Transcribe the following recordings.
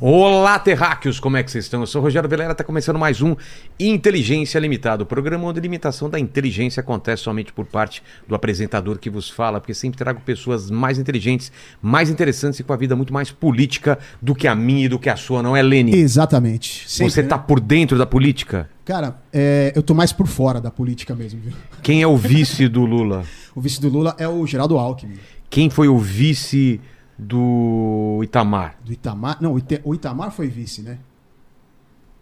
Olá, terráqueos, como é que vocês estão? Eu sou o Rogério Velera, está começando mais um Inteligência Limitada, o programa onde a limitação da inteligência acontece somente por parte do apresentador que vos fala, porque sempre trago pessoas mais inteligentes, mais interessantes e com a vida muito mais política do que a minha e do que a sua, não é, Lene? Exatamente. Sempre, Você está por dentro da política? Cara, é, eu tô mais por fora da política mesmo, viu? Quem é o vice do Lula? o vice do Lula é o Geraldo Alckmin. Quem foi o vice do Itamar. Do Itamar? Não, o Itamar foi vice, né?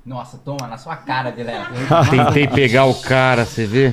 Nossa, toma na sua cara, Vilela. Tentei pegar o cara, você vê?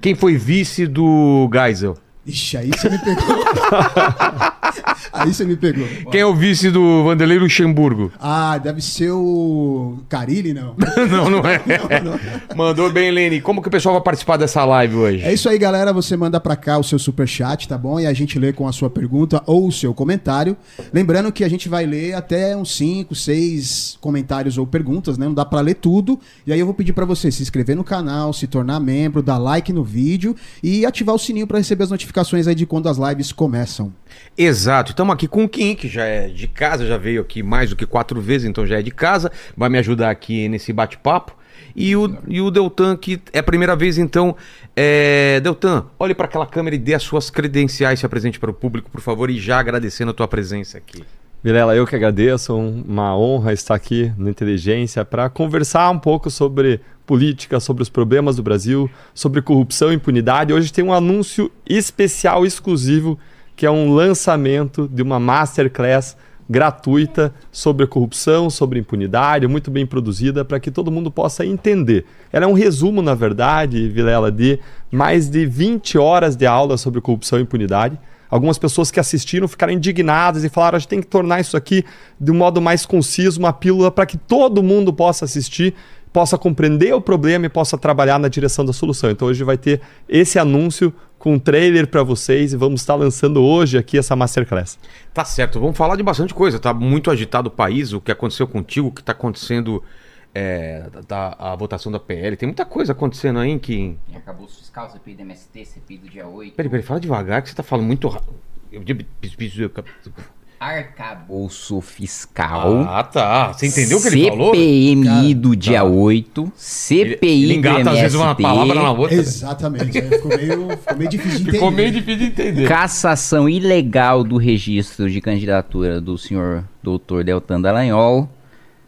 Quem foi vice do Geisel? Ixi, aí você me pegou. aí você me pegou. Quem é o vice do Vanderlei Luxemburgo? Ah, deve ser o Carilli, não. não, não é. Não, não. Mandou bem, Lene. Como que o pessoal vai participar dessa live hoje? É isso aí, galera. Você manda pra cá o seu super chat, tá bom? E a gente lê com a sua pergunta ou o seu comentário. Lembrando que a gente vai ler até uns 5, 6 comentários ou perguntas, né? Não dá pra ler tudo. E aí eu vou pedir para você se inscrever no canal, se tornar membro, dar like no vídeo e ativar o sininho para receber as notificações notificações aí de quando as lives começam. Exato. Estamos aqui com o Kim, que já é de casa, já veio aqui mais do que quatro vezes, então já é de casa. Vai me ajudar aqui nesse bate-papo. E o, e o Deltan, que é a primeira vez, então. É... Deltan, olhe para aquela câmera e dê as suas credenciais, se apresente para o público, por favor, e já agradecendo a tua presença aqui. Vilela, eu que agradeço, uma honra estar aqui no Inteligência para conversar um pouco sobre política, sobre os problemas do Brasil, sobre corrupção e impunidade. Hoje tem um anúncio especial, exclusivo, que é um lançamento de uma masterclass gratuita sobre corrupção, sobre impunidade, muito bem produzida, para que todo mundo possa entender. Ela é um resumo, na verdade, Vilela, de mais de 20 horas de aula sobre corrupção e impunidade Algumas pessoas que assistiram ficaram indignadas e falaram: a gente tem que tornar isso aqui de um modo mais conciso, uma pílula para que todo mundo possa assistir, possa compreender o problema e possa trabalhar na direção da solução. Então hoje vai ter esse anúncio com um trailer para vocês e vamos estar lançando hoje aqui essa masterclass. Tá certo, vamos falar de bastante coisa. Tá muito agitado o país, o que aconteceu contigo, o que está acontecendo é, da, a votação da PL. Tem muita coisa acontecendo aí que. Acabou o fiscal, CPI do MST, CPI do dia 8. Peraí, peraí, fala devagar que você tá falando muito rápido. Arcabouço fiscal. Ah, tá. Você entendeu o que ele falou? CPMI do dia tá. 8. CPI ele, ele engata, do MST. às vezes uma palavra na outra. Exatamente. ficou, meio, ficou meio difícil de entender. Ficou meio difícil de entender. Cassação ilegal do registro de candidatura do senhor doutor Deltan Dallagnol.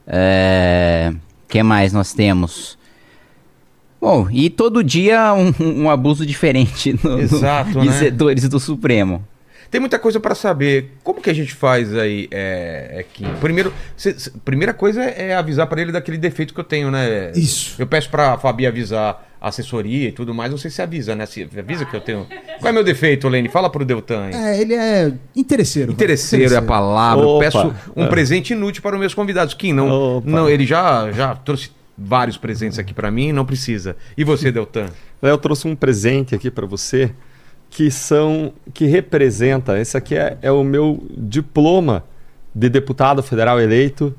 É que mais nós temos? Bom, e todo dia um, um abuso diferente no, Exato, no, de né? setores do Supremo. Tem muita coisa para saber. Como que a gente faz aí, é, é Primeiro, cê, cê, primeira coisa é avisar para ele daquele defeito que eu tenho, né? Isso. Eu peço para Fabi avisar a assessoria e tudo mais. Não sei se avisa, né? Se avisa que eu tenho. Qual é meu defeito, Lene? Fala pro Deltan aí. É, ele é interesseiro. Interesseiro, interesseiro. é a palavra. Opa. Eu peço um é. presente inútil para os meus convidados. Kim, não, não, ele já, já trouxe vários presentes aqui para mim, não precisa. E você, Deltan? Eu trouxe um presente aqui para você que são que representa. Esse aqui é, é o meu diploma de deputado federal eleito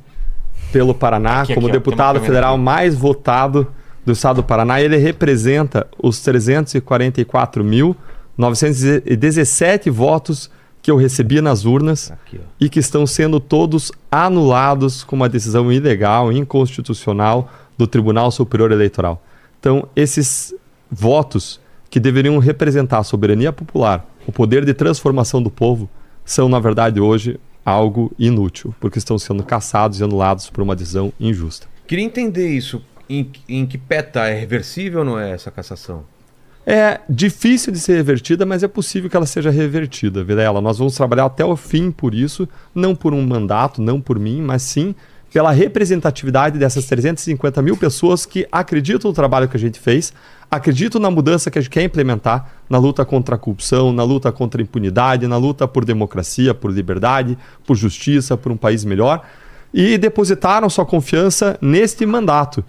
pelo Paraná aqui, como aqui, deputado federal mais votado do estado do Paraná. Ele representa os 344.917 votos que eu recebi nas urnas aqui, e que estão sendo todos anulados com uma decisão ilegal, inconstitucional do Tribunal Superior Eleitoral. Então, esses votos que deveriam representar a soberania popular, o poder de transformação do povo, são, na verdade, hoje algo inútil, porque estão sendo caçados e anulados por uma decisão injusta. Queria entender isso. Em, em que peta é reversível ou não é essa cassação? É difícil de ser revertida, mas é possível que ela seja revertida, Vilela. Nós vamos trabalhar até o fim por isso, não por um mandato, não por mim, mas sim pela representatividade dessas 350 mil pessoas que acreditam no trabalho que a gente fez, acreditam na mudança que a gente quer implementar na luta contra a corrupção, na luta contra a impunidade, na luta por democracia, por liberdade, por justiça, por um país melhor e depositaram sua confiança neste mandato.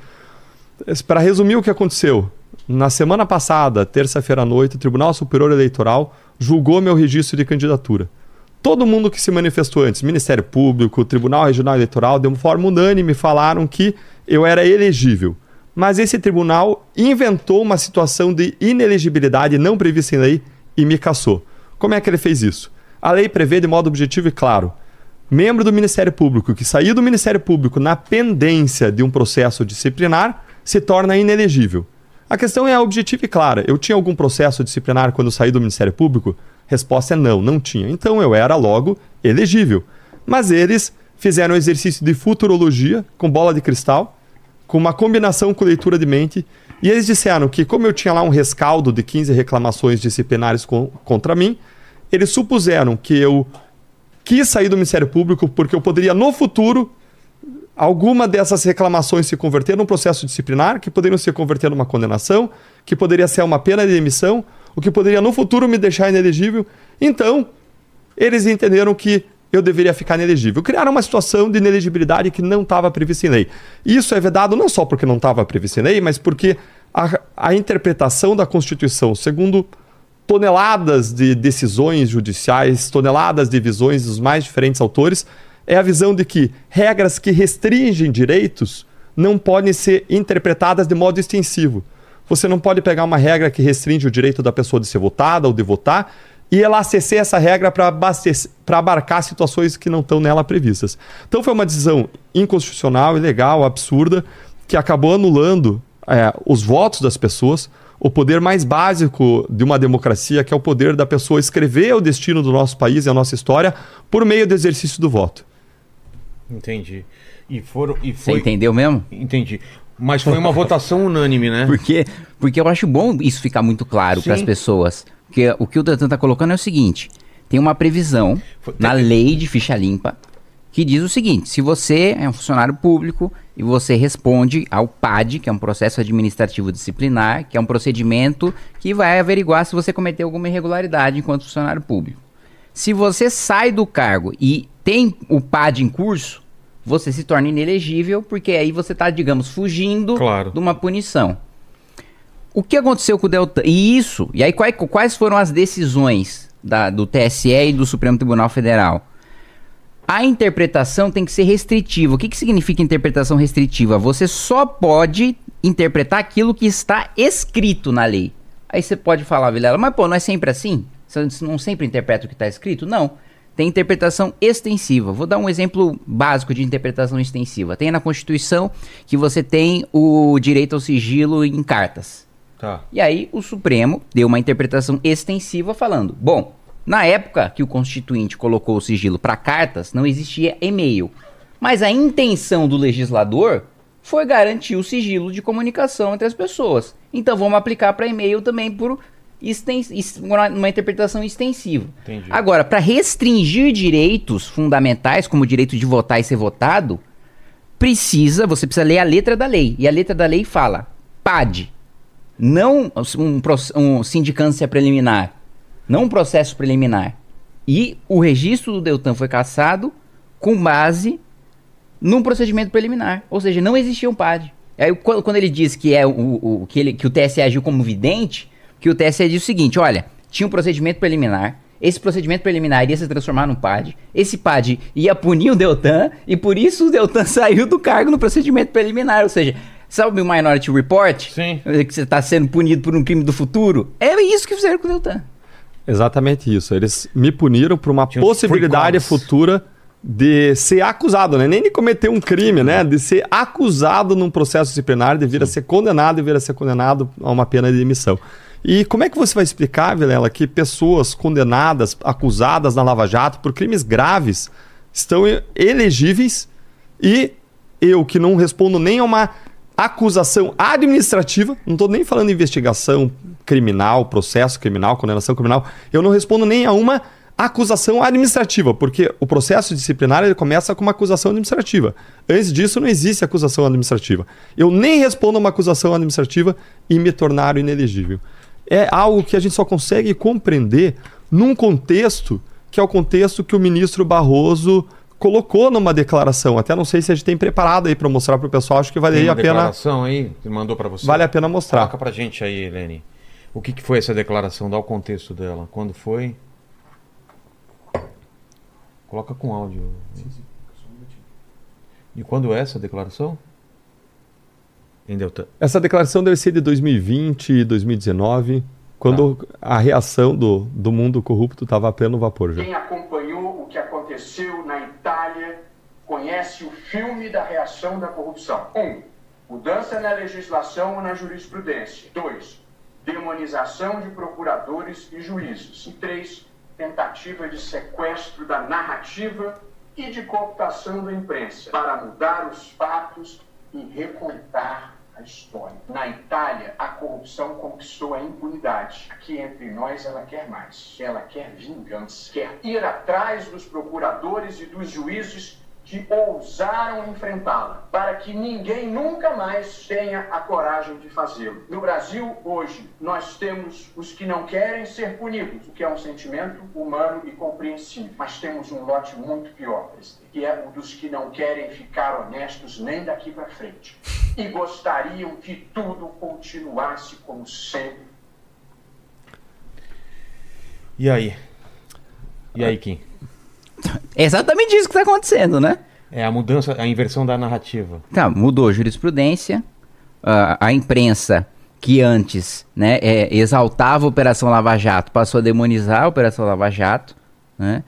Para resumir o que aconteceu, na semana passada, terça-feira à noite, o Tribunal Superior Eleitoral julgou meu registro de candidatura todo mundo que se manifestou antes, Ministério Público, Tribunal Regional Eleitoral, de uma forma unânime falaram que eu era elegível. Mas esse tribunal inventou uma situação de inelegibilidade não prevista em lei e me cassou. Como é que ele fez isso? A lei prevê de modo objetivo e claro membro do Ministério Público que saiu do Ministério Público na pendência de um processo disciplinar se torna inelegível. A questão é objetiva e clara. Eu tinha algum processo disciplinar quando saí do Ministério Público? Resposta é não, não tinha. Então eu era logo elegível. Mas eles fizeram um exercício de futurologia com bola de cristal, com uma combinação com leitura de mente, e eles disseram que, como eu tinha lá um rescaldo de 15 reclamações disciplinares com, contra mim, eles supuseram que eu quis sair do Ministério Público porque eu poderia, no futuro, alguma dessas reclamações se converter num processo disciplinar, que poderiam se converter numa condenação, que poderia ser uma pena de demissão, o que poderia no futuro me deixar inelegível. Então, eles entenderam que eu deveria ficar inelegível. Criaram uma situação de inelegibilidade que não estava prevista em lei. Isso é vedado não só porque não estava previsto em lei, mas porque a, a interpretação da Constituição, segundo toneladas de decisões judiciais, toneladas de visões dos mais diferentes autores, é a visão de que regras que restringem direitos não podem ser interpretadas de modo extensivo. Você não pode pegar uma regra que restringe o direito da pessoa de ser votada ou de votar e elastecer essa regra para abarcar situações que não estão nela previstas. Então foi uma decisão inconstitucional, ilegal, absurda, que acabou anulando é, os votos das pessoas, o poder mais básico de uma democracia, que é o poder da pessoa escrever o destino do nosso país e a nossa história por meio do exercício do voto. Entendi. E foram e foi... Você entendeu mesmo? Entendi. Mas foi uma votação unânime, né? Porque, porque eu acho bom isso ficar muito claro para as pessoas. Porque o que o Dantan está colocando é o seguinte: tem uma previsão foi, na lei de ficha limpa que diz o seguinte: se você é um funcionário público e você responde ao PAD, que é um processo administrativo disciplinar, que é um procedimento que vai averiguar se você cometeu alguma irregularidade enquanto funcionário público. Se você sai do cargo e tem o PAD em curso, você se torna inelegível, porque aí você está, digamos, fugindo claro. de uma punição. O que aconteceu com o Deltan? E isso, e aí quais, quais foram as decisões da, do TSE e do Supremo Tribunal Federal? A interpretação tem que ser restritiva. O que, que significa interpretação restritiva? Você só pode interpretar aquilo que está escrito na lei. Aí você pode falar, Vilela, mas pô, não é sempre assim? Você não sempre interpreta o que está escrito? Não tem interpretação extensiva. Vou dar um exemplo básico de interpretação extensiva. Tem na Constituição que você tem o direito ao sigilo em cartas. Tá. E aí o Supremo deu uma interpretação extensiva falando: bom, na época que o Constituinte colocou o sigilo para cartas, não existia e-mail. Mas a intenção do legislador foi garantir o sigilo de comunicação entre as pessoas. Então vamos aplicar para e-mail também por uma interpretação extensiva. Entendi. Agora, para restringir direitos fundamentais, como o direito de votar e ser votado, precisa, você precisa ler a letra da lei. E a letra da lei fala: PAD, não um, um sindicância preliminar, não um processo preliminar. E o registro do Deltan foi cassado com base num procedimento preliminar. Ou seja, não existia um PAD. Aí, quando ele diz que, é o, o, que, ele, que o TSE agiu como vidente, que o TSE diz o seguinte: olha, tinha um procedimento preliminar. Esse procedimento preliminar ia se transformar num PAD. Esse PAD ia punir o Deltan e por isso o Deltan saiu do cargo no procedimento preliminar. Ou seja, sabe o Minority Report? Sim. Que você está sendo punido por um crime do futuro? É isso que fizeram com o Deltan. Exatamente isso. Eles me puniram por uma Tinha possibilidade futura de ser acusado, né? Nem de cometer um crime, né? De ser acusado num processo disciplinar, de vir a ser condenado e vir a ser condenado a uma pena de demissão. E como é que você vai explicar, Vilela, que pessoas condenadas, acusadas na Lava Jato por crimes graves estão elegíveis e eu, que não respondo nem a uma acusação administrativa, não estou nem falando investigação criminal, processo criminal, condenação criminal, eu não respondo nem a uma acusação administrativa, porque o processo disciplinar ele começa com uma acusação administrativa. Antes disso não existe acusação administrativa. Eu nem respondo a uma acusação administrativa e me tornar inelegível é algo que a gente só consegue compreender num contexto que é o contexto que o ministro Barroso colocou numa declaração. Até não sei se a gente tem preparado aí para mostrar para o pessoal. Acho que valeria a pena. declaração aí que mandou para você. Vale a pena mostrar. Coloca para gente aí, Helene. O que, que foi essa declaração? Dá o contexto dela. Quando foi? Coloca com áudio. Sim, sim. E quando é essa declaração? Essa declaração deve ser de 2020, 2019, quando ah. a reação do, do mundo corrupto estava a pleno vapor já. Quem acompanhou o que aconteceu na Itália conhece o filme da reação da corrupção. 1. Um, mudança na legislação ou na jurisprudência. 2. Demonização de procuradores e juízes. E 3. Tentativa de sequestro da narrativa e de cooptação da imprensa para mudar os fatos e recontar a história. Na Itália, a corrupção conquistou a impunidade. Aqui entre nós, ela quer mais. Ela quer vingança. Quer ir atrás dos procuradores e dos juízes que ousaram enfrentá-la, para que ninguém nunca mais tenha a coragem de fazê-lo. No Brasil, hoje, nós temos os que não querem ser punidos, o que é um sentimento humano e compreensível. Mas temos um lote muito pior, que é o dos que não querem ficar honestos nem daqui para frente. E gostariam que tudo continuasse como sempre. E aí? E aí, Kim? É exatamente isso que está acontecendo, né? É a mudança, a inversão da narrativa. Tá, mudou a jurisprudência, a, a imprensa que antes né, é, exaltava a Operação Lava Jato passou a demonizar a Operação Lava Jato, né?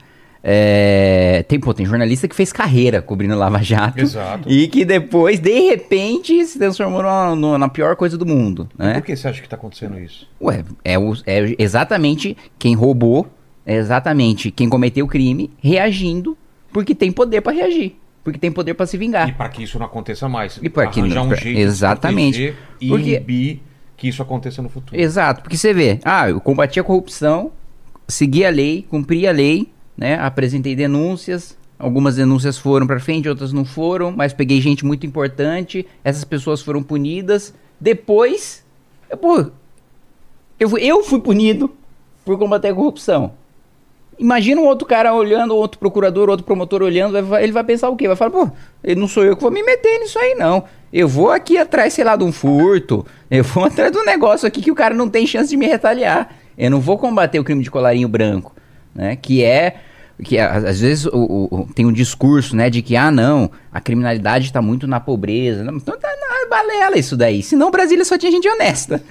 É, tem, pô, tem jornalista que fez carreira cobrindo Lava Jato. Exato. E que depois, de repente, se transformou na, na, na pior coisa do mundo. Né? Por que você acha que está acontecendo isso? Ué, é, o, é exatamente quem roubou é exatamente quem cometeu o crime reagindo porque tem poder para reagir. Porque tem poder para se vingar. E para que isso não aconteça mais. E para que não, um jeito exatamente. de Porque- inibir que isso aconteça no futuro. Exato, porque você vê, ah, eu combati a corrupção, segui a lei, cumpri a lei, né? Apresentei denúncias, algumas denúncias foram para frente, outras não foram, mas peguei gente muito importante, essas pessoas foram punidas. Depois, eu, pô, eu, fui- eu fui punido por combater a corrupção. Imagina um outro cara olhando, outro procurador, outro promotor olhando, vai- ele vai pensar o quê? Vai falar, pô, não sou eu que vou me meter nisso aí, não. Eu vou aqui atrás, sei lá, de um furto, eu vou atrás de um negócio aqui que o cara não tem chance de me retaliar. Eu não vou combater o crime de colarinho branco, né? Que é que é, às vezes o- o- tem um discurso, né, de que ah não, a criminalidade está muito na pobreza, não, então tá na balela isso daí. Senão Brasília só tinha gente honesta.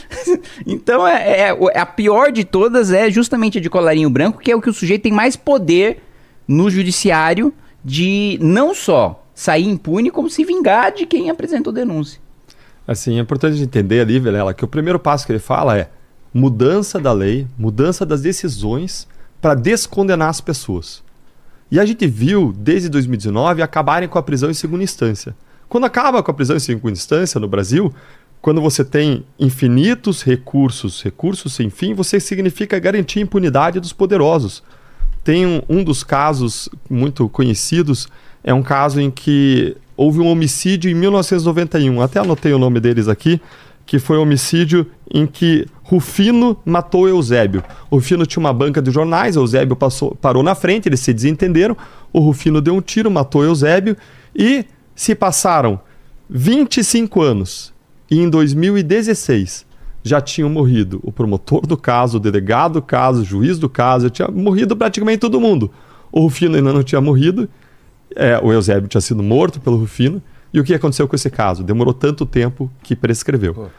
então é, é- o- a pior de todas é justamente a de colarinho branco, que é o que o sujeito tem mais poder no judiciário de não só sair impune, como se vingar de quem apresentou denúncia. Assim, é importante entender ali, Vilela, que o primeiro passo que ele fala é mudança da lei, mudança das decisões para descondenar as pessoas. E a gente viu, desde 2019, acabarem com a prisão em segunda instância. Quando acaba com a prisão em segunda instância no Brasil, quando você tem infinitos recursos, recursos sem fim, você significa garantir a impunidade dos poderosos. Tem um, um dos casos muito conhecidos, é um caso em que houve um homicídio em 1991, até anotei o nome deles aqui, que foi um homicídio em que Rufino matou Eusébio. O Rufino tinha uma banca de jornais, Eusébio passou, parou na frente, eles se desentenderam, o Rufino deu um tiro, matou Eusébio e se passaram 25 anos e em 2016 já tinham morrido o promotor do caso, o delegado do caso, o juiz do caso, tinha morrido praticamente todo mundo. O Rufino ainda não tinha morrido, é, o Eusébio tinha sido morto pelo Rufino. E o que aconteceu com esse caso? Demorou tanto tempo que prescreveu.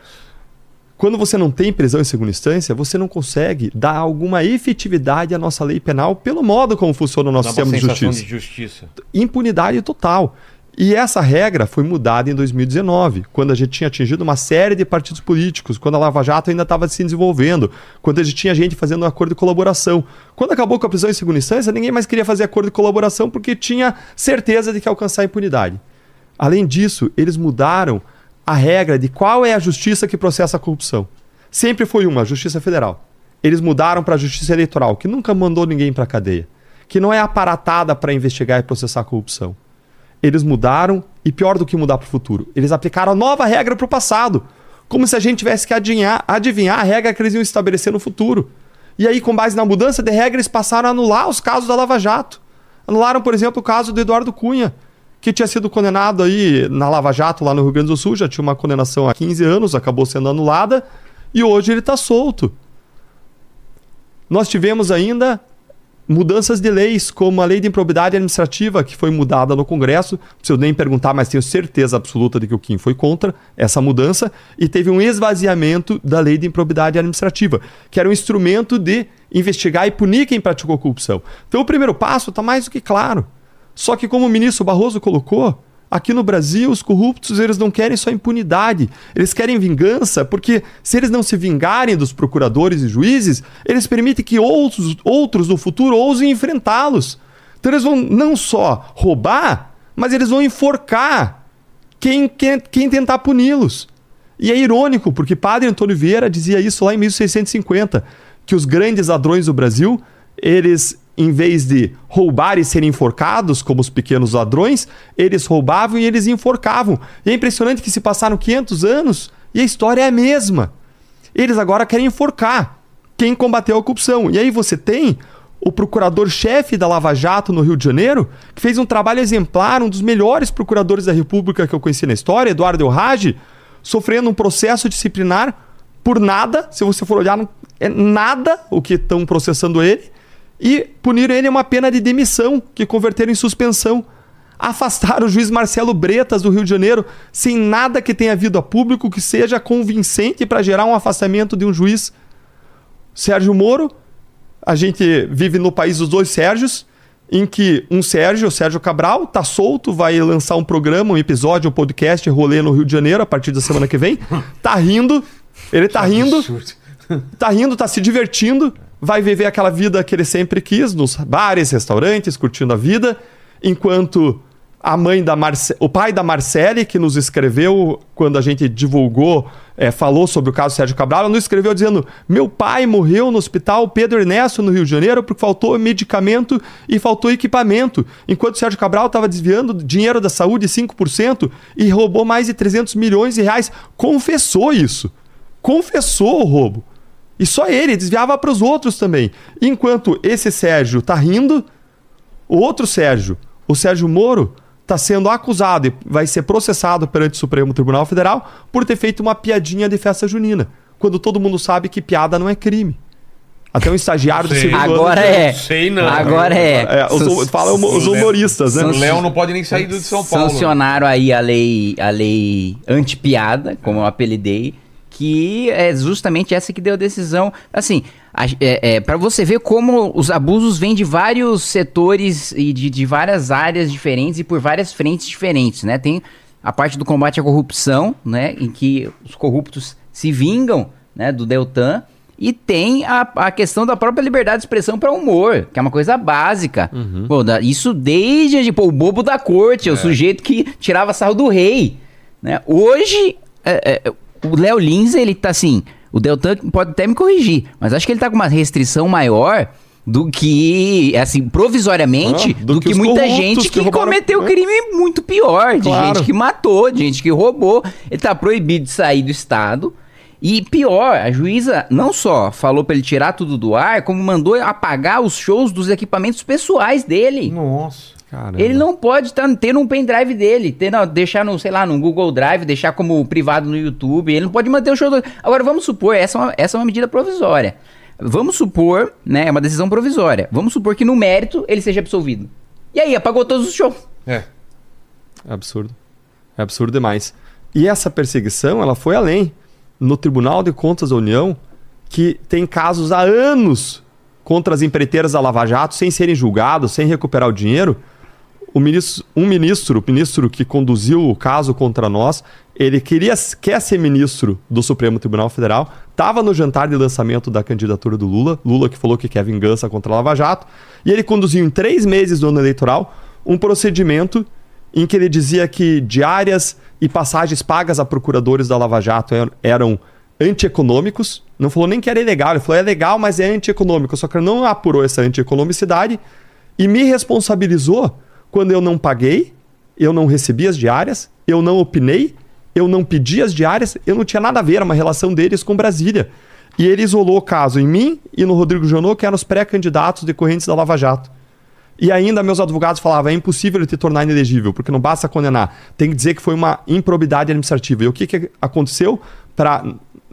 Quando você não tem prisão em segunda instância, você não consegue dar alguma efetividade à nossa lei penal pelo modo como funciona o nosso Dá sistema de justiça de justiça. impunidade total. E essa regra foi mudada em 2019, quando a gente tinha atingido uma série de partidos políticos, quando a Lava Jato ainda estava se desenvolvendo, quando a gente tinha gente fazendo um acordo de colaboração. Quando acabou com a prisão em segunda instância, ninguém mais queria fazer acordo de colaboração porque tinha certeza de que alcançar a impunidade. Além disso, eles mudaram a regra de qual é a justiça que processa a corrupção. Sempre foi uma, a Justiça Federal. Eles mudaram para a Justiça Eleitoral, que nunca mandou ninguém para a cadeia, que não é aparatada para investigar e processar a corrupção. Eles mudaram, e pior do que mudar para o futuro, eles aplicaram a nova regra para o passado, como se a gente tivesse que adivinhar, adivinhar a regra que eles iam estabelecer no futuro. E aí, com base na mudança de regra, eles passaram a anular os casos da Lava Jato. Anularam, por exemplo, o caso do Eduardo Cunha, que tinha sido condenado aí na Lava Jato, lá no Rio Grande do Sul, já tinha uma condenação há 15 anos, acabou sendo anulada, e hoje ele está solto. Nós tivemos ainda mudanças de leis, como a lei de improbidade administrativa, que foi mudada no Congresso. Não preciso nem perguntar, mas tenho certeza absoluta de que o Kim foi contra essa mudança. E teve um esvaziamento da lei de improbidade administrativa, que era um instrumento de investigar e punir quem praticou corrupção. Então, o primeiro passo está mais do que claro. Só que, como o ministro Barroso colocou, Aqui no Brasil, os corruptos eles não querem só impunidade, eles querem vingança, porque se eles não se vingarem dos procuradores e juízes, eles permitem que outros, outros no futuro ousem enfrentá-los. Então eles vão não só roubar, mas eles vão enforcar quem, quem, quem tentar puni-los. E é irônico, porque Padre Antônio Vieira dizia isso lá em 1650, que os grandes ladrões do Brasil, eles em vez de roubar e serem enforcados, como os pequenos ladrões, eles roubavam e eles enforcavam. E é impressionante que se passaram 500 anos e a história é a mesma. Eles agora querem enforcar quem combateu a corrupção. E aí você tem o procurador-chefe da Lava Jato no Rio de Janeiro, que fez um trabalho exemplar, um dos melhores procuradores da República que eu conheci na história, Eduardo Elrage, sofrendo um processo disciplinar por nada, se você for olhar, é nada o que estão processando ele e puniram ele uma pena de demissão, que converteram em suspensão. Afastaram o juiz Marcelo Bretas do Rio de Janeiro, sem nada que tenha vindo a público que seja convincente para gerar um afastamento de um juiz. Sérgio Moro, a gente vive no país dos dois Sérgios, em que um Sérgio, o Sérgio Cabral, tá solto, vai lançar um programa, um episódio, um podcast, rolê no Rio de Janeiro a partir da semana que vem. Tá rindo, ele tá rindo, tá rindo, tá se divertindo vai viver aquela vida que ele sempre quis, nos bares, restaurantes, curtindo a vida, enquanto a mãe da Marce... o pai da Marcele, que nos escreveu quando a gente divulgou, é, falou sobre o caso Sérgio Cabral, nos escreveu dizendo: Meu pai morreu no hospital Pedro Ernesto, no Rio de Janeiro, porque faltou medicamento e faltou equipamento. Enquanto Sérgio Cabral estava desviando dinheiro da saúde 5% e roubou mais de 300 milhões de reais. Confessou isso. Confessou o roubo. E só ele desviava para os outros também. Enquanto esse Sérgio tá rindo, o outro Sérgio, o Sérgio Moro, está sendo acusado e vai ser processado perante o Supremo Tribunal Federal por ter feito uma piadinha de festa junina, quando todo mundo sabe que piada não é crime. Até um estagiário do segundo Agora ano- é. Sei não. Agora é. É, os, fala os humoristas, né? O Léo não pode nem sair do de São Paulo. Sancionaram aí a lei, a lei anti-piada, como eu apelidei, que é justamente essa que deu a decisão. Assim, é, é, para você ver como os abusos vêm de vários setores e de, de várias áreas diferentes e por várias frentes diferentes, né? Tem a parte do combate à corrupção, né? Em que os corruptos se vingam, né? Do Deltan. E tem a, a questão da própria liberdade de expressão para humor, que é uma coisa básica. Pô, da- isso desde o bobo da corte, é o sujeito que tirava sarro do rei. Né? Hoje, é, é, o Léo Lins, ele tá assim. O Deltan pode até me corrigir, mas acho que ele tá com uma restrição maior do que, assim, provisoriamente, Ah, do, do que, que muita gente que que, roubaram- cometeu crime muito pior, de Claro. gente que matou, de gente que roubou. Ele tá proibido de sair do estado. E pior, a juíza não só falou pra ele tirar tudo do ar, como mandou apagar os shows dos equipamentos pessoais dele. Nossa. Caramba. Ele não pode tá, ter um pendrive dele, ter, não, deixar no, sei lá, no Google Drive, deixar como privado no YouTube. Ele não pode manter o show. Do... Agora, vamos supor, essa é, uma, essa é uma medida provisória. Vamos supor, né, é uma decisão provisória. Vamos supor que no mérito ele seja absolvido. E aí, apagou todos os shows. É. É absurdo. É absurdo demais. E essa perseguição, ela foi além. No Tribunal de Contas da União, que tem casos há anos contra as empreiteiras da Lava Jato, sem serem julgados, sem recuperar o dinheiro, o ministro, um ministro, o ministro que conduziu o caso contra nós, ele queria, quer ser ministro do Supremo Tribunal Federal, estava no jantar de lançamento da candidatura do Lula, Lula que falou que quer vingança contra a Lava Jato, e ele conduziu em três meses do ano eleitoral um procedimento em que ele dizia que diárias e passagens pagas a procuradores da Lava Jato er- eram antieconômicos. Não falou nem que era ilegal, ele falou é legal, mas é antieconômico. Só que não apurou essa antieconomicidade e me responsabilizou quando eu não paguei, eu não recebi as diárias, eu não opinei, eu não pedi as diárias, eu não tinha nada a ver, era uma relação deles com Brasília. E ele isolou o caso em mim e no Rodrigo Janot, que eram os pré-candidatos decorrentes da Lava Jato. E ainda meus advogados falavam, é impossível ele te tornar inelegível, porque não basta condenar, tem que dizer que foi uma improbidade administrativa. E o que, que aconteceu? Para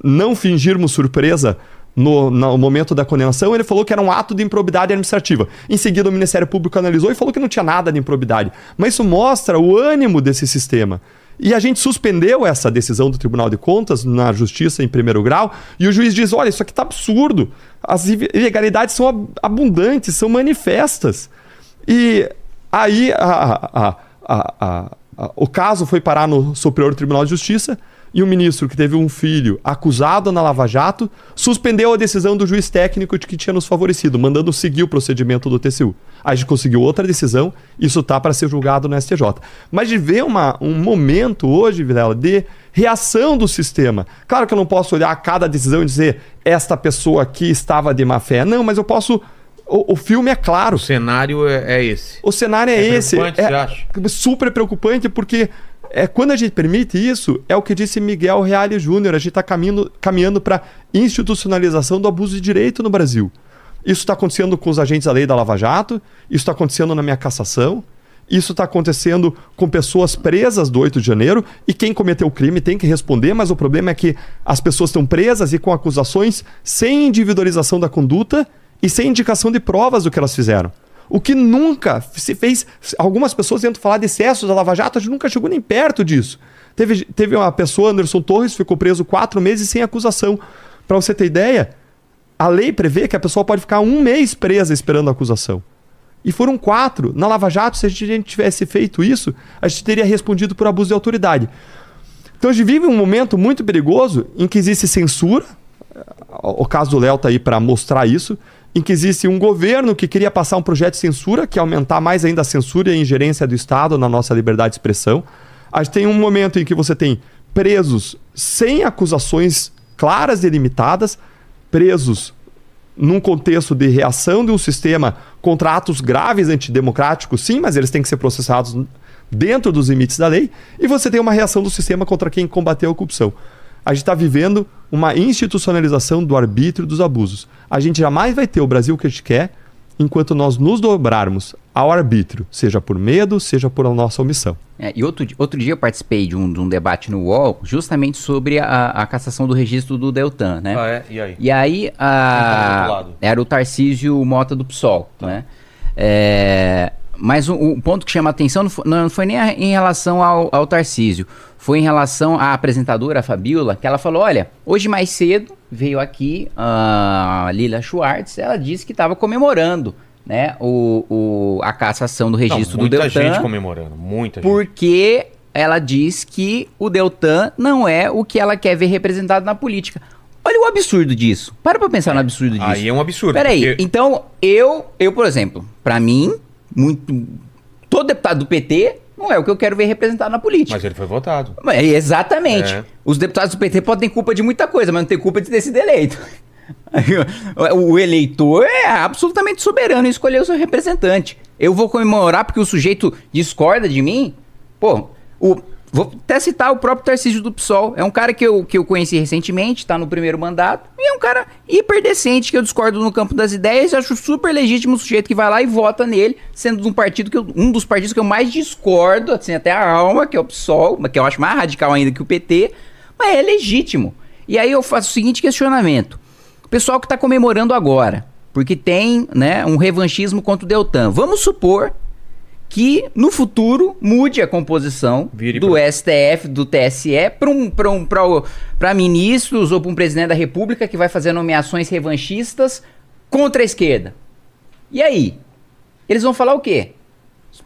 não fingirmos surpresa no, no momento da condenação, ele falou que era um ato de improbidade administrativa. Em seguida, o Ministério Público analisou e falou que não tinha nada de improbidade. Mas isso mostra o ânimo desse sistema. E a gente suspendeu essa decisão do Tribunal de Contas na Justiça em primeiro grau, e o juiz diz: olha, isso aqui está absurdo. As ilegalidades são abundantes, são manifestas. E aí a, a, a, o caso foi parar no Superior Tribunal de Justiça e o ministro que teve um filho acusado na Lava Jato suspendeu a decisão do juiz técnico de que tinha nos favorecido, mandando seguir o procedimento do TCU. A gente conseguiu outra decisão, isso tá para ser julgado no STJ. Mas de ver uma, um momento hoje, Vilela, de reação do sistema. Claro que eu não posso olhar cada decisão e dizer esta pessoa aqui estava de má fé. Não, mas eu posso o, o, filme é claro. O cenário é, é esse. O cenário é, é esse. É super preocupante porque é, quando a gente permite isso, é o que disse Miguel Reale Júnior, a gente está caminhando, caminhando para institucionalização do abuso de direito no Brasil. Isso está acontecendo com os agentes da lei da Lava Jato, isso está acontecendo na minha cassação, isso está acontecendo com pessoas presas do 8 de janeiro e quem cometeu o crime tem que responder, mas o problema é que as pessoas estão presas e com acusações sem individualização da conduta e sem indicação de provas do que elas fizeram. O que nunca se fez. Algumas pessoas tentam falar de excessos da Lava Jato, a gente nunca chegou nem perto disso. Teve, teve uma pessoa, Anderson Torres, ficou preso quatro meses sem acusação. Para você ter ideia, a lei prevê que a pessoa pode ficar um mês presa esperando a acusação. E foram quatro. Na Lava Jato, se a gente tivesse feito isso, a gente teria respondido por abuso de autoridade. Então a gente vive um momento muito perigoso em que existe censura. O caso do Léo está aí para mostrar isso em que existe um governo que queria passar um projeto de censura, que é aumentar mais ainda a censura e a ingerência do Estado na nossa liberdade de expressão. A gente tem um momento em que você tem presos sem acusações claras e limitadas, presos num contexto de reação de um sistema contra atos graves antidemocráticos, sim, mas eles têm que ser processados dentro dos limites da lei, e você tem uma reação do sistema contra quem combateu a corrupção a gente está vivendo uma institucionalização do arbítrio dos abusos. A gente jamais vai ter o Brasil que a gente quer enquanto nós nos dobrarmos ao arbítrio, seja por medo, seja por a nossa omissão. É, e outro, outro dia eu participei de um, de um debate no UOL justamente sobre a, a, cassação do registro do Deltan, né? Ah, é? E aí? E aí a, era o Tarcísio Mota do PSOL, tá. né? É, mas o, o, ponto que chama a atenção não foi, não foi nem a, em relação ao, ao Tarcísio foi em relação à apresentadora, a Fabiola, que ela falou: olha, hoje mais cedo veio aqui a Lila Schwartz, ela disse que estava comemorando né, o, o, a cassação do registro não, do Deltan. Muita gente comemorando, muita gente. Porque ela diz que o Deltan não é o que ela quer ver representado na política. Olha o absurdo disso. Para pra pensar é, no absurdo disso. Aí é um absurdo. Peraí, porque... então eu, eu, por exemplo, para mim, muito. Todo deputado do PT não é o que eu quero ver representado na política. Mas ele foi votado. É, exatamente. É. Os deputados do PT podem ter culpa de muita coisa, mas não tem culpa de ter sido eleito. O eleitor é absolutamente soberano em escolher o seu representante. Eu vou comemorar porque o sujeito discorda de mim? Pô, o, Vou até citar o próprio Tarcísio do PSOL. É um cara que eu, que eu conheci recentemente, está no primeiro mandato. E é um cara hiperdecente, que eu discordo no campo das ideias. Acho super legítimo o sujeito que vai lá e vota nele, sendo um partido que eu, um dos partidos que eu mais discordo, assim, até a alma, que é o PSOL, que eu acho mais radical ainda que o PT. Mas é legítimo. E aí eu faço o seguinte questionamento. O pessoal que está comemorando agora, porque tem né, um revanchismo contra o Deltan. Vamos supor que no futuro mude a composição Vire do pra... STF, do TSE, para um, um, ministros ou para um presidente da República que vai fazer nomeações revanchistas contra a esquerda. E aí? Eles vão falar o quê?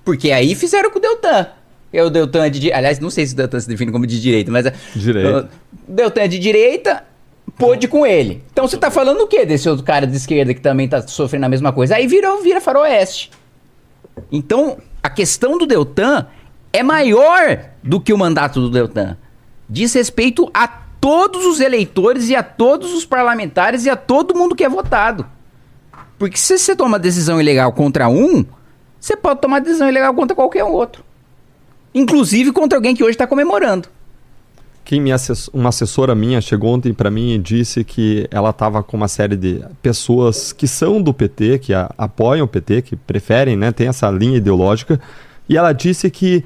Porque aí fizeram com o Deltan. É o Deltan é de. Aliás, não sei se o Deltan se define como de direita, mas. Direita. O Deltan é de direita, pôde com ele. Então você tá falando o quê desse outro cara de esquerda que também tá sofrendo a mesma coisa? Aí vira, vira faroeste. Então, a questão do Deltan é maior do que o mandato do Deltan. Diz respeito a todos os eleitores e a todos os parlamentares e a todo mundo que é votado. Porque se você toma decisão ilegal contra um, você pode tomar decisão ilegal contra qualquer outro. Inclusive contra alguém que hoje está comemorando. Quem me uma assessora minha chegou ontem para mim e disse que ela estava com uma série de pessoas que são do PT, que a... apoiam o PT, que preferem, né, tem essa linha ideológica, e ela disse que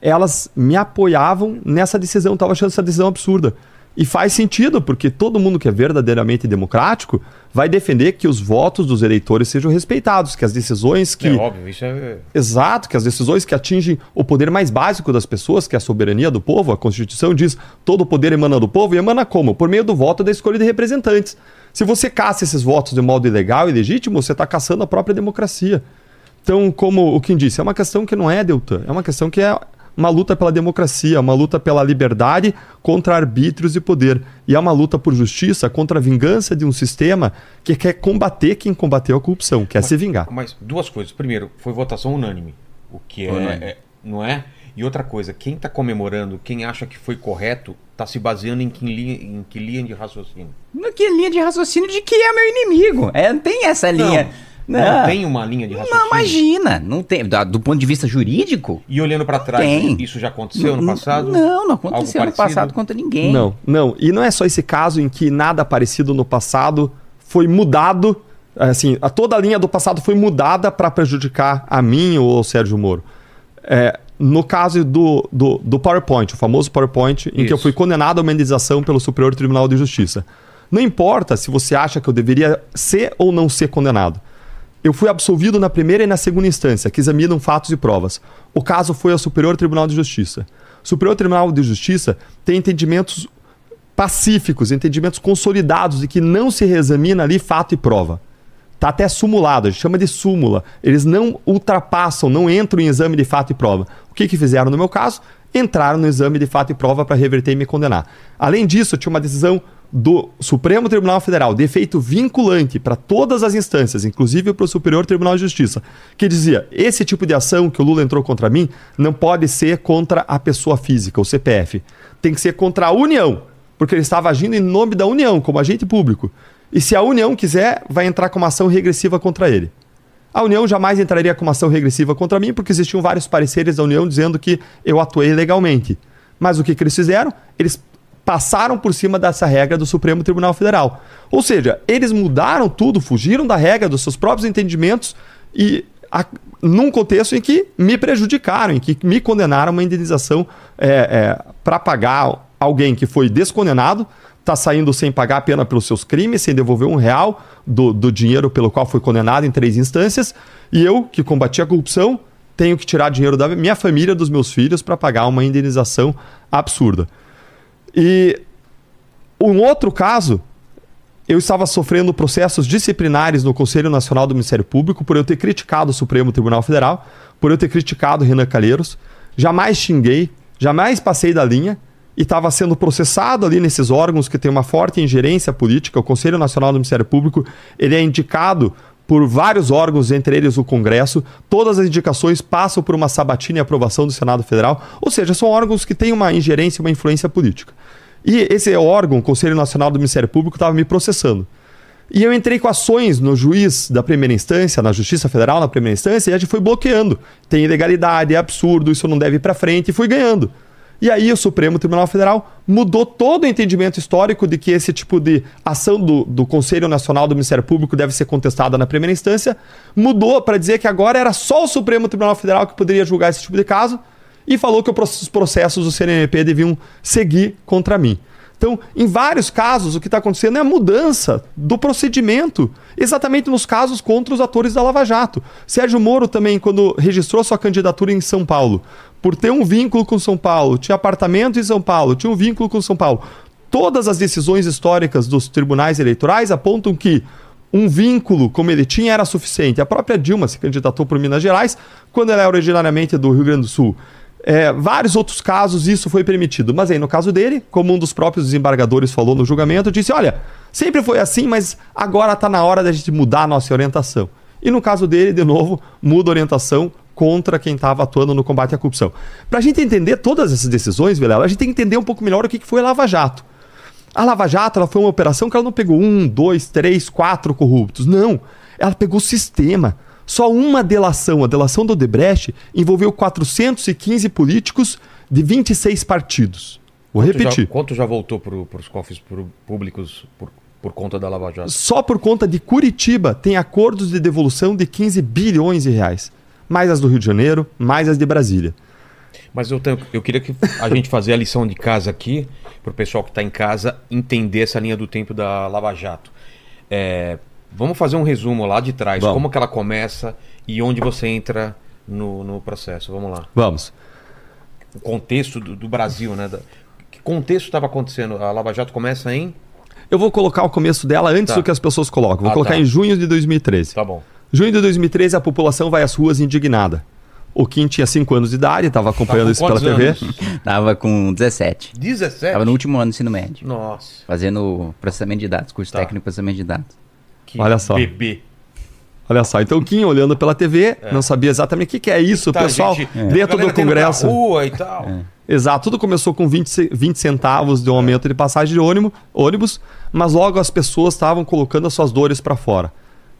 elas me apoiavam nessa decisão, estava achando essa decisão absurda. E faz sentido, porque todo mundo que é verdadeiramente democrático vai defender que os votos dos eleitores sejam respeitados, que as decisões que. É óbvio, isso é. Exato, que as decisões que atingem o poder mais básico das pessoas, que é a soberania do povo, a Constituição diz todo o poder emana do povo, e emana como? Por meio do voto da escolha de representantes. Se você caça esses votos de modo ilegal e legítimo, você está caçando a própria democracia. Então, como o Kim disse, é uma questão que não é Deltan, é uma questão que é uma luta pela democracia, uma luta pela liberdade contra arbítrios e poder. E é uma luta por justiça contra a vingança de um sistema que quer combater quem combateu a corrupção, quer mas, se vingar. Mas duas coisas. Primeiro, foi votação unânime, o que é, é não é? E outra coisa, quem está comemorando, quem acha que foi correto, está se baseando em que, linha, em que linha de raciocínio? No que linha de raciocínio de que é meu inimigo. É, não tem essa linha. Não. Não, não tem uma linha de raciocínio. Não, imagina, não tem. Do ponto de vista jurídico. E olhando para trás, tem. isso já aconteceu no passado? Não, não aconteceu no passado contra ninguém. Não, não. E não é só esse caso em que nada parecido no passado foi mudado. Assim, a toda a linha do passado foi mudada para prejudicar a mim ou o Sérgio Moro. É, no caso do, do, do, PowerPoint, o famoso PowerPoint, em Isso. que eu fui condenado a uma indenização pelo Superior Tribunal de Justiça. Não importa se você acha que eu deveria ser ou não ser condenado. Eu fui absolvido na primeira e na segunda instância, que examinam fatos e provas. O caso foi ao Superior Tribunal de Justiça. O Superior Tribunal de Justiça tem entendimentos pacíficos, entendimentos consolidados e que não se reexamina ali fato e prova. Está até sumulado, a gente chama de súmula. Eles não ultrapassam, não entram em exame de fato e prova. O que, que fizeram no meu caso? Entraram no exame de fato e prova para reverter e me condenar. Além disso, tinha uma decisão do Supremo Tribunal Federal, de efeito vinculante para todas as instâncias, inclusive para o Superior Tribunal de Justiça, que dizia: esse tipo de ação que o Lula entrou contra mim não pode ser contra a pessoa física, o CPF. Tem que ser contra a União, porque ele estava agindo em nome da União, como agente público. E se a União quiser, vai entrar com uma ação regressiva contra ele. A União jamais entraria com uma ação regressiva contra mim, porque existiam vários pareceres da União dizendo que eu atuei legalmente. Mas o que, que eles fizeram? Eles passaram por cima dessa regra do Supremo Tribunal Federal. Ou seja, eles mudaram tudo, fugiram da regra dos seus próprios entendimentos e a, num contexto em que me prejudicaram, em que me condenaram uma indenização é, é, para pagar alguém que foi descondenado, está saindo sem pagar a pena pelos seus crimes, sem devolver um real do, do dinheiro pelo qual foi condenado em três instâncias, e eu, que combati a corrupção, tenho que tirar dinheiro da minha família, dos meus filhos, para pagar uma indenização absurda. E um outro caso, eu estava sofrendo processos disciplinares no Conselho Nacional do Ministério Público por eu ter criticado o Supremo Tribunal Federal, por eu ter criticado Renan Calheiros. Jamais xinguei, jamais passei da linha e estava sendo processado ali nesses órgãos que têm uma forte ingerência política. O Conselho Nacional do Ministério Público ele é indicado por vários órgãos, entre eles o Congresso. Todas as indicações passam por uma sabatina e aprovação do Senado Federal, ou seja, são órgãos que têm uma ingerência, uma influência política. E esse órgão, o Conselho Nacional do Ministério Público, estava me processando. E eu entrei com ações no juiz da primeira instância, na Justiça Federal na primeira instância, e a gente foi bloqueando. Tem ilegalidade, é absurdo, isso não deve ir para frente, e fui ganhando. E aí o Supremo Tribunal Federal mudou todo o entendimento histórico de que esse tipo de ação do, do Conselho Nacional do Ministério Público deve ser contestada na primeira instância, mudou para dizer que agora era só o Supremo Tribunal Federal que poderia julgar esse tipo de caso, e falou que os processos do CNMP deviam seguir contra mim. Então, em vários casos, o que está acontecendo é a mudança do procedimento, exatamente nos casos contra os atores da Lava Jato. Sérgio Moro também, quando registrou sua candidatura em São Paulo, por ter um vínculo com São Paulo, tinha apartamento em São Paulo, tinha um vínculo com São Paulo. Todas as decisões históricas dos tribunais eleitorais apontam que um vínculo como ele tinha era suficiente. A própria Dilma se candidatou por Minas Gerais quando ela era originariamente do Rio Grande do Sul. É, vários outros casos isso foi permitido. Mas aí, no caso dele, como um dos próprios desembargadores falou no julgamento, disse: olha, sempre foi assim, mas agora está na hora da gente mudar a nossa orientação. E no caso dele, de novo, muda a orientação contra quem estava atuando no combate à corrupção. Para a gente entender todas essas decisões, Vilela, a gente tem que entender um pouco melhor o que foi a Lava Jato. A Lava Jato ela foi uma operação que ela não pegou um, dois, três, quatro corruptos. Não. Ela pegou o sistema. Só uma delação, a delação do Odebrecht, envolveu 415 políticos de 26 partidos. Vou quanto repetir. Já, quanto já voltou para os cofres públicos por, por conta da Lava Jato? Só por conta de Curitiba tem acordos de devolução de 15 bilhões de reais. Mais as do Rio de Janeiro, mais as de Brasília. Mas eu, tenho, eu queria que a gente fazer a lição de casa aqui, para o pessoal que está em casa entender essa linha do tempo da Lava Jato. É, vamos fazer um resumo lá de trás, Vamos. como que ela começa e onde você entra no, no processo. Vamos lá. Vamos. O contexto do, do Brasil, né? Da- que contexto estava acontecendo? A Lava Jato começa em... Eu vou colocar o começo dela antes Tá. do que as pessoas colocam. Vou Ah, colocar tá. em junho de 2013. Tá bom. Junho de 2013, a população vai às ruas indignada. O Kim tinha 5 anos de idade, estava acompanhando Tá isso pela quantos TV. anos? Tava com 17. 17? Tava no último ano do ensino médio. Nossa. Fazendo processamento de dados, curso Tá. técnico de processamento de dados. Que Olha só. bebê. Olha só, então o Kim olhando pela TV, não sabia exatamente o que, que é isso, Tá, pessoal, gente, dentro do Congresso. Rua e tal. Exato, tudo começou com 20, ce- 20 centavos de um aumento de passagem de ônibus, ônibus, mas logo as pessoas estavam colocando as suas dores para fora.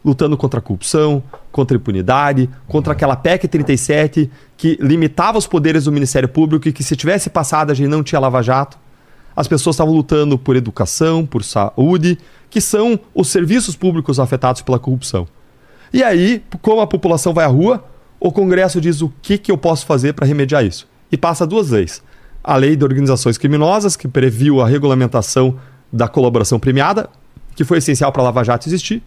Lutando contra a corrupção, contra a impunidade, contra aquela PEC 37 que limitava os poderes do Ministério Público e que se tivesse passado a gente não tinha lava-jato. As pessoas estavam lutando por educação, por saúde, que são os serviços públicos afetados pela corrupção. E aí, como a população vai à rua, o Congresso diz o que, que eu posso fazer para remediar isso. E passa duas leis. A lei de organizações criminosas, que previu a regulamentação da colaboração premiada, que foi essencial para a Lava Jato existir.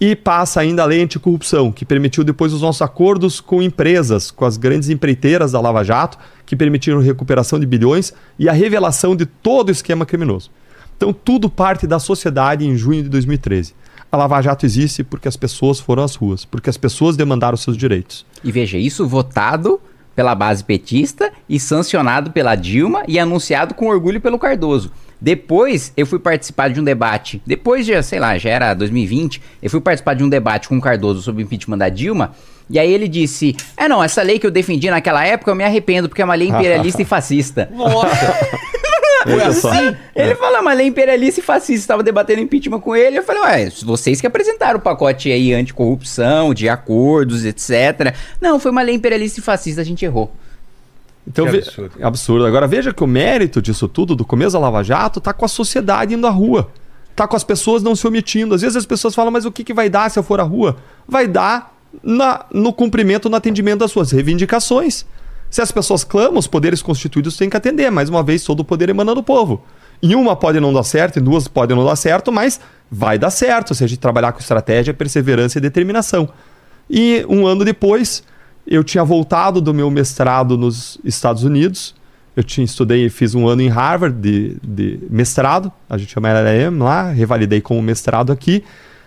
E passa ainda a lei anticorrupção, que permitiu depois os nossos acordos com empresas, com as grandes empreiteiras da Lava Jato, que permitiram recuperação de bilhões e a revelação de todo o esquema criminoso. Então tudo parte da sociedade em junho de 2013. A Lava Jato existe porque as pessoas foram às ruas, porque as pessoas demandaram seus direitos. E veja, isso votado pela base petista e sancionado pela Dilma e anunciado com orgulho pelo Cardoso. Depois eu fui participar de um debate, depois de, sei lá, já era 2020, eu fui participar de um debate com o Cardoso sobre o impeachment da Dilma, e aí ele disse: É não, essa lei que eu defendi naquela época eu me arrependo porque é uma lei imperialista e fascista. Nossa! Foi assim? Ele falou, uma lei imperialista e fascista. Estava debatendo impeachment com ele. Eu falei, ué, vocês que apresentaram o pacote aí anticorrupção, de acordos, etc. Não, foi uma lei imperialista e fascista, a gente errou. Então, Que ve- absurdo. absurdo. Agora veja que o mérito disso tudo, do começo da Lava Jato, tá com a sociedade indo à rua. Tá com as pessoas não se omitindo. Às vezes as pessoas falam, mas o que, que vai dar se eu for à rua? Vai dar na- no cumprimento, no atendimento das suas reivindicações. Se as pessoas clamam, os poderes constituídos têm que atender. Mais uma vez, todo o poder emana do povo. Em uma pode não dar certo, em duas pode não dar certo, mas vai dar certo se a gente trabalhar com estratégia, perseverança e determinação. E um ano depois, eu tinha voltado do meu mestrado nos Estados Unidos. Eu tinha estudei, fiz um ano em Harvard de, de mestrado, a gente chama LLM lá, revalidei com o mestrado aqui.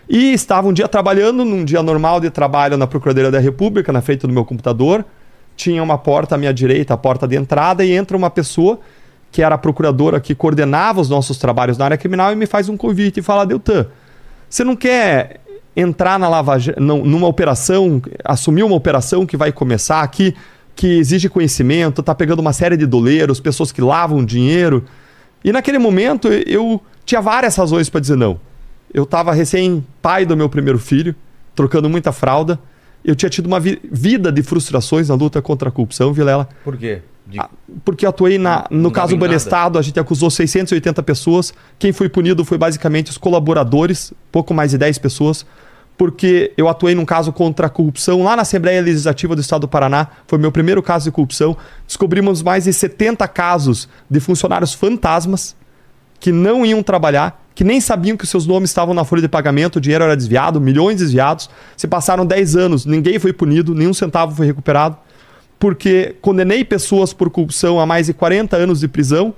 E estava um dia trabalhando, num dia normal de trabalho na Procuradoria da República, na frente do meu computador. Tinha uma porta à minha direita, a porta de entrada, e entra uma pessoa que era a procuradora que coordenava os nossos trabalhos na área criminal e me faz um convite e fala: Deltan, você não quer entrar na Lava numa operação, assumir uma operação que vai começar aqui, que exige conhecimento, tá pegando uma série de doleiros, pessoas que lavam dinheiro. E naquele momento eu tinha várias razões para dizer não. Eu estava recém pai do meu primeiro filho, trocando muita fralda. Eu tinha tido uma vi- vida de frustrações na luta contra a corrupção, Vilela. Por quê? De- Porque eu atuei na, Não no dava caso. Banestado, a gente acusou 680 pessoas. Quem foi punido foi basicamente os colaboradores, pouco mais de 10 pessoas. Porque eu atuei num caso contra a corrupção lá na Assembleia Legislativa do Estado do Paraná. Foi meu primeiro caso de corrupção. Descobrimos mais de 70 casos de funcionários fantasmas que não iam trabalhar, que nem sabiam que seus nomes estavam na folha de pagamento, o dinheiro era desviado, milhões desviados. Se passaram 10 anos, ninguém foi punido, nenhum centavo foi recuperado porque condenei pessoas por corrupção a mais de 40 anos de prisão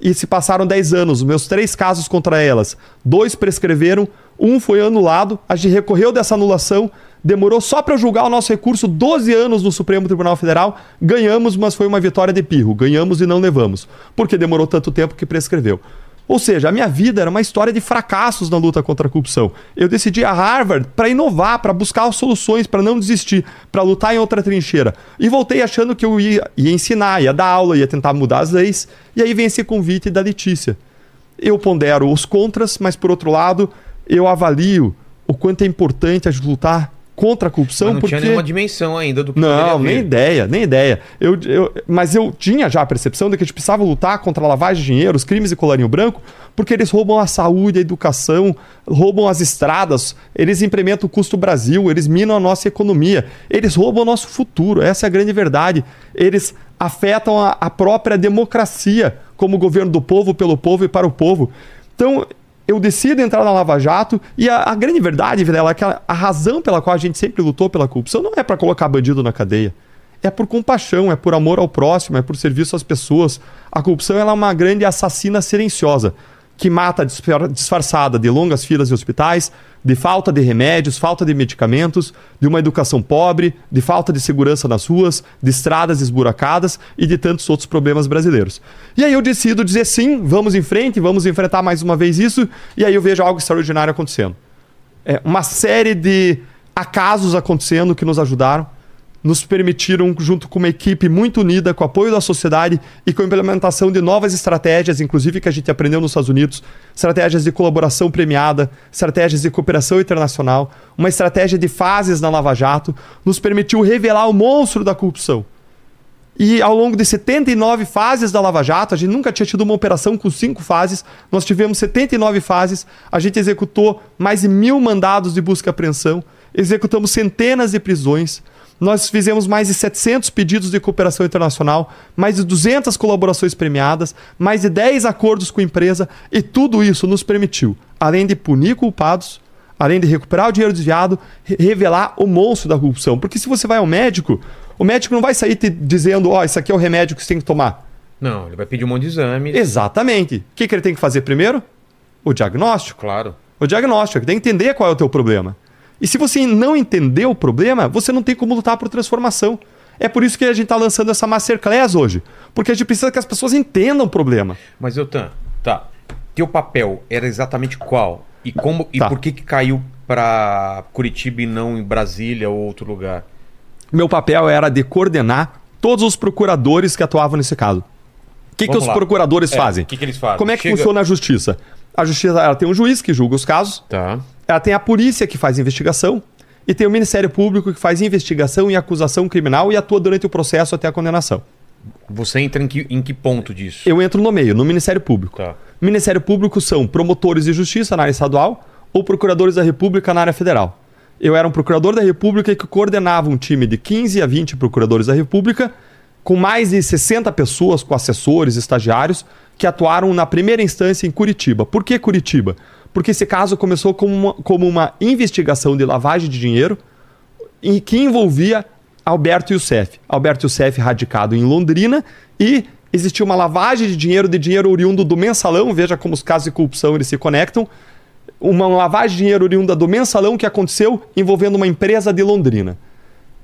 e se passaram 10 anos. Os meus três casos contra elas, dois prescreveram, um foi anulado, a gente recorreu dessa anulação, demorou só para julgar o nosso recurso 12 anos no Supremo Tribunal Federal, ganhamos, mas foi uma vitória de pirro, ganhamos e não levamos, porque demorou tanto tempo que prescreveu. Ou seja, a minha vida era uma história de fracassos na luta contra a corrupção. Eu decidi a Harvard para inovar, para buscar soluções, para não desistir, para lutar em outra trincheira. E voltei achando que eu ia, ia ensinar, ia dar aula, ia tentar mudar as leis. E aí vem esse convite da Letícia. Eu pondero os contras, mas por outro lado, eu avalio o quanto é importante a lutar contra a corrupção, Mas não porque tinha nenhuma dimensão ainda do que não, nem ideia, nem ideia. Eu, eu- mas eu tinha já a percepção de que a gente precisava lutar contra a lavagem de dinheiro, os crimes de colarinho branco, porque eles roubam a saúde, a educação, roubam as estradas, eles implementam o custo Brasil, eles minam a nossa economia, eles roubam o nosso futuro, essa é a grande verdade. Eles afetam a, a própria democracia como governo do povo, pelo povo e para o povo. Então, eu decido entrar na Lava Jato e a, a grande verdade, Vilela, é que a, a razão pela qual a gente sempre lutou pela corrupção não é para colocar bandido na cadeia. É por compaixão, é por amor ao próximo, é por serviço às pessoas. A corrupção é uma grande assassina silenciosa que mata disfar- disfarçada de longas filas de hospitais, de falta de remédios, falta de medicamentos, de uma educação pobre, de falta de segurança nas ruas, de estradas esburacadas e de tantos outros problemas brasileiros. E aí eu decido dizer sim, vamos em frente, vamos enfrentar mais uma vez isso, e aí eu vejo algo extraordinário acontecendo. É, uma série de acasos acontecendo que nos ajudaram, nos permitiram, junto com uma equipe muito unida, com o apoio da sociedade e com a implementação de novas estratégias, inclusive que a gente aprendeu nos Estados Unidos, estratégias de colaboração premiada, estratégias de cooperação internacional, uma estratégia de fases na Lava Jato, nos permitiu revelar o monstro da corrupção. E ao longo de 79 fases da Lava Jato, a gente nunca tinha tido uma operação com cinco fases, nós tivemos 79 fases, a gente executou mais de mil mandados de busca e apreensão, executamos centenas de prisões, nós fizemos mais de 700 pedidos de cooperação internacional, mais de 200 colaborações premiadas, mais de 10 acordos com empresa, e tudo isso nos permitiu, além de punir culpados, além de recuperar o dinheiro desviado, re- revelar o monstro da corrupção. Porque se você vai ao médico, o médico não vai sair te dizendo, ó, isso aqui é o remédio que você tem que tomar. Não, ele vai pedir um monte de exame. Exatamente. O que, que ele tem que fazer primeiro? O diagnóstico. Claro. O diagnóstico, ele tem que entender qual é o teu problema. E se você não entender o problema, você não tem como lutar por transformação. É por isso que a gente está lançando essa Masterclass hoje. Porque a gente precisa que as pessoas entendam o problema. Mas, Eltan, tá. Teu papel era exatamente qual? E como e Tá. por que, que caiu pra Curitiba e não em Brasília ou outro lugar? Meu papel era de coordenar todos os procuradores que atuavam nesse caso. O que, que os lá. procuradores É, fazem? o que que eles fazem? Como é que Chega- funciona a justiça? A justiça ela tem um juiz que julga os casos, Tá. Ela tem a polícia que faz investigação e tem o Ministério Público que faz investigação e acusação criminal e atua durante o processo até a condenação. Você entra em que, em que ponto disso? Eu entro no meio, no Ministério Público. Tá. Ministério Público são promotores de justiça na área estadual ou procuradores da República na área federal. Eu era um procurador da República que coordenava um time de 15 a 20 procuradores da República, com mais de 60 pessoas, com assessores, estagiários, que atuaram na primeira instância em Curitiba. Por que Curitiba? Porque esse caso começou como uma, como uma investigação de lavagem de dinheiro e que envolvia Alberto Youssef. Alberto Youssef radicado em Londrina e existia uma lavagem de dinheiro, de dinheiro oriundo do mensalão, veja como os casos de corrupção eles se conectam, uma lavagem de dinheiro oriunda do mensalão que aconteceu envolvendo uma empresa de Londrina.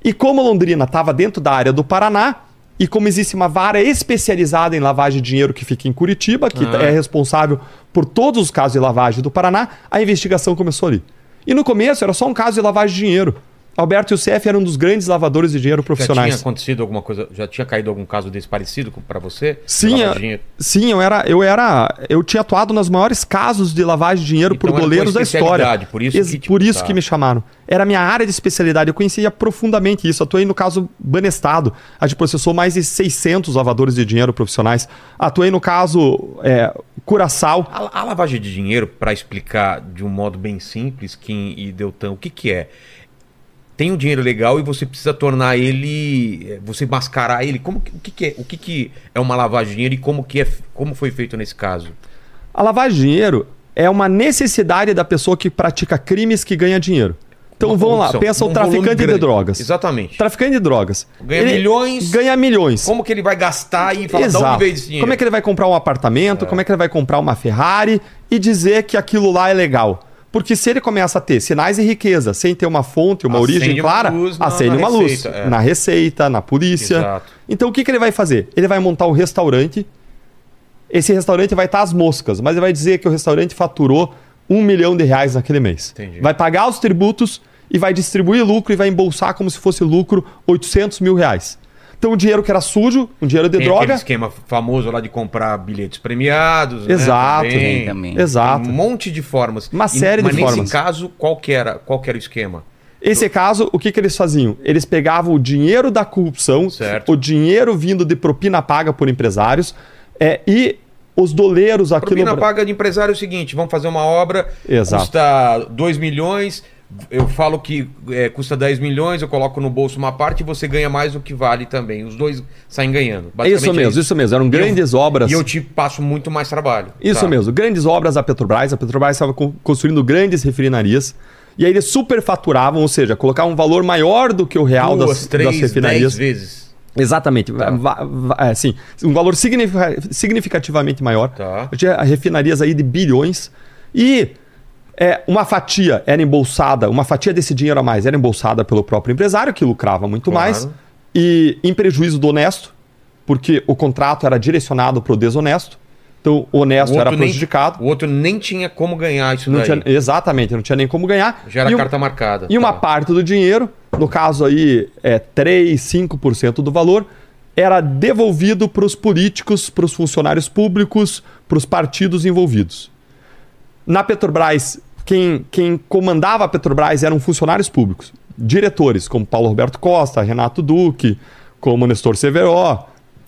E como Londrina estava dentro da área do Paraná, e como existe uma vara especializada em lavagem de dinheiro que fica em Curitiba, que Ah. é responsável por todos os casos de lavagem do Paraná, a investigação começou ali. E no começo era só um caso de lavagem de dinheiro. Alberto Youssef era um dos grandes lavadores de dinheiro Já profissionais. tinha acontecido alguma coisa? Já tinha caído algum caso desse parecido pra você? Sim, eu, sim, eu era, eu era, eu tinha atuado nos maiores casos de lavagem de dinheiro Então por goleiros da história. por isso Ex- que, tipo, por isso tá. que me chamaram. Era a minha área de especialidade, eu conhecia profundamente isso. Atuei no caso Banestado, a gente processou mais de 600 lavadores de dinheiro profissionais. Atuei no caso é, Curaçao. A, a lavagem de dinheiro, para explicar de um modo bem simples, Kim e Deltan, o que, que é? Tem um dinheiro legal e você precisa tornar ele. eh, Você mascarar ele. Como, que- o que, que é? O que, que é uma lavagem de dinheiro e como, que é, como foi feito nesse caso? A lavagem de dinheiro é uma necessidade da pessoa que pratica crimes que ganha dinheiro. Então Uma vamos lá, corrupção, pensa um o traficante de drogas. Exatamente. Traficante de drogas. Ganha milhões. Ganha milhões. Como que ele vai gastar e falar Exato. veio esse dinheiro? Como é que ele vai comprar um apartamento? Como é que ele vai comprar uma Ferrari e dizer que aquilo lá é legal? Porque se ele começa a ter sinais de riqueza sem ter uma fonte, uma Acende origem uma clara, luz na- acende uma luz receita, é. na receita, na polícia. Exato. Então o que, que ele vai fazer? Ele vai montar um restaurante. Esse restaurante vai estar às moscas, mas ele vai dizer que o restaurante faturou um milhão de reais naquele mês. Entendi. Vai pagar os tributos e vai distribuir lucro e vai embolsar como se fosse lucro 800 mil reais. Então o dinheiro que era sujo, um dinheiro de Tem aquele droga, esquema famoso lá de comprar bilhetes premiados. né? Exato. Também. Tem também. Exato. Tem um monte de formas. Uma série mas de nesse formas. caso, qual que, era, qual que era o esquema? Esse caso, o que, que eles faziam? Eles pegavam o dinheiro da corrupção, Certo. o dinheiro vindo de propina paga por empresários, é, e os doleiros aqui Propina no paga de empresário é o seguinte: vamos fazer uma obra, Exato. custa 2 milhões, eu falo que é, custa 10 milhões, eu coloco no bolso uma parte e você ganha mais do que vale também. Os dois saem ganhando. Isso Basicamente é mesmo, isso mesmo. Eram grandes eu- obras. E eu te passo muito mais trabalho. Isso Tá. mesmo, grandes obras da Petrobras. A Petrobras estava co- construindo grandes refinarias. E aí eles superfaturavam, ou seja, colocavam um valor maior do que o real Duas, das, três, das refinarias. dez vezes. Exatamente. Tá. É, sim, um valor significa- significativamente maior. Tá. Eu tinha refinarias aí de bilhões. E é, uma fatia era embolsada, uma fatia desse dinheiro a mais era embolsada pelo próprio empresário, que lucrava muito Claro. mais. E em prejuízo do honesto, porque o contrato era direcionado para o desonesto. Então o honesto O era outro nem- prejudicado. O outro nem tinha como ganhar isso Não tinha, exatamente, não tinha nem como ganhar. Já era e um- carta marcada. e uma Tá. parte do dinheiro, no caso aí é 3, 5% do valor, era devolvido para os políticos, para os funcionários públicos, para os partidos envolvidos. Na Petrobras, quem, quem comandava a Petrobras eram funcionários públicos, diretores como Paulo Roberto Costa, Renato Duque, como Nestor Severo,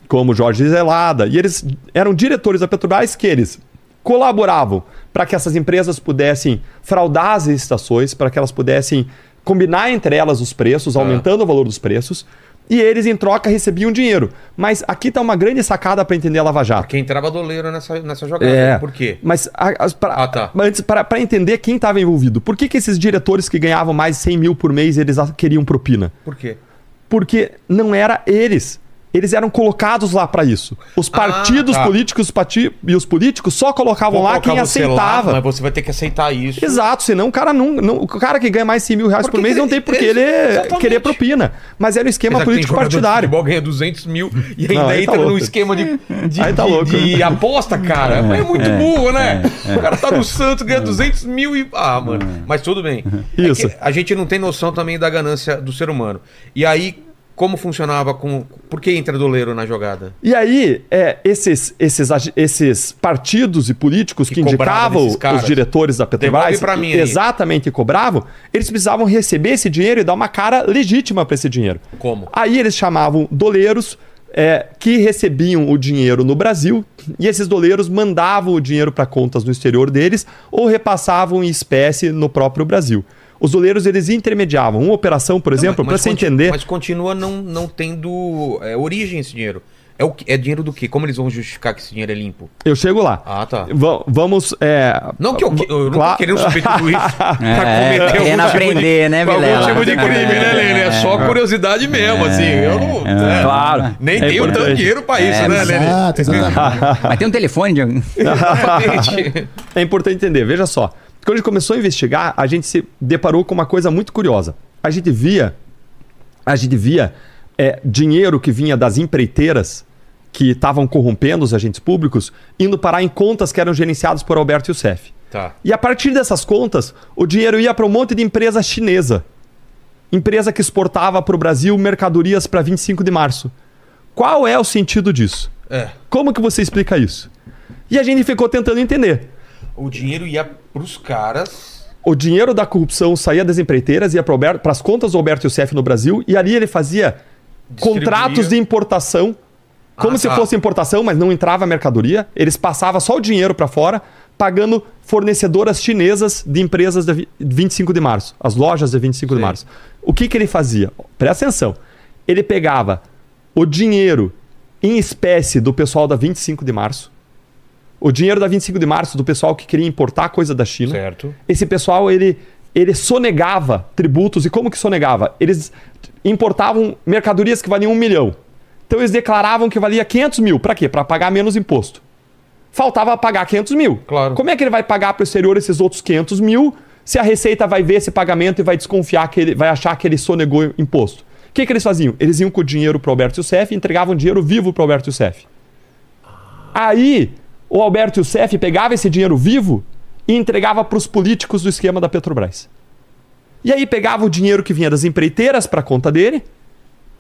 como Jorge Zelada. E eles eram diretores da Petrobras que eles colaboravam para que essas empresas pudessem fraudar as licitações, para que elas pudessem combinar entre elas os preços, aumentando o valor dos preços. E eles, em troca, recebiam dinheiro. Mas aqui está uma grande sacada para entender a Lava Jato. Quem entrava doleiro nessa, nessa jogada. É. Por quê? Mas a- as- pra- Ah, tá. antes, para entender quem estava envolvido, por que, que esses diretores que ganhavam mais de 100 mil por mês eles a- queriam propina? Por quê? Porque não era eles. Eles eram colocados lá para isso. Os partidos tá. políticos os e os políticos só colocavam Vou lá quem você lá, aceitava. mas você vai ter que aceitar isso. Exato, senão o cara não, não- O cara que ganha mais de 100 mil reais Por mês não tem por que ele- Exatamente. querer propina. Mas era o esquema que tem político partidário. futebol ganha 200 mil e ainda Não, tá entra no louco. esquema de, de, Aí tá de- louco. de aposta, cara. É, muito burro, né? O cara tá no Santos, ganha 200 mil e. Ah, mano. Mas tudo bem. É Isso. a gente não tem noção também da ganância do ser humano. E aí, como funcionava com. Por que entra doleiro na jogada? E aí, é, esses, esses, esses partidos e políticos que, Que indicavam os diretores da Petrobras, mim aí. exatamente cobravam, eles precisavam receber esse dinheiro e dar uma cara legítima para esse dinheiro. Como? Aí eles chamavam doleiros é, que recebiam o dinheiro no Brasil e esses doleiros mandavam o dinheiro para contas no exterior deles ou repassavam em espécie no próprio Brasil. Os doleiros eles intermediavam uma operação, por exemplo, para você conti- entender. Mas continua não, não tendo é, origem esse dinheiro. É, o, é dinheiro do quê? Como eles vão justificar que esse dinheiro é limpo? Eu chego lá. Ah, tá. Va- vamos. é, Não que eu, que- eu não Claro. tô querendo saber tudo isso pra É, cometer querendo algum tipo aprender, de, né, algum Vilela? tipo de crime, né, Lene? É só curiosidade mesmo, assim. Eu não. né? Claro. Nem É tenho tanto dinheiro pra isso, É, né, Lene? Exato, exatamente. Mas tem um telefone de alguém. Exatamente. É importante entender, veja só. Quando a gente começou a investigar, a gente se deparou com uma coisa muito curiosa. A gente via, a gente via é, dinheiro que vinha das empreiteiras que estavam corrompendo os agentes públicos indo parar em contas que eram gerenciadas por Alberto Youssef. Tá. E a partir dessas contas, o dinheiro ia para um monte de empresa chinesa. Empresa que exportava para o Brasil mercadorias para 25 de março. Qual é o sentido disso? É. Como que você explica isso? E a gente ficou tentando entender. O dinheiro ia pros caras. O dinheiro da corrupção saía das empreiteiras, ia para as contas do Alberto Youssef no Brasil, e ali ele fazia contratos de importação, como Ah, se tá. fosse importação, mas não entrava mercadoria. Eles passavam só o dinheiro para fora, pagando fornecedoras chinesas de empresas de vi- 25 de março, as lojas de 25 de Sim. março. O que, que ele fazia? Presta atenção. Ele pegava o dinheiro em espécie do pessoal da 25 de março, o dinheiro da 25 de março do pessoal que queria importar coisa da China. Certo. Esse pessoal, ele, ele sonegava tributos. E como que sonegava? Eles importavam mercadorias que valiam um milhão. Então eles declaravam que valia 500 mil. Para quê? Para pagar menos imposto. Faltava pagar 500 mil. Claro. Como é que ele vai pagar para o exterior esses outros 500 mil se a Receita vai ver esse pagamento e vai desconfiar que ele vai achar que ele sonegou imposto? O que, que eles faziam? Eles iam com o dinheiro para o Alberto Youssef e entregavam dinheiro vivo para o Alberto Youssef. Aí, o Alberto Youssef pegava esse dinheiro vivo e entregava para os políticos do esquema da Petrobras. E aí pegava o dinheiro que vinha das empreiteiras para a conta dele,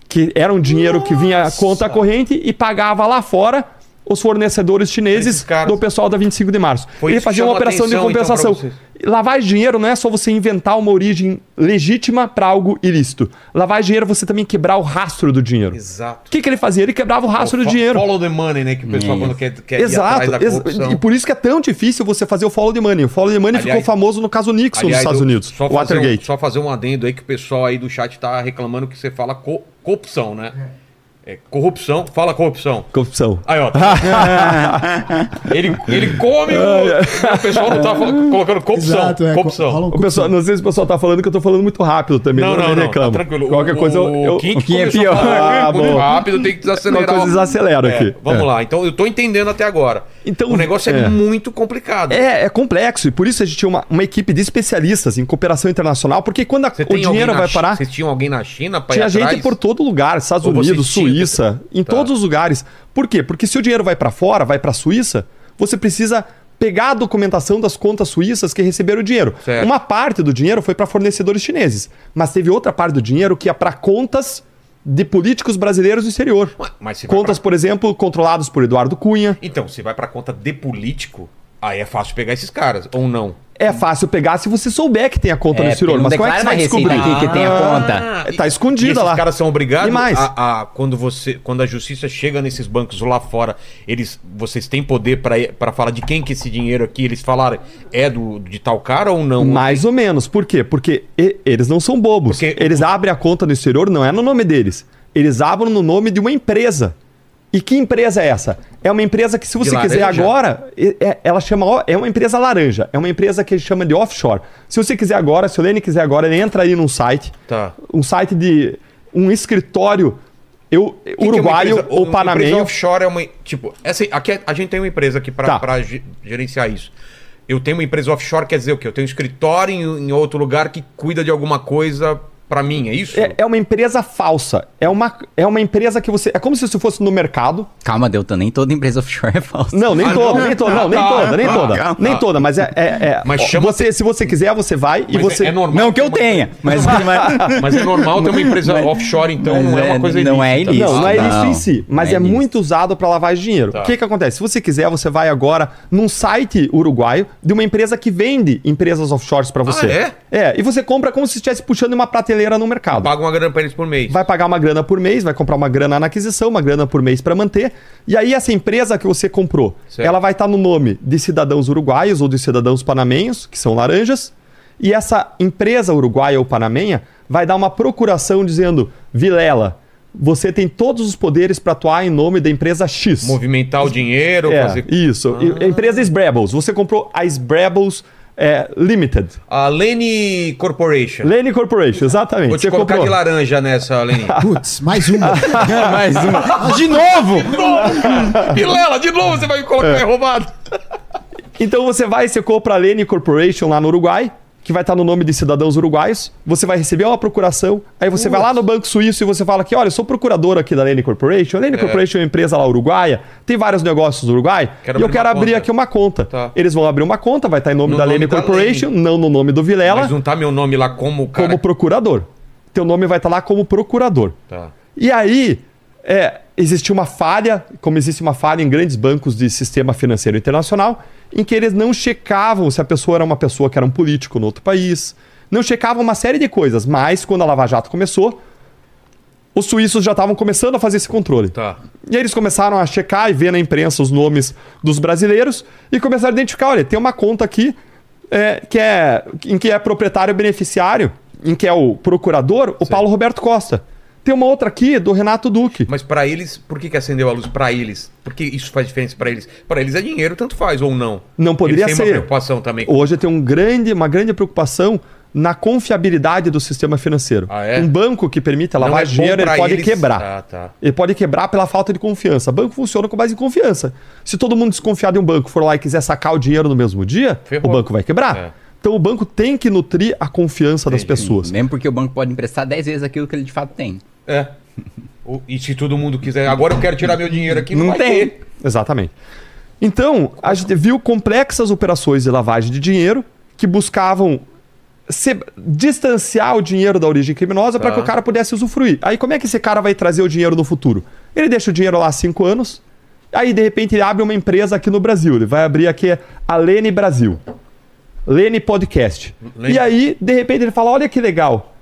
que era um dinheiro que vinha à conta corrente, e pagava lá fora os fornecedores chineses do pessoal da 25 de março. Foi Ele fazia uma operação de atenção, então, compensação. Lavagem de dinheiro não é só você inventar uma origem legítima para algo ilícito. De dinheiro é você também quebrar o rastro do dinheiro. Exato. O que, que ele fazia? Ele quebrava o rastro do Fo- dinheiro. Follow the money, né? Que o pessoal quando quer, quer ir Exato. atrás da corrupção. e por isso que é tão difícil você fazer o follow the money. O follow the money Aliás- ficou famoso no caso Nixon nos Aliás, Estados eu- Unidos. Só fazer, um, Watergate. só fazer um adendo aí que o pessoal aí do chat tá reclamando que você fala co- corrupção, né? É, corrupção, fala corrupção. Corrupção. Aí, ó. ele, ele come o. O pessoal não tá falando- colocando corrupção. Exato, é, corrupção. um O pessoal, não sei se o pessoal tá falando que eu tô falando muito rápido também. Não, não, não. reclamo. Tá tranquilo. Qualquer o, coisa eu. o eu Kim, o Kim é pior. Ah, muito bom. rápido, tem que desacelerar. Uma coisa desacelera É, aqui. Vamos É. lá. Então, eu tô entendendo até agora. Então, o negócio é, é. muito complicado. É, é complexo e por isso a gente tinha uma, uma equipe de especialistas em cooperação internacional, porque quando a- o dinheiro vai parar. Vocês tinham alguém na China pra Tinha gente atrás? por todo lugar, Estados Ou Unidos, Suíça, em Tá. todos os lugares. Por quê? Porque se o dinheiro vai para fora, vai para a Suíça, você precisa pegar a documentação das contas suíças que receberam o dinheiro. Certo. Uma parte do dinheiro foi para fornecedores chineses, mas teve outra parte do dinheiro que ia para contas de políticos brasileiros do exterior. Mas Contas, pra- por exemplo, controlados por Eduardo Cunha. Então, se vai pra conta de político, aí é fácil pegar esses caras, ou não? É fácil pegar se você souber que tem a conta no É, exterior, não mas como é que você vai descobrir? que tem a conta. É, tá e- escondida e esses lá. caras são obrigados E mais? A, a- quando você quando a justiça chega nesses bancos lá fora, eles vocês têm poder para falar de quem que esse dinheiro aqui eles falaram é do de tal cara ou não? Mais ou menos. Por quê? Porque e- eles não são bobos. Porque- Eles abrem a conta no exterior, não é no nome deles. Eles abrem no nome de uma empresa. E que empresa é essa? É uma empresa que, se você quiser agora, é- ela chama. É uma empresa laranja. É uma empresa que chama de offshore. Se você quiser agora, se o Lene quiser agora, ele entra aí num site. Tá. Um site de. Um escritório eu, Que que é uruguaio empresa- ou uma panamenho. empresa offshore é uma tipo essa aqui a gente tem uma empresa aqui Tá. para gerenciar isso. Eu tenho uma empresa offshore, quer dizer o quê? Eu tenho um escritório em, em outro lugar que cuida de alguma coisa pra mim, é isso? É, é uma empresa falsa. É uma, é uma empresa que você. É como se você fosse no mercado. Calma, Deltan, nem toda empresa offshore é falsa. Não, nem Ah, toda, não? nem toda, não, nem Ah, toda, nem ah, toda. Nem toda, mas é. é, é- Mas chama- você, se você quiser, você vai e Mas você. é, é normal. Não que eu uma- tenha, mas, mas, Mas é normal ter uma empresa Mas- offshore, então mas não é é- uma coisa não é ilícita. ilícito. Não, não é isso em si, mas é é, ilícito. muito usado para de dinheiro. Tá. O que, que acontece? Se você quiser, você vai agora num site uruguaio de uma empresa que vende empresas offshores para você. é? É, e você compra como se estivesse puxando uma prateleira no mercado. Paga uma grana pra eles por mês. Vai pagar uma grana por mês, vai comprar uma grana na aquisição, uma grana por mês para manter. E aí essa empresa que você comprou, Certo. ela vai estar no nome de cidadãos uruguaios ou de cidadãos panamenhos, que são laranjas. E essa empresa uruguaia ou panamenha vai dar uma procuração dizendo: Vilela, você tem todos os poderes para atuar em nome da empresa X. Movimentar o dinheiro, É, fazer. Isso. E A empresa Sbrabbles. Você comprou a Sbrabbles é, Limited. A Lene Corporation. Lane Corporation, exatamente. Vou te Você colocar comprou. de laranja nessa, Lene. Putz, mais uma. mais uma. De novo! Vilela, de novo você vai me colocar é. roubado. Então você vai você compra a Lene Corporation lá no Uruguai, que vai estar no nome de cidadãos uruguaios. Você vai receber uma procuração. Aí você vai lá no Banco Suíço e você fala que, olha, eu sou procurador aqui da Lene Corporation. A Lene Corporation é uma empresa lá uruguaia, tem vários negócios no Uruguai. Quero e eu quero abrir conta. aqui uma conta. Tá. Eles vão abrir uma conta, vai estar em nome No da nome Lene da Corporation, Lene. não no nome do Vilela, Mas não tá meu nome lá como cara. como procurador. Teu nome vai estar lá como procurador. Tá. E aí, é, existiu uma falha, como existe uma falha em grandes bancos de sistema financeiro internacional, em que eles não checavam se a pessoa era uma pessoa que era um político no outro país, não checavam uma série de coisas, mas quando a Lava Jato começou, os suíços já estavam começando a fazer esse controle. Tá. E aí eles começaram a checar e ver na imprensa os nomes dos brasileiros e começaram a identificar, olha, tem uma conta aqui é, que é, em que é proprietário beneficiário, em que é o procurador, o Paulo Roberto Costa. Tem uma outra aqui do Renato Duque. Mas pra eles, por que, que acendeu a luz pra eles? Por que isso faz diferença pra eles? Pra eles é dinheiro, tanto faz ou não. Não poderia eles têm ser. uma preocupação também. Hoje tem um grande, uma grande preocupação na confiabilidade do sistema financeiro. Ah, é? Um banco que permite a lavagem é de dinheiro, ele pode eles- quebrar. Ah, tá. Ele pode quebrar pela falta de confiança. Banco funciona com base em confiança. Se todo mundo desconfiar de um banco for lá e quiser sacar o dinheiro no mesmo dia, Ferrou. o banco vai quebrar. É. Então o banco tem que nutrir a confiança das Entendi. pessoas. Mesmo porque o banco pode emprestar 10 vezes aquilo que ele de fato tem. É. E se todo mundo quiser, agora eu quero tirar meu dinheiro aqui, não, Não tem. ter. Exatamente. Então, a gente viu complexas operações de lavagem de dinheiro que buscavam se- distanciar o dinheiro da origem criminosa para Tá. que o cara pudesse usufruir. Aí como é que esse cara vai trazer o dinheiro no futuro? Ele deixa o dinheiro lá há cinco anos, Aí, de repente, ele abre uma empresa aqui no Brasil. Ele vai abrir aqui a Lene Brasil. Lene Podcast. Lene- E aí, de repente, ele fala: olha que legal.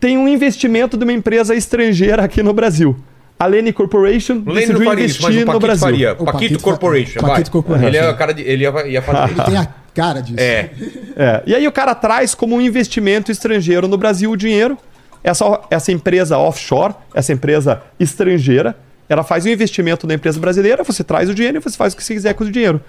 Tem um investimento de uma empresa estrangeira aqui no Brasil. A Lene Corporation Lênin decidiu faria investir o no Paquito Brasil. faria. O Paquito, Paquito Corporation, Paquito. Corporation. Ele é o cara de, ele ia, ia fazer Ele tem a cara disso. É. É, E aí o cara traz como um investimento estrangeiro no Brasil o dinheiro. Essa, essa empresa offshore, essa empresa estrangeira, ela faz um investimento na empresa brasileira, você traz o dinheiro e você faz o que você quiser com o dinheiro.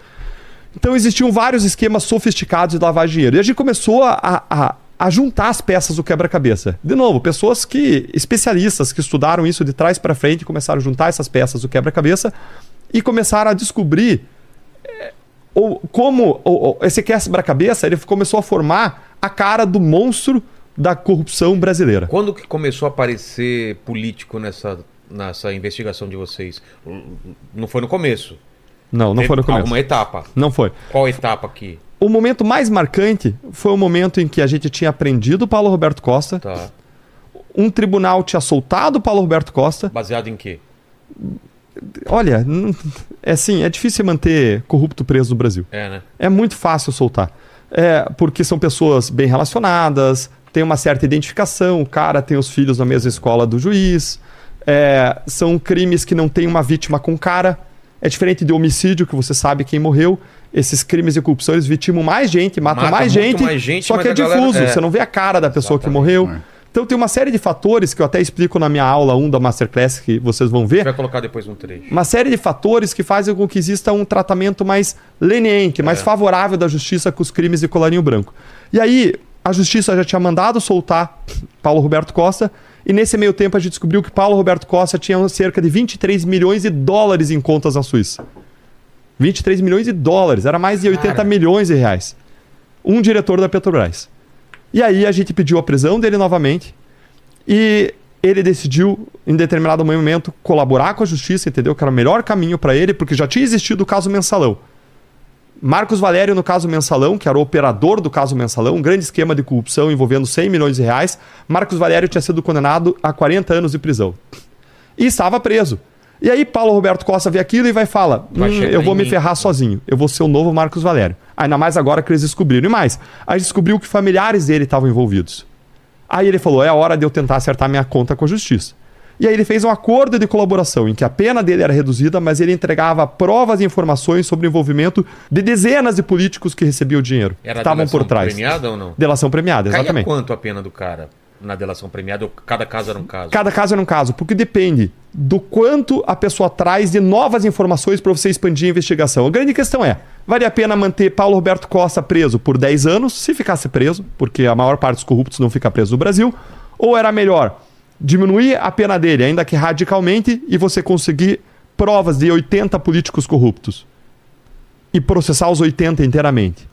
Então existiam vários esquemas sofisticados de lavar dinheiro. E a gente começou a, a, a juntar as peças do quebra-cabeça. De novo, pessoas que, especialistas que estudaram isso de trás para frente, começaram a juntar essas peças do quebra-cabeça e começaram a descobrir ou como ou- ou esse quebra-cabeça ele começou a formar a cara do monstro da corrupção brasileira. Quando que começou a aparecer político nessa, nessa investigação de vocês? Não foi no começo. Não, não Teve foi no começo. Alguma etapa. Não foi. Qual etapa aqui? O momento mais marcante foi o momento em que a gente tinha prendido o Paulo Roberto Costa, Tá. um tribunal tinha soltado o Paulo Roberto Costa. Baseado em quê? Olha, é assim, é difícil manter corrupto preso no Brasil. É, né? É muito fácil soltar. É, porque são pessoas bem relacionadas, tem uma certa identificação, o cara tem os filhos na mesma escola do juiz. é, são crimes que não tem uma vítima com cara. É diferente de homicídio, que você sabe quem morreu. Esses crimes de corrupção, eles vitimam mais gente, matam Mata mais, gente, mais gente, só que é galera- difuso. é. Você não vê a cara da pessoa que Exatamente. morreu. Então tem uma série de fatores que eu até explico na minha aula 1 da Masterclass, que vocês vão A ver gente vai colocar depois um trecho. uma série de fatores que fazem com que exista um tratamento mais leniente, mais É. favorável da justiça com os crimes de colarinho branco. E aí, a justiça já tinha mandado soltar Paulo Roberto Costa, e nesse meio tempo a gente descobriu que Paulo Roberto Costa tinha cerca de 23 milhões de dólares em contas na Suíça. 23 milhões de dólares, era mais de 80 Cara. milhões de reais. Um diretor da Petrobras. E aí a gente pediu a prisão dele novamente. E ele decidiu, em determinado momento, colaborar com a justiça, entendeu? Que era o melhor caminho para ele, porque já tinha existido o caso Mensalão. Marcos Valério, no caso Mensalão, que era o operador do caso Mensalão, um grande esquema de corrupção envolvendo 100 milhões de reais, Marcos Valério tinha sido condenado a 40 anos de prisão. E estava preso. E aí Paulo Roberto Costa vê aquilo e vai falar: Vai "Hum, eu vou me mim." ferrar sozinho, eu vou ser o novo Marcos Valério. Ainda mais agora que eles descobriram. E mais, a gente descobriu que familiares dele estavam envolvidos. Aí ele falou: é a hora de eu tentar acertar minha conta com a justiça. E aí ele fez um acordo de colaboração em que a pena dele era reduzida, mas ele entregava provas e informações sobre o envolvimento de dezenas de políticos que recebiam dinheiro, que Era estavam por delação trás. premiada ou não? Delação premiada, exatamente. quanto a pena do cara na delação premiada? Ou cada caso era um caso? Cada caso era um caso, porque depende do quanto a pessoa traz de novas informações para você expandir a investigação. A grande questão é: vale a pena manter Paulo Roberto Costa preso por 10 anos, se ficasse preso, porque a maior parte dos corruptos não fica preso no Brasil, ou era melhor diminuir a pena dele, ainda que radicalmente, e você conseguir provas de 80 políticos corruptos e processar os 80 inteiramente?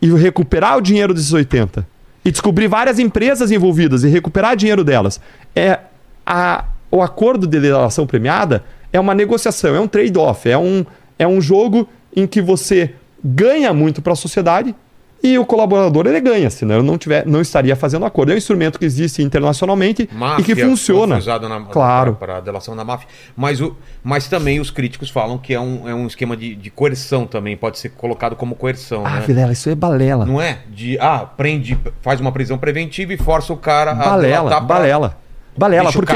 e recuperar o dinheiro desses 80 e descobrir várias empresas envolvidas e recuperar dinheiro delas. É a, o acordo de delação premiada é uma negociação, é um trade-off, é um, é um jogo em que você ganha muito para a sociedade e o colaborador ele ganha, senão ele não, tiver, não estaria fazendo acordo. É um instrumento que existe internacionalmente Máfia, e que funciona. na, Claro. Para a delação da máfia. Mas, o, mas também os críticos falam que é um, é um esquema de, de coerção também, pode ser colocado como coerção. Ah, né? Vilela, isso é balela. Não é? De, ah, prende, faz uma prisão preventiva e força o cara a Balela, pra- balela. Balela, o porque,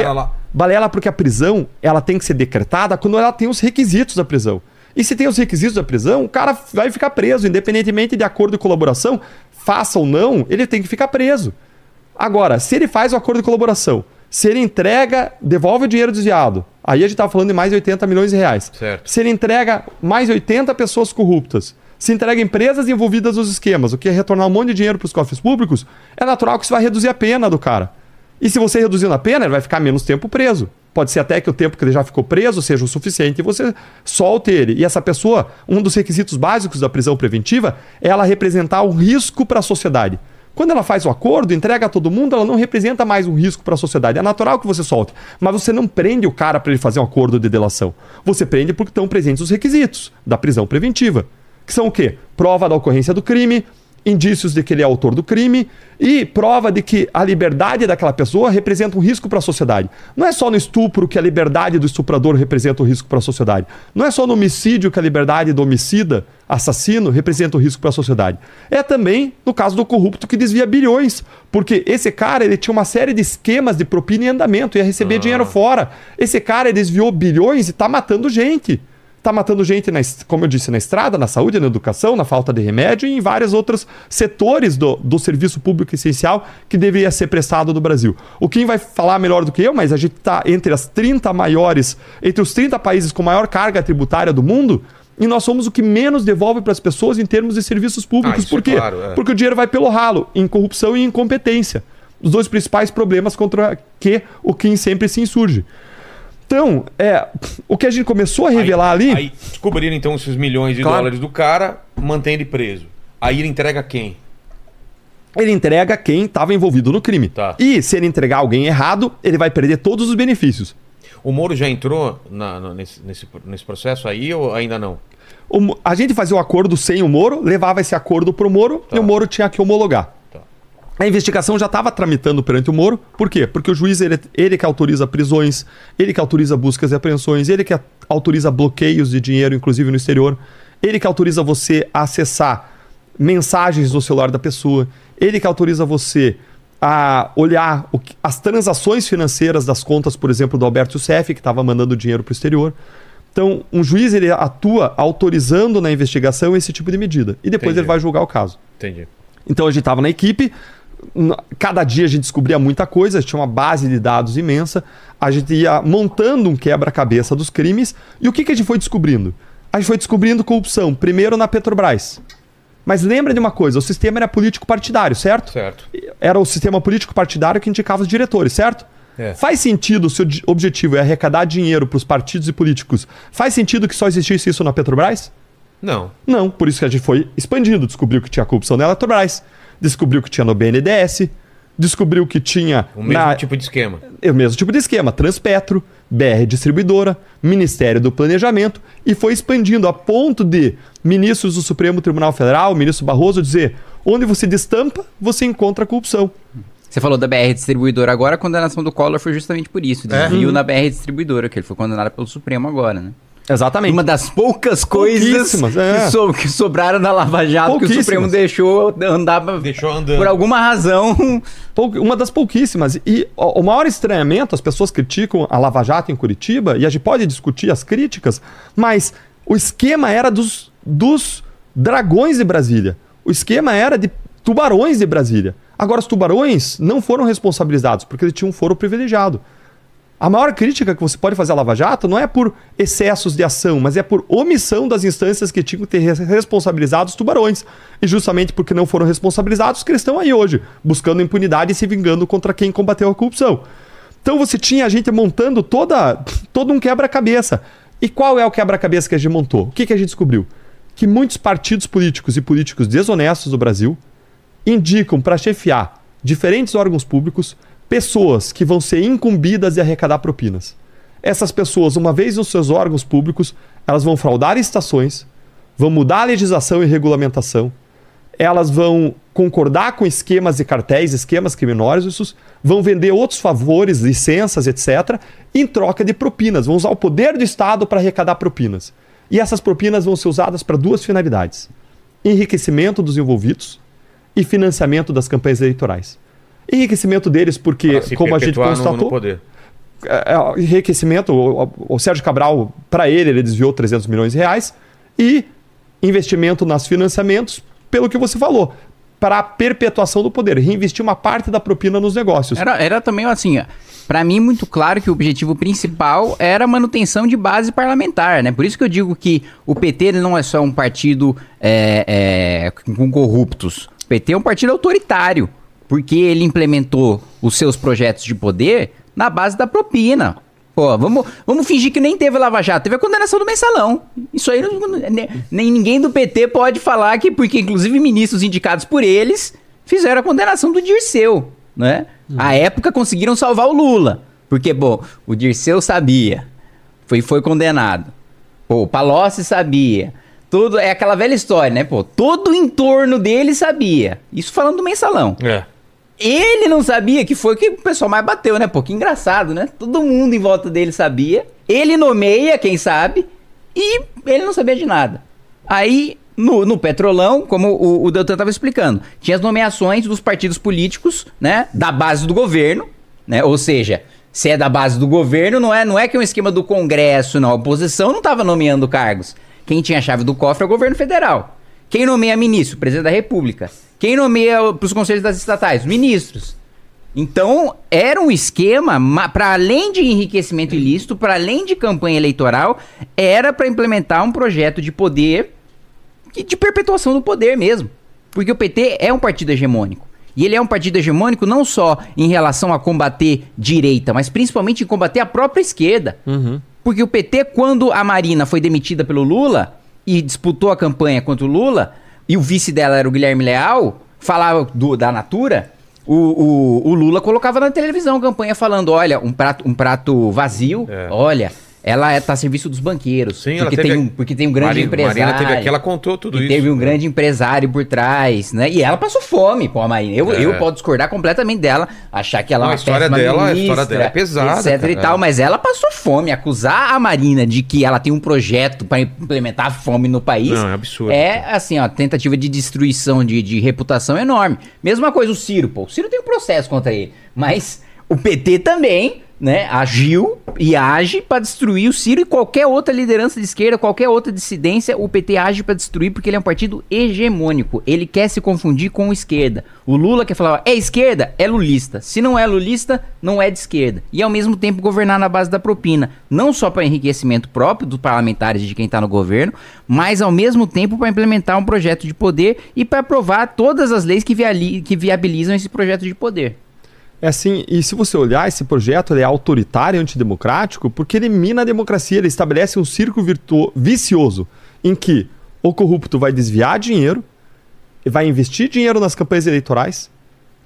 balela porque a prisão ela tem que ser decretada quando ela tem os requisitos da prisão. E se tem os requisitos da prisão, o cara vai ficar preso, independentemente de acordo de colaboração, faça ou não, ele tem que ficar preso. Agora, se ele faz o acordo de colaboração, se ele entrega, devolve o dinheiro desviado, aí a gente tá falando de mais de 80 milhões de reais. Certo. Se ele entrega mais 80 pessoas corruptas, se entrega empresas envolvidas nos esquemas, o que é retornar um monte de dinheiro para os cofres públicos, é natural que isso vai reduzir a pena do cara. E se você reduzindo a pena, ele vai ficar menos tempo preso. Pode ser até que o tempo que ele já ficou preso seja o suficiente e você solte ele. E essa pessoa, um dos requisitos básicos da prisão preventiva é ela representar um risco para a sociedade. Quando ela faz o acordo, entrega a todo mundo, ela não representa mais um risco para a sociedade. É natural que você solte. Mas você não prende o cara para ele fazer um acordo de delação. Você prende porque estão presentes os requisitos da prisão preventiva. Que são o quê? Prova da ocorrência do crime, indícios de que ele é autor do crime e prova de que a liberdade daquela pessoa representa um risco para a sociedade. Não é só no estupro que a liberdade do estuprador representa um risco para a sociedade. Não é só no homicídio que a liberdade do homicida, assassino, representa um risco para a sociedade. É também no caso do corrupto que desvia bilhões, porque esse cara ele tinha uma série de esquemas de propina em andamento, ia receber dinheiro fora. Esse cara desviou bilhões e está matando gente está matando gente, na, como eu disse, na estrada, na saúde, na educação, na falta de remédio e em vários outros setores do, do serviço público essencial que deveria ser prestado no Brasil. O Kim vai falar melhor do que eu, mas a gente está entre as 30 maiores, entre os 30 países com maior carga tributária do mundo. E nós somos o que menos devolve para as pessoas em termos de serviços públicos. Ah, Por é quê? claro, é. Porque o dinheiro vai pelo ralo, em corrupção e incompetência. Os dois principais problemas contra que o Kim sempre se insurge. Então, é, o que a gente começou a revelar ali. Aí descobriram então esses milhões de Claro. dólares do cara, mantém ele preso. Aí ele entrega quem? ele entrega quem estava envolvido no crime. Tá. E se ele entregar alguém errado, ele vai perder todos os benefícios. O Moro já entrou na- na- nesse, nesse, nesse processo aí ou ainda não? O a gente fazia o acordo sem o Moro, levava esse acordo pro Moro e o Moro tinha que homologar. A investigação já estava tramitando perante o Moro. Por quê? Porque o juiz ele, ele que autoriza prisões, ele que autoriza buscas e apreensões, ele que autoriza bloqueios de dinheiro, inclusive no exterior, ele que autoriza você a acessar mensagens no celular da pessoa, ele que autoriza você a olhar que- as transações financeiras das contas, por exemplo, do Alberto Youssef, que estava mandando dinheiro para o exterior. Então, um juiz ele atua autorizando na investigação esse tipo de medida. E depois Entendi. ele vai julgar o caso. Entendi. Então a gente estava na equipe, cada dia a gente descobria muita coisa, tinha uma base de dados imensa, a gente ia montando um quebra-cabeça dos crimes, e o que, que a gente foi descobrindo? A gente foi descobrindo corrupção, primeiro na Petrobras. Mas lembra de uma coisa, o sistema era político partidário, certo? Certo. Era o sistema político partidário que indicava os diretores, certo? É. Faz sentido, se o objetivo é arrecadar dinheiro para os partidos e políticos, faz sentido que só existisse isso na Petrobras? Não. Não, por isso que a gente foi expandindo. Descobriu que tinha corrupção na Eletrobras, descobriu que tinha no BNDES, descobriu que tinha O mesmo na- tipo de esquema. é o mesmo tipo de esquema, Transpetro, BR Distribuidora, Ministério do Planejamento, e foi expandindo a ponto de ministros do Supremo Tribunal Federal, o ministro Barroso, dizer onde você destampa, você encontra corrupção. Você falou da BR Distribuidora agora, a condenação do Collor foi justamente por isso. Desvio na BR Distribuidora, que ele foi condenado pelo Supremo agora, né? Exatamente. Uma das poucas coisas é. que, so- que sobraram na Lava Jato que o. Supremo deixou andar Deixou andando. por alguma razão. Uma das pouquíssimas. E o o maior estranhamento, as pessoas criticam a Lava Jato em Curitiba, e a gente pode discutir as críticas, mas o esquema era dos, dos dragões de Brasília. O esquema era de tubarões de Brasília. Agora, os tubarões não foram responsabilizados, porque eles tinham um foro privilegiado. A maior crítica que você pode fazer à Lava Jato não é por excessos de ação, mas é por omissão das instâncias que tinham que ter res- responsabilizado os tubarões. E justamente porque não foram responsabilizados, que eles estão aí hoje, buscando impunidade e se vingando contra quem combateu a corrupção. Então você tinha a gente montando toda, todo um quebra-cabeça. E qual é o quebra-cabeça que a gente montou? O que, que a gente descobriu? Que muitos partidos políticos e políticos desonestos do Brasil indicam para chefiar diferentes órgãos públicos pessoas que vão ser incumbidas de arrecadar propinas. Essas pessoas, uma vez nos seus órgãos públicos, elas vão fraudar estações, vão mudar a legislação e regulamentação, elas vão concordar com esquemas e cartéis, esquemas criminosos, vão vender outros favores, licenças, etc., em troca de propinas. Vão usar o poder do Estado para arrecadar propinas. E essas propinas vão ser usadas para duas finalidades: enriquecimento dos envolvidos e financiamento das campanhas eleitorais. Enriquecimento deles porque, como a gente perpetuar no- constatou, no poder. é, é, enriquecimento, o, o- Sérgio Cabral, para ele, ele desviou 300 milhões de reais, e investimento nos financiamentos, pelo que você falou, para a perpetuação do poder, reinvestir uma parte da propina nos negócios. Era, era também assim, ó, pra mim muito claro que o objetivo principal era a manutenção de base parlamentar, né? Por isso que eu digo que o PT ele não é só um partido é, é, com corruptos. O PT é um partido autoritário, porque ele implementou os seus projetos de poder na base da propina. Pô, vamos, vamos fingir que nem teve Lava Jato, teve a condenação do mensalão. Isso aí, não- nem, nem ninguém do PT pode falar que, porque inclusive ministros indicados por eles fizeram a condenação do Dirceu, né? À época conseguiram salvar o Lula, porque, bom, o Dirceu sabia, foi, foi condenado. Pô, o Palocci sabia, Todo, é aquela velha história, né, pô? Todo o entorno dele sabia. Isso falando do mensalão. É. Ele não sabia que foi que o pessoal mais bateu, né? Pô, que engraçado, né? Todo mundo em volta dele sabia. Ele nomeia, quem sabe, e ele não sabia de nada. Aí, no, no Petrolão, como o, o Deltan estava explicando, tinha as nomeações dos partidos políticos, né? Da base do governo, né? Ou seja, se é da base do governo, não é, não é que é um esquema do Congresso, não. A oposição não estava nomeando cargos. Quem tinha a chave do cofre é o governo federal. Quem nomeia ministro? O presidente da República. Quem nomeia para os conselhos das estatais? Ministros. Então, era um esquema, para além de enriquecimento ilícito, para além de campanha eleitoral, era para implementar um projeto de poder, de perpetuação do poder mesmo. Porque o PT é um partido hegemônico. E ele é um partido hegemônico não só em relação a combater direita, mas principalmente em combater a própria esquerda. Uhum. Porque o PT, quando a Marina foi demitida pelo Lula e disputou a campanha contra o Lula, e o vice dela era o Guilherme Leal, falava do, da Natura, o, o, o, Lula colocava na televisão a campanha falando: olha, um prato, um prato vazio, é. olha, ela está é, a serviço dos banqueiros. Sim, porque, tem um, porque tem um grande Marina, empresário. Marina teve aqui, ela contou tudo e isso. Teve um né? grande empresário por trás, né? E ela passou fome, pô, a Marina. Eu, é. eu posso discordar completamente dela, achar que ela Não, é uma a história dela, ministra, a história dela é pesada. Etc cara. e tal, mas ela passou fome. Acusar a Marina de que ela tem um projeto para implementar a fome no país. Não, é absurdo. É, assim, ó, tentativa de destruição de, de reputação enorme. Mesma coisa o Ciro, pô. O Ciro tem um processo contra ele. Mas o PT também né, agiu e age para destruir o Ciro e qualquer outra liderança de esquerda, qualquer outra dissidência, o PT age para destruir porque ele é um partido hegemônico. Ele quer se confundir com esquerda. O Lula quer falar, é esquerda, é lulista. Se não é lulista, não é de esquerda. E ao mesmo tempo governar na base da propina, não só para enriquecimento próprio dos parlamentares de quem está no governo, mas ao mesmo tempo para implementar um projeto de poder e para aprovar todas as leis que, que viabilizam esse projeto de poder. É assim, e se você olhar, esse projeto é autoritário e antidemocrático porque ele mina a democracia, ele estabelece um círculo vicioso em que o corrupto vai desviar dinheiro, vai investir dinheiro nas campanhas eleitorais,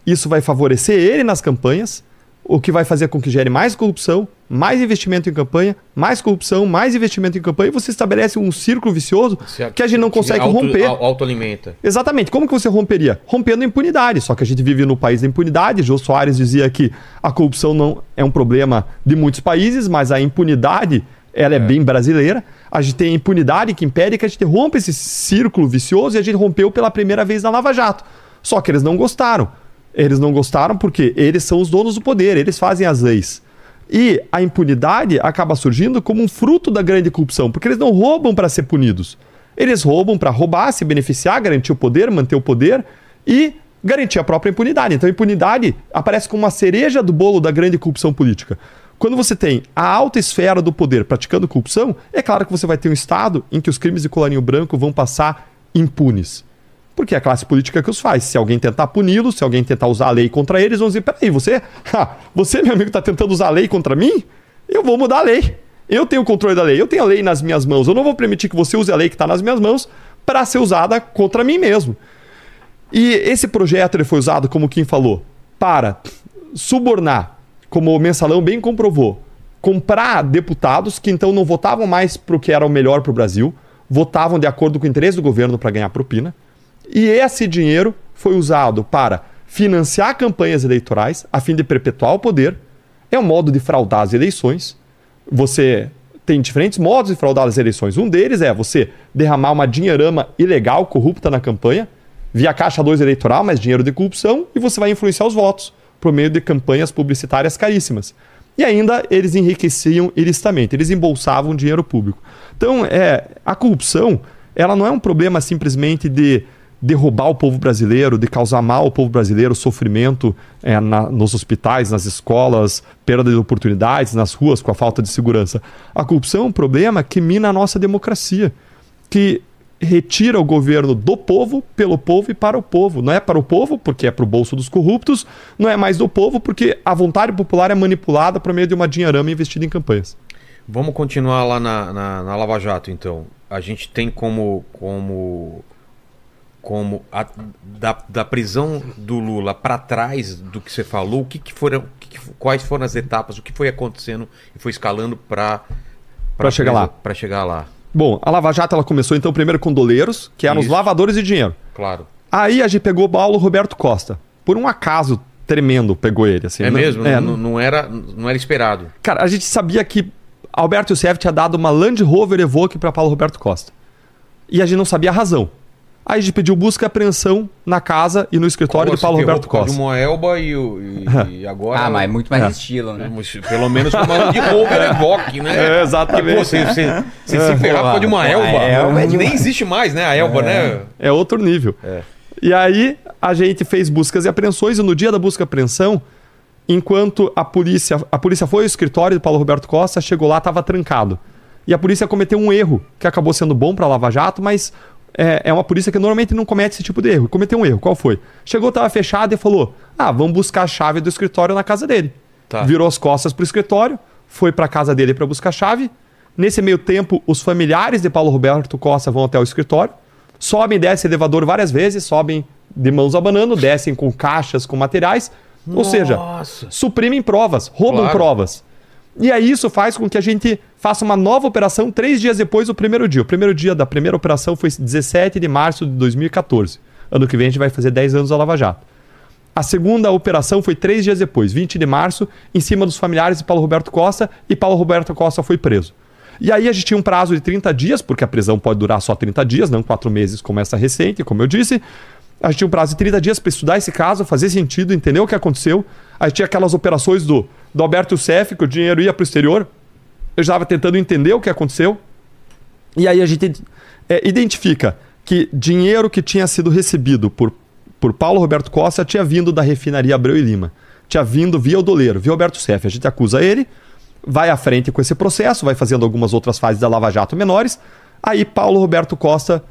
isso vai favorecer ele nas campanhas, o que vai fazer com que gere mais corrupção, mais investimento em campanha, mais corrupção, mais investimento em campanha, e você estabelece um círculo vicioso que a gente não consegue auto, romper. Autoalimenta. Exatamente. Como que você romperia? Rompendo a impunidade. Só que a gente vive no país da impunidade. Jô Soares dizia que a corrupção não é um problema de muitos países, mas a impunidade ela é, é, bem brasileira. A gente tem a impunidade que impede que a gente rompa esse círculo vicioso e a gente rompeu pela primeira vez na Lava Jato. Só que eles não gostaram. Eles não gostaram porque eles são os donos do poder, eles fazem as leis. E a impunidade acaba surgindo como um fruto da grande corrupção, porque eles não roubam para ser punidos. Eles roubam para roubar, se beneficiar, garantir o poder, manter o poder e garantir a própria impunidade. Então a impunidade aparece como uma cereja do bolo da grande corrupção política. Quando você tem a alta esfera do poder praticando corrupção, é claro que você vai ter um Estado em que os crimes de colarinho branco vão passar impunes. Porque é a classe política que os faz. Se alguém tentar puni-lo, se alguém tentar usar a lei contra eles, vão dizer: peraí, você, você, meu amigo, está tentando usar a lei contra mim? Eu vou mudar a lei. Eu tenho o controle da lei, eu tenho a lei nas minhas mãos. Eu não vou permitir que você use a lei que está nas minhas mãos para ser usada contra mim mesmo. E esse projeto ele foi usado, como quem falou, para subornar, como o mensalão bem comprovou, comprar deputados que então não votavam mais para o que era o melhor para o Brasil, votavam de acordo com o interesse do governo para ganhar propina. E esse dinheiro foi usado para financiar campanhas eleitorais a fim de perpetuar o poder. É um modo de fraudar as eleições. Você tem diferentes modos de fraudar as eleições. Um deles é você derramar uma dinheirama ilegal, corrupta na campanha, via caixa 2 eleitoral, mas dinheiro de corrupção, e você vai influenciar os votos por meio de campanhas publicitárias caríssimas. E ainda eles enriqueciam ilicitamente, eles embolsavam dinheiro público. Então, é, a corrupção, ela não é um problema simplesmente de derrubar o povo brasileiro, de causar mal ao povo brasileiro, sofrimento é, na, nos hospitais, nas escolas, perda de oportunidades, nas ruas com a falta de segurança. A corrupção é um problema que mina a nossa democracia, que retira o governo do povo, pelo povo e para o povo. Não é para o povo, porque é para o bolso dos corruptos, não é mais do povo, porque a vontade popular é manipulada por meio de uma dinheirama investida em campanhas. Vamos continuar lá na, na, na Lava Jato, então. A gente tem como, como como a, da, da prisão do Lula para trás do que você falou, o que, que foram, que, quais foram as etapas, o que foi acontecendo e foi escalando para para chegar lá. Para chegar lá. Bom, a Lava Jato ela começou então primeiro com doleiros, que eram Isso. os lavadores de dinheiro. Claro. Aí a gente pegou o Paulo Roberto Costa. Por um acaso tremendo pegou ele. Assim, É Não- mesmo? É, não, não era, não era esperado. Cara, a gente sabia que Alberto Youssef tinha dado uma Land Rover Evoque para Paulo Roberto Costa. E a gente não sabia a razão. Aí a gente pediu busca e apreensão na casa e no escritório do Paulo ferrou Roberto Costa. De Moelba e, o- e, e agora. Ah, mas muito mais É. estilo, né? Pelo menos uma Land Rover Evoque, né? É, exatamente. Pô, você, você, você se ferrar por de uma Pô, Elba. Elba é Nem existe mais, né? A Elba, né? É outro nível. E aí a gente fez buscas e apreensões e no dia da busca e apreensão, enquanto a polícia, a polícia foi ao escritório do Paulo Roberto Costa, chegou lá, estava trancado. E a polícia cometeu um erro que acabou sendo bom para Lava Jato, mas é, é uma polícia que normalmente não comete esse tipo de erro. Cometeu um erro. Qual foi? Chegou, estava fechado e falou: "Ah, vamos buscar a chave do escritório na casa dele". Tá. Virou as costas pro escritório, foi para casa dele para buscar a chave. Nesse meio tempo, os familiares de Paulo Roberto Costa vão até o escritório, sobem e descem elevador várias vezes, sobem de mãos abanando, descem com caixas, com materiais. Ou seja, Nossa. suprimem provas, roubam Claro. provas. E aí isso faz com que a gente faça uma nova operação três dias depois do primeiro dia. O primeiro dia da primeira operação foi 17 de março de 2014. Ano que vem a gente vai fazer 10 anos da Lava Jato. A segunda operação foi três dias depois, 20 de março, em cima dos familiares de Paulo Roberto Costa, e Paulo Roberto Costa foi preso. E aí a gente tinha um prazo de 30 dias, porque a prisão pode durar só 30 dias, não quatro meses como essa recente, como eu disse. A gente tinha um prazo de 30 dias para estudar esse caso, fazer sentido, entender o que aconteceu. A gente tinha aquelas operações do, do Alberto Cef, que o dinheiro ia para o exterior. Eu estava tentando entender o que aconteceu. E aí a gente é, identifica que dinheiro que tinha sido recebido por, por Paulo Roberto Costa tinha vindo da refinaria Abreu e Lima. Tinha vindo via o doleiro, via Alberto Cef. A gente acusa ele, vai à frente com esse processo, vai fazendo algumas outras fases da Lava Jato menores. Aí Paulo Roberto Costa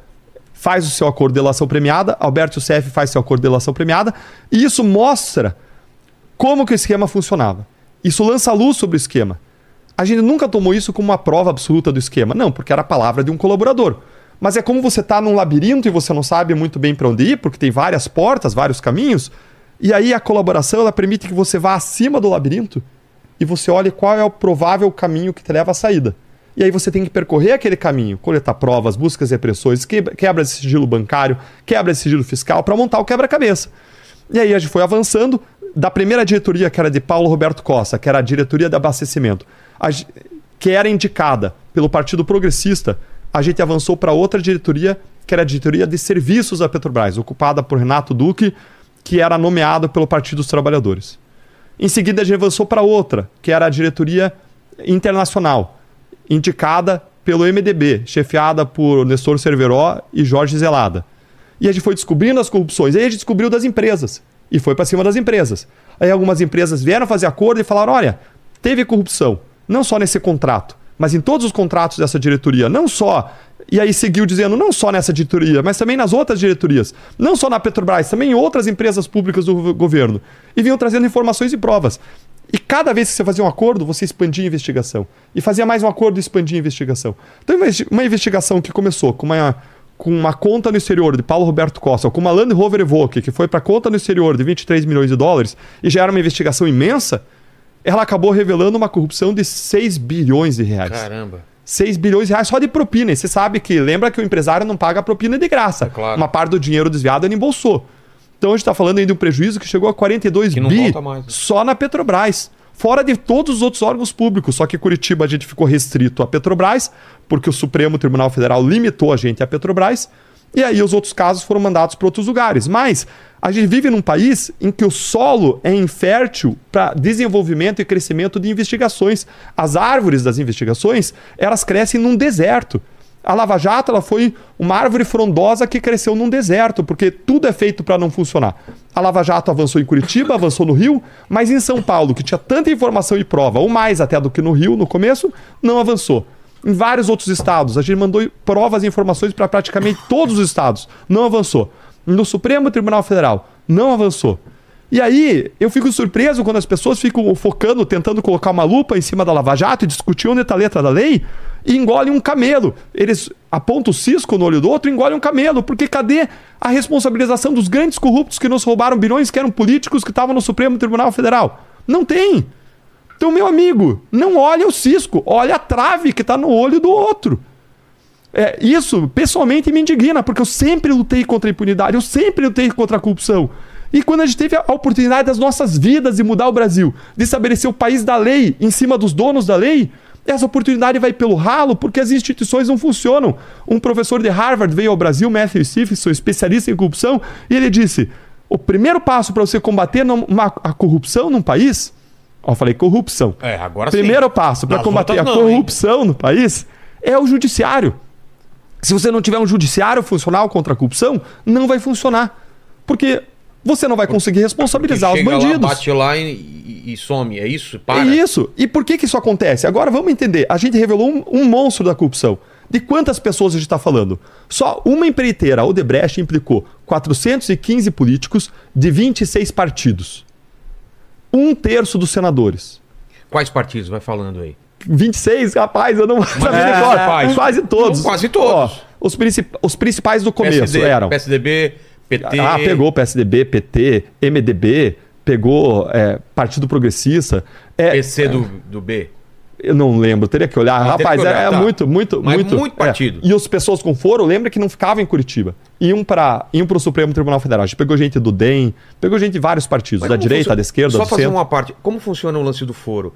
faz o seu acordo de delação premiada, Alberto Cef faz seu acordo de delação premiada, e isso mostra como que o esquema funcionava. Isso lança luz sobre o esquema. A gente nunca tomou isso como uma prova absoluta do esquema. Não, porque era a palavra de um colaborador. Mas é como você está num labirinto e você não sabe muito bem para onde ir, porque tem várias portas, vários caminhos. E aí a colaboração ela permite que você vá acima do labirinto e você olhe qual é o provável caminho que te leva à saída. E aí você tem que percorrer aquele caminho, coletar provas, buscas repressões, que- quebra de sigilo bancário, quebra de sigilo fiscal para montar o quebra-cabeça. E aí a gente foi avançando da primeira diretoria, que era de Paulo Roberto Costa, que era a diretoria de abastecimento, a que era indicada pelo Partido Progressista, a gente avançou para outra diretoria, que era a diretoria de serviços da Petrobras, ocupada por Renato Duque, que era nomeado pelo Partido dos Trabalhadores. Em seguida, a gente avançou para outra, que era a diretoria internacional, indicada pelo MDB, chefiada por Nestor Cerveró e Jorge Zelada. E a gente foi descobrindo as corrupções. Aí a gente descobriu das empresas. E foi para cima das empresas. Aí algumas empresas vieram fazer acordo e falaram: olha, teve corrupção. Não só nesse contrato, mas em todos os contratos dessa diretoria. Não só. E aí seguiu dizendo, não só nessa diretoria, mas também nas outras diretorias. Não só na Petrobras, também em outras empresas públicas do go- governo. E vinham trazendo informações e provas. E cada vez que você fazia um acordo, você expandia a investigação. E fazia mais um acordo e expandia a investigação. Então, uma investi- uma investigação que começou com uma, com uma conta no exterior de Paulo Roberto Costa, ou com uma Land Rover Evoque, que foi para conta no exterior de 23 milhões de dólares, e já era uma investigação imensa, ela acabou revelando uma corrupção de 6 bilhões de reais. Caramba. 6 bilhões de reais só de propina. E você sabe que lembra que o empresário não paga a propina de graça. É claro. Uma parte do dinheiro desviado ele embolsou. Então a gente está falando aí de um prejuízo que chegou a 42 Que bi né? só na Petrobras. Fora de todos os outros órgãos públicos. Só que Curitiba a gente ficou restrito à Petrobras, porque o Supremo Tribunal Federal limitou a gente à Petrobras. E aí os outros casos foram mandados para outros lugares. Mas a gente vive num país em que o solo é infértil para desenvolvimento e crescimento de investigações. As árvores das investigações, elas crescem num deserto. A Lava Jato ela foi uma árvore frondosa que cresceu num deserto, porque tudo é feito para não funcionar. A Lava Jato avançou em Curitiba, avançou no Rio, mas em São Paulo, que tinha tanta informação e prova, ou mais até do que no Rio no começo, não avançou. Em vários outros estados, a gente mandou provas e informações para praticamente todos os estados, não avançou. No Supremo Tribunal Federal, não avançou. E aí, eu fico surpreso quando as pessoas ficam focando, tentando colocar uma lupa em cima da Lava Jato e discutir onde está a letra da lei e engolem um camelo. Eles apontam o cisco no olho do outro e engolem um camelo, porque cadê a responsabilização dos grandes corruptos que nos roubaram bilhões, que eram políticos que estavam no Supremo Tribunal Federal? Não tem. Então, meu amigo, não olha o cisco, olha a trave que está no olho do outro. É, isso, pessoalmente, me indigna, porque eu sempre lutei contra a impunidade, eu sempre lutei contra a corrupção. E quando a gente teve a oportunidade das nossas vidas de mudar o Brasil, de estabelecer o país da lei em cima dos donos da lei, essa oportunidade vai pelo ralo porque as instituições não funcionam. Um professor de Harvard veio ao Brasil, Matthew Stephenson, especialista em corrupção, e ele disse: o primeiro passo para você combater a corrupção num país. Ó, eu falei corrupção. É, agora Primeiro sim. passo para combater a não, hein? corrupção no país é o judiciário. Se você não tiver um judiciário funcional contra a corrupção, não vai funcionar. Porque você não vai conseguir responsabilizar os bandidos. Lá, bate lá e, e- some. É isso? Para. É isso. E por que, que isso acontece? Agora vamos entender. A gente revelou um, um monstro da corrupção. De quantas pessoas a gente está falando? Só uma empreiteira, a Odebrecht, implicou 415 políticos de 26 partidos. Um terço dos senadores. Quais partidos? Vai falando aí. 26, rapaz, eu não saber é, rapaz. Quase todos. Quase todos. Ó, os, princip- os principais do começo PSD, eram. PSDB, PT. Ah, pegou PSDB, PT, MDB, pegou é, Partido Progressista. É, PC do, do B. Eu não lembro, teria que olhar. Rapaz, que olhar, é, tá. muito, muito, Mas muito. muito é. partido. E as pessoas com foro, lembra que não ficavam em Curitiba. Iam para iam o Supremo Tribunal Federal. A gente pegou gente do DEM, pegou gente de vários partidos, Mas da direita, funciona- da esquerda, Só do fazer centro. uma parte. Como funciona o lance do foro?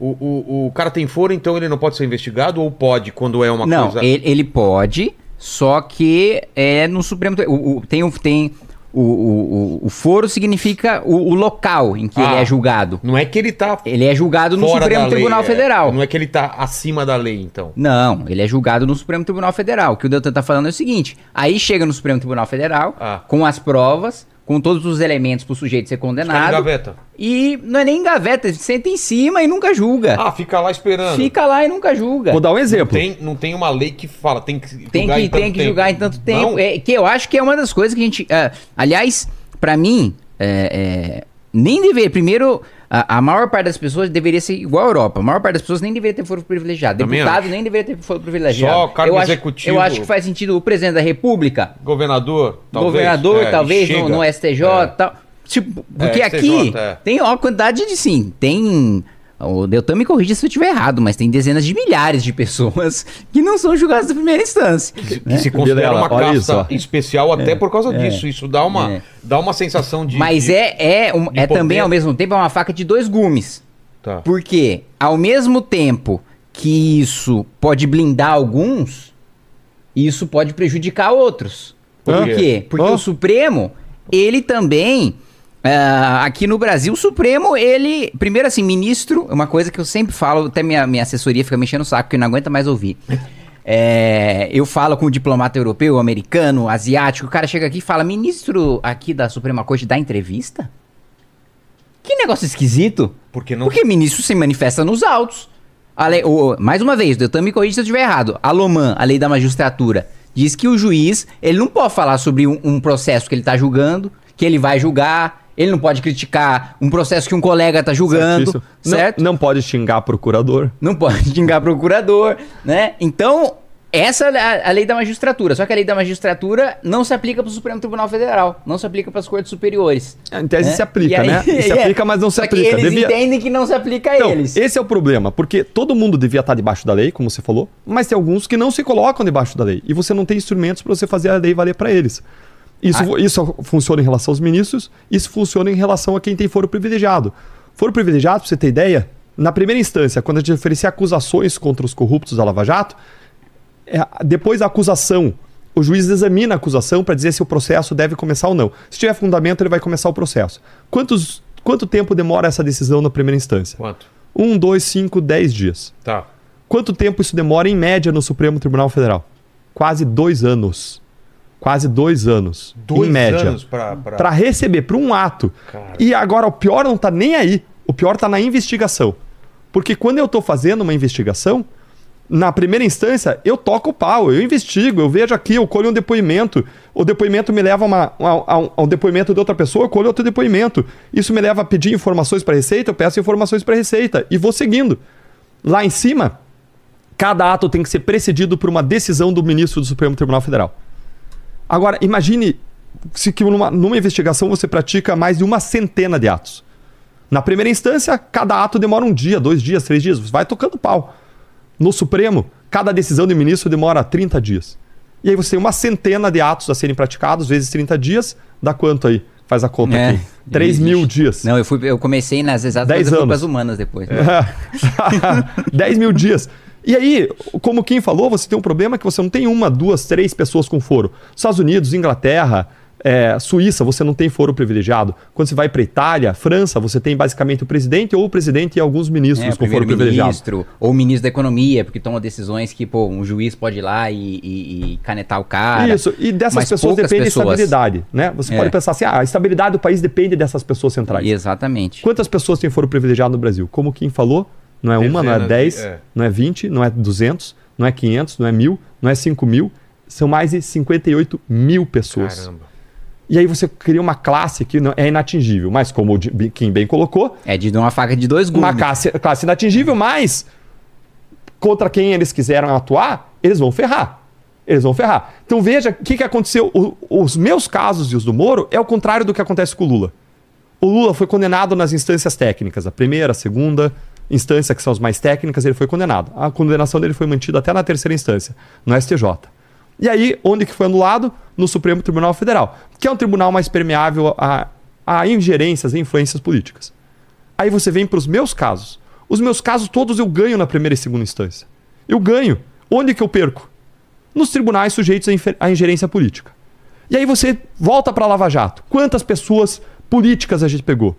O, o, o cara tem foro, então ele não pode ser investigado ou pode quando é uma não, coisa. ele, ele pode, só que é no Supremo. O, o- tem o, tem o, o, o, foro significa o, o local em que Ah. ele é julgado. Não é que ele tá Ele é julgado no Supremo da lei, Tribunal é. Federal. Não é que ele tá acima da lei, então. Não, ele é julgado no Supremo Tribunal Federal. O que o Deltan tá falando é o seguinte: aí chega no Supremo Tribunal Federal, Ah. com as provas, com todos os elementos pro sujeito ser Fica em condenado. gaveta. E não é nem gaveta, ele senta em cima e nunca julga. Ah, fica lá esperando. Fica lá e nunca julga. Vou dar um Não exemplo. tem, não tem uma lei que fala, tem que Tem julgar que, em tanto tem que tempo. julgar em tanto tempo. Não? É, que eu acho que é uma das coisas que a gente. ah, aliás, pra mim, é, é, nem deveria. Primeiro, a, a maior parte das pessoas deveria ser igual à Europa. A maior parte das pessoas nem deveria ter foro privilegiado. Também Deputado acho. nem deveria ter foro privilegiado. Só cargo eu acho, executivo. Eu acho que faz sentido o presidente da República, Governador, talvez. governador, é, talvez, no, no STJ É. tal. Tipo, porque É, aqui STJ, é. tem uma quantidade de sim, tem. O Deltan me corrija se eu estiver errado, mas tem dezenas de milhares de pessoas que não são julgadas na primeira instância. Que se considera uma olha casta isso, especial até por causa disso. Isso dá uma, é. dá uma sensação de. Mas de- é, é, um- de é também, ao mesmo tempo, é uma faca de dois gumes. Tá. Porque, ao mesmo tempo que isso pode blindar alguns, isso pode prejudicar outros. Por Por quê? quê? Porque Ah. o Supremo, ele também. Ah, aqui no Brasil, o Supremo, ele. Primeiro, assim, ministro, é uma coisa que eu sempre falo, até minha, minha assessoria fica mexendo o saco, que não aguenta mais ouvir. É, eu falo com o diplomata europeu, americano, asiático, o cara chega aqui e fala: ministro aqui da Suprema Corte dá entrevista? Que negócio esquisito. Porque não. Porque ministro se manifesta nos autos. A lei- o- mais uma vez, Deltan me corrija se eu estiver errado. A Loman, a lei da magistratura, diz que o juiz ele não pode falar sobre um, um processo que ele está julgando, que ele vai julgar, ele não pode criticar um processo que um colega está julgando. Não- certo? Não, pode xingar procurador. Não pode xingar procurador, né? Então, essa é a, a lei da magistratura. Só que a lei da magistratura não se aplica para o Supremo Tribunal Federal, não se aplica para as cortes superiores. Em tese né? se aplica, aí- né? Se é. aplica, mas não se aplica. Eles Devia- entendem que não se aplica a Então, eles. esse é o problema, porque todo mundo devia estar debaixo da lei, como você falou, mas tem alguns que não se colocam debaixo da lei. E você não tem instrumentos para você fazer a lei valer para eles. Isso, Ah. isso funciona em relação aos ministros, isso funciona em relação a quem tem foro privilegiado. Foro privilegiado, pra você ter ideia, na primeira instância, quando a gente oferecia acusações contra os corruptos da Lava Jato, é, depois da acusação, o juiz examina a acusação para dizer se o processo deve começar ou não. Se tiver fundamento, ele vai começar o processo. Quantos, quanto tempo demora essa decisão na primeira instância? Quanto? Um, dois, cinco, dez dias. Tá. Quanto tempo isso demora em média no Supremo Tribunal Federal? Quase dois anos. Quase dois anos. Dois em média. Para receber, para um ato. Cara. E agora o pior não tá nem aí. O pior tá na investigação. Porque quando eu tô fazendo uma investigação, na primeira instância, eu toco o pau, eu investigo, eu vejo aqui, eu colho um depoimento. O depoimento me leva a, uma- a- a um, a um depoimento de outra pessoa, eu colho outro depoimento. Isso me leva a pedir informações para a Receita, eu peço informações para a Receita e vou seguindo. Lá em cima, cada ato tem que ser precedido por uma decisão do ministro do Supremo Tribunal Federal. Agora, imagine se que numa, numa investigação você pratica mais de uma centena de atos. Na primeira instância, cada ato demora um dia, dois dias, três dias. Você vai tocando pau. No Supremo, Cada decisão de ministro demora 30 dias. E aí você tem uma centena de atos a serem praticados, vezes 30 dias, dá quanto aí? Faz a conta É, aqui. 3 não mil dias. Não, eu, fui, eu comecei nas exatas Dez mas eu fui anos. pras humanas depois. 10 mil dias. E aí, como quem falou, você tem um problema que você não tem uma, duas, três pessoas com foro. Estados Unidos, Inglaterra, é, Suíça, você não tem foro privilegiado. Quando você vai para Itália, França, você tem basicamente o presidente ou o presidente e alguns ministros É, com foro privilegiado. primeiro-ministro ou o ministro da economia, porque toma decisões que, pô, um juiz pode ir lá e, e- e canetar o cara. Isso, e dessas mas pessoas depende pessoas. a estabilidade, né? Você É. pode pensar assim, ah, a estabilidade do país depende dessas pessoas centrais. Exatamente. Quantas pessoas têm foro privilegiado no Brasil? Como quem falou, não é uma, não é Dezenas de- 10, é. não é 20, não é 200, não é 500, não é 1000, não é 5 mil. São mais de 58 mil pessoas. Caramba. E aí você cria uma classe que não- é inatingível. Mas como o Kim bem colocou, É de dar uma faca de dois gumes. uma classe, classe inatingível, mas contra quem eles quiseram atuar, eles vão ferrar. Eles vão ferrar. Então veja o que, que aconteceu. O- os meus casos e os do Moro é o contrário do que acontece com o Lula. O Lula foi condenado nas instâncias técnicas, a primeira, a segunda instância, que são as mais técnicas, ele foi condenado. A condenação dele foi mantida até na terceira instância, no STJ. E aí, onde que foi anulado? No Supremo Tribunal Federal, que é um tribunal mais permeável a, a ingerências e influências políticas. Aí você vem para os meus casos. Os meus casos todos eu ganho na primeira e segunda instância. Eu ganho. Onde que eu perco? Nos tribunais sujeitos à ingerência política. E aí você volta para Lava Jato. Quantas pessoas políticas a gente pegou?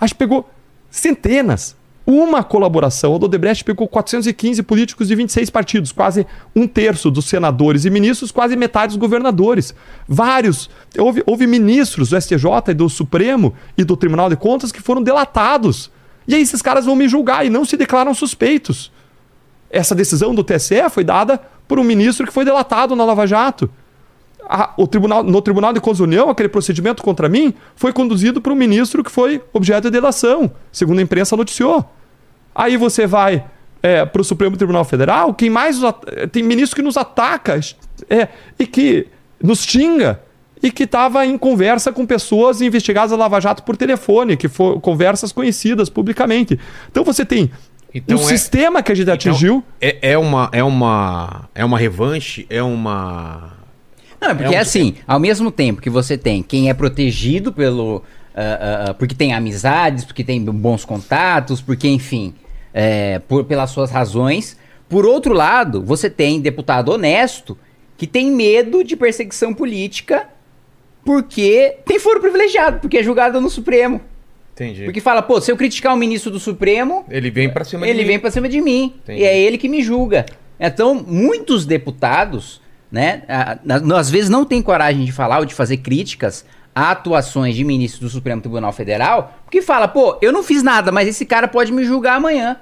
A gente pegou centenas. Uma colaboração. O Odebrecht pegou 415 políticos de 26 partidos, quase um terço dos senadores e ministros, quase metade dos governadores. Vários. Houve, houve ministros do STJ e do Supremo e do Tribunal de Contas que foram delatados. E aí esses caras vão me julgar e não se declaram suspeitos. Essa decisão do TSE foi dada por um ministro que foi delatado na Lava Jato. A- o tribunal, no Tribunal de Contas União, aquele procedimento contra mim foi conduzido por um ministro que foi objeto de delação, segundo a imprensa noticiou. Aí você vai para o Supremo Tribunal Federal, quem mais tem ministro que nos ataca é, e que nos xinga e que estava em conversa com pessoas investigadas da Lava Jato por telefone, que foram conversas conhecidas publicamente. Então você tem Então o é- sistema que a gente Então, atingiu. é, é uma é uma é uma revanche, é uma Não, é porque É um- assim, ao mesmo tempo que você tem quem é protegido pelo. ah, ah, porque tem amizades, porque tem bons contatos, porque, enfim, é, por, pelas suas razões. Por outro lado, você tem deputado honesto que tem medo de perseguição política porque tem foro privilegiado, porque é julgado no Supremo. Entendi. Porque fala, pô, se eu criticar o ministro do Supremo, Ele vem pra cima de ele mim. vem pra cima de mim. Entendi. E é ele que me julga. Então, muitos deputados, né, às vezes não têm coragem de falar ou de fazer críticas atuações de ministros do Supremo Tribunal Federal, porque fala, pô, eu não fiz nada, mas esse cara pode me julgar amanhã.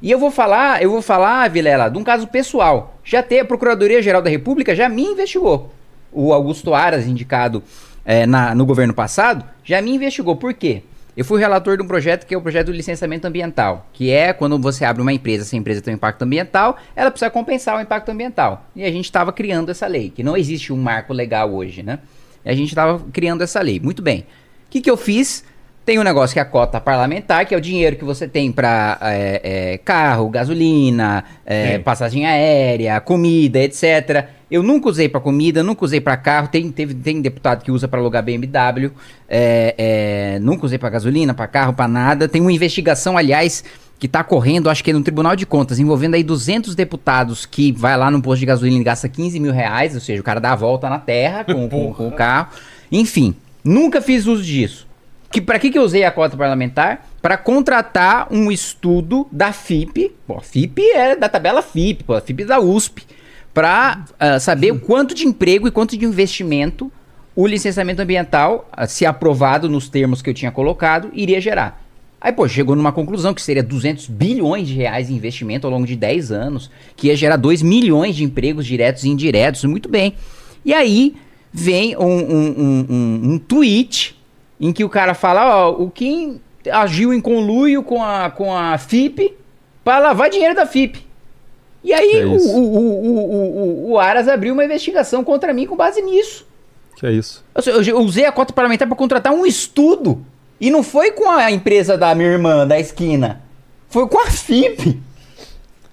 E eu vou falar, eu vou falar, Vilela, de um caso pessoal. Já tem a Procuradoria-Geral da República já me investigou. O Augusto Aras, indicado eh, na- no governo passado, já me investigou. Por quê? Eu fui relator de um projeto que é o projeto do licenciamento ambiental, que é quando você abre uma empresa, se a empresa tem um impacto ambiental, ela precisa compensar o impacto ambiental. E a gente estava criando essa lei, que não existe um marco legal hoje, né? E a gente estava criando essa lei. Muito bem. O que, que eu fiz? Tem um negócio que é a cota parlamentar, que é o dinheiro que você tem para carro, gasolina, é, passagem aérea, comida, etc. Eu nunca usei para comida, nunca usei para carro. Tem, teve, tem deputado que usa para alugar BMW. é, é, nunca usei para gasolina, para carro, para nada. Tem uma investigação, aliás, que tá correndo, acho que é no Tribunal de Contas, envolvendo aí 200 deputados que vai lá no posto de gasolina e gasta 15 mil reais, ou seja, o cara dá a volta na terra com, com, com o carro. Enfim, nunca fiz uso disso. Que, para que, que eu usei a cota parlamentar? Para contratar um estudo da FIP. Pô, a FIP é da tabela FIP, pô, a FIP é da USP. Para saber o quanto de emprego e quanto de investimento o licenciamento ambiental, ah, se aprovado nos termos que eu tinha colocado, iria gerar. Aí, pô, chegou numa conclusão que seria 200 bilhões de reais em investimento ao longo de 10 anos, que ia gerar 2 milhões de empregos diretos e indiretos, muito bem. E aí vem um, um, um, um, tweet em que o cara fala, ó, o Kim agiu em conluio com a, com a FIP para lavar dinheiro da FIP. E aí É o, o, o, o, Aras abriu uma investigação contra mim com base nisso. Que é isso. Eu, eu- eu usei a cota parlamentar para contratar um estudo. E não foi com a empresa da minha irmã da esquina. Foi com a FIP.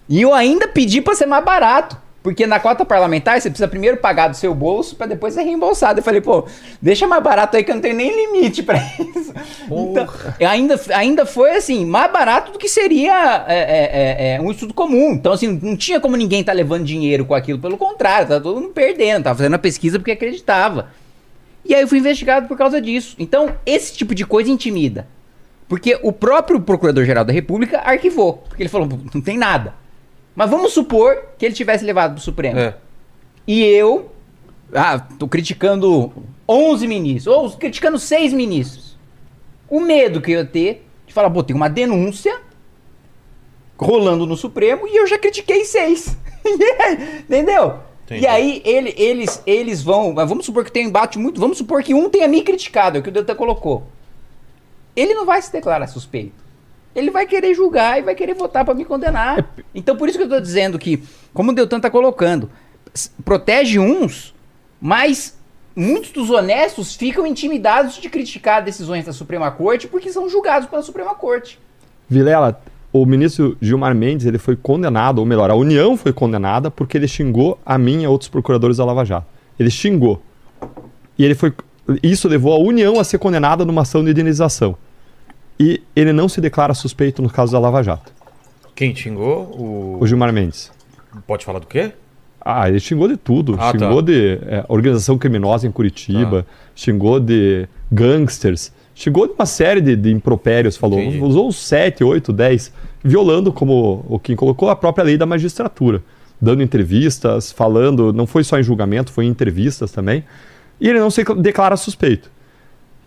E eu ainda pedi pra ser mais barato. Porque na cota parlamentar você precisa primeiro pagar do seu bolso pra depois ser reembolsado. Eu falei, pô, deixa mais barato aí que eu não tenho nem limite pra isso. Então, eu ainda, ainda foi assim, mais barato do que seria é, é, é, é, um estudo comum. Então, assim, não tinha como ninguém tá levando dinheiro com aquilo. Pelo contrário, tá todo mundo perdendo. Tava fazendo a pesquisa porque acreditava. E aí eu fui investigado por causa disso. Então, esse tipo de coisa intimida. Porque o próprio Procurador-Geral da República arquivou. Porque ele falou, não tem nada. Mas vamos supor que ele tivesse levado pro Supremo. É. E eu, ah, tô criticando 11 ministros, ou criticando 6 ministros. O medo que eu ia ter de falar, pô, tem uma denúncia rolando no Supremo e eu já critiquei 6. Entendeu? Entendi. E aí ele- eles, eles vão. mas Vamos supor que tem um embate muito. Vamos supor que um tenha me criticado, é o que o Deltan colocou. Ele não vai se declarar suspeito. Ele vai querer julgar e vai querer votar pra me condenar. Então por isso que eu tô dizendo que, como o Deltan tá colocando, protege uns, mas muitos dos honestos ficam intimidados de criticar decisões da Suprema Corte porque são julgados pela Suprema Corte. Vilela, o ministro Gilmar Mendes ele foi condenado, ou melhor, a União foi condenada porque ele xingou a mim e a outros procuradores da Lava Jato. Ele xingou. E ele foi. Isso levou a União a ser condenada numa ação de indenização. E ele não se declara suspeito no caso da Lava Jato. Quem xingou? O... O Gilmar Mendes. Pode falar do quê? Ah, ele xingou de tudo. Ah, xingou tá. de é, organização criminosa em Curitiba, xingou de gangsters, xingou de uma série de, de impropérios, falou. Entendi. Usou uns 7, 8, 10, violando, como o Kim colocou, a própria lei da magistratura. Dando entrevistas, falando, não foi só em julgamento, foi em entrevistas também. E ele não se declara suspeito.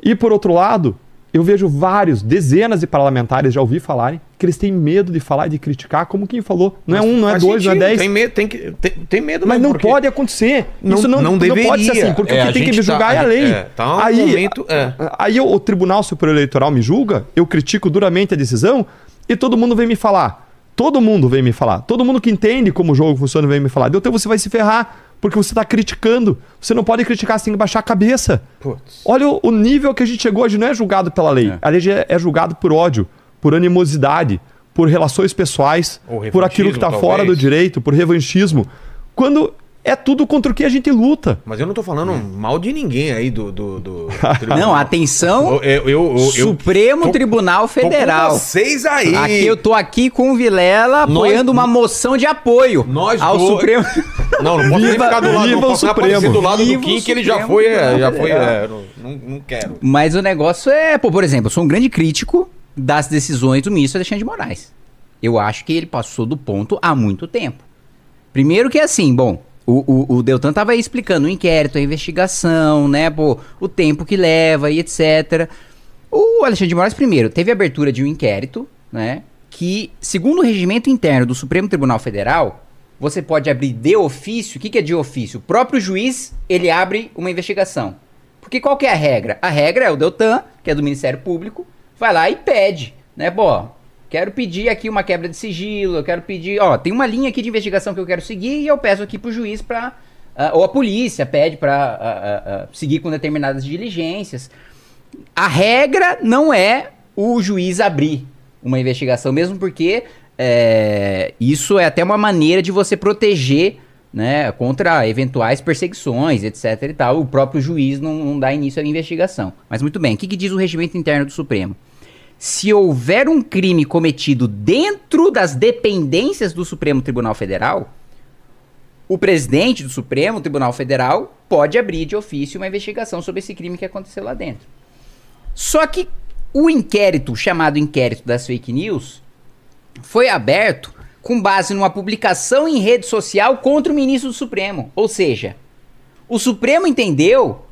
E por outro lado, eu vejo vários, dezenas de parlamentares já ouvi falarem que eles têm medo de falar e de criticar, como quem falou. Não é um, não é dois, não é sentido, dez. Tem medo, tem, que, tem, tem medo Mas mesmo, não pode acontecer. Não- Isso não, não não pode ser deveria. assim, porque É, o que tem que me julgar tá- é a lei. é, tá um aí, momento- é. aí o, o Tribunal Superior Eleitoral me julga, eu critico duramente a decisão e todo mundo vem me falar. Todo mundo vem me falar. Todo mundo que entende como o jogo funciona vem me falar. Então você vai se ferrar, porque você está criticando. Você não pode criticar, você tem que baixar a cabeça. Putz. Olha o, o nível que a gente chegou hoje, não é julgado pela lei. A lei é, é julgado por ódio, por animosidade, por relações pessoais, por aquilo que está fora do direito, por revanchismo. Quando é tudo contra o que a gente luta. Mas eu não tô falando mal de ninguém aí do. do, do Não, atenção, Eu, eu, eu, eu- Supremo tô- Tribunal tô com Federal. vocês aí. Aqui eu tô aqui com o Vilela apoiando uma moção de apoio Nós ao dois- Supremo. Não, não posso nem Viva- ficar do lado, viva não o posso nem Supremo. aparecer do lado Viva do o Kim, que ele já Supremo foi, é, já foi, é, não, não, quero. Mas o negócio é, pô, por exemplo, eu sou um grande crítico das decisões do ministro Alexandre de Moraes. Eu acho que ele passou do ponto há muito tempo. Primeiro que assim, bom, o, o, o Deltan tava aí explicando o inquérito, a investigação, né, pô, o tempo que leva e etc. O Alexandre de Moraes, primeiro, teve a abertura de um inquérito, né, que, segundo o regimento interno do Supremo Tribunal Federal, você pode abrir de ofício. O que, que é de ofício? O próprio juiz, ele abre uma investigação. Porque qual que é a regra? A regra é o Deltan, que é do Ministério Público, vai lá e pede, né, pô, quero pedir aqui uma quebra de sigilo, eu quero pedir, ó, tem uma linha aqui de investigação que eu quero seguir e eu peço aqui pro juiz pra, ah, ou a polícia pede pra ah, ah, ah, seguir com determinadas diligências. A regra não é o juiz abrir uma investigação, mesmo porque é, isso é até uma maneira de você proteger né, contra eventuais perseguições, etc e tal. O próprio juiz não, não dá início à investigação. Mas muito bem, o que, que diz o regimento interno do Supremo? Se houver um crime cometido dentro das dependências do Supremo Tribunal Federal, o presidente do Supremo Tribunal Federal pode abrir de ofício uma investigação sobre esse crime que aconteceu lá dentro. Só que o inquérito, chamado inquérito das fake news, foi aberto com base numa publicação em rede social contra o ministro do Supremo. Ou seja, o Supremo entendeu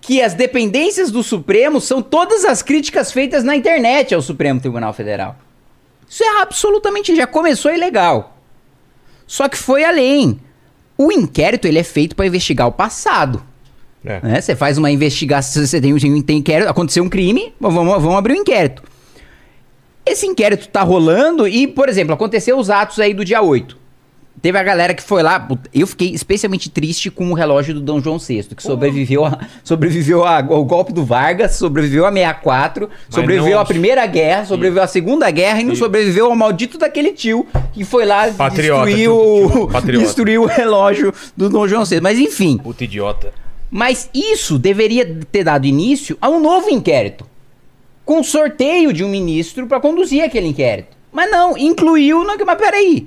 que as dependências do Supremo são todas as críticas feitas na internet ao Supremo Tribunal Federal. Isso é absolutamente já começou ilegal. Só que foi além. O inquérito ele é feito para investigar o passado. É. né? Você faz uma investigação, você tem, um- tem inquérito, aconteceu um crime, vamos, vamos abrir um inquérito. Esse inquérito tá rolando e, por exemplo, aconteceu os atos aí do dia 8. Teve a galera que foi lá. Eu fiquei especialmente triste com o relógio do Dom João VI, que sobreviveu, a, sobreviveu a- ao golpe do Vargas, sobreviveu a 64, sobreviveu não- à Primeira Guerra, sobreviveu à Segunda Guerra e não sobreviveu ao maldito daquele tio que foi lá Patriota, patriota. destruir o relógio do Dom João VI. Mas enfim, Puta idiota. mas isso deveria ter dado início a um novo inquérito. Com sorteio de um ministro para conduzir aquele inquérito. Mas não, incluiu. Não, mas peraí.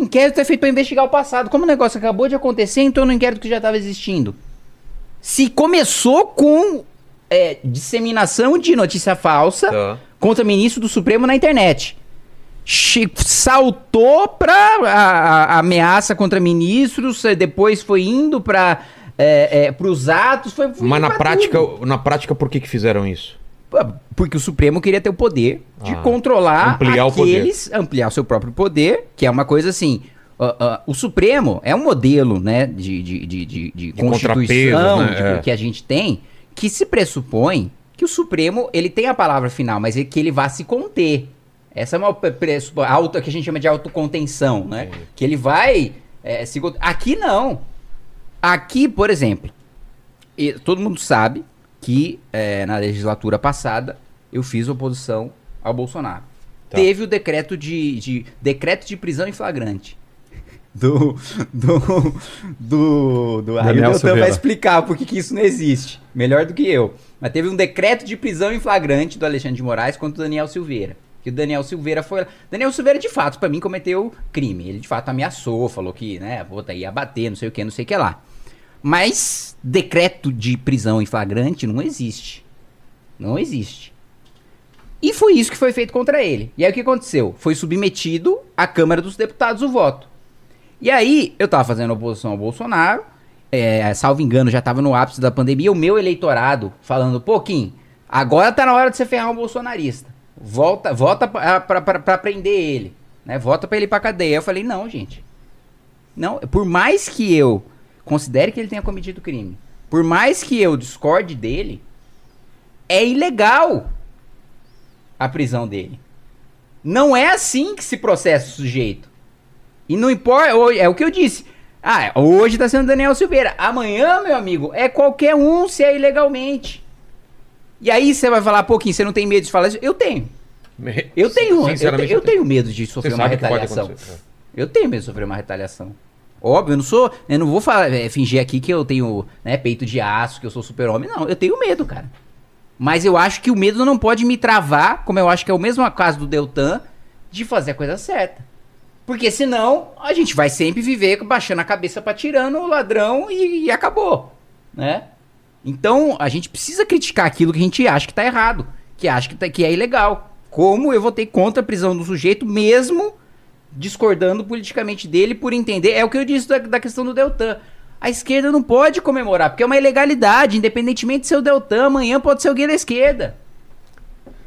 Inquérito é feito para investigar o passado. Como o negócio acabou de acontecer, entrou no inquérito que já estava existindo. Se começou com é, disseminação de notícia falsa Tá. contra ministro do Supremo na internet. Che- saltou pra a, a- ameaça contra ministros, eh, depois foi indo para é, os atos, foi, foi Mas na prática, tudo. na prática, por que que fizeram isso? Porque o Supremo queria ter o poder de Ah, controlar ampliar o poder. aqueles, ampliar o seu próprio poder, que é uma coisa assim. ah, ah, o Supremo é um modelo, né, de, de, de, de, de constituição né? de- É. que a gente tem, que se pressupõe que o Supremo ele tem a palavra final, mas é que ele vá se conter. Essa é uma auto que a gente chama de autocontenção, né? Que ele vai é, se aqui não. Aqui, por exemplo, e todo mundo sabe que é, na legislatura passada eu fiz oposição ao Bolsonaro. Tá. Teve o decreto de, de- decreto de prisão em flagrante. Do. Do. Do. do aí o Deltan vai explicar por que isso não existe. Melhor do que eu. Mas teve um decreto de prisão em flagrante do Alexandre de Moraes contra o Daniel Silveira. Que o Daniel Silveira foi. Daniel Silveira, de fato, pra mim, cometeu crime. Ele de fato ameaçou, falou que, né, puta, ia bater, não sei o que, não sei o que lá. Mas decreto de prisão em flagrante não existe. Não existe. E foi isso que foi feito contra ele. E aí o que aconteceu? Foi submetido à Câmara dos Deputados o voto. E aí, eu tava fazendo oposição ao Bolsonaro, é, salvo engano, já tava no ápice da pandemia, o meu eleitorado falando, pô, Kim, agora tá na hora de você ferrar um bolsonarista. Volta, volta pra, prender ele. Né? Volta pra ele pra cadeia. Eu falei, não, gente. Não, por mais que eu considere que ele tenha cometido crime, por mais que eu discorde dele, é ilegal a prisão dele. Não é assim que se processa o sujeito. E não importa, é o que eu disse. Ah, hoje tá sendo Daniel Silveira. Amanhã, meu amigo, é qualquer um se é ilegalmente. E aí você vai falar, pouquinho, você não tem medo de falar isso? Eu tenho. Eu tenho, eu, te- eu tenho medo de sofrer uma retaliação. Eu tenho medo de sofrer uma retaliação. Óbvio, eu não sou. Eu não vou falar, é, fingir aqui que eu tenho né, peito de aço, que eu sou super-homem. Não, eu tenho medo, cara. Mas eu acho que o medo não pode me travar, como eu acho que é o mesmo caso do Deltan, de fazer a coisa certa. Porque senão a gente vai sempre viver baixando a cabeça pra tirando o ladrão e, e acabou. Né? Então a gente precisa criticar aquilo que a gente acha que tá errado, que acha que, tá- que é ilegal. Como eu votei contra a prisão do sujeito, mesmo discordando politicamente dele por entender. É o que eu disse da, da questão do Deltan. A esquerda não pode comemorar, porque é uma ilegalidade, independentemente de ser o Deltan, amanhã pode ser alguém da esquerda.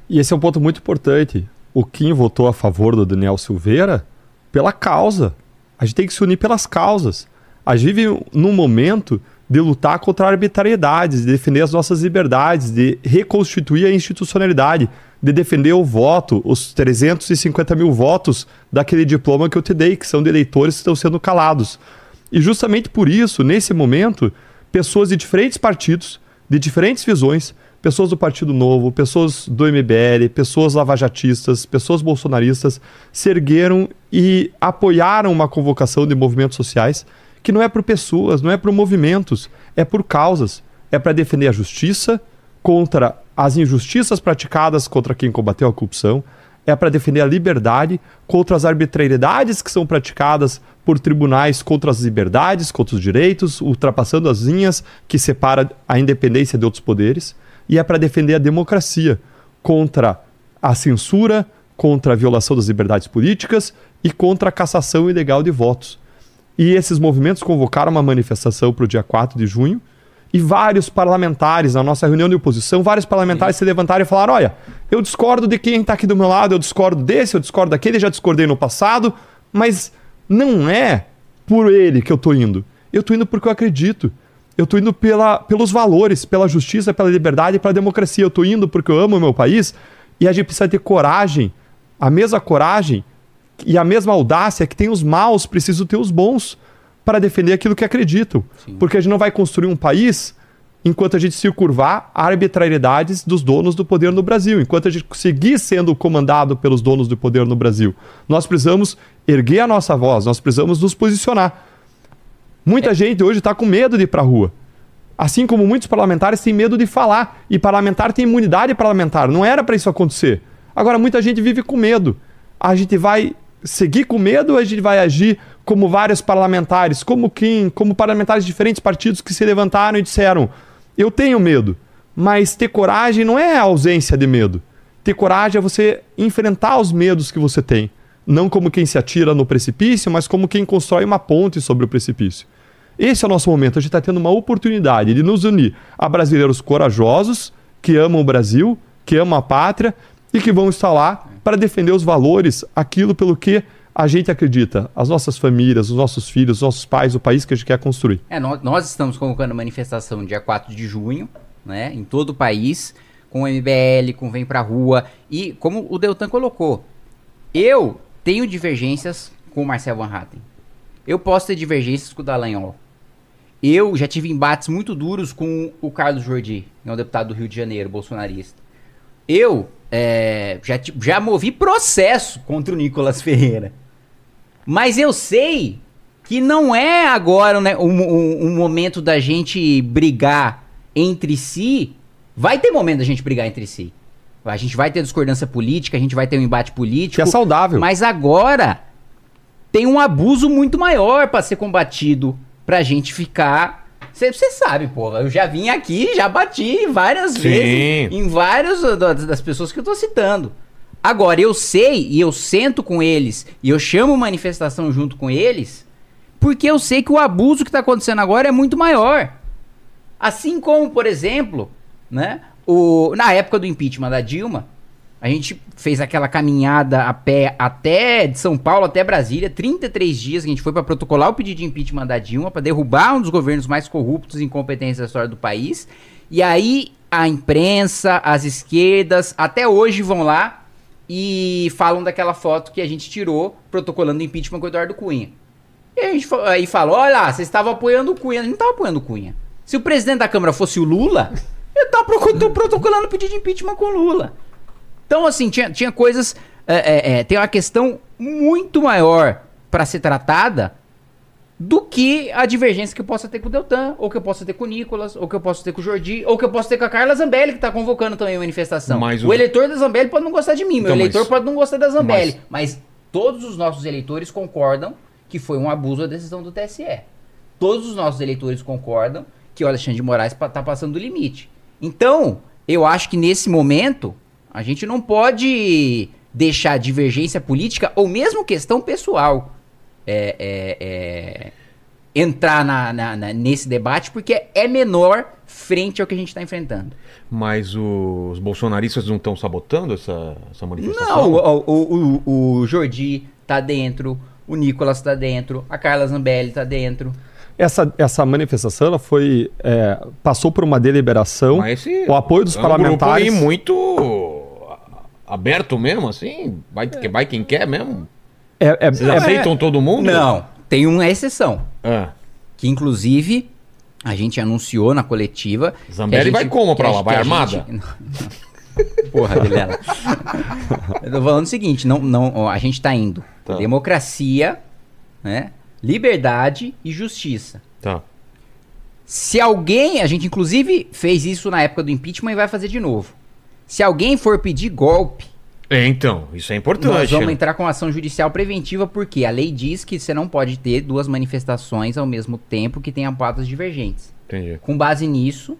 E esse é um ponto muito importante. O Kim votou a favor do Daniel Silveira pela causa. A gente tem que se unir pelas causas. A gente vive num momento de lutar contra arbitrariedades, de defender as nossas liberdades, de reconstituir a institucionalidade, de defender o voto, os 350 mil votos daquele diploma que eu te dei, que são de eleitores que estão sendo calados. E justamente por isso, nesse momento, pessoas de diferentes partidos, de diferentes visões, pessoas do Partido Novo, pessoas do MBL, pessoas lavajatistas, pessoas bolsonaristas, se ergueram e apoiaram uma convocação de movimentos sociais que não é por pessoas, não é por movimentos, é por causas. É para defender a justiça contra as injustiças praticadas contra quem combateu a corrupção, é para defender a liberdade contra as arbitrariedades que são praticadas por tribunais contra as liberdades, contra os direitos, ultrapassando as linhas que separam a independência de outros poderes, e é para defender a democracia contra a censura, contra a violação das liberdades políticas e contra a cassação ilegal de votos. E esses movimentos convocaram uma manifestação para o dia 4 de junho. E vários parlamentares, na nossa reunião de oposição, vários parlamentares se levantaram e falaram: olha, eu discordo de quem está aqui do meu lado, eu discordo desse, eu discordo daquele, já discordei no passado, mas não é por ele que eu estou indo. Eu estou indo porque eu acredito. Eu estou indo pela, pelos valores, pela justiça, pela liberdade e pela democracia. Eu estou indo porque eu amo o meu país e a gente precisa ter coragem, a mesma coragem e a mesma audácia que tem os maus, preciso ter os bons para defender aquilo que acreditam. Porque a gente não vai construir um país enquanto a gente se curvar a arbitrariedades dos donos do poder no Brasil, enquanto a gente seguir sendo comandado pelos donos do poder no Brasil. Nós precisamos erguer a nossa voz, nós precisamos nos posicionar. Muita é. gente hoje está com medo de ir para a rua. Assim como muitos parlamentares têm medo de falar. E parlamentar tem imunidade parlamentar. Não era para isso acontecer. Agora, muita gente vive com medo. A gente vai seguir com medo ou a gente vai agir como vários parlamentares, como quem, como parlamentares de diferentes partidos que se levantaram e disseram: eu tenho medo, mas ter coragem não é a ausência de medo. Ter coragem é você enfrentar os medos que você tem. Não como quem se atira no precipício, mas como quem constrói uma ponte sobre o precipício. Esse é o nosso momento. A gente está tendo uma oportunidade de nos unir a brasileiros corajosos, que amam o Brasil, que amam a pátria e que vão estar lá para defender os valores, aquilo pelo que a gente acredita, as nossas famílias, os nossos filhos, os nossos pais, o país que a gente quer construir. É, nós, nós estamos convocando manifestação dia 4 de junho, né, em todo o país, com o MBL, com Vem Pra Rua, e como o Deltan colocou, eu tenho divergências com o Marcel Van Hatten. Eu posso ter divergências com o Dallagnol. Eu já tive embates muito duros com o Carlos Jordi, que é um deputado do Rio de Janeiro, bolsonarista. Eu é, já, já movi processo contra o Nicolas Ferreira. Mas eu sei que não é agora né, um, um, um, momento da gente brigar entre si. Vai ter momento da gente brigar entre si. A gente vai ter discordância política, a gente vai ter um embate político. Que é saudável. Mas agora tem um abuso muito maior para ser combatido pra gente ficar. Você sabe, porra. Eu já vim aqui, já bati várias Sim. vezes em várias das pessoas que eu tô citando. Agora, eu sei e eu sento com eles e eu chamo manifestação junto com eles, porque eu sei que o abuso que está acontecendo agora é muito maior. Assim como, por exemplo, né, o, na época do impeachment da Dilma, a gente fez aquela caminhada a pé até de São Paulo até Brasília, 33 dias, a gente foi para protocolar o pedido de impeachment da Dilma, para derrubar um dos governos mais corruptos e incompetentes da história do país. E aí a imprensa, as esquerdas, até hoje vão lá e falam daquela foto que a gente tirou protocolando impeachment com o Eduardo Cunha. E a gente aí fala: olha lá, vocês estavam apoiando o Cunha. A gente não estava apoiando o Cunha. Se o presidente da Câmara fosse o Lula, eu estava protocolando pedido de impeachment com o Lula. Então, assim, tinha, tinha coisas. É, é, é, tem uma questão muito maior para ser tratada do que a divergência que eu possa ter com o Deltan, ou que eu possa ter com o Nicolas, ou que eu possa ter com o Jordi, ou que eu possa ter com a Carla Zambelli, que tá convocando também a manifestação. Mas o... o eleitor da Zambelli pode não gostar de mim, então, meu eleitor mas... pode não gostar da Zambelli, mas... mas todos os nossos eleitores concordam que foi um abuso a decisão do TSE. Todos os nossos eleitores concordam que o Alexandre de Moraes tá passando do limite. Então, eu acho que nesse momento, a gente não pode deixar divergência política ou mesmo questão pessoal é, é, é, entrar na, na, na, nesse debate, porque é menor frente ao que a gente está enfrentando. Mas os bolsonaristas não estão sabotando essa, essa manifestação? Não, o, o, o, o Jordi tá dentro, o Nicolas tá dentro, a Carla Zambelli tá dentro. Essa, essa manifestação ela foi é, passou por uma deliberação, esse, o apoio dos é um parlamentares. Grupo muito aberto mesmo, assim, vai, é. vai quem quer mesmo. É, é, Vocês aceitam todo mundo? Não, tem uma exceção. Ah. Que inclusive a gente anunciou na coletiva. Zambelli vai como pra lá? Vai armada? Gente... Porra, Vilela. Eu tô falando o seguinte: não, não, a gente tá indo. Tá. Democracia, né? Liberdade e justiça. Tá. Se alguém, a gente inclusive fez isso na época do impeachment e vai fazer de novo. Se alguém for pedir golpe é, então, isso é importante. Nós vamos entrar com ação judicial preventiva porque a lei diz que você não pode ter duas manifestações ao mesmo tempo que tenham pautas divergentes. Entendi. Com base nisso,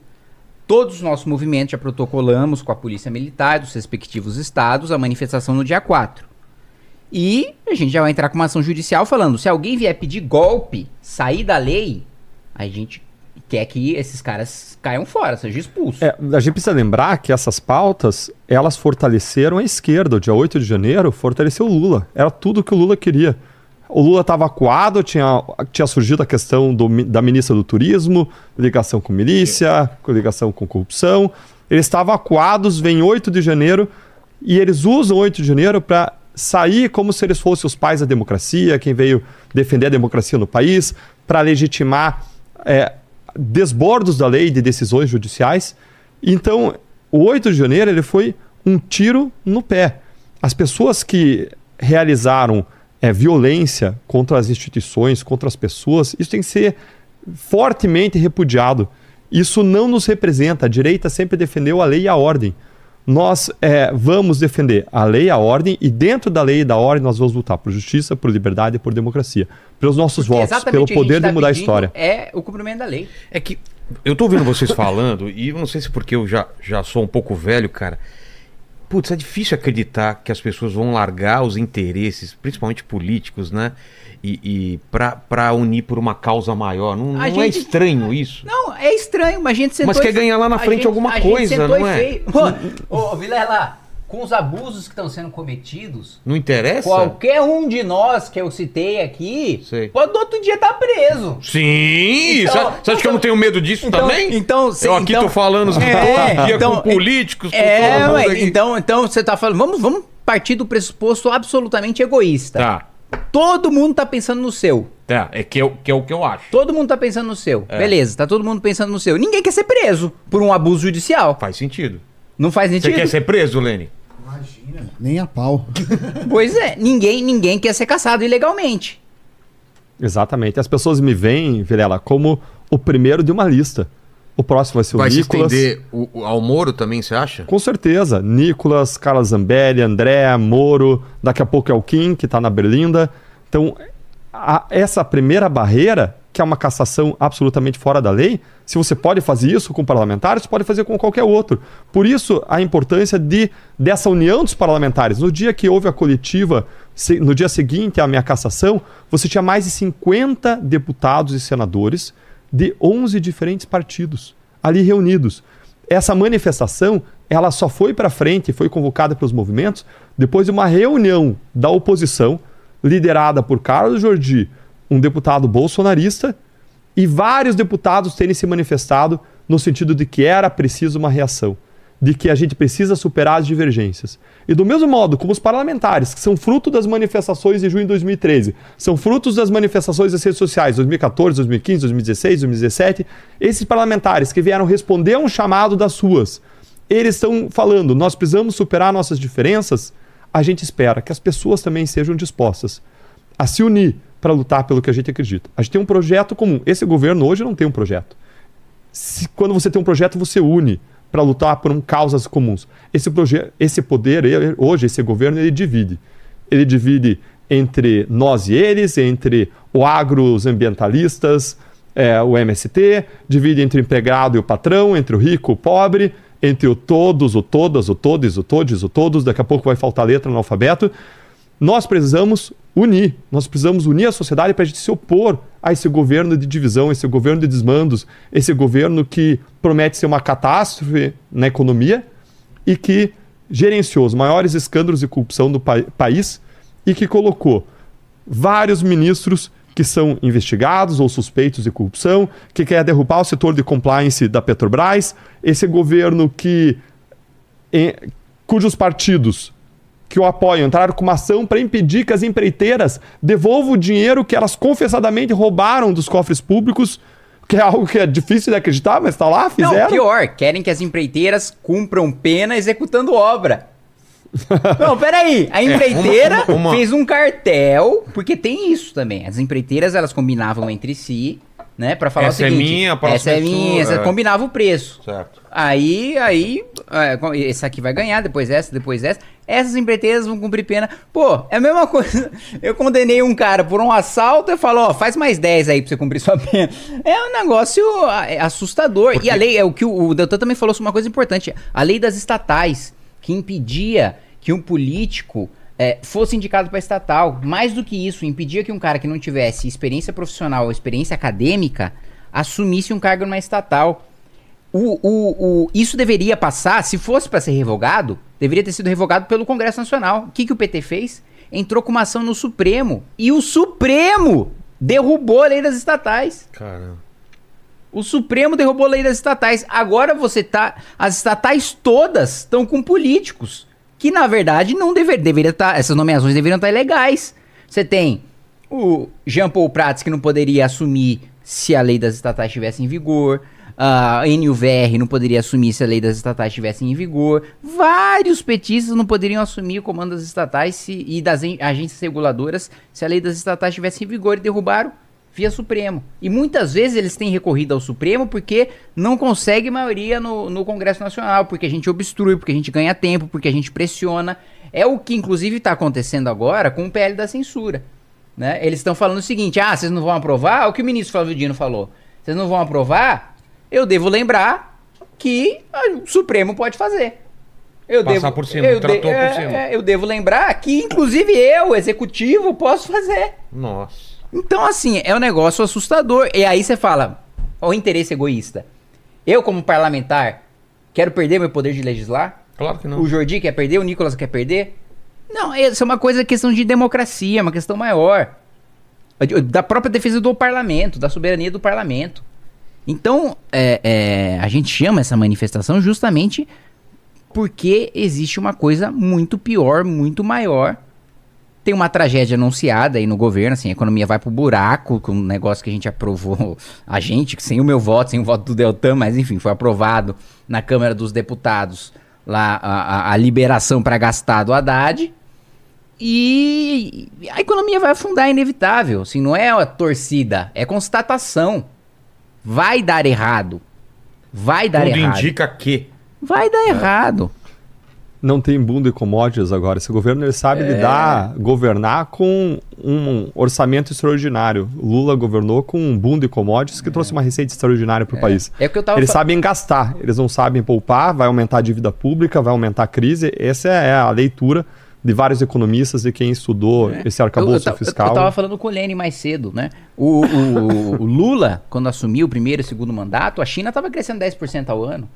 todos os nossos movimentos já protocolamos com a Polícia Militar dos respectivos estados a manifestação no dia 4. E a gente já vai entrar com uma ação judicial falando, se alguém vier pedir golpe, sair da lei, a gente quer que esses caras caiam fora, seja expulso. É, a gente precisa lembrar que essas pautas, elas fortaleceram a esquerda. O dia 8 de janeiro fortaleceu o Lula. Era tudo que o Lula queria. O Lula estava acuado, tinha, tinha surgido a questão do, da ministra do Turismo, ligação com milícia, ligação com corrupção. Eles estavam acuados, vem 8 de janeiro, e eles usam 8 de janeiro para sair como se eles fossem os pais da democracia, quem veio defender a democracia no país, para legitimar é, desbordos da lei de decisões judiciais. Então, o 8 de janeiro ele foi um tiro no pé. As pessoas que realizaram é, violência contra as instituições, contra as pessoas, isso tem que ser fortemente repudiado. Isso não nos representa. A direita sempre defendeu a lei e a ordem. Nós é, vamos defender a lei e a ordem, e dentro da lei e da ordem nós vamos lutar por justiça, por liberdade e por democracia. Pelos nossos Porque votos, pelo poder gente de tá mudar a história. É o cumprimento da lei. É que eu tô ouvindo vocês falando, e eu não sei se porque eu já, já sou um pouco velho, cara. Putz, é difícil acreditar que as pessoas vão largar os interesses, principalmente políticos, né? E, e pra, pra unir por uma causa maior. Não, não é gente- estranho isso? Não, é estranho, mas a gente sentou Mas quer ganhar lá na frente gente- alguma coisa, não é? fez- Ô, ô, Vilela, com os abusos que estão sendo cometidos, Não interessa? qualquer um de nós que eu citei aqui, Sei. pode no outro dia estar preso. Sim! Então- Você acha que eu não tenho medo disso Então- também? então, sim, eu aqui então- tô falando É, todo dia então- com políticos, com É, mundo ué, aqui. então, então você tá falando, vamos, vamos partir do pressuposto absolutamente egoísta. Tá, Todo mundo tá pensando no seu. tá. É que, eu, que é o que eu acho. Todo mundo tá pensando no seu. É. Beleza, tá todo mundo pensando no seu. Ninguém quer ser preso por um abuso judicial. Faz sentido. Não faz Você sentido? quer ser preso, Lene? Nem a pau. Pois é, ninguém, ninguém quer ser caçado ilegalmente. Exatamente. As pessoas me veem, Vilela, como o primeiro de uma lista. O próximo vai ser o Vai se Nicolas. estender o, o- ao Moro também, você acha? Com certeza. Nicolas, Carla Zambelli, André, Moro, daqui a pouco é o Kim, que está na Berlinda. Então, a- essa primeira barreira, que é uma cassação absolutamente fora da lei, se você pode fazer isso com parlamentares, pode fazer com qualquer outro. Por isso, a importância de, dessa união dos parlamentares. No dia que houve a coletiva, no dia seguinte à minha cassação, você tinha mais de 50 deputados e senadores de 11 diferentes partidos ali reunidos. Essa manifestação, ela só foi para frente, foi convocada pelos movimentos depois de uma reunião da oposição liderada por Carlos Jordi, um deputado bolsonarista, e vários deputados terem se manifestado no sentido de que era preciso uma reação, de que a gente precisa superar as divergências. E do mesmo modo, como os parlamentares, que são fruto das manifestações de junho de 2013, são frutos das manifestações das redes sociais 2014, 2015, 2016, 2017, esses parlamentares que vieram responder a um chamado das suas, eles estão falando, nós precisamos superar nossas diferenças, a gente espera que as pessoas também sejam dispostas a se unir para lutar pelo que a gente acredita. A gente tem um projeto comum. Esse governo hoje não tem um projeto. Se- quando você tem um projeto, você une para lutar por um, causas comuns. Esse, esse poder, ele- hoje, esse governo, ele divide. Ele divide entre nós e eles, entre o agro, os ambientalistas, é, o MST, divide entre o empregado e o patrão, entre o rico e o pobre, entre o todos, o todas, o todes, o todes, o todos, daqui a pouco vai faltar letra no alfabeto. Nós precisamos unir, nós precisamos unir a sociedade para a gente se opor a esse governo de divisão, esse governo de desmandos, esse governo que promete ser uma catástrofe na economia e que gerenciou os maiores escândalos de corrupção do pa- país e que colocou vários ministros que são investigados ou suspeitos de corrupção, que quer derrubar o setor de compliance da Petrobras, esse governo que em- cujos partidos que o apoiam entraram com uma ação para impedir que as empreiteiras devolvam o dinheiro que elas confessadamente roubaram dos cofres públicos, que é algo que é difícil de acreditar, mas está lá, fizeram. Não, pior, querem que as empreiteiras cumpram pena executando obra. Não, peraí. A empreiteira uma- uma- fez um cartel, porque tem isso também. As empreiteiras, elas combinavam entre si, né? Pra falar Essa o é seguinte. minha, a próxima essa é é minha, essa é. combinava o preço. Certo. Aí, aí, é, esse aqui vai ganhar, depois essa, depois essa. Essas empreiteiras vão cumprir pena. Pô, é a mesma coisa. Eu condenei um cara por um assalto e falo, ó, faz mais 10 aí pra você cumprir sua pena. É um negócio é assustador. E a lei, é o que o, o Deltan também falou sobre uma coisa importante. A lei das estatais, que impedia que um político é, fosse indicado para estatal. Mais do que isso, impedia que um cara que não tivesse experiência profissional ou experiência acadêmica assumisse um cargo numa estatal. O, o, o, isso deveria passar, se fosse para ser revogado, deveria ter sido revogado pelo Congresso Nacional. O que, que o PT fez? Entrou com uma ação no Supremo. E o Supremo derrubou a lei das estatais. Caramba. O Supremo derrubou a lei das estatais. Agora você tá. As estatais todas estão com políticos que na verdade não dever, deveria estar, essas nomeações deveriam estar ilegais. Você tem o Jean Paul Prats que não poderia assumir se a lei das estatais estivesse em vigor. A NUVR não poderia assumir se a lei das estatais estivesse em vigor. Vários petistas não poderiam assumir o comando das estatais se- e das agências reguladoras se a lei das estatais estivesse em vigor e derrubaram via Supremo. E muitas vezes eles têm recorrido ao Supremo porque não consegue maioria no, no Congresso Nacional, porque a gente obstrui, porque a gente ganha tempo, porque a gente pressiona. É o que inclusive está acontecendo agora com o PL da censura. Né? Eles estão falando o seguinte: ah, vocês não vão aprovar? O que o ministro Flávio Dino falou? Vocês não vão aprovar? Eu devo lembrar que o Supremo pode fazer. Eu Passar devo, por cima, eu tratou por é, cima. é, eu devo lembrar que, inclusive, eu, executivo, posso fazer. Nossa. Então, assim, é um negócio assustador. E aí você fala, ó, o interesse egoísta. Eu, como parlamentar, quero perder meu poder de legislar? Claro que não. O Jordi quer perder? O Nicolas quer perder? Não, isso é uma coisa, questão de democracia, uma questão maior. Da própria defesa do parlamento, da soberania do parlamento. Então, é, é, a gente chama essa manifestação justamente porque existe uma coisa muito pior, muito maior. Tem uma tragédia anunciada aí no governo, assim, a economia vai pro buraco com um negócio que a gente aprovou, a gente, sem o meu voto, sem o voto do Deltan, mas enfim, foi aprovado na Câmara dos Deputados lá a, a- a liberação para gastar do Haddad. E a economia vai afundar, é inevitável. Assim, não é a torcida, é constatação. Vai dar errado. Vai dar Tudo errado. indica que. Vai dar errado. Não tem boom de commodities agora. Esse governo ele sabe lidar, governar com um orçamento extraordinário. Lula governou com um boom de commodities que trouxe uma receita extraordinária para o país. É que eu tava Eles sabem gastar, eles não sabem poupar, vai aumentar a dívida pública, vai aumentar a crise. Essa é a leitura de vários economistas e quem estudou esse Eu, eu, arcabouço ta- eu- fiscal. eu tava falando com o Lene mais cedo, né? O, o- o Lula, quando assumiu o primeiro e segundo mandato, a China tava crescendo 10% ao ano.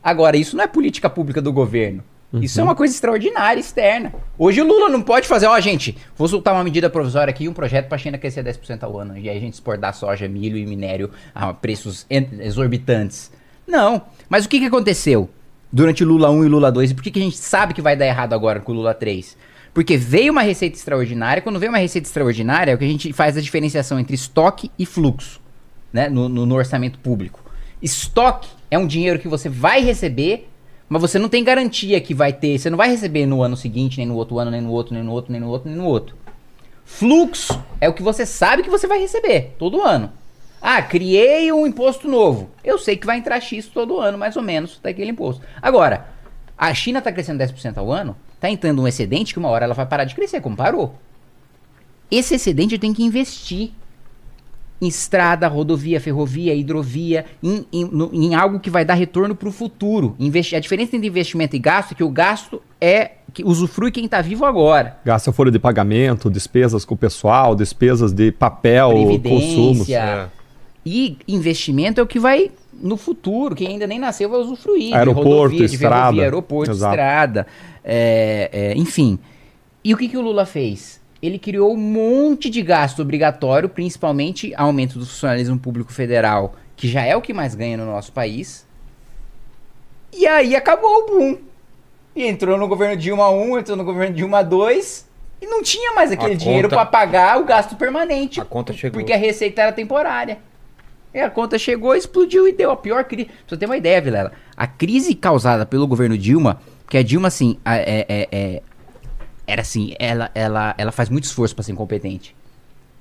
Agora, isso não é política pública do governo. Isso é uma coisa extraordinária, externa. Hoje o Lula não pode fazer, ó, gente, vou soltar uma medida provisória aqui, um projeto pra China crescer 10% ao ano. E aí a gente exportar soja, milho e minério a preços exorbitantes. Não. Mas o que, que aconteceu durante o Lula 1 e Lula 2? E por que, que a gente sabe que vai dar errado agora com o Lula 3? Porque veio uma receita extraordinária. Quando vem uma receita extraordinária, é o que a gente faz a diferenciação entre estoque e fluxo, né? No, no- no orçamento público. Estoque é um dinheiro que você vai receber, mas você não tem garantia que vai ter. Você não vai receber no ano seguinte, nem no outro ano, nem no outro, nem no outro, nem no outro, nem no outro. Fluxo é o que você sabe que você vai receber todo ano. Ah, criei um imposto novo. Eu sei que vai entrar X todo ano, mais ou menos, daquele imposto. Agora, a China está crescendo 10% ao ano, está entrando um excedente que uma hora ela vai parar de crescer, como parou. Esse excedente eu tenho que investir em estrada, rodovia, ferrovia, hidrovia, em, em, no- em algo que vai dar retorno para o futuro. Investi a diferença entre investimento e gasto é que o gasto é que usufrui quem está vivo agora. Gasta folha de pagamento, despesas com o pessoal, despesas de papel, consumos. É. E investimento é o que vai no futuro, quem ainda nem nasceu vai usufruir. de Aeroporto, rodovia, de estrada. ferrovia, aeroporto, Exato. estrada, é, é, enfim. E o que, que o Lula fez? Ele criou um monte de gasto obrigatório, principalmente aumento do funcionalismo público federal, que já é o que mais ganha no nosso país. E aí acabou o boom. E entrou no governo Dilma 1, entrou no governo Dilma 2, e não tinha mais aquele A dinheiro conta- para pagar o gasto permanente. A conta chegou. Porque a receita era temporária. E a conta chegou, explodiu e deu a pior crise. Pra você ter uma ideia, Vilela. A crise causada pelo governo Dilma, porque a Dilma, assim, é, é- é- era assim, ela, ela, ela faz muito esforço pra ser incompetente.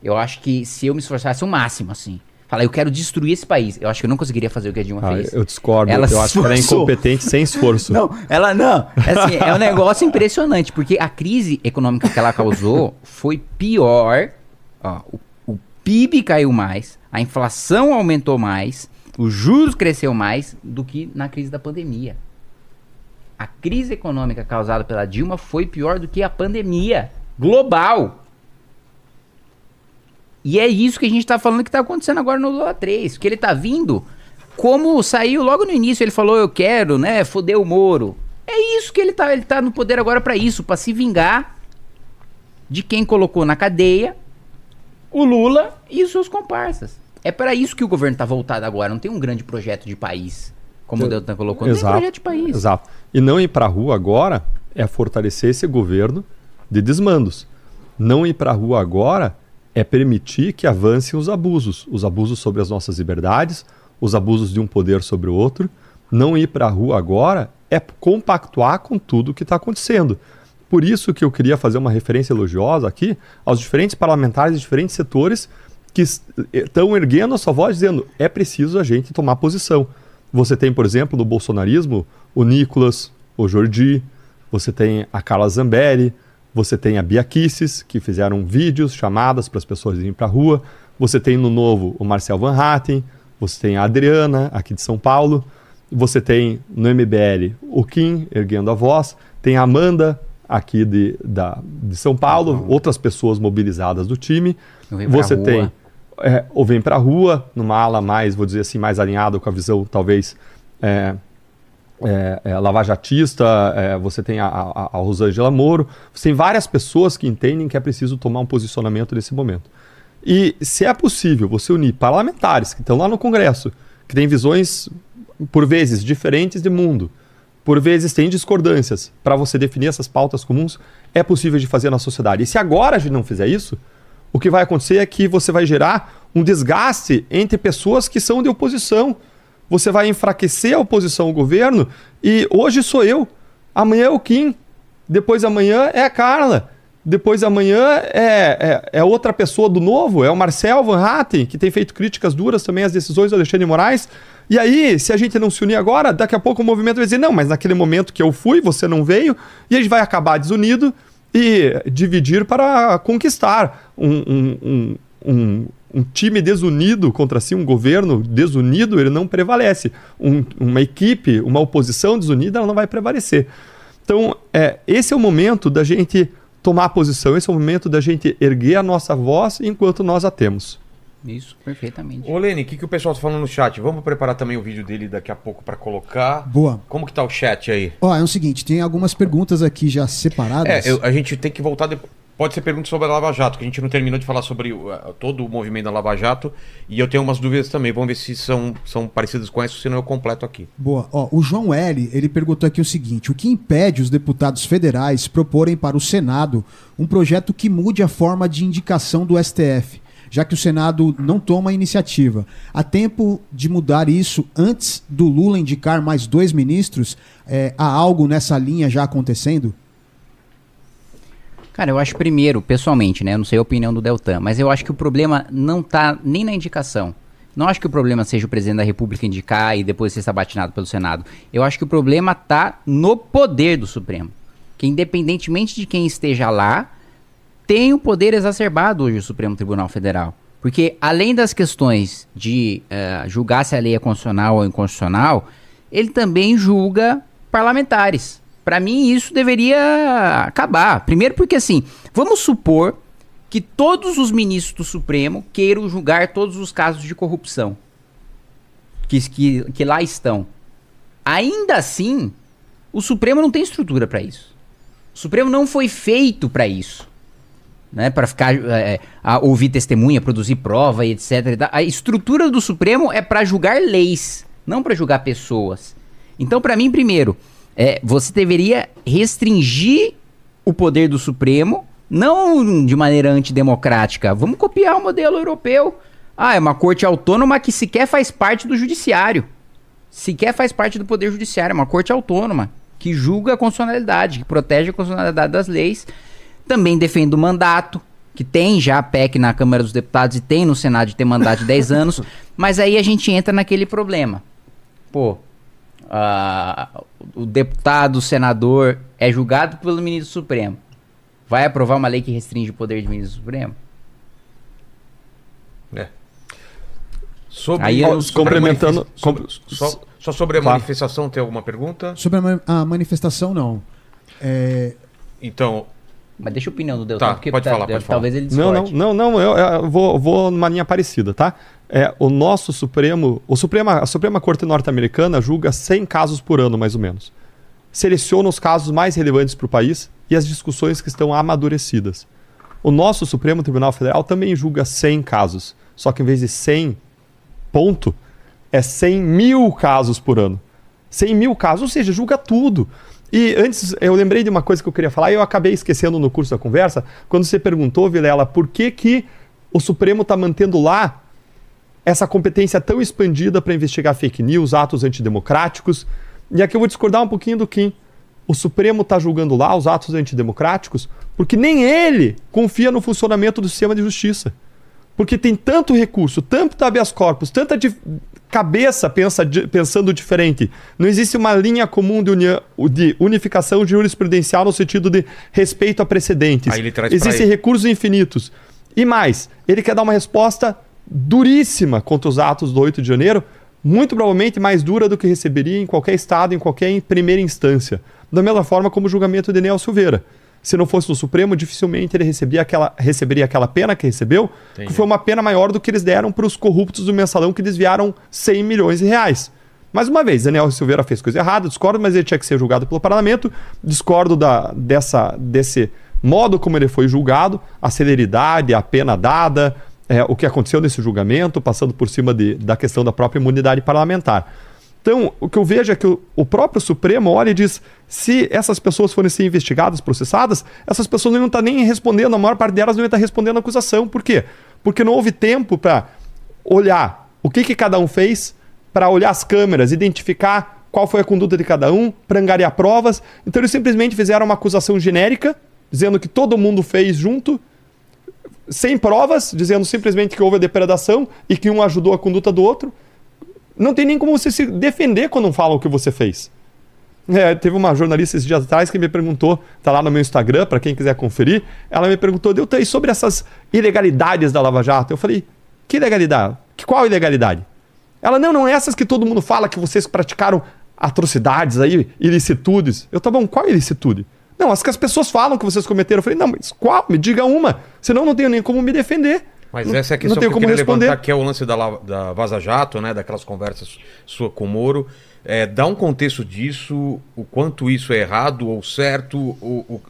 Eu acho que se eu me esforçasse o máximo, assim, falar, eu quero destruir esse país, eu acho que eu não conseguiria fazer o que a Dilma Ah, fez. eu discordo. Ela eu acho que ela é incompetente sem esforço. Não, ela não. Assim, é um negócio impressionante, porque a crise econômica que ela causou foi pior. Ó, o, o PIB caiu mais, a inflação aumentou mais, os juros cresceu mais do que na crise da pandemia. A crise econômica causada pela Dilma foi pior do que a pandemia global. E é isso que a gente tá falando que tá acontecendo agora no Lula 3. Que ele tá vindo, como saiu logo no início, ele falou, eu quero, né, foder o Moro. É isso que ele tá, ele tá no poder agora pra isso, pra se vingar de quem colocou na cadeia o Lula e os seus comparsas. É pra isso que o governo tá voltado agora, não tem um grande projeto de país, como o Deltan colocou, não tem Exato. projeto de país. Exato. E não ir pra rua agora é fortalecer esse governo de desmandos. Não ir para a rua agora é permitir que avancem os abusos, os abusos sobre as nossas liberdades, os abusos de um poder sobre o outro. Não ir para a rua agora é compactuar com tudo o que está acontecendo. Por isso que eu queria fazer uma referência elogiosa aqui aos diferentes parlamentares de diferentes setores que estão erguendo a sua voz dizendo é preciso a gente tomar posição. Você tem, por exemplo, no bolsonarismo, o Nicolas, o Jordi, você tem a Carla Zambelli, você tem a Bia Kisses, que fizeram vídeos, chamadas para as pessoas irem para a rua. Você tem no Novo o Marcel Van Hatten, você tem a Adriana, aqui de São Paulo. Você tem no MBL o Kim, erguendo a voz. Tem a Amanda, aqui de, da, de São Paulo. Outras pessoas mobilizadas do time. Você tem é, ou vem para a rua, numa ala mais, vou dizer assim, mais alinhada com a visão talvez é, é, é, lavajatista, é, você tem a, a, a, Rosângela Moro, você tem várias pessoas que entendem que é preciso tomar um posicionamento nesse momento. E se é possível você unir parlamentares que estão lá no Congresso, que têm visões, por vezes, diferentes de mundo, por vezes têm discordâncias, para você definir essas pautas comuns, é possível de fazer na sociedade. E se agora a gente não fizer isso, o que vai acontecer é que você vai gerar um desgaste entre pessoas que são de oposição. Você vai enfraquecer a oposição ao governo e hoje sou eu, amanhã é o Kim, depois amanhã é a Carla, depois amanhã é, é, é, outra pessoa do novo, é o Marcel Van Hatten, que tem feito críticas duras também às decisões do Alexandre Moraes. E aí, se a gente não se unir agora, daqui a pouco o movimento vai dizer: não, mas naquele momento que eu fui, você não veio, e a gente vai acabar desunido e dividir para conquistar um, um, um, um, time desunido contra si, um governo desunido, ele não prevalece. Um, uma equipe, uma oposição desunida, ela não vai prevalecer. Então, é, esse é o momento da gente tomar posição, esse é o momento da gente erguer a nossa voz enquanto nós a temos. Isso, perfeitamente. Ô, Lene, o que, que o pessoal tá falando no chat? Vamos preparar também o vídeo dele daqui a pouco para colocar. Boa. Como que tá o chat aí? Ó, é o seguinte, tem algumas perguntas aqui já separadas. É, eu, a gente tem que voltar depois. Pode ser pergunta sobre a Lava Jato, que a gente não terminou de falar sobre uh, todo o movimento da Lava Jato. E eu tenho umas dúvidas também. Vamos ver se são, são parecidas com essa, senão eu completo aqui. Boa. Ó, o João L. ele perguntou aqui o seguinte: o que impede os deputados federais proporem para o Senado um projeto que mude a forma de indicação do STF? Já que o Senado não toma iniciativa. Há tempo de mudar isso antes do Lula indicar mais dois ministros? É, há algo nessa linha já acontecendo? Cara, eu acho primeiro, pessoalmente, né? Eu não sei a opinião do Deltan, mas eu acho que o problema não está nem na indicação. Não acho que o problema seja o presidente da República indicar e depois ser sabatinado pelo Senado. Eu acho que o problema está no poder do Supremo. Que independentemente de quem esteja lá, tem o poder exacerbado hoje o Supremo Tribunal Federal. Porque além das questões de uh, julgar se a lei é constitucional ou inconstitucional, ele também julga parlamentares. Para mim, isso deveria acabar. Primeiro, porque assim, vamos supor que todos os ministros do Supremo queiram julgar todos os casos de corrupção que, que, que lá estão. Ainda assim, o Supremo não tem estrutura para isso. O Supremo não foi feito para isso né, para ficar é, ouvir testemunha, produzir prova e etc. A estrutura do Supremo é para julgar leis, não para julgar pessoas. Então, para mim, primeiro, é, você deveria restringir o poder do Supremo, não de maneira antidemocrática. Vamos copiar o modelo europeu. Ah, é uma corte autônoma que sequer faz parte do judiciário. Sequer faz parte do poder judiciário, é uma corte autônoma que julga a constitucionalidade, que protege a constitucionalidade das leis também defendo o mandato, que tem já a PEC na Câmara dos Deputados e tem no Senado de ter mandato de 10 anos, mas aí a gente entra naquele problema. Pô, uh, o deputado, o senador é julgado pelo ministro Supremo. Vai aprovar uma lei que restringe o poder do ministro Supremo? É. Sobre, aí, eu, complementando. Sobre, só, só, sobre a claro. manifestação, tem alguma pergunta? Sobre a, a manifestação, não. É... Então, mas deixa a opinião do Deltan, tá, porque pode tá, falar, pode talvez falar. ele discorde. Não, não, não, não eu, eu, vou, vou numa linha parecida, tá? É, o nosso Supremo, o Suprema, a Suprema Corte Norte-Americana julga 100 casos por ano, mais ou menos. Seleciona os casos mais relevantes para o país e as discussões que estão amadurecidas. O nosso Supremo Tribunal Federal também julga 100 casos, só que em vez de 100 ponto, é 100 mil casos por ano. 100 mil casos, ou seja, julga tudo. E antes, eu lembrei de uma coisa que eu queria falar e eu acabei esquecendo no curso da conversa, quando você perguntou, Vilela, por que, que o Supremo está mantendo lá essa competência tão expandida para investigar fake news, atos antidemocráticos. E aqui eu vou discordar um pouquinho do Kim. O Supremo está julgando lá os atos antidemocráticos porque nem ele confia no funcionamento do sistema de justiça. Porque tem tanto recurso, tanto habeas corpus, tanta cabeça pensa pensando diferente. Não existe uma linha comum de, uni- de unificação jurisprudencial no sentido de respeito a precedentes. Existem recursos infinitos. E mais, ele quer dar uma resposta duríssima contra os atos do 8 de janeiro, muito provavelmente mais dura do que receberia em qualquer estado, em qualquer primeira instância. Da mesma forma como o julgamento de Nel Silveira. Se não fosse no Supremo, dificilmente ele receberia aquela, receberia aquela pena que recebeu, Entendi. que foi uma pena maior do que eles deram para os corruptos do mensalão que desviaram 100 milhões de reais. Mais uma vez, Daniel Silveira fez coisa errada, discordo, mas ele tinha que ser julgado pelo parlamento. Discordo da, dessa, desse modo como ele foi julgado, a celeridade, a pena dada, é, o que aconteceu nesse julgamento, passando por cima de, da questão da própria imunidade parlamentar. Então, o que eu vejo é que o, próprio Supremo olha e diz: se essas pessoas forem ser investigadas, processadas, essas pessoas não iam estar nem respondendo, a maior parte delas não estar respondendo a acusação. Por quê? Porque não houve tempo para olhar o que, que cada um fez, para olhar as câmeras, identificar qual foi a conduta de cada um, para angariar provas. Então, eles simplesmente fizeram uma acusação genérica, dizendo que todo mundo fez junto, sem provas, dizendo simplesmente que houve a depredação e que um ajudou a conduta do outro. Não tem nem como você se defender quando falam o que você fez. É, teve uma jornalista esses dias atrás que me perguntou, tá lá no meu Instagram, para quem quiser conferir, ela me perguntou, Deltan, e sobre essas ilegalidades da Lava Jato? Eu falei, que ilegalidade? Que, qual ilegalidade? Ela, não, não essas que todo mundo fala que vocês praticaram atrocidades aí, ilicitudes. Eu, tá bom, qual ilicitude? Não, as que as pessoas falam que vocês cometeram. Eu falei, não, mas qual? Me diga uma. Senão eu não tenho nem como me defender. Mas Não- essa é a questão que eu queria responder. levantar, que é o lance da, da Vaza Jato, né? Daquelas conversas sua com o Moro. É, dá um contexto disso, o quanto isso é errado ou certo, o, o-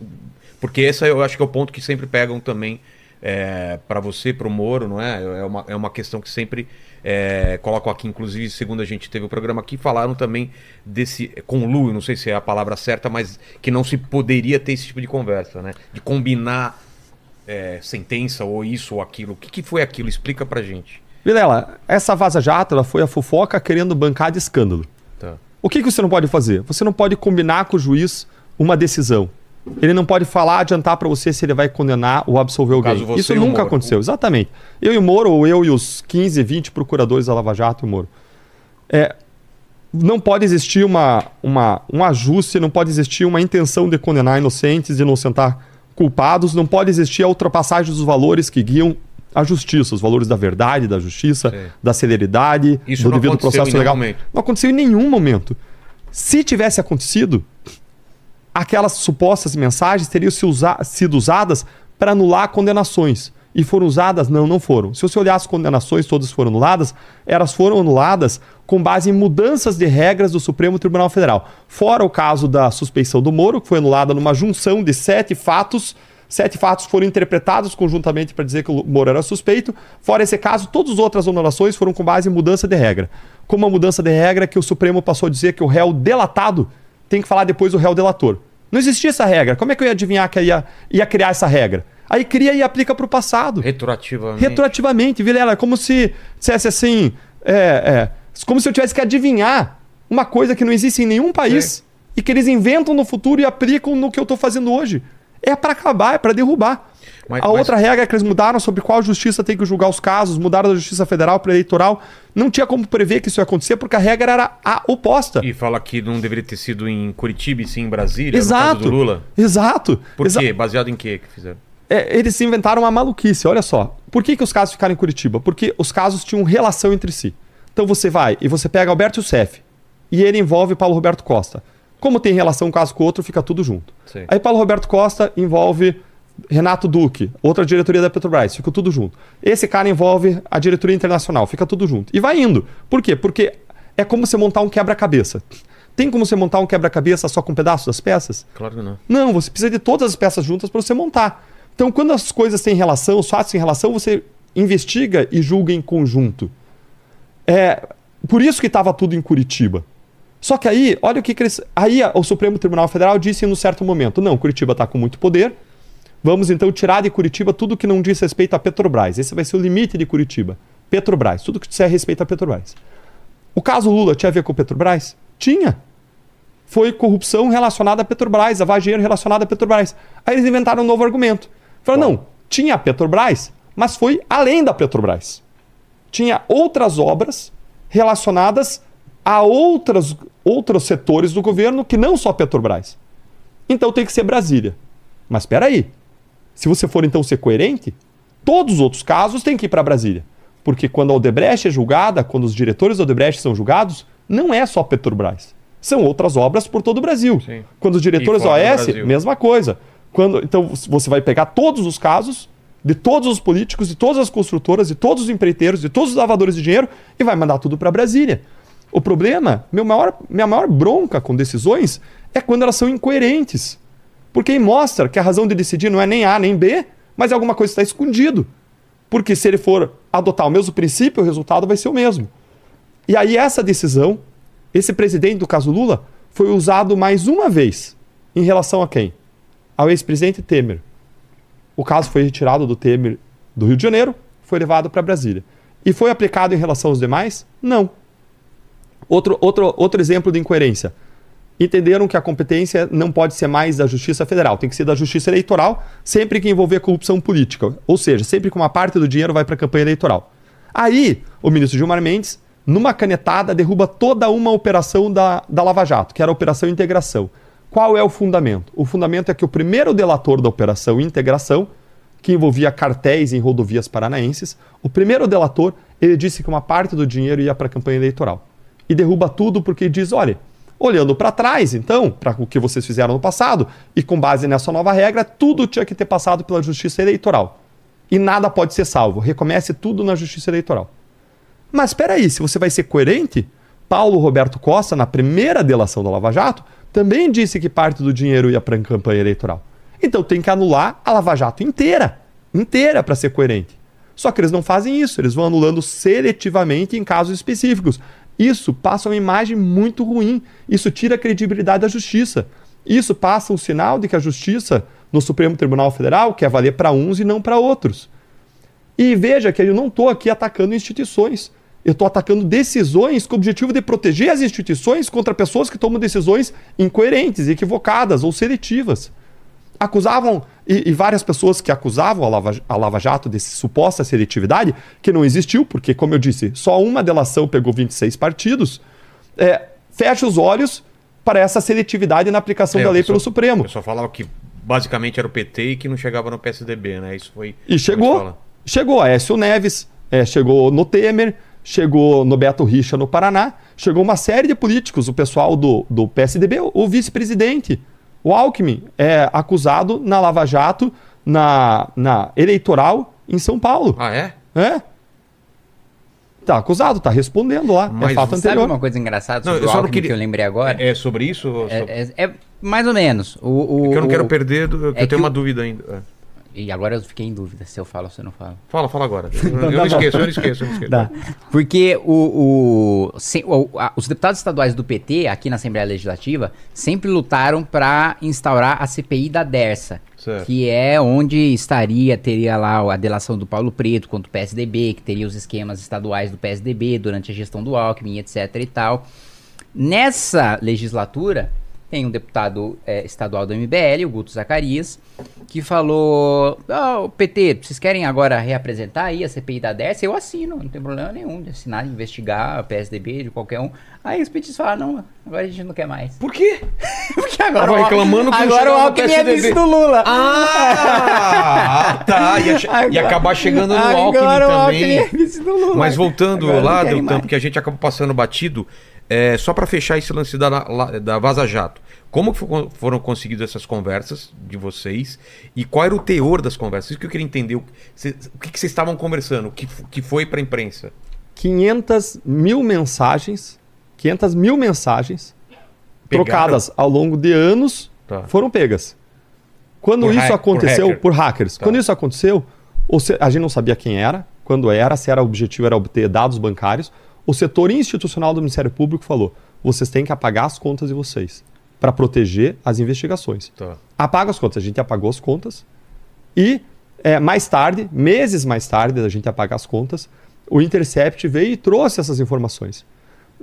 porque esse eu acho que é o ponto que sempre pegam também é, para você, para o Moro, não é? É uma, é uma questão que sempre é, colocam aqui, inclusive, segundo a gente teve o programa aqui, falaram também desse conluio, não sei se é a palavra certa, mas que não se poderia ter esse tipo de conversa, né? De combinar é, sentença ou isso ou aquilo. O que, que foi aquilo? Explica pra gente. Vilela, essa Vaza Jato ela foi a fofoca querendo bancar de escândalo. Tá. O que, que você não pode fazer? Você não pode combinar com o juiz uma decisão. Ele não pode falar, adiantar para você se ele vai condenar ou absolver alguém. caso, Isso nunca Moro. aconteceu, exatamente. Eu e o Moro, ou eu e os 15, 20 procuradores da Lava Jato e o Moro. É, não pode existir uma, uma, um ajuste, não pode existir uma intenção de condenar inocentes, de inocentar culpados, não pode existir a ultrapassagem dos valores que guiam a justiça, os valores da verdade, da justiça, Sim. da celeridade, Isso do devido processo legal. momento. Não aconteceu em nenhum momento. Se tivesse acontecido, aquelas supostas mensagens teriam sido usadas para anular condenações. E foram usadas? Não, não foram. Se você olhar as condenações, todas foram anuladas, elas foram anuladas com base em mudanças de regras do Supremo Tribunal Federal. Fora o caso da suspeição do Moro, que foi anulada numa junção de sete fatos. Sete fatos foram interpretados conjuntamente para dizer que o Moro era suspeito. Fora esse caso, todas as outras anulações foram com base em mudança de regra. Como a mudança de regra que o Supremo passou a dizer que o réu delatado tem que falar depois do réu delator. Não existia essa regra. Como é que eu ia adivinhar que ia, ia criar essa regra? Aí cria e aplica para o passado. Retroativamente. Retroativamente, Vilela, é como se dissesse assim, é, é, como se eu tivesse que adivinhar uma coisa que não existe em nenhum país e que eles inventam no futuro e aplicam no que eu estou fazendo hoje. É para acabar, é para derrubar. Mas- a mas- outra regra que eles mudaram sobre qual justiça tem que julgar os casos, mudaram da justiça federal para eleitoral, não tinha como prever que isso ia acontecer porque a regra era a oposta. E fala que não deveria ter sido em Curitiba e sim em Brasília, no Exato. caso do Lula. Exato. Por Exa- quê? Baseado em quê que fizeram? É, eles inventaram uma maluquice, olha só. Por que, que os casos ficaram em Curitiba? Porque os casos tinham relação entre si. Então você vai e você pega Alberto Youssef e ele envolve Paulo Roberto Costa. Como tem relação um caso com o outro, fica tudo junto. Sim. Aí Paulo Roberto Costa envolve Renato Duque, outra diretoria da Petrobras, fica tudo junto. Esse cara envolve a diretoria internacional, fica tudo junto. E vai indo. Por quê? Porque é como você montar um quebra-cabeça. Tem como você montar um quebra-cabeça só com pedaços das peças? Claro que não. Não, você precisa de todas as peças juntas para você montar. Então, quando as coisas têm relação, os fatos têm relação, você investiga e julga em conjunto. É por isso que estava tudo em Curitiba. Só que aí, olha o que, que eles. Aí a- o Supremo Tribunal Federal disse em um certo momento: não, Curitiba está com muito poder. Vamos então tirar de Curitiba tudo que não diz respeito a Petrobras. Esse vai ser o limite de Curitiba. Petrobras, tudo que disser respeito a Petrobras. O caso Lula tinha a ver com Petrobras? Tinha. Foi corrupção relacionada a Petrobras, de dinheiro relacionada a Petrobras. Aí eles inventaram um novo argumento. Falaram, não, tinha a Petrobras, mas foi além da Petrobras. Tinha outras obras relacionadas a outras, outros setores do governo que não só Petrobras. Então tem que ser Brasília. Mas espera aí. Se você for então ser coerente, todos os outros casos têm que ir para Brasília. Porque quando a Odebrecht é julgada, quando os diretores da Odebrecht são julgados, não é só Petrobras. São outras obras por todo o Brasil. Sim. Quando os diretores da OAS, mesma coisa. Quando, então você vai pegar todos os casos de todos os políticos, de todas as construtoras, de todos os empreiteiros, de todos os lavadores de dinheiro e vai mandar tudo para Brasília. O problema, maior, minha maior bronca com decisões é quando elas são incoerentes. Porque aí mostra que a razão de decidir não é nem A nem B, mas alguma coisa está escondido. Porque se ele for adotar o mesmo princípio, o resultado vai ser o mesmo. E aí essa decisão, esse presidente do caso Lula, foi usado mais uma vez em relação a quem? Ao ex-presidente Temer. O caso foi retirado do Temer do Rio de Janeiro, foi levado para Brasília. E foi aplicado em relação aos demais? Não. Outro, outro, outro exemplo de incoerência. Entenderam que a competência não pode ser mais da Justiça Federal, tem que ser da Justiça Eleitoral, sempre que envolver corrupção política. Ou seja, sempre que uma parte do dinheiro vai para a campanha eleitoral. Aí, o ministro Gilmar Mendes, numa canetada, derruba toda uma operação da, da Lava Jato, que era a Operação Integração. Qual é o fundamento? O fundamento é que o primeiro delator da Operação Integração, que envolvia cartéis em rodovias paranaenses, o primeiro delator, ele disse que uma parte do dinheiro ia para a campanha eleitoral. E derruba tudo porque diz, olha, olhando para trás, então, para o que vocês fizeram no passado, e com base nessa nova regra, tudo tinha que ter passado pela Justiça Eleitoral. E nada pode ser salvo. Recomece tudo na Justiça Eleitoral. Mas espera aí, se você vai ser coerente, Paulo Roberto Costa, na primeira delação da Lava Jato, também disse que parte do dinheiro ia para a campanha eleitoral. Então tem que anular a Lava Jato inteira, inteira para ser coerente. Só que eles não fazem isso, eles vão anulando seletivamente em casos específicos. Isso passa uma imagem muito ruim, isso tira a credibilidade da justiça. Isso passa um sinal de que a justiça no Supremo Tribunal Federal quer valer para uns e não para outros. E veja que eu não estou aqui atacando instituições. Eu estou atacando decisões com o objetivo de proteger as instituições contra pessoas que tomam decisões incoerentes, equivocadas ou seletivas. Acusavam, e, e várias pessoas que acusavam a Lava, a Lava Jato de suposta seletividade, que não existiu, porque, como eu disse, só uma delação pegou 26 partidos, é, fecha os olhos para essa seletividade na aplicação É, da lei pessoal- pelo Supremo. O pessoal falava que basicamente era o PT e que não chegava no PSDB, né? Isso foi. E chegou. Chegou a Écio Neves, é, chegou no Temer, chegou no Beto Richa no Paraná, chegou uma série de políticos, o pessoal do, do PSDB, o vice-presidente, o Alckmin, é acusado na Lava Jato, na, na eleitoral em São Paulo. Ah, é? É? Tá acusado, tá respondendo lá. Mas é fato Sabe anterior. uma coisa engraçada Não, sobre eu não Alckmin queria- que eu lembrei agora? É sobre isso? ou só- É, é- é mais ou menos. O, o, que eu não quero perder, do- é eu que tenho uma o- dúvida ainda. E agora eu fiquei em dúvida se eu falo ou se eu não falo. Fala, fala agora. Eu, eu não esqueço, eu não esqueço, eu não esqueço. Porque o, o- se- o- a- os deputados estaduais do PT, aqui na Assembleia Legislativa, sempre lutaram para instaurar a CPI da DERSA. Certo. Que é onde estaria, teria lá a delação do Paulo Preto contra o PSDB, que teria os esquemas estaduais do PSDB durante a gestão do Alckmin, etc e tal. Nessa legislatura, tem um deputado eh, estadual do MBL, o Guto Zacarias, que falou: "Ah, o PT, vocês querem agora reapresentar aí a CPI da DERSA? Eu assino, não tem problema nenhum de assinar, investigar PSDB, de qualquer um. Aí os petistas falaram: não, agora a gente não quer mais. Por quê? Porque agora, Tava reclamando que agora o Alckmin é vice do Lula. Ah, tá. Ia, ia Agora- acabar chegando no agora Alckmin o também. Alckmin é vice do Lula. Mas voltando Agora lá, Deltan, mais. porque a gente acabou passando batido, é, só para fechar esse lance da, da Vaza Jato. Como foram conseguidas essas conversas de vocês e qual era o teor das conversas? Isso que eu queria entender. O, que, que vocês estavam conversando? O que, que foi para a imprensa? 500 mil mensagens, 500 mil mensagens Pegaram? trocadas ao longo de anos Tá. foram pegas. Quando Por isso hack- por aconteceu, hacker. por, hackers, Tá. quando isso aconteceu, a gente não sabia quem era, quando era, se era o objetivo era obter dados bancários, o setor institucional do Ministério Público falou: vocês têm que apagar as contas de vocês para proteger as investigações. Tá. Apaga as contas. A gente apagou as contas e é, mais tarde, meses mais tarde da gente apagar as contas, o Intercept veio e trouxe essas informações.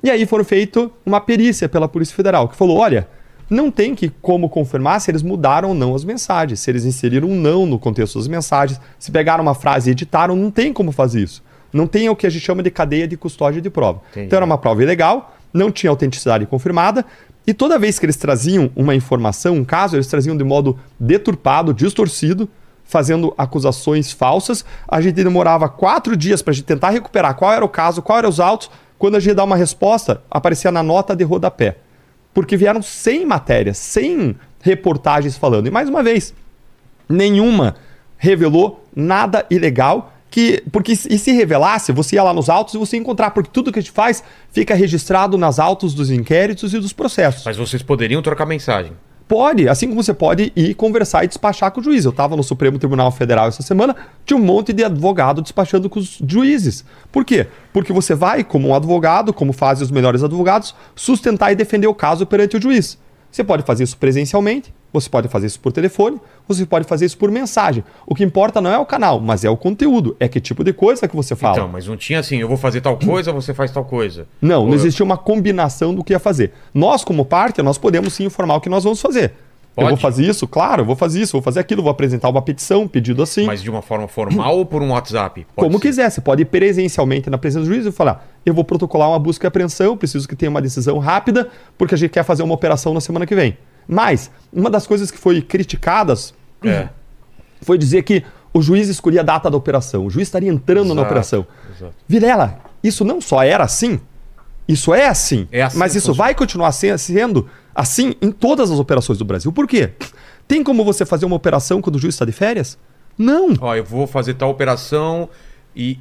E aí foram feito uma perícia pela Polícia Federal, que falou, olha, não tem que como confirmar se eles mudaram ou não as mensagens, se eles inseriram um não no contexto das mensagens, se pegaram uma frase e editaram, não tem como fazer isso. Não tem o que a gente chama de cadeia de custódia de prova. Entendi. Então era uma prova ilegal, não tinha autenticidade confirmada, e toda vez que eles traziam uma informação, um caso, eles traziam de modo deturpado, distorcido, fazendo acusações falsas. A gente demorava quatro dias para a gente tentar recuperar qual era o caso, qual eram os autos. Quando a gente dá uma resposta, aparecia na nota de rodapé. Porque vieram sem matérias, sem reportagens falando. E mais uma vez, nenhuma revelou nada ilegal. Que, porque e se revelasse, você ia lá nos autos e você ia encontrar, porque tudo que a gente faz fica registrado nas autos dos inquéritos e dos processos. Mas vocês poderiam trocar mensagem. Pode, assim como você pode ir conversar e despachar com o juiz. Eu estava no Supremo Tribunal Federal essa semana, tinha um monte de advogado despachando com os juízes. Por quê? Porque você vai, como um advogado, como fazem os melhores advogados, sustentar e defender o caso perante o juiz. Você pode fazer isso presencialmente, você pode fazer isso por telefone, você pode fazer isso por mensagem. O que importa não é o canal, mas é o conteúdo, é que tipo de coisa que você fala. Então, mas não tinha assim, eu vou fazer tal coisa, você faz tal coisa. Não, não Ou- existia uma combinação do que ia fazer. Nós, como parte, nós podemos sim informar o que nós vamos fazer. Eu Pode? vou fazer isso? Claro, eu vou fazer isso, vou fazer aquilo, vou apresentar uma petição, um pedido assim. Mas de uma forma formal ou por um WhatsApp? Pode como ser. quiser, você pode ir presencialmente na presença do juiz e falar: eu vou protocolar uma busca e apreensão, preciso que tenha uma decisão rápida, porque a gente quer fazer uma operação na semana que vem. Mas, uma das coisas que foi criticadas É. foi dizer que o juiz escolhia a data da operação, o juiz estaria entrando na Exato, operação. exato. Vilela, isso não só era assim, isso é assim, É assim mas isso funciona. vai continuar se- sendo assim em todas as operações do Brasil. Por quê? Tem como você fazer uma operação quando o juiz está de férias? Não. Ó, eu vou fazer tal operação e,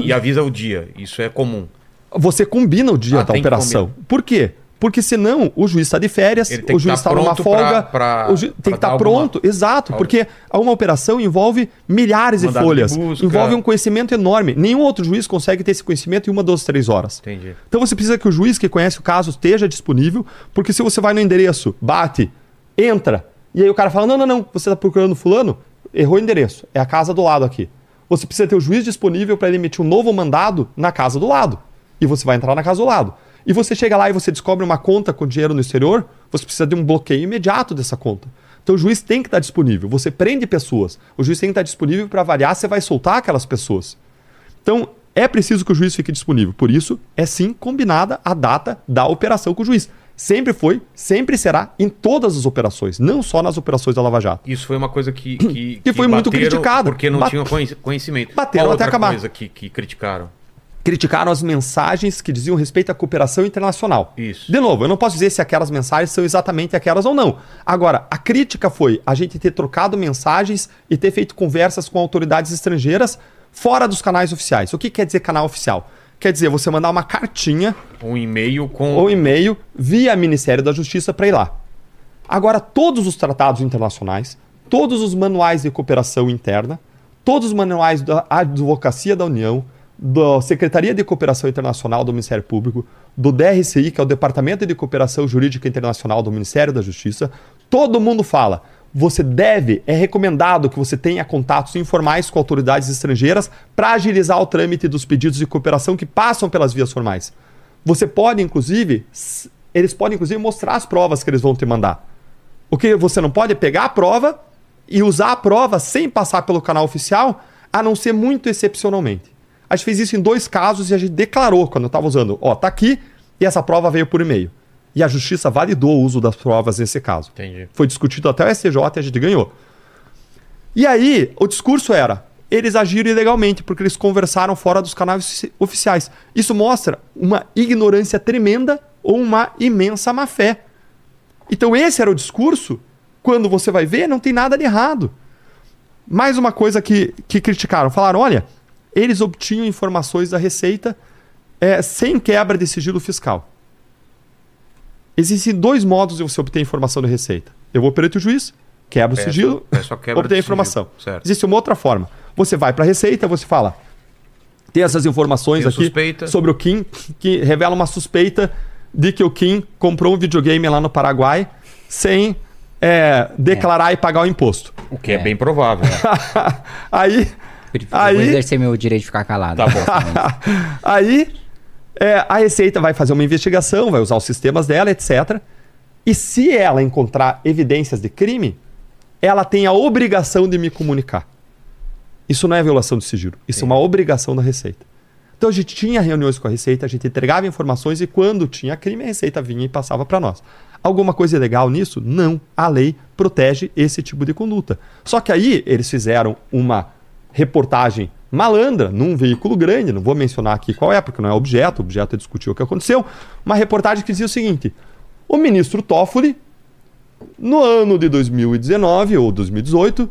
e- e avisa o dia. Isso é comum. Você combina o dia Ah, da operação. Por quê? Porque senão o juiz está de férias, o juiz tá está numa pronto folga, pra- pra- o ju- tem que estar alguma- pronto, exato, Algo. porque uma operação envolve milhares de Mandado de folhas, busca. envolve um conhecimento enorme. Nenhum outro juiz consegue ter esse conhecimento em uma, duas, três horas. Entendi. Então você precisa que o juiz que conhece o caso esteja disponível, porque se você vai no endereço, bate, entra, e aí o cara fala: não, não, não, você está procurando fulano, errou o endereço, é a casa do lado aqui. Você precisa ter o juiz disponível para ele emitir um novo mandado na casa do lado. E você vai entrar na casa do lado. E você chega lá e você descobre uma conta com dinheiro no exterior, você precisa de um bloqueio imediato dessa conta. Então o juiz tem que estar disponível. Você prende pessoas. O juiz tem que estar disponível para avaliar se vai soltar aquelas pessoas. Então, é preciso que o juiz fique disponível. Por isso, é sim combinada a data da operação com o juiz. Sempre foi, sempre será em todas as operações, não só nas operações da Lava Jato. Isso foi uma coisa que. Que, Que foi muito bateram criticado. Porque não Bat- tinham conhecimento. Bateram Qual até acabar. coisa que, que criticaram. Criticaram as mensagens que diziam respeito à cooperação internacional. Isso. De novo, eu não posso dizer se aquelas mensagens são exatamente aquelas ou não. Agora, a crítica foi a gente ter trocado mensagens e ter feito conversas com autoridades estrangeiras fora dos canais oficiais. O que quer dizer canal oficial? Quer dizer você mandar uma cartinha Um e-mail com. ou e-mail via Ministério da Justiça para ir lá. Agora, todos os tratados internacionais, todos os manuais de cooperação interna, todos os manuais da Advocacia da União, da Secretaria de Cooperação Internacional do Ministério Público, do DRCI, que é o Departamento de Cooperação Jurídica Internacional do Ministério da Justiça, todo mundo fala. Você deve, é recomendado que você tenha contatos informais com autoridades estrangeiras para agilizar o trâmite dos pedidos de cooperação que passam pelas vias formais. Você pode, inclusive, eles podem, inclusive, mostrar as provas que eles vão te mandar. O que você não pode é pegar a prova e usar a prova sem passar pelo canal oficial, a não ser muito excepcionalmente. A gente fez isso em dois casos e a gente declarou quando eu estava usando. Ó, tá aqui e essa prova veio por e-mail. E a justiça validou o uso das provas nesse caso. Entendi. Foi discutido até o STJ e a gente ganhou. E aí, o discurso era: eles agiram ilegalmente porque eles conversaram fora dos canais ofici- oficiais. Isso mostra uma ignorância tremenda ou uma imensa má fé. Então, esse era o discurso. Quando você vai ver, não tem nada de errado. Mais uma coisa que, que criticaram: falaram, olha, eles obtinham informações da Receita eh, sem quebra de sigilo fiscal. Existem dois modos de você obter informação da Receita. Eu vou perante o juiz, quebro o Peço- sigilo, peço a quebra obter a informação. Existe uma outra forma. Você vai para a Receita, você fala, tem essas informações Tenho aqui suspeita. sobre o Kim que revela uma suspeita de que o Kim comprou um videogame lá no Paraguai sem é, declarar e pagar o imposto. O que é, É. bem provável. Aí, Eu Aí- vou exercer meu direito de ficar calado. Tá bom. aí é, a Receita vai fazer uma investigação, vai usar os sistemas dela, etc. E se ela encontrar evidências de crime, ela tem a obrigação de me comunicar. Isso não é violação de sigilo, isso é uma obrigação da Receita. Então a gente tinha reuniões com a Receita, a gente entregava informações e quando tinha crime, a Receita vinha e passava para nós. Alguma coisa ilegal nisso? Não. A lei protege esse tipo de conduta. Só que aí eles fizeram uma reportagem malandra num veículo grande, não vou mencionar aqui qual é, porque não é objeto, o objeto é discutir o que aconteceu. Uma reportagem que dizia o seguinte: o ministro Toffoli, no ano de 2019 ou 2018,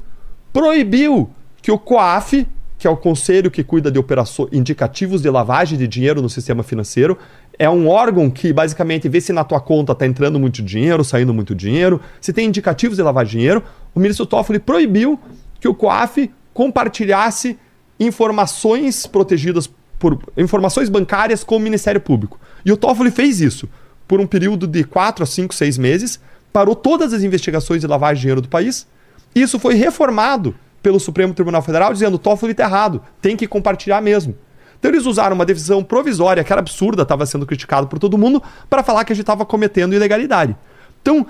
proibiu que o COAF, que é o conselho que cuida de operações indicativos de lavagem de dinheiro no sistema financeiro, é um órgão que basicamente vê se na tua conta está entrando muito dinheiro, saindo muito dinheiro, se tem indicativos de lavar dinheiro. O ministro Toffoli proibiu que o COAF compartilhasse informações protegidas por informações bancárias com o Ministério Público. E o Toffoli fez isso por um período de 4 a 5, 6 meses, parou todas as investigações de lavagem de dinheiro do país. Isso foi reformado pelo Supremo Tribunal Federal dizendo: Toffoli está errado, tem que compartilhar mesmo. Então eles usaram uma decisão provisória que era absurda, estava sendo criticado por todo mundo, para falar que a gente estava cometendo ilegalidade. Então,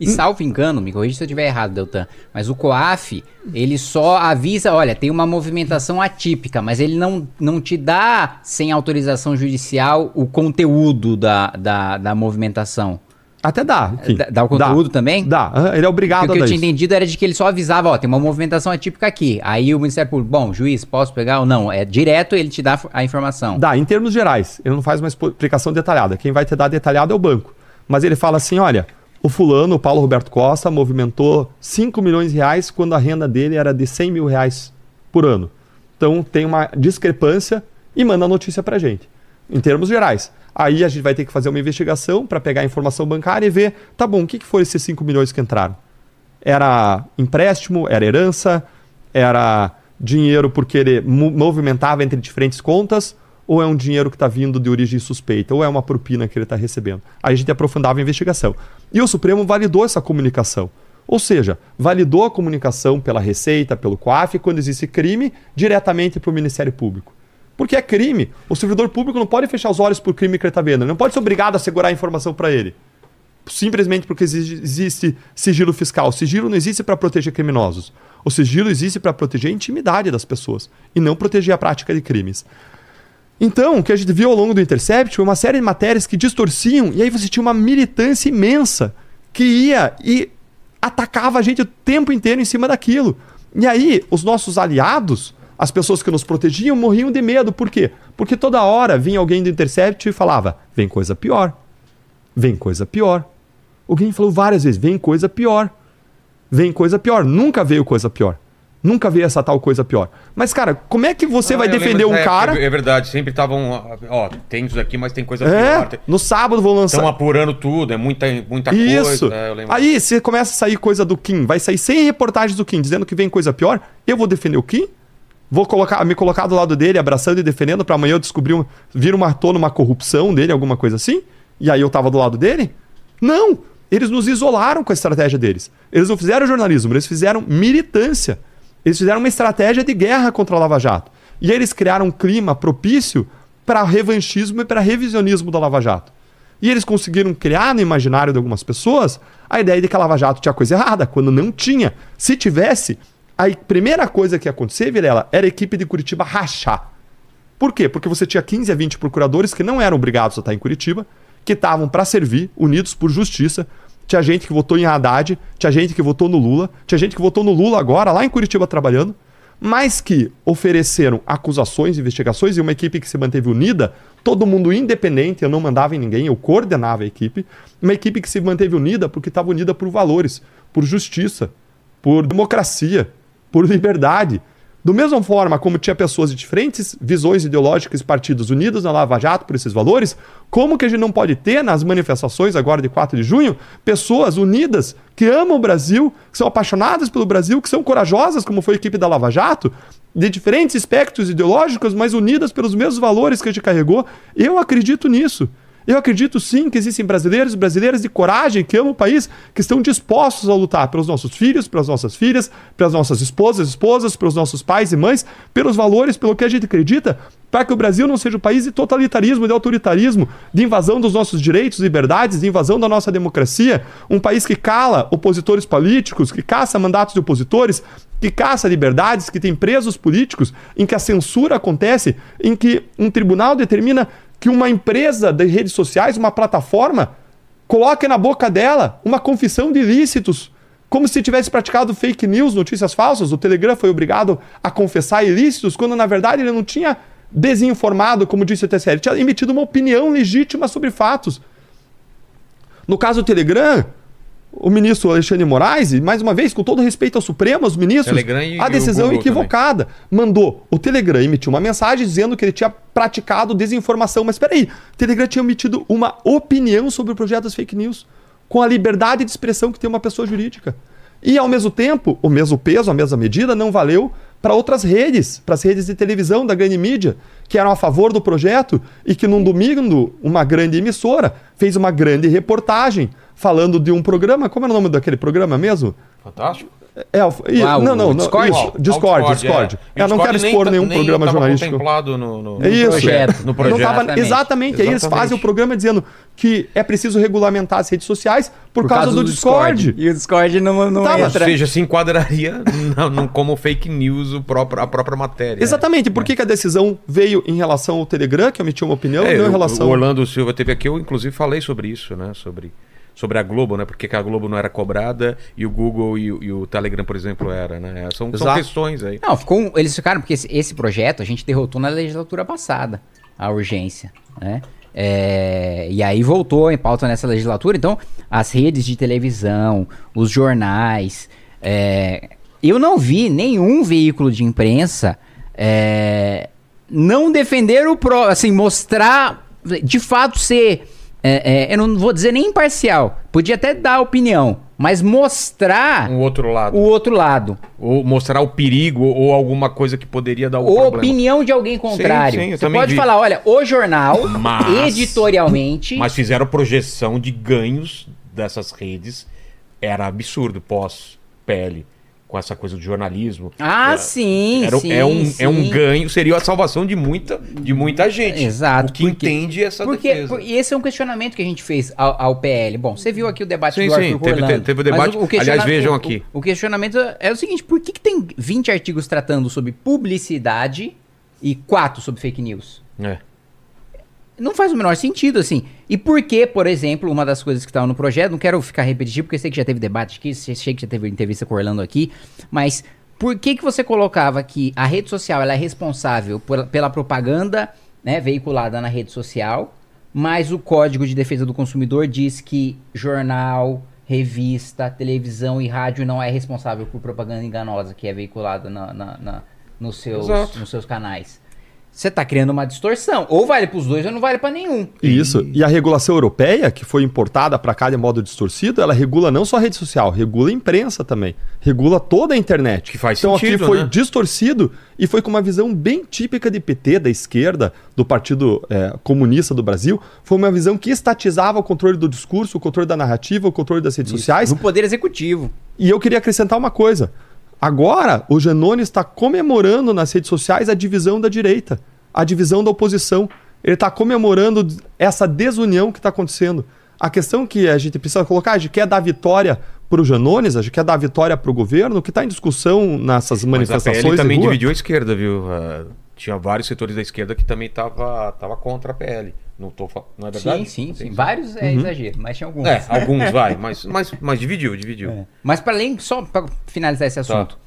E salvo engano, me corrija se eu estiver errado, Deltan, mas o COAF, ele só avisa, olha, tem uma movimentação atípica, mas ele não, não te dá, sem autorização judicial, o conteúdo da, da, da movimentação. até dá. enfim. Dá- dá o conteúdo também? Dá. Ele é obrigado Porque o a que eu tinha isso. entendido era de que ele só avisava, ó, tem uma movimentação atípica aqui. Aí o Ministério Público, bom, juiz, posso pegar ou não? É direto, ele te dá a informação. Dá, em termos gerais. Ele não faz uma explicação detalhada. Quem vai te dar detalhado é o banco. Mas ele fala assim: olha, o fulano, o Paulo Roberto Costa, movimentou 5 milhões de reais quando a renda dele era de 100 mil reais por ano. Então tem uma discrepância e manda a notícia pra gente. Em termos gerais. Aí a gente vai ter que fazer uma investigação para pegar a informação bancária e ver, tá bom, o que, que foram esses 5 milhões que entraram? Era empréstimo, era herança, era dinheiro porque ele mo- movimentava entre diferentes contas, ou é um dinheiro que está vindo de origem suspeita, ou é uma propina que ele está recebendo. Aí a gente aprofundava a investigação. E o Supremo validou essa comunicação. Ou seja, validou a comunicação pela Receita, pelo COAF, quando existe crime, diretamente para o Ministério Público. Porque é crime. O servidor público não pode fechar os olhos por crime que ele está vendo. Não pode ser obrigado a segurar a informação para ele simplesmente porque exi- existe sigilo fiscal. O sigilo não existe para proteger criminosos. O sigilo existe para proteger a intimidade das pessoas e não proteger a prática de crimes. Então, o que a gente viu ao longo do Intercept foi uma série de matérias que distorciam e aí você tinha uma militância imensa que ia e atacava a gente o tempo inteiro em cima daquilo. E aí, os nossos aliados, as pessoas que nos protegiam, morriam de medo. Por quê? Porque toda hora vinha alguém do Intercept e falava: vem coisa pior. Vem coisa pior. Alguém falou várias vezes: vem coisa pior. Vem coisa pior. Nunca veio coisa pior. Nunca veio essa tal coisa pior. Mas, cara, como é que você Ah, vai defender um época, cara? É verdade, sempre estavam. Ó, tem isso aqui, mas tem coisa É, pior. no sábado vão lançar. Estão apurando tudo, é muita, muita Isso. coisa. é. Aí você começa a sair coisa do Kim, vai sair 100 reportagens do Kim dizendo que vem coisa pior. Eu vou defender o Kim? Vou colocar, me colocar do lado dele, abraçando e defendendo, pra amanhã eu descobrir, um, vir uma tona, uma corrupção dele, alguma coisa assim? E aí eu tava do lado dele? Não! Eles nos isolaram com a estratégia deles. Eles não fizeram jornalismo, eles fizeram militância. Eles fizeram uma estratégia de guerra contra a Lava Jato. E eles criaram um clima propício para revanchismo e para revisionismo da Lava Jato. E eles conseguiram criar no imaginário de algumas pessoas a ideia de que a Lava Jato tinha coisa errada, quando não tinha. Se tivesse, a primeira coisa que ia acontecer, Vilela, era a equipe de Curitiba rachar. Por quê? Porque você tinha 15 a 20 procuradores que não eram obrigados a estar em Curitiba, que estavam para servir, unidos por justiça. Tinha gente que votou em Haddad, tinha gente que votou no Lula, tinha gente que votou no Lula agora, lá em Curitiba trabalhando, mas que ofereceram acusações, investigações e uma equipe que se manteve unida, todo mundo independente, eu não mandava em ninguém, eu coordenava a equipe, uma equipe que se manteve unida porque estava unida por valores, por justiça, por democracia, por liberdade. Do mesma forma como tinha pessoas de diferentes visões ideológicas e partidos unidos na Lava Jato por esses valores, como que a gente não pode ter nas manifestações agora de 4 de junho pessoas unidas que amam o Brasil, que são apaixonadas pelo Brasil, que são corajosas, como foi a equipe da Lava Jato, de diferentes espectros ideológicos, mas unidas pelos mesmos valores que a gente carregou? Eu acredito nisso. Eu acredito sim que existem brasileiros e brasileiras de coragem que amam o país, que estão dispostos a lutar pelos nossos filhos, pelas nossas filhas, pelas nossas esposas, esposas, pelos nossos pais e mães, pelos valores, pelo que a gente acredita, para que o Brasil não seja um país de totalitarismo, de autoritarismo, de invasão dos nossos direitos, liberdades, de invasão da nossa democracia, um país que cala opositores políticos, que caça mandatos de opositores, que caça liberdades, que tem presos políticos, em que a censura acontece, em que um tribunal determina que uma empresa de redes sociais, uma plataforma, coloque na boca dela uma confissão de ilícitos, como se tivesse praticado fake news, notícias falsas. O Telegram foi obrigado a confessar ilícitos, quando na verdade ele não tinha desinformado, como disse o TSE, ele tinha emitido uma opinião legítima sobre fatos. No caso do Telegram, o ministro Alexandre Moraes, e mais uma vez, com todo respeito ao Supremo, aos ministros, Telegram a decisão equivocada. Mandou o Telegram emitiu uma mensagem dizendo que ele tinha praticado desinformação. Mas espera aí, Telegram tinha emitido uma opinião sobre o projeto das fake news, com a liberdade de expressão que tem uma pessoa jurídica. E, ao mesmo tempo, o mesmo peso, a mesma medida não valeu para outras redes, para as redes de televisão da grande mídia, que eram a favor do projeto e que num domingo uma grande emissora fez uma grande reportagem falando de um programa, como era o nome daquele programa mesmo? Fantástico. É, e- Ah, não, não, não, Discord? isso, Discord, Discord. é. E Eu o não quero expor tá- nenhum nem programa tava jornalístico. contemplado no, no, É isso. projeto. No Não projeto. tava- Exatamente. exatamente. Aí eles fazem o programa dizendo que é preciso regulamentar as redes sociais por, causa, do, Discord. E o Discord não, não Tá, Ou entra. seja, se enquadraria não, não como fake news o próprio, a própria matéria. Exatamente. Por que, que a decisão veio em relação ao Telegram, que emitiu uma opinião, É, e não em o- relação O Orlando Silva teve aqui, eu inclusive falei sobre isso, né? Sobre, sobre a Globo, né? Porque que a Globo não era cobrada e o Google e, o- e o Telegram, por exemplo, era, né? São, são questões aí. Não, ficou eles ficaram, porque esse, esse projeto a gente derrotou na legislatura passada, a urgência, né? É, e aí voltou em pauta nessa legislatura, então as redes de televisão, os jornais, é, eu não vi nenhum veículo de imprensa é, não defender o pró, assim, mostrar, de fato ser, é, é, eu não vou dizer nem imparcial, podia até dar opinião, mas mostrar Um outro lado. o outro lado. Ou mostrar o perigo ou alguma coisa que poderia dar o Ou problema. opinião de alguém contrário. sim, eu Você pode vi. falar, olha, o jornal, Mas- editorialmente, Mas fizeram projeção de ganhos dessas redes. Era absurdo pós-PL. Com essa coisa do jornalismo. Ah, Era- sim, Era, sim, é, um, é um sim. ganho, seria a salvação de muita, de muita gente. Exato, O que porque- entende essa porque, defesa. e esse é um questionamento que a gente fez ao, ao PL. Bom, você viu aqui o debate Sim, do sim, Arthur teve- Rolando, teve o debate. questiona- Aliás, vejam o- aqui. O, o questionamento é o seguinte, por que, que tem 20 artigos tratando sobre publicidade e 4 sobre fake news? É. Não faz o menor sentido, assim. E por que, por exemplo, uma das coisas que estava no projeto, não quero ficar repetitivo, porque sei que já teve debate aqui, sei sei que já teve entrevista com o Orlando aqui, mas por que que você colocava que a rede social ela é responsável por- pela propaganda né, veiculada na rede social, mas o Código de Defesa do Consumidor diz que jornal, revista, televisão e rádio não é responsável por propaganda enganosa que é veiculada na, na- na- nos, seus, Exato. nos seus canais. Você tá criando uma distorção. Ou vale pros dois ou não vale pra nenhum. Isso. E a regulação europeia, que foi importada para cá de modo distorcido, ela regula não só a rede social, regula a imprensa também. Regula toda a internet. Que faz então sentido, aqui foi né? distorcido e foi com uma visão bem típica de PT, da esquerda, do Partido é, Comunista do Brasil. Foi uma visão que estatizava o controle do discurso, o controle da narrativa, o controle das redes sociais. No poder executivo. E eu queria acrescentar uma coisa. Agora, o Genone está comemorando nas redes sociais a divisão da direita, a divisão da oposição. Ele está comemorando essa desunião que está acontecendo. A questão que a gente precisa colocar, a gente quer dar vitória para o Janones, a gente quer dar vitória para o governo, o que está em discussão nessas Mas a manifestações. PL também dividiu a esquerda, viu? Ah, tinha vários setores da esquerda que também tava, tava contra a PL. Não, tô, não é verdade? Sim, sim, sim. Vários é exagero, mas tinha alguns. É, alguns vai, mas, mas, mas dividiu, dividiu. É. Mas para além, só para finalizar esse assunto,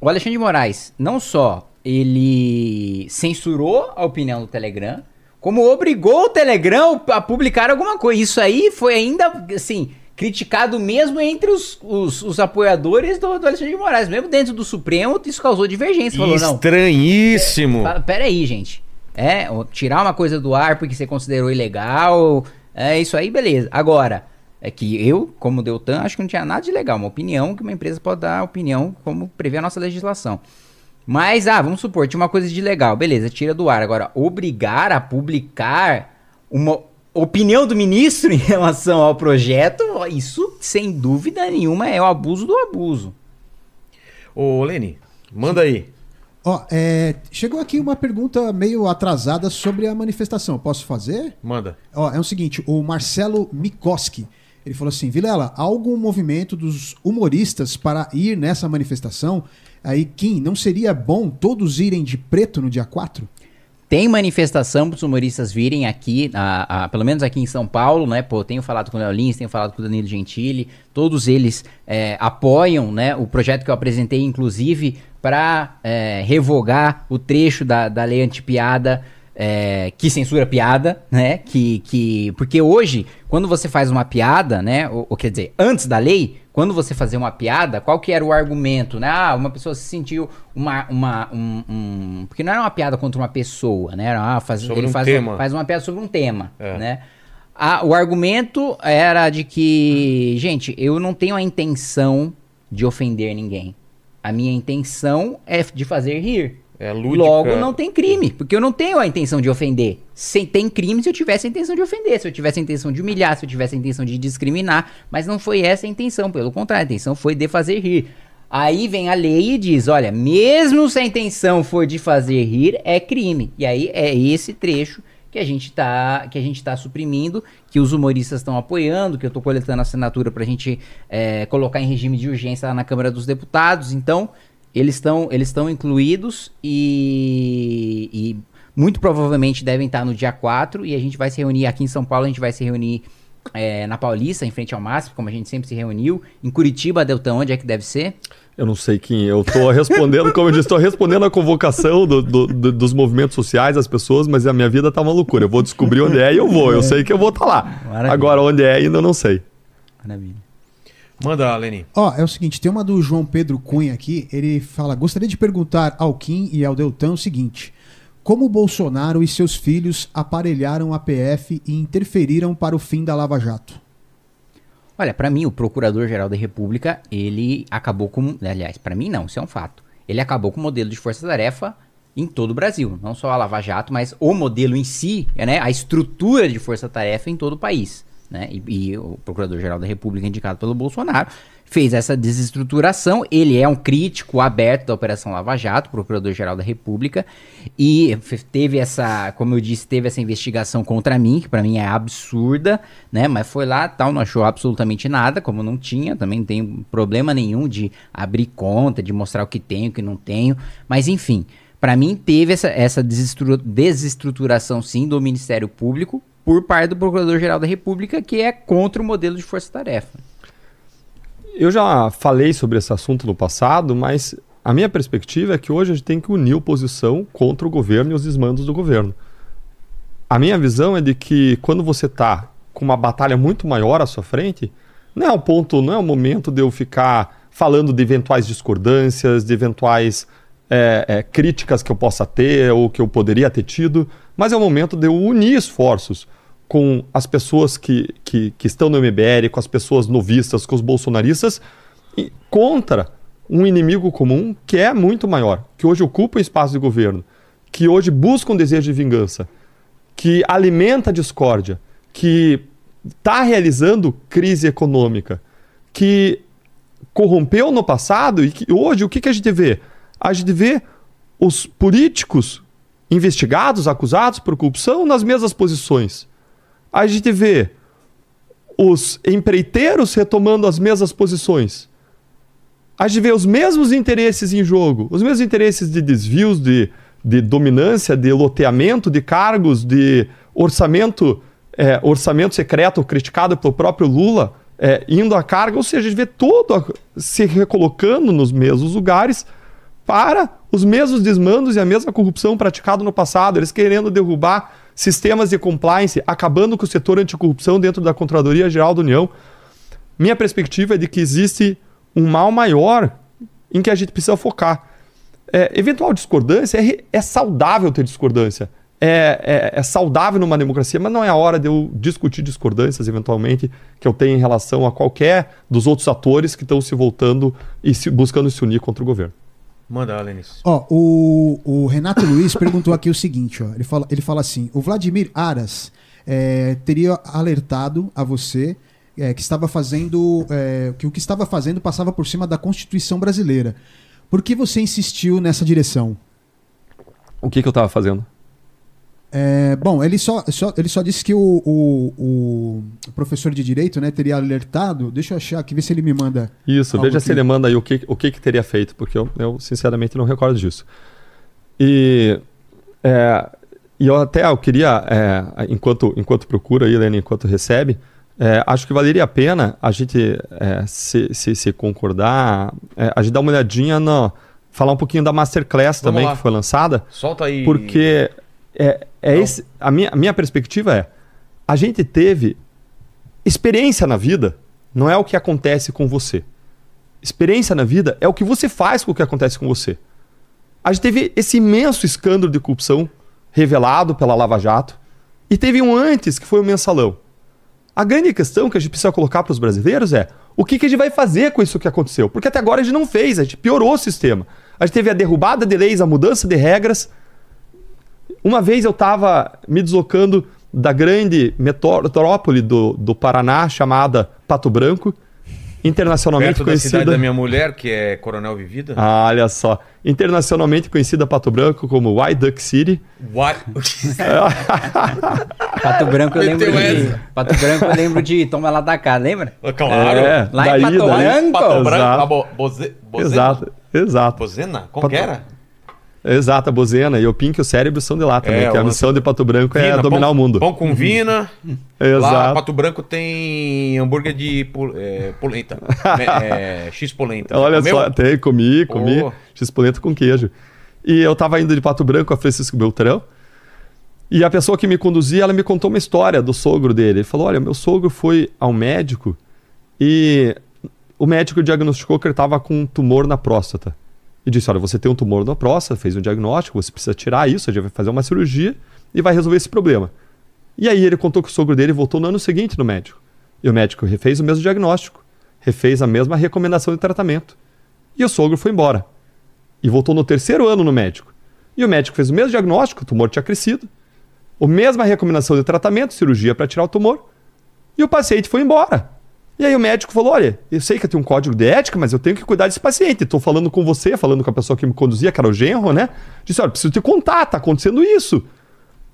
o Alexandre de Moraes, não só ele censurou a opinião do Telegram, como obrigou o Telegram a publicar alguma coisa. Isso aí foi ainda, assim, criticado mesmo entre os, os, os apoiadores do, do Alexandre de Moraes. Mesmo dentro do Supremo, isso causou divergência. Falou, não, Estranhíssimo. Fala, Pera aí, gente. É, tirar uma coisa do ar porque você considerou ilegal. É isso aí, beleza. Agora, é que eu, como Deltan, acho que não tinha nada de legal. Uma opinião que uma empresa pode dar opinião como prevê a nossa legislação. Mas, ah, vamos supor, tinha uma coisa de legal. Beleza, tira do ar. Agora, obrigar a publicar uma opinião do ministro em relação ao projeto, isso sem dúvida nenhuma é o abuso do abuso. Ô, Lene, manda aí. Ó, é, chegou aqui uma pergunta meio atrasada sobre a manifestação. Posso fazer? Manda. Ó, é o seguinte, o Marcelo Mikoski, ele falou assim, Vilela, há algum movimento dos humoristas para ir nessa manifestação? Aí, Kim, não seria bom todos irem de preto no dia 4? Tem manifestação para os humoristas virem aqui, a, a, pelo menos aqui em São Paulo, né? Pô, tenho falado com o Léo Lins, tenho falado com o Danilo Gentili, todos eles é, apoiam né, o projeto que eu apresentei, inclusive, para é, revogar o trecho da, da lei antipiada é, que censura piada, né? Que, que, porque hoje, quando você faz uma piada, né? Ou, ou, quer dizer, antes da lei, quando você fazia uma piada, qual que era o argumento, né? Ah, uma pessoa se sentiu uma, uma um, um porque não era uma piada contra uma pessoa, né? Era, ah, faz, ele um faz, uma, faz uma piada sobre um tema, é. né? Ah, o argumento era de que, gente, eu não tenho a intenção de ofender ninguém. A minha intenção é de fazer rir. É lúdica. Logo, não tem crime, porque eu não tenho a intenção de ofender. Sem, tem crime se eu tivesse a intenção de ofender, se eu tivesse a intenção de humilhar, se eu tivesse a intenção de discriminar, mas não foi essa a intenção, pelo contrário, a intenção foi de fazer rir. Aí vem a lei e diz: olha, mesmo se a intenção for de fazer rir, é crime. E aí é esse trecho que a gente tá, que a gente tá suprimindo, que os humoristas estão apoiando, que eu tô coletando assinatura pra gente é, colocar em regime de urgência lá na Câmara dos Deputados. Então, eles estão eles incluídos e, e, muito provavelmente devem estar no dia 4 e a gente vai se reunir aqui em São Paulo, a gente vai se reunir é, na Paulista, em frente ao MASP, como a gente sempre se reuniu. Em Curitiba, Deltão, onde é que deve ser? Eu não sei quem. Eu estou respondendo, como eu disse, estou respondendo a convocação do, do, do, dos movimentos sociais, das pessoas, mas a minha vida tá uma loucura. Eu vou descobrir onde é e eu vou. Eu sei que eu vou estar tá lá. Maravilha. Agora, onde é ainda eu não sei. Maravilha. Manda, Lenin. Ó, é o seguinte, tem uma do João Pedro Cunha aqui, ele fala, gostaria de perguntar ao Kim e ao Deltan o seguinte, como Bolsonaro e seus filhos aparelharam a PF e interferiram para o fim da Lava Jato? Olha, para mim, o Procurador-Geral da República, ele acabou com... Aliás, para mim não, isso é um fato. Ele acabou com o modelo de força-tarefa em todo o Brasil. Não só a Lava Jato, mas o modelo em si, né, a estrutura de força-tarefa em todo o país né? E, e o Procurador-Geral da República, indicado pelo Bolsonaro, fez essa desestruturação. Ele é um crítico aberto da Operação Lava Jato, Procurador-Geral da República, e teve essa, como eu disse, teve essa investigação contra mim, que para mim é absurda, né? Mas foi lá, tal, não achou absolutamente nada, como não tinha, também não tem problema nenhum de abrir conta, de mostrar o que tenho, o que não tenho, mas enfim. Para mim, teve essa, essa desestruturação, sim, do Ministério Público, por parte do Procurador-Geral da República, que é contra o modelo de força-tarefa. Eu já falei sobre esse assunto no passado, mas a minha perspectiva é que hoje a gente tem que unir oposição contra o governo e os desmandos do governo. A minha visão é de que quando você está com uma batalha muito maior à sua frente, não é o ponto, não é o momento de eu ficar falando de eventuais discordâncias, de eventuais é, é, críticas que eu possa ter ou que eu poderia ter tido, mas é o momento de eu unir esforços com as pessoas que, que, que estão no MBL, com as pessoas novistas, com os bolsonaristas, e contra um inimigo comum que é muito maior, que hoje ocupa o espaço de governo, que hoje busca um desejo de vingança, que alimenta a discórdia, que está realizando crise econômica, que corrompeu no passado e que hoje o que, que a gente vê? A gente vê os políticos investigados, acusados por corrupção nas mesmas posições a gente vê os empreiteiros retomando as mesmas posições. A gente vê os mesmos interesses em jogo, os mesmos interesses de desvios, de, de dominância, de loteamento de cargos, de orçamento, é, orçamento secreto criticado pelo próprio Lula, é, indo à carga, ou seja, a gente vê todo se recolocando nos mesmos lugares para os mesmos desmandos e a mesma corrupção praticada no passado, eles querendo derrubar sistemas de compliance, acabando com o setor anticorrupção dentro da Controladoria Geral da União. Minha perspectiva é de que existe um mal maior em que a gente precisa focar. É, eventual discordância é, é, saudável ter discordância. É, é, é, saudável numa democracia, mas não é a hora de eu discutir discordâncias, eventualmente, que eu tenho em relação a qualquer dos outros atores que estão se voltando e se, buscando se unir contra o governo. Manda, Alenis. Ó, o, o Renato Luiz perguntou aqui o seguinte, ó. Ele fala, ele fala assim: o Vladimir Aras é, teria alertado a você é, que estava fazendo é, que o que estava fazendo passava por cima da Constituição brasileira. Por que você insistiu nessa direção? O que, que eu tava fazendo? É, bom, ele só, só- ele só disse que o, o- o professor de direito né, teria alertado. Deixa eu achar aqui, ver se ele me manda. Isso, veja se que- ele manda aí o que, o que, que teria feito, porque eu, eu sinceramente não recordo disso. E, é, e eu até eu queria, é, enquanto, enquanto procura aí, Helena, enquanto recebe, é, acho que valeria a pena a gente é, se, se, se concordar, é, a gente dar uma olhadinha no. Falar um pouquinho da Masterclass Vamos também lá. que foi lançada. Solta aí. Porque é, é esse, a, minha, a minha perspectiva é: a gente teve experiência na vida, não é o que acontece com você. Experiência na vida é o que você faz com o que acontece com você. A gente teve esse imenso escândalo de corrupção revelado pela Lava Jato e teve um antes que foi o mensalão. A grande questão que a gente precisa colocar para os brasileiros é o que, que a gente vai fazer com isso que aconteceu? Porque até agora a gente não fez, a gente piorou o sistema. A gente teve a derrubada de leis, a mudança de regras. Uma vez eu estava me deslocando da grande metrópole do, do Paraná, chamada Pato Branco, internacionalmente Perto da conhecida. cidade da minha mulher, que é Coronel Vivida. Ah, olha só. Internacionalmente conhecida Pato Branco como White Duck City. What? Pato Branco eu lembro de. Pato Branco eu lembro de Toma lá da cá, lembra? claro. É, Lá em daí, Pato daí. Branco. Pato Branco. Exato. a Bo, Boze, Bozena? Exato, exato. Bozena? Como Pato- que era? Exato, a bozena. E o Pink e o cérebro são de lá também, É, que a missão de Pato Branco é Vina, dominar pão, o mundo. Pão com vina. Lá, Exato. Pato Branco tem hambúrguer de é, polenta. é, X polenta. Olha Comeu? só, tem, comi, comi. Oh. X-polenta com queijo. E eu tava indo de Pato Branco a Francisco Beltrão. E a pessoa que me conduzia, ela me contou uma história do sogro dele. Ele falou: Olha, meu sogro foi ao médico e o médico diagnosticou que ele estava com um tumor na próstata. E disse: Olha, você tem um tumor na próstata, fez um diagnóstico, você precisa tirar isso, a gente vai fazer uma cirurgia e vai resolver esse problema. E aí ele contou que o sogro dele voltou no ano seguinte no médico. E o médico refez o mesmo diagnóstico, refez a mesma recomendação de tratamento. E o sogro foi embora. E voltou no terceiro ano no médico. E o médico fez o mesmo diagnóstico, o tumor tinha crescido. A mesma recomendação de tratamento, cirurgia para tirar o tumor. E o paciente foi embora. E aí o médico falou: Olha, eu sei que eu tenho um código de ética, mas eu tenho que cuidar desse paciente. Estou falando com você, falando com a pessoa que me conduzia, que era o genro, né? Disse: Olha, preciso te contar, tá acontecendo isso.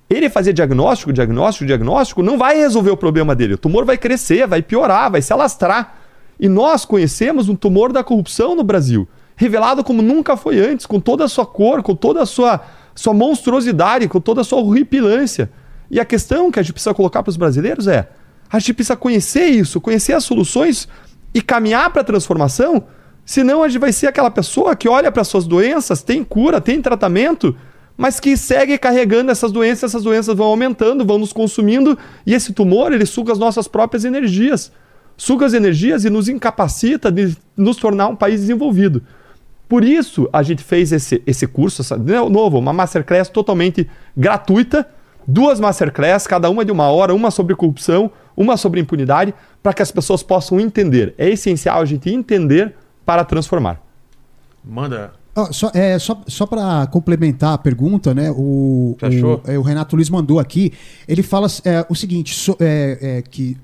Ele fazer diagnóstico, diagnóstico, diagnóstico, não vai resolver o problema dele. O tumor vai crescer, vai piorar, vai se alastrar. E nós conhecemos um tumor da corrupção no Brasil, revelado como nunca foi antes, com toda a sua cor, com toda a sua, sua monstruosidade, com toda a sua horripilância. E a questão que a gente precisa colocar para os brasileiros é: a gente precisa conhecer isso, conhecer as soluções e caminhar para a transformação, senão a gente vai ser aquela pessoa que olha para suas doenças, tem cura, tem tratamento, mas que segue carregando essas doenças, essas doenças vão aumentando, vão nos consumindo, e esse tumor, ele suga as nossas próprias energias. Suga as energias e nos incapacita de nos tornar um país desenvolvido. Por isso, a gente fez esse, esse curso, essa, novo, uma masterclass totalmente gratuita, duas masterclass, cada uma de uma hora, uma sobre corrupção, uma sobre impunidade, para que as pessoas possam entender. É essencial a gente entender para transformar. Manda. Ó, só é, só, só para complementar a pergunta, né? O, o, é, o Renato Luiz mandou aqui. Ele fala é, o seguinte: so- é, é, que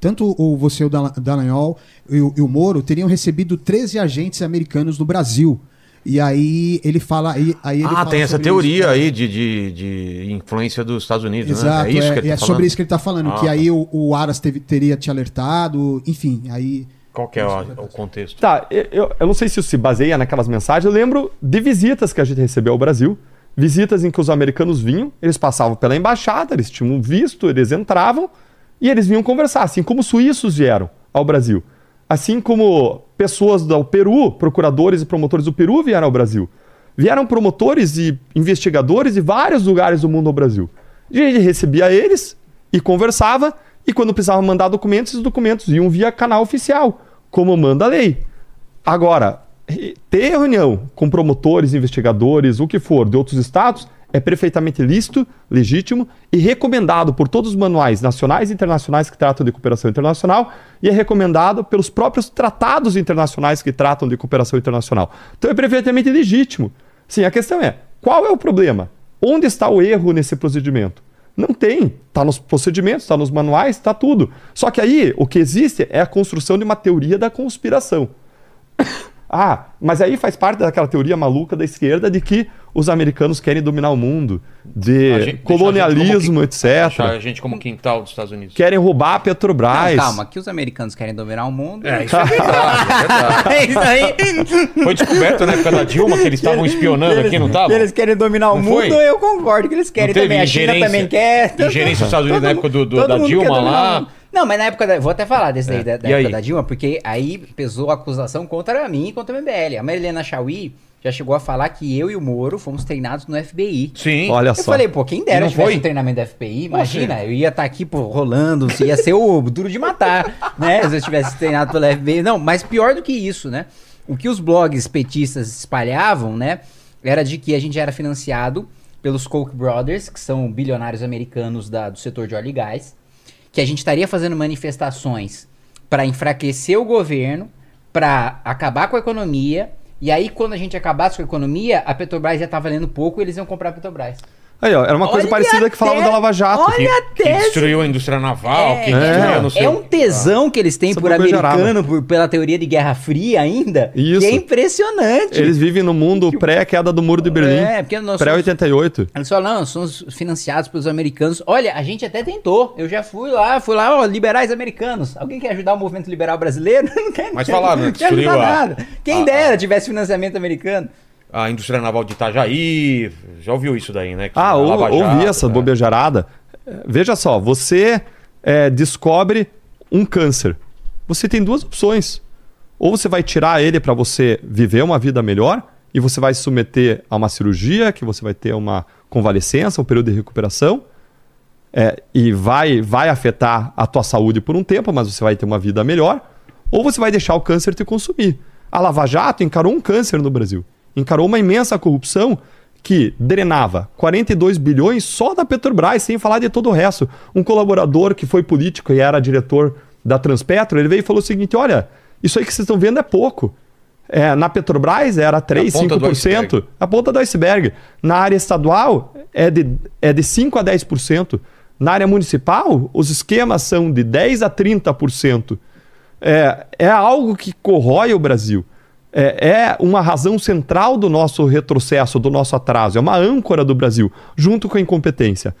tanto o você, o Dallagnol e o, e o Moro teriam recebido 13 agentes americanos no Brasil. E aí ele fala. Aí, aí ele ah, fala tem essa teoria isso. aí de, de, de influência dos Estados Unidos, Exato, né? É isso que ele é, tá é falando? sobre isso que ele tá falando. Ah, que tá. aí o, o Aras teve- teria te alertado, enfim, aí. Qual que é o, o contexto? Tá, eu- eu, não sei se isso se baseia naquelas mensagens. Eu lembro de visitas que a gente recebeu ao Brasil. Visitas em que os americanos vinham, eles passavam pela embaixada, eles tinham visto, eles entravam e eles vinham conversar, assim como os suíços vieram ao Brasil. Assim como pessoas do Peru, procuradores e promotores do Peru vieram ao Brasil. Vieram promotores e investigadores de vários lugares do mundo ao Brasil. E a gente recebia eles e conversava, e quando precisava mandar documentos, esses documentos iam via canal oficial, como manda a lei. Agora, ter reunião com promotores, investigadores, o que for, de outros estados, é perfeitamente lícito, legítimo e recomendado por todos os manuais nacionais e internacionais que tratam de cooperação internacional e é recomendado pelos próprios tratados internacionais que tratam de cooperação internacional. Então é perfeitamente legítimo. Sim, a questão é, qual é o problema? Onde está o erro nesse procedimento? Não tem. Está nos procedimentos, está nos manuais, está tudo. Só que aí o que existe é a construção de uma teoria da conspiração. Ah, mas aí faz parte daquela teoria maluca da esquerda de que os americanos querem dominar o mundo, de gente- colonialismo, etc. a gente como quintal dos Estados Unidos. Querem roubar a Petrobras. Não, calma, que os americanos querem dominar o mundo. É, isso é verdade, é verdade. É isso aí. Foi descoberto na época da Dilma que eles estavam espionando aqui, não estavam? Que eles querem dominar o Não mundo, foi? eu concordo que eles querem também. A China também quer. ingerência dos Estados Unidos Todo na época do- do- da Dilma lá. Não, mas na época da. Vou até falar desse daí, da, da E época aí? da Dilma, porque aí pesou a acusação contra mim e contra o MBL. A Marilena Chauí já chegou a falar que eu e o Moro fomos treinados no FBI. Sim. Olha Eu só. falei, pô, quem dera não eu tivesse foi? um treinamento da FPI, imagina, eu ia estar aqui, pô, rolando, ia ser o duro de matar, né? Se eu tivesse treinado pela FBI. Não, mas pior do que isso, né? O que os blogs petistas espalhavam, né? Era de que a gente era financiado pelos Koch brothers, que são bilionários americanos da- do setor de óleo e gás, que a gente estaria fazendo manifestações para enfraquecer o governo, para acabar com a economia, e aí quando a gente acabasse com a economia, a Petrobras já tá valendo pouco e eles iam comprar a Petrobras. Aí, ó, era uma coisa Olha parecida que falava até- da Lava Jato. olha Que, até que destruiu a indústria naval, que É, destruiu é. não sei É um tesão que eles têm Essa por bobeira americano, por- pela teoria de Guerra Fria ainda, Isso. que é impressionante. Eles vivem no mundo pré-queda do Muro de Berlim. É, porque nós somos, Pré-88. eles falam, não, somos financiados pelos americanos. Olha, a gente até tentou. Eu já fui lá, fui lá, ó, liberais americanos. Alguém quer ajudar o movimento liberal brasileiro? Não quer, Mas não falaram, não né, quer destruiu ajudar a- nada. Quem a- dera tivesse financiamento americano. A indústria naval de Itajaí. Já ouviu isso daí, né? Que Ah, a ou, Lava ouvi Jato, essa é. bobejarada. Veja só, você é, descobre um câncer. Você tem duas opções. Ou você vai tirar ele para você viver uma vida melhor e você vai se submeter a uma cirurgia, que você vai ter uma convalescença, um período de recuperação, é, e vai, vai afetar a tua saúde por um tempo, mas você vai ter uma vida melhor. Ou você vai deixar o câncer te consumir. A Lava Jato encarou um câncer no Brasil. Encarou uma imensa corrupção que drenava 42 bilhões só da Petrobras, sem falar de todo o resto. Um colaborador que foi político e era diretor da Transpetro, ele veio e falou o seguinte: olha, isso aí que vocês estão vendo é pouco. É, na Petrobras era 3, ponta do 5%. iceberg. A ponta do iceberg. Na área estadual é de, é de 5 a 10%. Na área municipal, os esquemas são de 10 a 30%. É, é algo que corrói o Brasil. É, é uma razão central do nosso retrocesso, do nosso atraso. É uma âncora do Brasil, junto com a incompetência.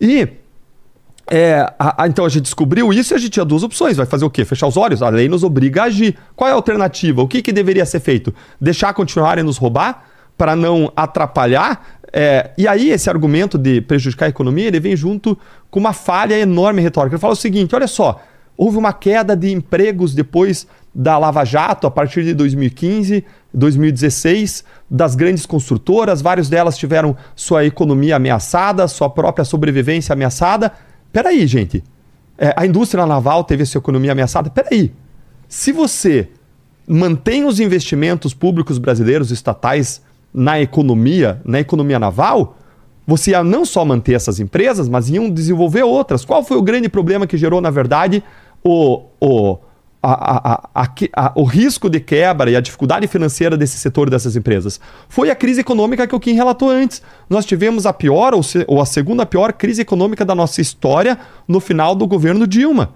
E é, a- a- então a gente descobriu isso e a gente tinha duas opções. Vai fazer o quê? Fechar os olhos? A lei nos obriga a agir. Qual é a alternativa? O que, que deveria ser feito? Deixar continuarem nos roubar para não atrapalhar? É, e aí esse argumento de prejudicar a economia, ele vem junto com uma falha enorme retórica. Ele fala o seguinte, olha só, houve uma queda de empregos depois da Lava Jato, a partir de 2015, 2016, das grandes construtoras, várias delas tiveram sua economia ameaçada, sua própria sobrevivência ameaçada. Peraí, gente. É, a indústria naval teve sua economia ameaçada? Peraí. Se você mantém os investimentos públicos brasileiros estatais na economia, na economia naval, você ia não só manter essas empresas, mas iam desenvolver outras. Qual foi o grande problema que gerou, na verdade, o, o, a- a- a- o risco de quebra e a dificuldade financeira desse setor dessas empresas? Foi a crise econômica que o Kim relatou antes. Nós tivemos a pior ou, se- ou a segunda pior crise econômica da nossa história no final do governo Dilma.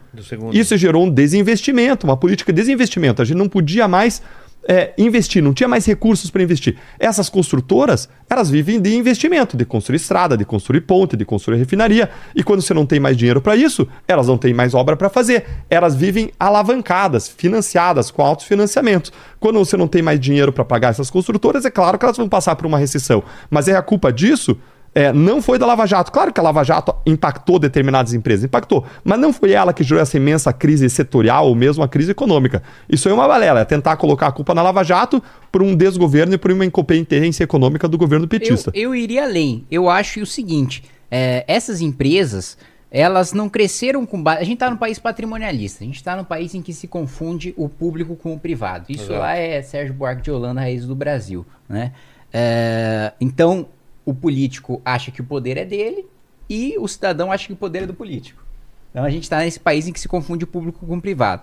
Do. Isso gerou um desinvestimento, uma política de desinvestimento. A gente não podia mais é, investir, não tinha mais recursos para investir. Essas construtoras, elas vivem de investimento, de construir estrada, de construir ponte, de construir refinaria. E quando você não tem mais dinheiro para isso, elas não têm mais obra para fazer. Elas vivem alavancadas, financiadas, com altos financiamentos. Quando você não tem mais dinheiro para pagar essas construtoras, é claro que elas vão passar por uma recessão. Mas é a culpa disso é, não foi da Lava Jato. Claro que a Lava Jato impactou determinadas empresas, impactou. Mas não foi ela que gerou essa imensa crise setorial ou mesmo a crise econômica. Isso aí é uma balela, é tentar colocar a culpa na Lava Jato por um desgoverno e por uma incompetência econômica do governo petista. Eu, eu iria além. Eu acho o seguinte: é, essas empresas, elas não cresceram com base. A gente tá num país patrimonialista, a gente tá num país em que se confunde o público com o privado. Isso Exato. lá é Sérgio Buarque de Holanda, raiz do Brasil, né? É, então, o político acha que o poder é dele e o cidadão acha que o poder é do político. Então a gente está nesse país em que se confunde o público com o privado.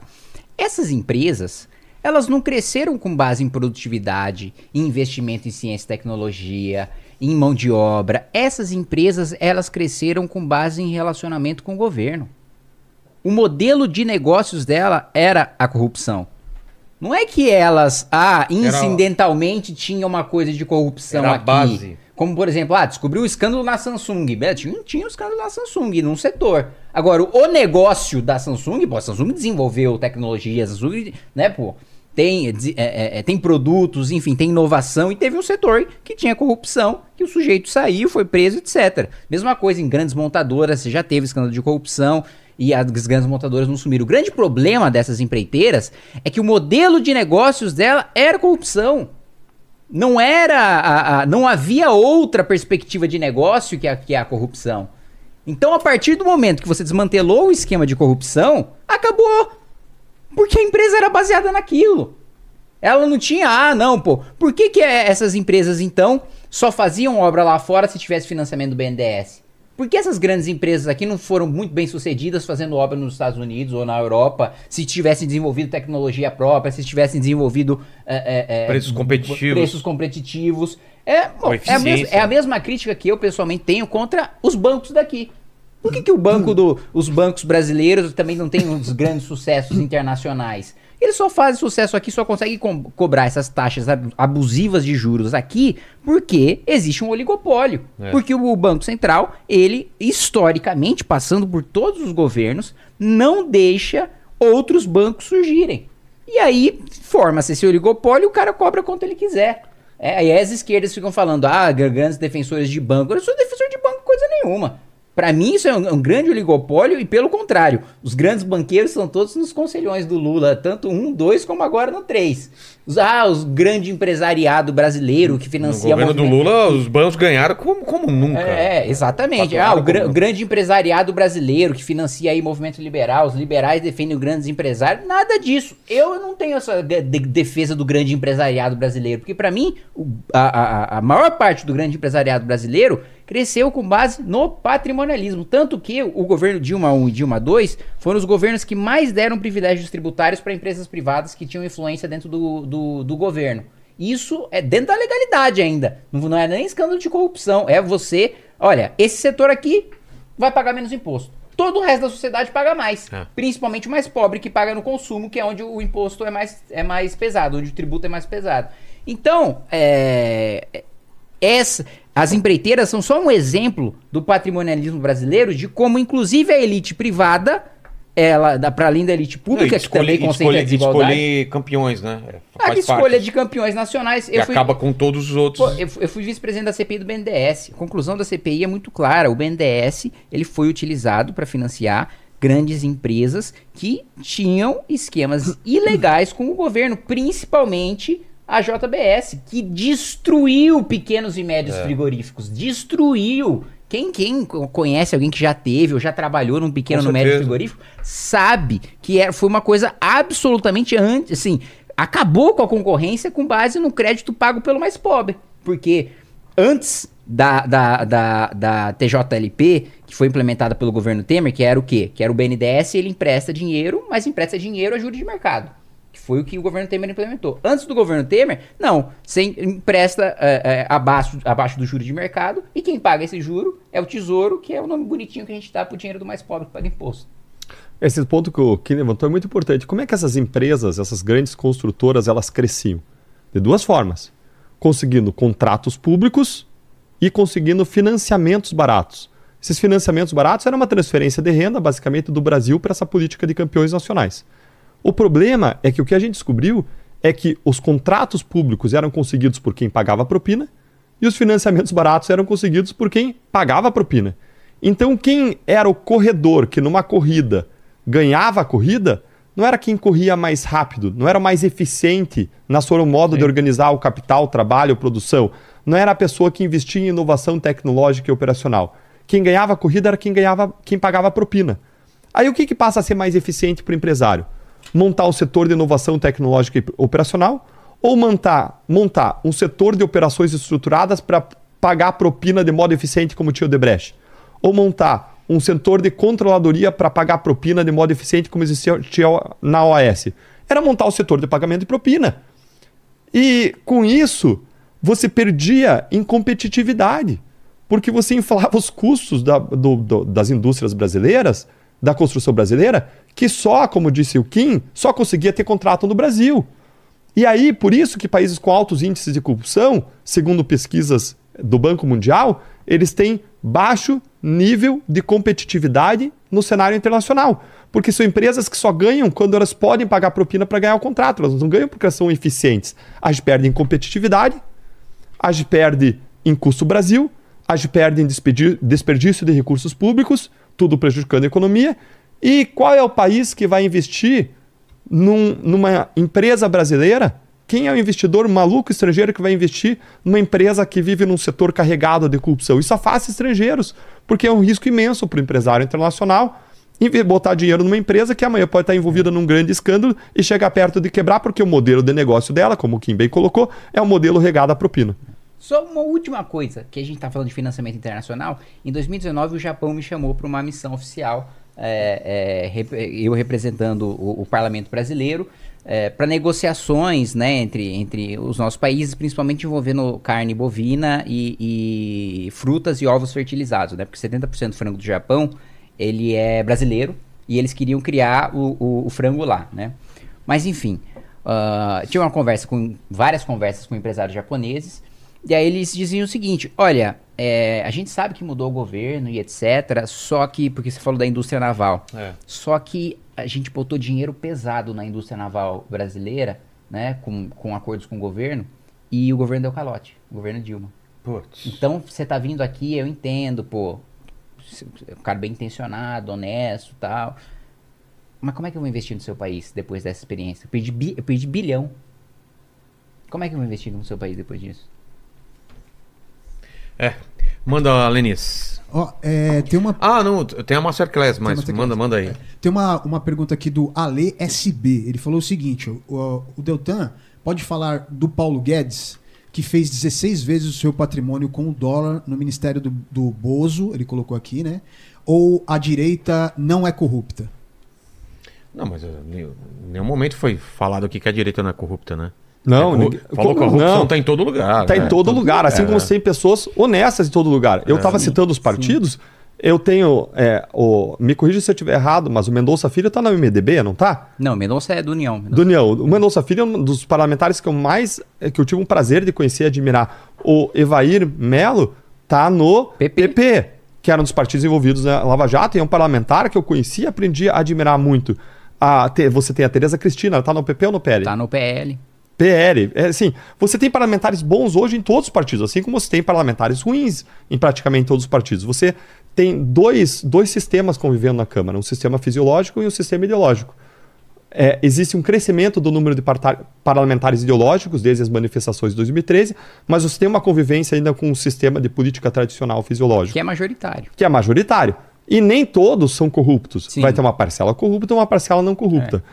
Essas empresas, elas não cresceram com base em produtividade, em investimento em ciência e tecnologia, em mão de obra. Essas empresas, elas cresceram com base em relacionamento com o governo. O modelo de negócios dela era a corrupção. Não é que elas, ah, incidentalmente tinha uma coisa de corrupção Era a aqui. base. Como, por exemplo, ah, descobriu o escândalo na Samsung. Beleza, Tinha, tinha um escândalo na Samsung, num setor. Agora, o negócio da Samsung, pô, a Samsung desenvolveu tecnologia, a Samsung, né, pô, tem, é, é, é, tem produtos, enfim, tem inovação e teve um setor que tinha corrupção, que o sujeito saiu, foi preso, etc. Mesma coisa em grandes montadoras, você já teve escândalo de corrupção e as grandes montadoras não sumiram. O grande problema dessas empreiteiras é que o modelo de negócios dela era corrupção. Não era. A, a- não havia outra perspectiva de negócio que a, que a corrupção. Então, a partir do momento que você desmantelou o esquema de corrupção, acabou. Porque a empresa era baseada naquilo. Ela não tinha, ah, não, pô. Por que, que é- essas empresas, então, só faziam obra lá fora se tivesse financiamento do BNDES? Por que essas grandes empresas aqui não foram muito bem sucedidas fazendo obra nos Estados Unidos ou na Europa se tivessem desenvolvido tecnologia própria, se tivessem desenvolvido é, é, Preços competitivos. preços competitivos? É, bom, é, a mes- eficiência. é a mesma crítica que eu pessoalmente tenho contra os bancos daqui. Por que, que o banco do, os bancos brasileiros também não têm uns grandes sucessos internacionais? Eles só fazem sucesso aqui, só conseguem co- cobrar essas taxas ab- abusivas de juros aqui porque existe um oligopólio. É. Porque o Banco Central, ele, historicamente, passando por todos os governos, não deixa outros bancos surgirem. E aí forma-se esse oligopólio e o cara cobra quanto ele quiser. É, aí as esquerdas ficam falando, ah, gr- grandes defensores de banco. Eu não sou defensor de banco coisa nenhuma. Pra mim isso é um, é um grande oligopólio e pelo contrário, os grandes banqueiros são todos nos conselhões do Lula, tanto um, dois, como agora no três. Os, ah, os grande empresariado brasileiro que No financia governo do Lula, os bancos ganharam como, como nunca. é, exatamente. Faturaram Ah, o, o grande empresariado brasileiro que financia aí movimento liberal, os liberais defendem os grandes empresários, nada disso. Eu não tenho essa de- de- defesa do grande empresariado brasileiro, porque pra mim o- a, a- a maior parte do grande empresariado brasileiro cresceu com base no patrimonialismo, tanto que o governo Dilma 1 e Dilma 2 foram os governos que mais deram privilégios tributários para empresas privadas que tinham influência dentro do, do, do governo. Isso é dentro da legalidade ainda. Não, não é nem escândalo de corrupção. É você. Olha, esse setor aqui vai pagar menos imposto. Todo o resto da sociedade paga mais. É. Principalmente o mais pobre que paga no consumo, que é onde o imposto é mais, é mais pesado, onde o tributo é mais pesado. Então, é, essa, as empreiteiras são só um exemplo do patrimonialismo brasileiro, de como, inclusive, a elite privada, ela, dá para além da elite pública, e que também concentra a escolher, desigualdade. escolher campeões, né? É, A faz escolha parte. de campeões nacionais. E fui, acaba com todos os outros. Pô, eu, eu fui vice-presidente da CPI do BNDES. A conclusão da CPI é muito clara. O BNDES ele foi utilizado para financiar grandes empresas que tinham esquemas ilegais com o governo, principalmente a JBS, que destruiu pequenos e médios É. frigoríficos. Destruiu. Quem, quem co- conhece alguém que já teve ou já trabalhou num pequeno ou médio frigorífico sabe que era, foi uma coisa absolutamente antes, assim, acabou com a concorrência com base no crédito pago pelo mais pobre. Porque antes da, da, da, da TJLP, que foi implementada pelo governo Temer, que era o quê? Que era o BNDES, ele empresta dinheiro, mas empresta dinheiro a juros de mercado. Foi o que o governo Temer implementou. Antes do governo Temer, não. Você empresta é, é, abaixo, abaixo do juro de mercado e quem paga esse juro é o Tesouro, que é o nome bonitinho que a gente dá pro dinheiro do mais pobre que paga imposto. Esse ponto que o Kim levantou é muito importante. Como é que essas empresas, essas grandes construtoras, elas cresciam? De duas formas. Conseguindo contratos públicos e conseguindo financiamentos baratos. Esses financiamentos baratos eram uma transferência de renda, basicamente, do Brasil para essa política de campeões nacionais. O problema é que o que a gente descobriu é que os contratos públicos eram conseguidos por quem pagava propina e os financiamentos baratos eram conseguidos por quem pagava propina. Então, quem era o corredor que numa corrida ganhava a corrida, não era quem corria mais rápido, não era mais eficiente na seu modo de organizar o capital, o trabalho, a produção. Não era a pessoa que investia em inovação tecnológica e operacional. Quem ganhava a corrida era quem ganhava, quem pagava a propina. Aí o que, que passa a ser mais eficiente para o empresário? Montar o setor de inovação tecnológica e operacional ou montar, montar um setor de operações estruturadas para pagar propina de modo eficiente como tinha o Debrecht? Ou montar um setor de controladoria para pagar propina de modo eficiente como existia na OAS? Era montar o setor de pagamento de propina. E com isso, você perdia em competitividade, porque você inflava os custos da- do- do- das indústrias brasileiras, da construção brasileira, que só, como disse o Kim, só conseguia ter contrato no Brasil. E aí, por isso que países com altos índices de corrupção, segundo pesquisas do Banco Mundial, eles têm baixo nível de competitividade no cenário internacional. Porque são empresas que só ganham quando elas podem pagar propina para ganhar o contrato. Elas não ganham porque elas são eficientes. As perdem em competitividade, as perde em custo Brasil, as perde em desperdício de recursos públicos, tudo prejudicando a economia. E qual é o país que vai investir num- numa empresa brasileira? Quem é o investidor maluco estrangeiro que vai investir numa empresa que vive num setor carregado de corrupção? Isso afasta estrangeiros, porque é um risco imenso para o empresário internacional botar dinheiro numa empresa que amanhã pode estar envolvida num grande escândalo e chegar perto de quebrar, porque o modelo de negócio dela, como o Kim bem colocou, é um modelo regado à propina. Só uma última coisa, que a gente tá falando de financiamento internacional. Em 2019, o Japão me chamou para uma missão oficial, é, é, eu representando o, o parlamento brasileiro, para negociações né, entre, entre os nossos países, principalmente envolvendo carne bovina e, e frutas e ovos fertilizados, né? Porque 70% do frango do Japão, ele é brasileiro e eles queriam criar o, o- o frango lá, né? Mas enfim, ah, tive uma conversa com várias conversas com empresários japoneses e aí eles diziam o seguinte: olha, é, a gente sabe que mudou o governo e etc. Só que, porque você falou da indústria naval, É. só que a gente botou dinheiro pesado na indústria naval brasileira, né? Com, com acordos com o governo, e o governo deu calote, o governo Dilma. Putz. Então, você tá vindo aqui, eu entendo, pô. c- Um cara bem intencionado, honesto e tal. Mas como é que eu vou investir no seu país depois dessa experiência? Eu perdi, bi- eu perdi bilhão. Como é que eu vou investir no seu país depois disso? É. Manda, Lenis. Ó, é, tem uma Ah, não, tem a Masterclass, mas Masterclass. manda, manda aí. Tem uma, uma pergunta aqui do Ale SB. Ele falou o seguinte: o, o Deltan pode falar do Paulo Guedes, que fez 16 vezes o seu patrimônio com o dólar no Ministério do, do Bozo, ele colocou aqui, né? Ou a direita não é corrupta? Não, mas eh, em nenhum momento foi falado aqui que a direita não é corrupta, né? Não, É, ninguém- falou que a como corrupção não? tá em todo lugar. Está né? em todo lugar, assim como tem pessoas honestas em todo lugar. Eu estava citando os partidos, eu tenho. é, o, me corrija se eu estiver errado, mas o Mendonça Filho está na MDB, não tá? Não, Mendonça é do União. Mendonça. Do União. O Mendonça Filho é um dos parlamentares que eu mais. é, que eu tive um prazer de conhecer e admirar. O Evair Melo tá no PP. PP, que era um dos partidos envolvidos na Lava Jato, e é um parlamentar que eu conheci e aprendi a admirar muito. A, te- você tem a Tereza Cristina, ela tá no PP ou no PL? Tá no PL. PL. É assim, você tem parlamentares bons hoje em todos os partidos, assim como você tem parlamentares ruins em praticamente todos os partidos. Você tem dois, dois sistemas convivendo na Câmara, um sistema fisiológico e um sistema ideológico. É, existe um crescimento do número de parlamentares ideológicos desde as manifestações de 2013, mas você tem uma convivência ainda com um sistema de política tradicional fisiológico Que é majoritário. que é majoritário. E nem todos são corruptos. Sim. Vai ter uma parcela corrupta e uma parcela não corrupta.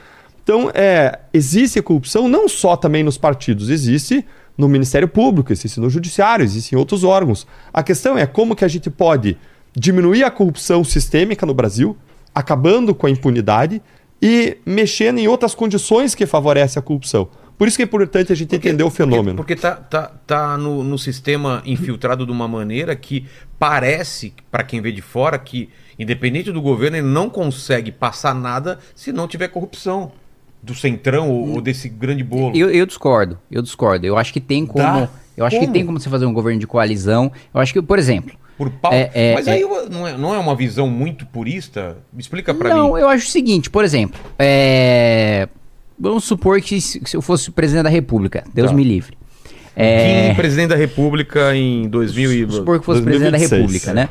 Então, é, existe corrupção não só também nos partidos, existe no Ministério Público, existe no Judiciário, existe em outros órgãos. A questão é como que a gente pode diminuir a corrupção sistêmica no Brasil, acabando com a impunidade e mexendo em outras condições que favorecem a corrupção. Por isso que é importante a gente entender o fenômeno. Porque, porque tá, tá, tá no, no sistema infiltrado de uma maneira que parece, para quem vê de fora, que independente do governo, ele não consegue passar nada se não tiver corrupção do centrão ou, ou desse grande bolo. Eu, eu discordo, eu discordo. Eu acho que tem como. Dá? Eu acho Como? que tem como você fazer um governo de coalizão. Eu acho que, por exemplo. Por pau. É, é, Mas é. aí não, é, não é uma visão muito purista? Me explica pra não, mim. eu acho o seguinte, por exemplo, é, vamos supor que se se eu fosse presidente da República, Deus Tá. me livre. É, Kim, presidente da República em 2000 e... Vamos supor que fosse presidente da 2026, República, é. né?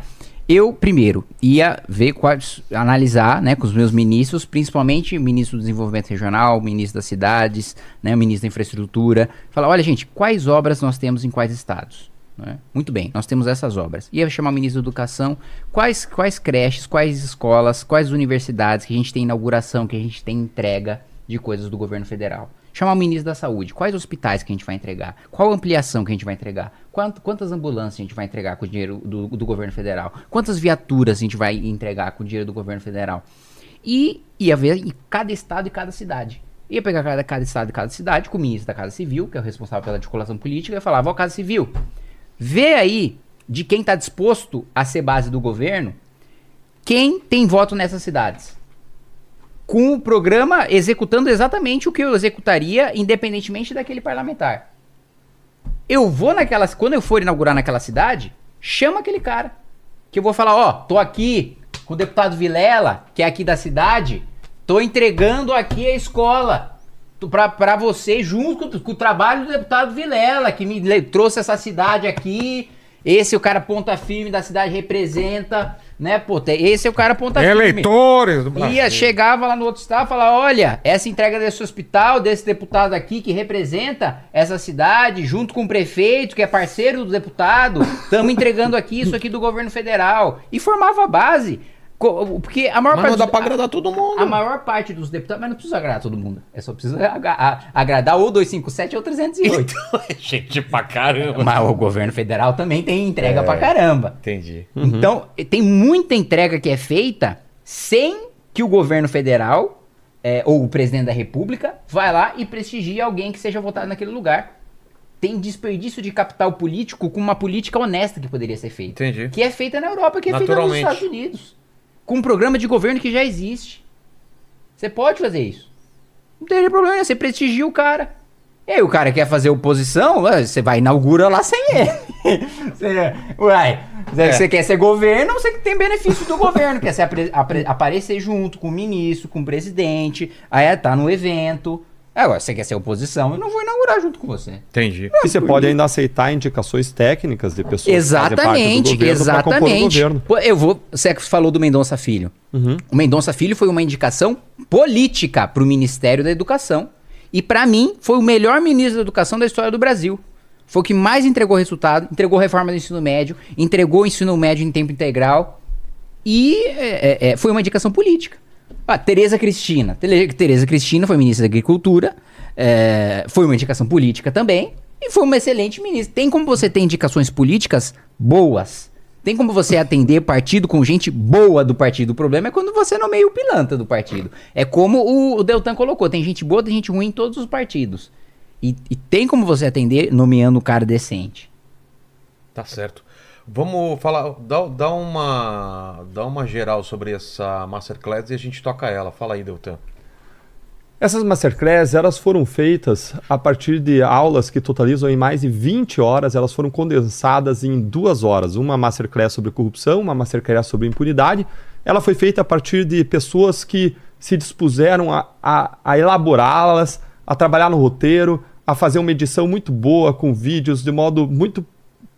Eu, primeiro, ia ver quais. analisar né, com os meus ministros, principalmente o ministro do Desenvolvimento Regional, o ministro das Cidades, né, o ministro da Infraestrutura. Falar, olha, gente, quais obras nós temos em quais estados? né? Muito bem, nós temos essas obras. Ia chamar o ministro da Educação, quais, quais creches, quais escolas, quais universidades que a gente tem inauguração, que a gente tem entrega de coisas do governo federal. Chamar o ministro da Saúde. Quais hospitais que a gente vai entregar? Qual ampliação que a gente vai entregar? Quanto- quantas ambulâncias a gente vai entregar com o dinheiro do, do governo federal? Quantas viaturas a gente vai entregar com o dinheiro do governo federal? E ia ver em cada estado e cada cidade. Ia pegar cada, cada estado e cada cidade, com o ministro da Casa Civil, que é o responsável pela articulação política, e falava, ó, Casa Civil, vê aí de quem está disposto a ser base do governo, quem tem voto nessas cidades. Com o programa executando exatamente o que eu executaria, independentemente daquele parlamentar. Eu vou naquelas. Quando eu for inaugurar naquela cidade, chama aquele cara. Que eu vou falar, ó, tô aqui com o deputado Vilela, que é aqui da cidade, tô entregando aqui a escola pra você, junto com, com o trabalho do deputado Vilela, que me trouxe essa cidade aqui. Esse o cara ponta firme da cidade, representa, né, pô? Esse é o cara ponta. Eleitores do Brasil. Ia, chegava lá no outro estado e falava: olha, essa entrega desse hospital, desse deputado aqui que representa essa cidade, junto com o prefeito, que é parceiro do deputado, estamos entregando aqui isso aqui do governo federal. E formava a base. Porque a maior Mas parte não dá dos- pra agradar todo mundo. a maior parte dos deputados, mas não precisa agradar todo mundo. É só precisa a- agradar ou 257 ou 308. Gente pra caramba. mas o governo federal também tem entrega É. pra caramba. Entendi. Então, tem muita entrega que é feita sem que o governo federal é, ou o presidente da república vai lá e prestigie alguém que seja votado naquele lugar. Tem desperdício de capital político com uma política honesta que poderia ser feita. Entendi. Que é feita na Europa, que é feita nos. Estados Unidos. Com um programa de governo que já existe. Você pode fazer isso. Não teria problema, você prestigia o cara. E aí o cara quer fazer oposição, você vai inaugura lá sem ele. Você, uai, você, É. quer ser governo, você tem benefício do governo, quer se aparecer junto com o ministro, com o presidente, aí tá no evento. Agora, você quer ser oposição, eu não vou inaugurar junto com você. Entendi. E você pode ainda aceitar indicações técnicas de pessoas que fazem parte do Exatamente, o exatamente. Eu vou. Você que falou do Mendonça Filho. Uhum. O Mendonça Filho foi uma indicação política para o Ministério da Educação. E para mim, foi o melhor ministro da Educação da história do Brasil. Foi o que mais entregou resultado, entregou reforma do ensino médio, entregou o ensino médio em tempo integral. E é, é, é, foi uma indicação política. Ah, Tereza Cristina. Tereza Cristina foi ministra da Agricultura. é, foi uma indicação política também. E foi uma excelente ministra. Tem como você ter indicações políticas boas. Tem como você atender partido com gente boa do partido. O problema é quando você nomeia o pilantra do partido. É como o, o Deltan colocou: tem gente boa, tem gente ruim em todos os partidos. E, e tem como você atender nomeando um cara decente. Tá certo. Vamos falar, dá, dá uma dá uma geral sobre essa Masterclass e a gente toca ela. Fala aí, Deltan. Essas masterclass, elas foram feitas a partir de aulas que totalizam em mais de 20 horas, elas foram condensadas em duas horas. Uma masterclass sobre corrupção, uma masterclass sobre impunidade. Ela foi feita a partir de pessoas que se dispuseram a, a, a elaborá-las, a trabalhar no roteiro, a fazer uma edição muito boa, com vídeos, de modo muito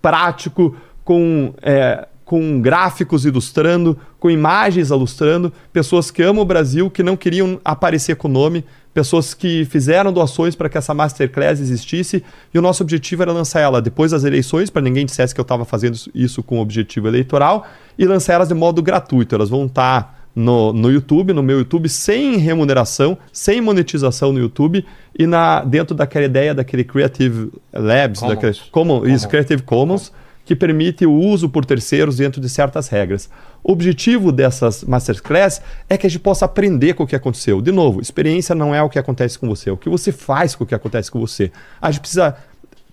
prático, com, é, com gráficos ilustrando, com imagens ilustrando, pessoas que amam o Brasil, que não queriam aparecer com o nome, pessoas que fizeram doações para que essa Masterclass existisse, e o nosso objetivo era lançar ela depois das eleições, para ninguém dissesse que eu estava fazendo isso com objetivo eleitoral, e lançar elas de modo gratuito. Elas vão estar no, no YouTube, no meu YouTube, sem remuneração, sem monetização no YouTube, e na, dentro daquela ideia daquele Creative Labs, Commons. daquele, Common, isso, Creative Commons, que permite o uso por terceiros dentro de certas regras. O objetivo dessas masterclass é que a gente possa aprender com o que aconteceu. De novo, experiência não é o que acontece com você, é o que você faz com o que acontece com você. A gente precisa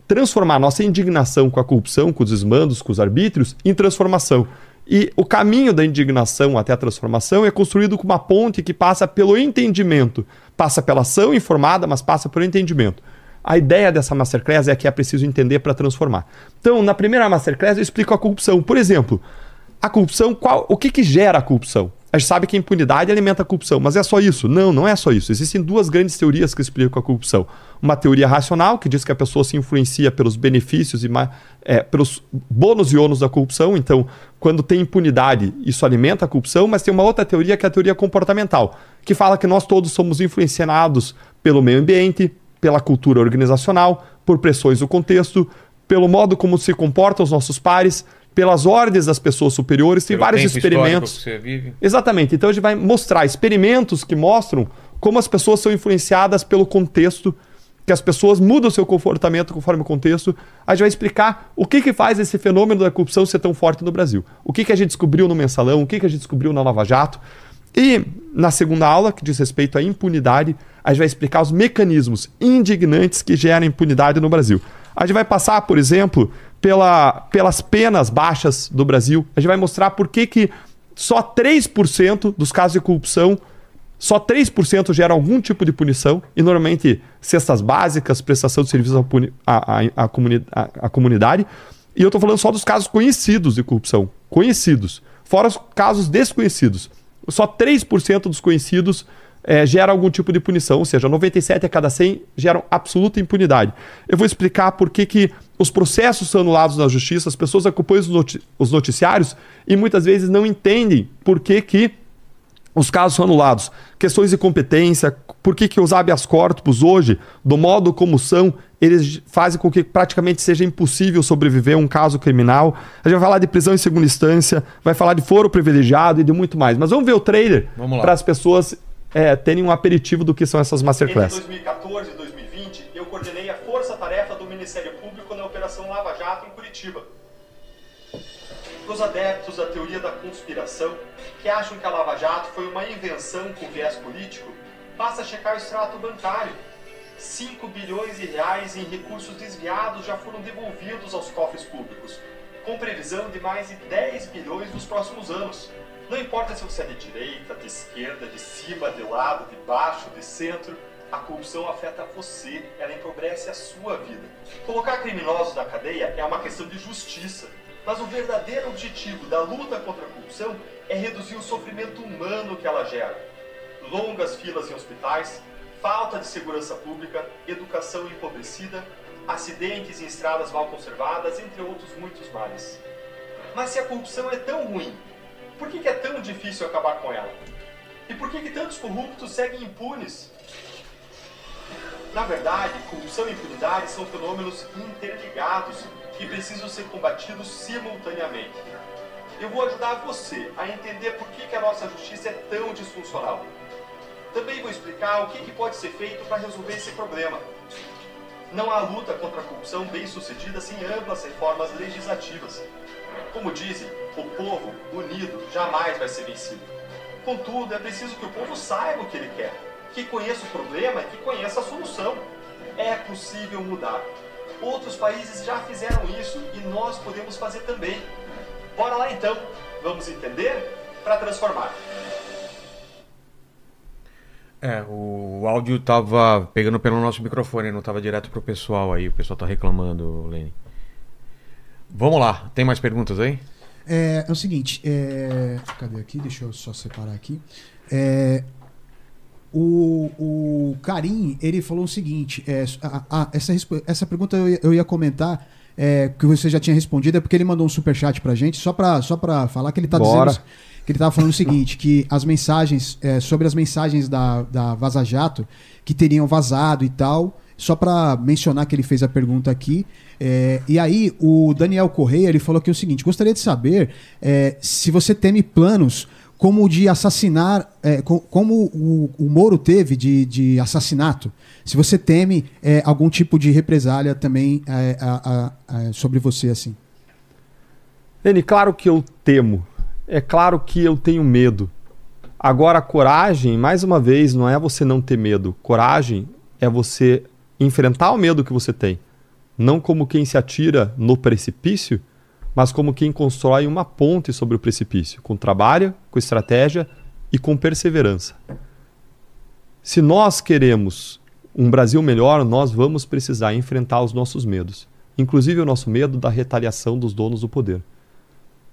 transformar nossa indignação com a corrupção, com os desmandos, com os arbítrios, em transformação. E o caminho da indignação até a transformação é construído com uma ponte que passa pelo entendimento. Passa pela ação informada, mas passa pelo entendimento. A ideia dessa masterclass é que é preciso entender para transformar. Então, na primeira masterclass eu explico a corrupção. Por exemplo, a corrupção, qual, o que, que gera a corrupção? A gente sabe que a impunidade alimenta a corrupção, mas é só isso? Não, não é só isso. Existem duas grandes teorias que explicam a corrupção. Uma teoria racional, que diz que a pessoa se influencia pelos benefícios e é, pelos bônus e ônus da corrupção. Então, quando tem impunidade, isso alimenta a corrupção, mas tem uma outra teoria que é a teoria comportamental, que fala que nós todos somos influenciados pelo meio ambiente, pela cultura organizacional, por pressões do contexto, pelo modo como se comportam os nossos pares, pelas ordens das pessoas superiores. Tem Pelo vários experimentos. que você vive. Exatamente. Então a gente vai mostrar experimentos que mostram como as pessoas são influenciadas pelo contexto, que as pessoas mudam seu comportamento conforme o contexto. A gente vai explicar o que, que faz esse fenômeno da corrupção ser tão forte no Brasil. O que, que a gente descobriu no Mensalão, o que, que a gente descobriu na Lava Jato. E na segunda aula, que diz respeito à impunidade, a gente vai explicar os mecanismos indignantes que geram impunidade no Brasil. A gente vai passar, por exemplo, pela, pelas penas baixas do Brasil. A gente vai mostrar por que, que só 3% dos casos de corrupção, só 3% geram algum tipo de punição, e normalmente cestas básicas, prestação de serviços à, comuni comunidade. E eu estou falando só dos casos conhecidos de corrupção. Conhecidos. Fora os casos desconhecidos. Só 3% dos conhecidos é, gera algum tipo de punição, ou seja, 97 a cada 100 geram absoluta impunidade. Eu vou explicar por que, que os processos são anulados na justiça, as pessoas acompanham os, noti os noticiários e muitas vezes não entendem por que, que os casos são anulados. Questões de competência, por que, que os habeas corpus hoje, do modo como são, eles fazem com que praticamente seja impossível sobreviver a um caso criminal. A gente vai falar de prisão em segunda instância, vai falar de foro privilegiado e de muito mais. Mas vamos ver o trailer para as pessoas é, terem um aperitivo do que são essas masterclasses. Entre 2014 e 2020, eu coordenei a força-tarefa do Ministério Público na Operação Lava Jato em Curitiba. Para os adeptos da teoria da conspiração, que acham que a Lava Jato foi uma invenção com viés político, basta checar o extrato bancário. 5 bilhões de reais em recursos desviados já foram devolvidos aos cofres públicos, com previsão de mais de 10 bilhões nos próximos anos. Não importa se você é de direita, de esquerda, de cima, de lado, de baixo, de centro, a corrupção afeta você, ela empobrece a sua vida. Colocar criminosos na cadeia é uma questão de justiça, mas o verdadeiro objetivo da luta contra a corrupção é reduzir o sofrimento humano que ela gera. Longas filas em hospitais, falta de segurança pública, educação empobrecida, acidentes em estradas mal conservadas, entre outros muitos males. Mas se a corrupção é tão ruim por que, é tão difícil acabar com ela? E por que, tantos corruptos seguem impunes? Na verdade, corrupção e impunidade são fenômenos interligados que precisam ser combatidos simultaneamente. Eu vou ajudar você a entender por que a nossa justiça é tão disfuncional. Também vou explicar o que, que pode ser feito para resolver esse problema. Não há luta contra a corrupção bem sucedida sem amplas reformas legislativas. Como dizem, o povo unido jamais vai ser vencido. Contudo, é preciso que o povo saiba o que ele quer, que conheça o problema e que conheça a solução. É possível mudar. Outros países já fizeram isso e nós podemos fazer também. Bora lá então, vamos entender para transformar. É, o áudio tava pegando pelo nosso microfone, não tava direto pro pessoal aí. O pessoal tá reclamando, Lene. Vamos lá, tem mais perguntas aí? É, é o seguinte, é... cadê aqui? Deixa eu só separar aqui. É... O, o Karim, ele falou o seguinte: é, a, a, essa, essa pergunta eu ia, eu ia comentar, é, que você já tinha respondido, é porque ele mandou um superchat pra gente, só pra, só pra falar que ele tá Bora. dizendo que ele tava falando o seguinte: que as mensagens, é, sobre as mensagens da, da Vaza Jato, que teriam vazado e tal, só para mencionar que ele fez a pergunta aqui. É, e aí, o Daniel Correia ele falou aqui o seguinte: gostaria de saber é, se você teme planos como o de assassinar, é, co- como o, o Moro teve de, de assassinato. Se você teme é, algum tipo de represália também é, a- a- a- sobre você, assim. Lene, claro que eu temo. É claro que eu tenho medo. Agora, coragem, mais uma vez, não é você não ter medo. Coragem é você enfrentar o medo que você tem. Não como quem se atira no precipício, mas como quem constrói uma ponte sobre o precipício, com trabalho, com estratégia e com perseverança. Se nós queremos um Brasil melhor, nós vamos precisar enfrentar os nossos medos, inclusive o nosso medo da retaliação dos donos do poder.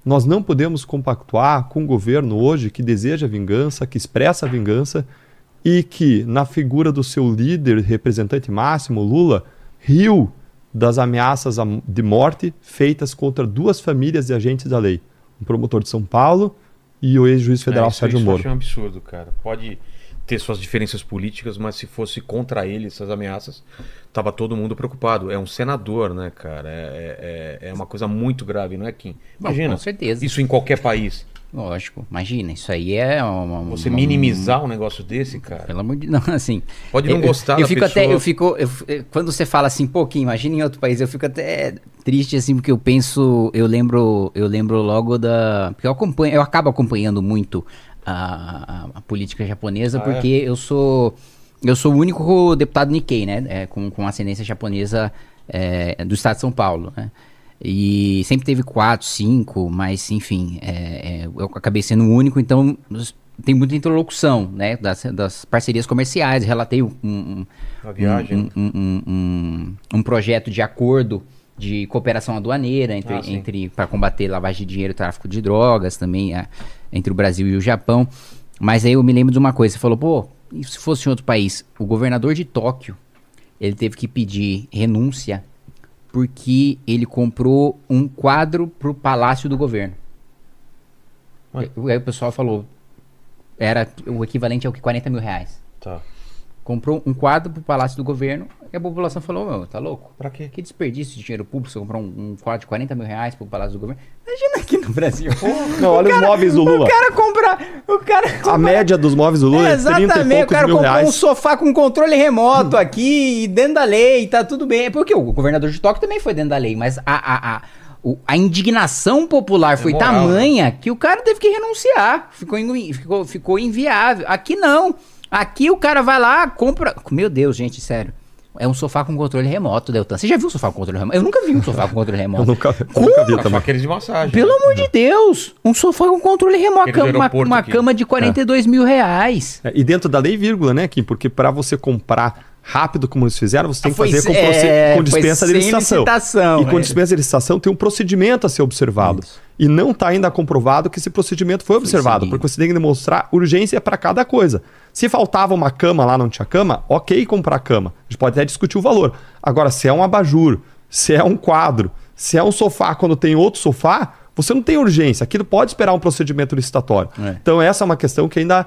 Nós não podemos compactuar com um governo hoje que deseja vingança, que expressa vingança e que, na figura do seu líder, representante máximo, Lula, riu das ameaças de morte feitas contra duas famílias de agentes da lei, um promotor de São Paulo e o ex-juiz federal É, isso- Sérgio isso eu Moro. acho um absurdo, cara. Pode ter suas diferenças políticas, mas se fosse contra ele essas ameaças, tava todo mundo preocupado. É um senador, né, cara? É, é, é uma coisa muito grave, não é, Kim? Imagina. com certeza. Isso em qualquer país. Lógico, imagina, isso aí é uma, Você uma- minimizar um negócio desse, cara. Pelo amor de Deus, assim. Pode não eu- gostar eu, fico pessoa. até, eu fico, eu quando você fala assim, pouquinho, imagina em outro país, eu fico até triste assim, porque eu penso, eu lembro, eu lembro logo da, porque eu acompanho, eu acabo acompanhando muito a, a- política japonesa, Ah, porque eu sou eu sou o único deputado Nikkei, né? é, com, com ascendência japonesa é, do estado de São Paulo, né? E sempre teve quatro, cinco, mas enfim, é, é, eu acabei sendo o único, então tem muita interlocução, né? Das, das parcerias comerciais. Relatei um- um, um, um, projeto de acordo de cooperação aduaneira entre, Ah, entre para combater lavagem de dinheiro e tráfico de drogas também a- entre o Brasil e o Japão. Mas aí eu me lembro de uma coisa, você falou, pô, e se fosse em outro país? O governador de Tóquio, ele teve que pedir renúncia porque ele comprou um quadro pro palácio do governo. Ué. Aí o pessoal falou, era o equivalente ao que 40 mil reais. Tá. Comprou um quadro pro palácio do governo e a população falou, meu, tá louco? Pra quê? Que desperdício de dinheiro público você comprar um, um quadro de 40 mil reais pro palácio do governo. Imagina aqui no Brasil. Não, olha os móveis do Lula. O cara compra... O cara A compra- média dos móveis do Lula é, 30 e Exatamente, o poucos cara mil comprou um reais. sofá com controle remoto aqui, e dentro da lei, tá tudo bem. Porque o governador de Tóquio também foi dentro da lei, mas a, a, a, a indignação popular foi moral, tamanha que o cara teve que renunciar. Ficou, ficou, ficou inviável. Aqui não. Aqui o cara vai lá, compra. Meu Deus, gente, sério. É um sofá com controle remoto, Deltan. Você já viu um sofá com controle remoto? Eu nunca vi um sofá com controle Eu remoto. nunca, eu nunca vi também. aqueles de massagem. Pelo amor de Deus! Um sofá com controle remoto. Aquele Uma, uma aqui. cama de 42 mil reais. É, E dentro da lei, vírgula, né, Kim? Porque para você comprar rápido como eles fizeram, você tem que Foi fazer com, é, com dispensa de sem licitação. licitação, e com é. dispensa de licitação tem um procedimento a ser observado. E não está ainda comprovado que esse procedimento foi observado, seguido. porque você tem que demonstrar urgência para cada coisa. Se faltava uma cama lá, não tinha cama, ok comprar cama. A gente pode até discutir o valor. Agora, se é um abajur, se é um quadro, se é um sofá quando tem outro sofá, você não tem urgência. Aquilo pode esperar um procedimento licitatório. É. Então, essa é uma questão que ainda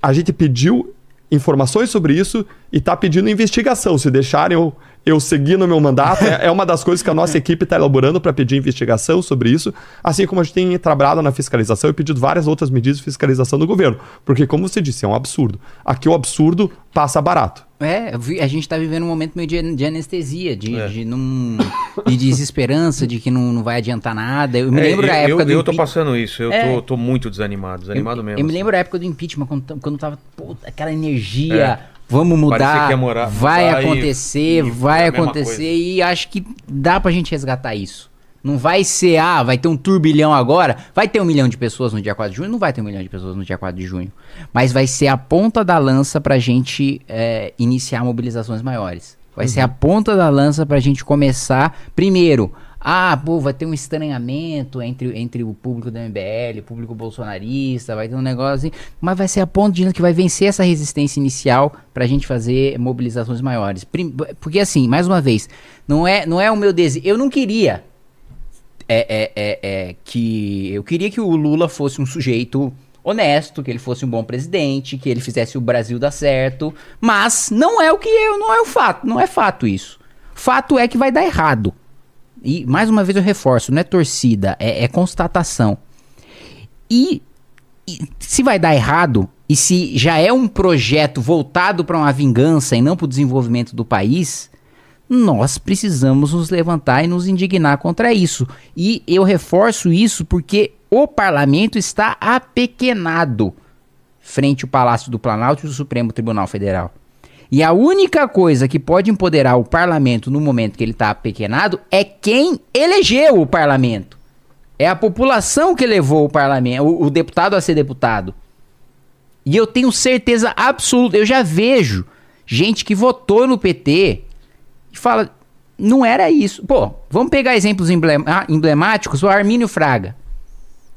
a gente pediu informações sobre isso e está pedindo investigação. Se deixarem eu, eu seguir no meu mandato, é, é uma das coisas que a nossa equipe está elaborando para pedir investigação sobre isso, assim como a gente tem trabalhado na fiscalização e pedido várias outras medidas de fiscalização do governo. Porque, como você disse, é um absurdo. Aqui o absurdo passa barato. É, a gente tá vivendo um momento meio de, de anestesia, de, É. de, não, de desesperança, de que não, não vai adiantar nada. Eu me É, lembro eu, da época eu, do eu tô impe- passando isso. Eu É. tô, tô muito desanimado. Desanimado eu, mesmo. Eu me assim. lembro da época do impeachment, quando, quando tava puta, aquela energia. Vamos mudar, morar- vai acontecer, e vai acontecer e acho que dá pra gente resgatar isso. Não vai ser, ah, vai ter um turbilhão agora, vai ter um milhão de pessoas no dia 4 de junho, não vai ter um milhão de pessoas no dia 4 de junho. Mas vai ser a ponta da lança pra gente é, iniciar mobilizações maiores. Vai ser a ponta da lança pra gente começar, primeiro, ah, pô, vai ter um estranhamento entre, entre o público do MBL, o público bolsonarista, vai ter um negócio assim, mas vai ser a ponta de que vai vencer essa resistência inicial pra gente fazer mobilizações maiores. Porque assim, mais uma vez, não é, não é o meu desejo, eu não queria é, é, é, é, que eu queria que o Lula fosse um sujeito honesto, que ele fosse um bom presidente, que ele fizesse o Brasil dar certo, mas não é o que eu, não é o fato, não é fato isso. Fato é que vai dar errado. E mais uma vez eu reforço, não é torcida, é, é constatação. E, e se vai dar errado e se já é um projeto voltado para uma vingança e não para o desenvolvimento do país, nós precisamos nos levantar e nos indignar contra isso. E eu reforço isso porque o parlamento está apequenado frente ao Palácio do Planalto e o Supremo Tribunal Federal. E a única coisa que pode empoderar o parlamento no momento que ele está apequenado é quem elegeu o parlamento. É a população que levou o parlamento, o, o deputado a ser deputado. E eu tenho certeza absoluta, eu já vejo gente que votou no PT e fala, não era isso. Pô, vamos pegar exemplos ah, emblemáticos, o Armínio Fraga.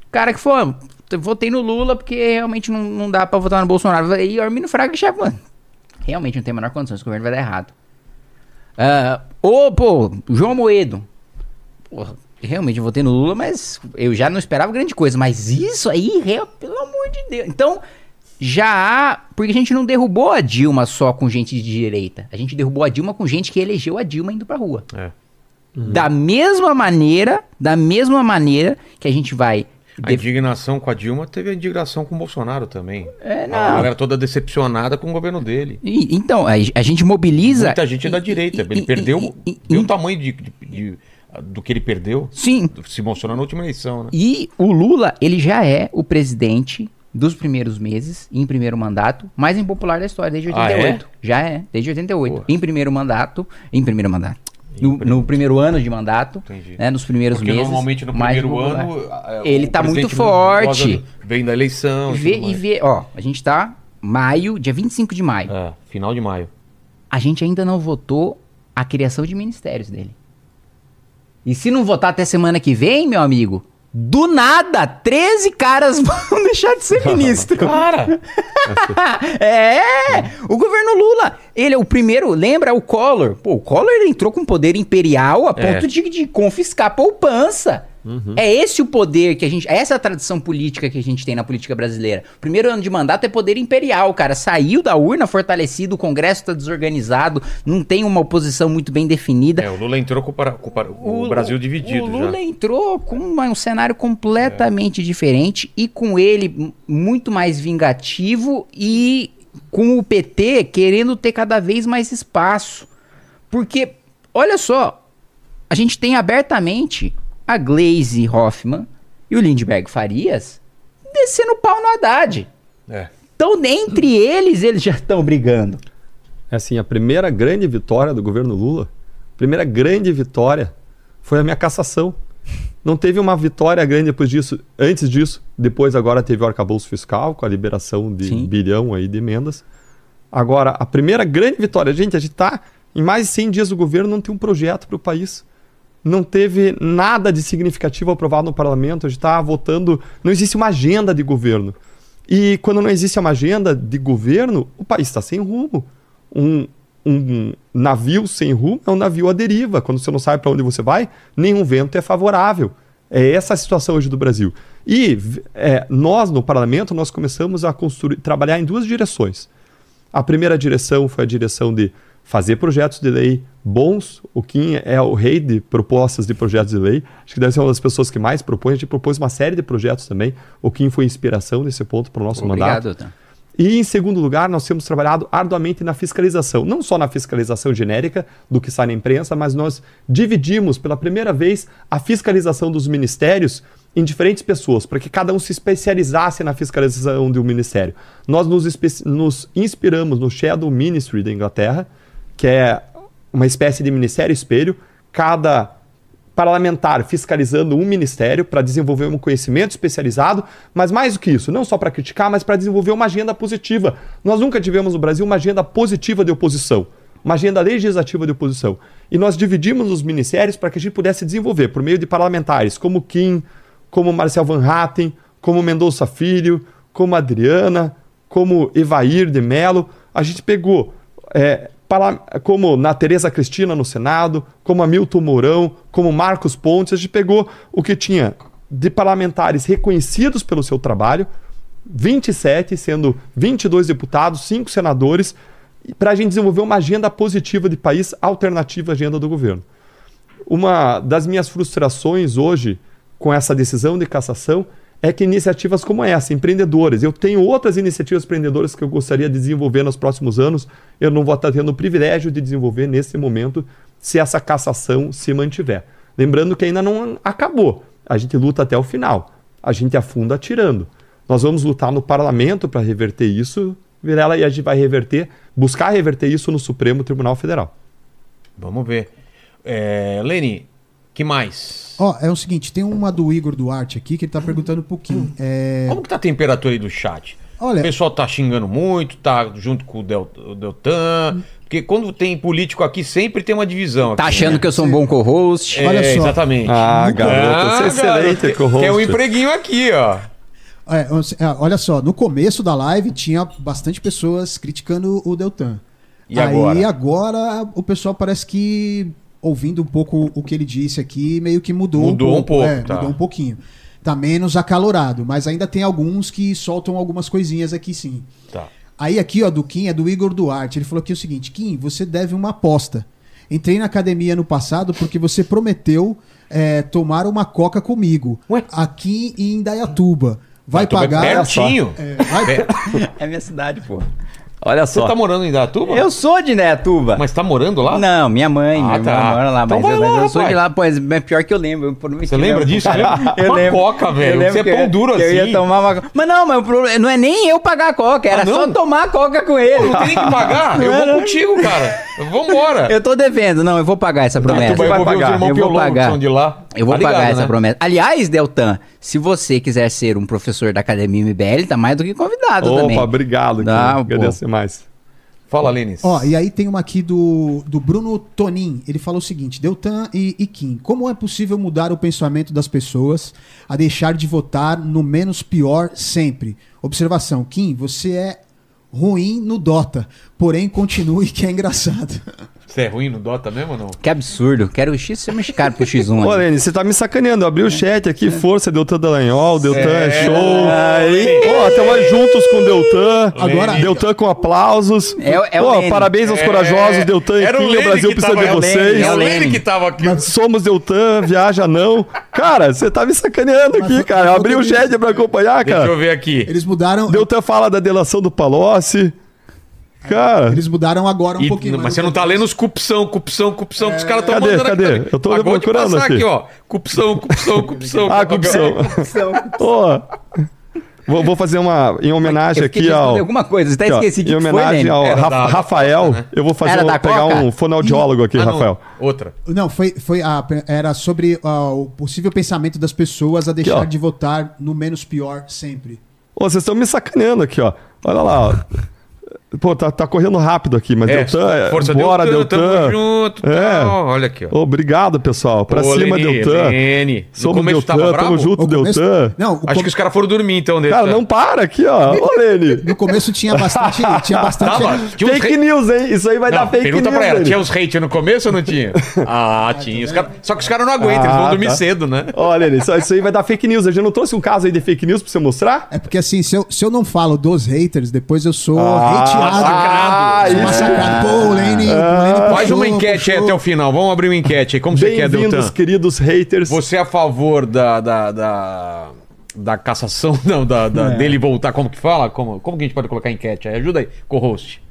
O cara que "Eu votei no Lula porque realmente não, não dá pra votar no Bolsonaro. E o Armínio Fraga já, mano, realmente não tem a menor condição, esse governo vai dar errado. Ah, Ô, pô, João Moedo. Porra, realmente eu votei no Lula, mas eu já não esperava grande coisa. Mas isso aí, real- pelo amor de Deus. Então, já há. Porque a gente não derrubou a Dilma só com gente de direita. A gente derrubou a Dilma com gente que elegeu a Dilma indo pra rua. É. Da mesma maneira, da mesma maneira que a gente vai. A indignação com a Dilma teve a indignação com o Bolsonaro também. É, A não. galera toda decepcionada com o governo dele. E- então, a, a gente mobiliza. Muita gente é da e- direita. e- Ele perdeu. o tamanho de, de- de- do que ele perdeu? Sim. Se mostrou na última eleição, né? E o Lula, ele já é o presidente dos primeiros meses, em primeiro mandato, mais impopular da história, desde Ah, 88. Já é, desde 88. Pô. Em primeiro mandato, em primeiro mandato. No, no primeiro ano de mandato, Entendi. né, nos primeiros Porque meses. normalmente no primeiro ano. Ele o tá muito forte. Vem da eleição. Vê, e vê, ó, a gente tá maio, dia 25 de maio. É, final de maio. A gente ainda não votou a criação de ministérios dele. E se não votar até semana que vem, meu amigo, do nada, 13 caras vão deixar de ser ministro. Cara! é! O governo Lula, ele é o primeiro, lembra o Collor? Pô, o Collor ele entrou com poder imperial a É. ponto de, de confiscar a poupança. É esse o poder que a gente. Essa é a tradição política que a gente tem na política brasileira. O primeiro ano de mandato é poder imperial, cara. Saiu da urna fortalecido, o Congresso tá desorganizado, não tem uma oposição muito bem definida. É, o Lula entrou com, o para- com o para- o Brasil dividido O Lula já. entrou com uma- um cenário completamente diferente e com ele muito mais vingativo e com o PT querendo ter cada vez mais espaço. Porque, olha só, a gente tem abertamente a Glaze Hoffman e o Lindbergh Farias descendo pau no Haddad. É. Então, entre eles, eles já estão brigando. É assim, a primeira grande vitória do governo Lula, a primeira grande vitória foi a minha cassação. Não teve uma vitória grande depois disso, antes disso. Depois agora teve o arcabouço fiscal com a liberação de Sim. bilhão aí de emendas. Agora, a primeira grande vitória, gente, a gente está em mais de 100 dias do governo, não tem um projeto para o país. Não teve nada de significativo aprovado no parlamento, a gente está votando, não existe uma agenda de governo. E quando não existe uma agenda de governo, o país está sem rumo. Um, um navio sem rumo é um navio à deriva. Quando você não sabe para onde você vai, nenhum vento é favorável. É essa a situação hoje do Brasil. E é, nós, no parlamento, nós começamos a construir, trabalhar em duas direções. A primeira direção foi a direção de fazer projetos de lei bons. O Kim é o rei de propostas de projetos de lei. Acho que deve ser uma das pessoas que mais propõe. A gente propôs uma série de projetos também. O Kim foi inspiração nesse ponto para o nosso mandato. Obrigado. E, em segundo lugar, nós temos trabalhado arduamente na fiscalização. Não só na fiscalização genérica do que sai na imprensa, mas nós dividimos pela primeira vez a fiscalização dos ministérios em diferentes pessoas, para que cada um se especializasse na fiscalização de um ministério. Nós nos, nos inspiramos no Shadow Ministry da Inglaterra, que é uma espécie de ministério espelho. Cada parlamentar fiscalizando um ministério para desenvolver um conhecimento especializado, mas mais do que isso, não só para criticar, mas para desenvolver uma agenda positiva. Nós nunca tivemos no Brasil uma agenda positiva de oposição, uma agenda legislativa de oposição. E nós dividimos os ministérios para que a gente pudesse desenvolver por meio de parlamentares como Kim, como Marcel Van Hatten, como Mendonça Filho, como Adriana, como Evair de Mello. A gente pegou é, como na Tereza Cristina no Senado, como Hamilton Mourão, como Marcos Pontes, a gente pegou o que tinha de parlamentares reconhecidos pelo seu trabalho, 27, sendo 22 deputados, 5 senadores, para a gente desenvolver uma agenda positiva de país alternativa à agenda do governo. Uma das minhas frustrações hoje com essa decisão de cassação é que iniciativas como essa, empreendedores, eu tenho outras iniciativas empreendedoras que eu gostaria de desenvolver nos próximos anos, eu não vou estar tendo o privilégio de desenvolver nesse momento se essa cassação se mantiver. Lembrando que ainda não acabou, a gente luta até o final, a gente afunda atirando. Nós vamos lutar no parlamento para reverter isso, Virela, e a gente vai reverter, buscar reverter isso no Supremo Tribunal Federal. Vamos ver. É, Leni, que mais? Ó, é o seguinte, tem uma do Igor Duarte aqui que ele tá perguntando um pouquinho. É, Como que tá a temperatura aí do chat? Olha- O pessoal tá xingando muito, tá junto com o, Del, o Deltan. Porque quando tem político aqui, sempre tem uma divisão. Tá aqui, achando né? que eu sou um bom co-host? É, Olha só. Exatamente. Ah, garoto, você é excelente garoto, co-host. Quer um empreguinho aqui, ó. é, é, olha só, no começo da live tinha bastante pessoas criticando o Deltan. E Aí agora? agora o pessoal parece que, ouvindo um pouco o que ele disse aqui, meio que mudou, Mudou um pouco, É, tá. mudou um pouquinho. Tá menos acalorado, mas ainda tem alguns que soltam algumas coisinhas aqui sim. Tá. Aí aqui, ó, do Kim, é do Igor Duarte. Ele falou aqui o seguinte: Kim, você deve uma aposta. Entrei na academia no passado porque você prometeu é, tomar uma coca comigo. Ué? Aqui em Indaiatuba. Vai Então pagar. pertinho. É, vai- É minha cidade, pô. Olha Você só. tá morando em Indaiatuba? Eu sou de Indaiatuba. Mas tá morando lá? Não, minha mãe, Ah, minha tá. irmã mora lá, Então mas, vai eu, lá, mas eu sou de lá, pois é pior que eu lembro. Eu prometi Você lembra disso? Eu Uma lembro. coca, velho. Eu lembro Você é pão duro que Eu ia assim. tomar uma Mas não, mas o problema não é nem eu pagar a coca, era Ah, só tomar a coca com ele. Não tem que pagar. Eu vou contigo, cara. Vambora. Eu tô devendo, não, eu vou pagar essa promessa. Tu vai vai envolver os pagar. Eu vou pagar. são de lá. Eu vou Tá ligado, pagar essa né? promessa. Aliás, Deltan, se você quiser ser um professor da Academia MBL, tá mais do que convidado também. Opa, obrigado. Não, cara. pô. Mais. Fala, Lênis. Ó, e aí tem uma aqui do, do Bruno Tonin. Ele falou o seguinte: Deltan e, e Kim, como é possível mudar o pensamento das pessoas a deixar de votar no menos pior sempre? Observação: Kim, você é ruim no Dota, porém continue que é engraçado. Você é ruim no Dota mesmo ou não? Que absurdo. Quero o X, você me caro pro X1. Ô. Lene, você tá me sacaneando. Eu abri o chat aqui, força, Deltan Dallagnol, Deltan é, É. show. Aí. Ó, estamos juntos com o Deltan. Agora- Deltan com aplausos. É o- é o Pô, parabéns aos É, corajosos, Deltan e era Kim, o Brasil precisa tava- de é vocês. É o Lene. Que tava aqui. Somos Deltan, viaja não. Cara, você tá me sacaneando Mas aqui, cara. Eu foi abri o chat pra acompanhar, Deixa eu cara. ver aqui. Eles mudaram. Deltan fala da delação do Palocci. Cara, Eles mudaram agora um E- pouquinho. mas você não tá lendo os cupção, cupção, cupção que os caras estão Cadê, mandando cadê? aqui. Eu tô Acabou procurando passar aqui. aqui, ó. Cupção, cupção, cupção. ah, corrupção. Ó, vou, vou fazer uma em homenagem aqui ao. alguma coisa, você tá aqui, ó, esquecido em que foi, homenagem Lene? ao da- Rafael, né? eu vou fazer um- da pegar Coca? um fonoaudiólogo aqui, Ah, não. Rafael. Outra. Não, foi, foi a, era sobre ah, o possível pensamento das pessoas a deixar ó. de votar no menos pior sempre. Ô, vocês estão me sacaneando aqui, ó. Olha lá, ó. Pô, tá, tá correndo rápido aqui, mas É, Deltan, é, força bora, Deltan, Deltan. tamo junto. É. Olha aqui, ó. Obrigado, pessoal. Pra Ô, cima, Lene, Deltan. Lene. No Somos começo Deltan, tava tamo bravo? junto, começo- Deltan. Não, Acho com- que os caras foram dormir então. Deltan. Cara, não para aqui, ó. Ô, Lene. no começo tinha bastante. tinha bastante Tava. Tinha Fake hate- news, hein? Isso aí vai Não, dar fake pergunta news. pra ela, tinha os hate no começo ou não tinha? Ah, tinha. Os cara- Só que os caras não aguentam, eles Ah, vão dormir tá. cedo, né? Olha, Lene, isso, isso aí vai dar fake news. A gente não trouxe um caso aí de fake news pra você mostrar? É porque assim, se eu, se eu não falo dos haters, depois eu sou Ah, hateado. Massacrado. Massacrado. Pô, o o Lene Faz uma enquete aí até o final. Vamos abrir uma enquete aí. Como você quer, Bem-vindos, Deltan? queridos haters. Você é a favor da. da, da... Da cassação, não, da, da- dele voltar, como que fala? Como, como que a gente pode colocar enquete aí? Ajuda aí, co-host.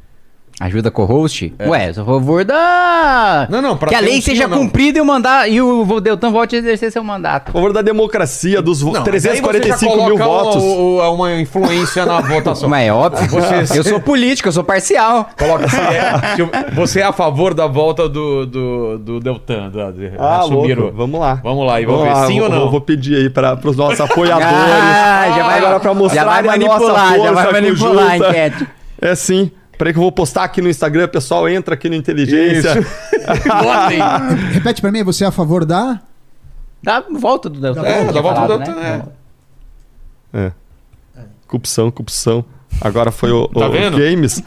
Ajuda com o host? Ué, eu sou a favor da. Não, não, pra Que a lei um sim seja não. cumprida e o mandar e o Deltan volte a exercer seu mandato. A favor da democracia, dos vo- Não, mas aí você já 345 mil votos. o- o- uma influência na votação. Mas é óbvio. Você- Eu sou político, eu sou parcial. Coloca se é, se você é a favor da volta do, do, do Deltan, da, de Ah, assumir louco. o- Vamos lá. Vamos lá, e vamos ver sim vou, ou não. Vou, vou pedir aí para os nossos apoiadores. Ah, já vai- agora para já mostrar vai a nossa manipular, já vai manipular a enquete. É sim. Peraí que eu vou postar aqui no Instagram, pessoal, entra aqui no Inteligência. Repete pra mim, você é a favor da. Dá volta do Deltan. É, dá volta do Deltan, né? É. Corrupção, corrupção. Agora foi o, Tá o? Games.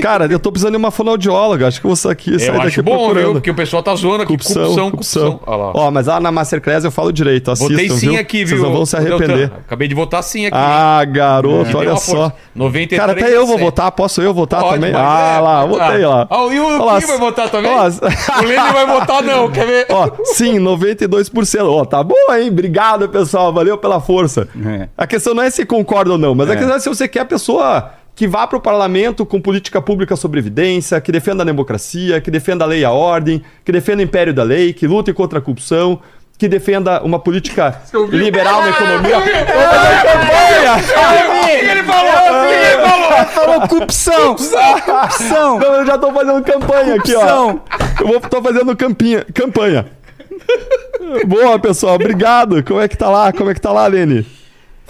Cara, eu tô precisando de uma fonoaudióloga. Acho que eu vou aqui, sair Eu daqui acho bom, procurando. viu? Porque o pessoal tá zoando aqui. Corrupção, Corrupção, corrupção. Ó, mas lá na Masterclass eu falo direito. Assistam, Votei sim viu? aqui, viu? Vocês não vão se arrepender. Acabei de votar sim aqui. Ah, garoto, deu olha só. força. 93 Cara, até eu vou a 7. votar. Posso eu votar Pode, também? ah, é, lá, ah. votei lá. Ah, e o Kim vai votar também? ó, O Lene vai votar não, quer ver? Ó, sim, 92%. Ó, tá bom, hein? Obrigado, pessoal. Valeu pela força. É. A questão não é se concorda ou não, mas a É. questão é se você quer a pessoa que vá para o parlamento com política pública sobre evidência, que defenda a democracia, que defenda a lei e a ordem, que defenda o império da lei, que lute contra a corrupção, que defenda uma política liberal na economia. Ele falou, ele falou. Falou corrupção! Corrupção! Não, eu já tô fazendo campanha aqui, ó. Eu vou, tô fazendo campinha, campanha. Boa, pessoal. Obrigado. Como é que tá lá? Como é que tá lá, Lene?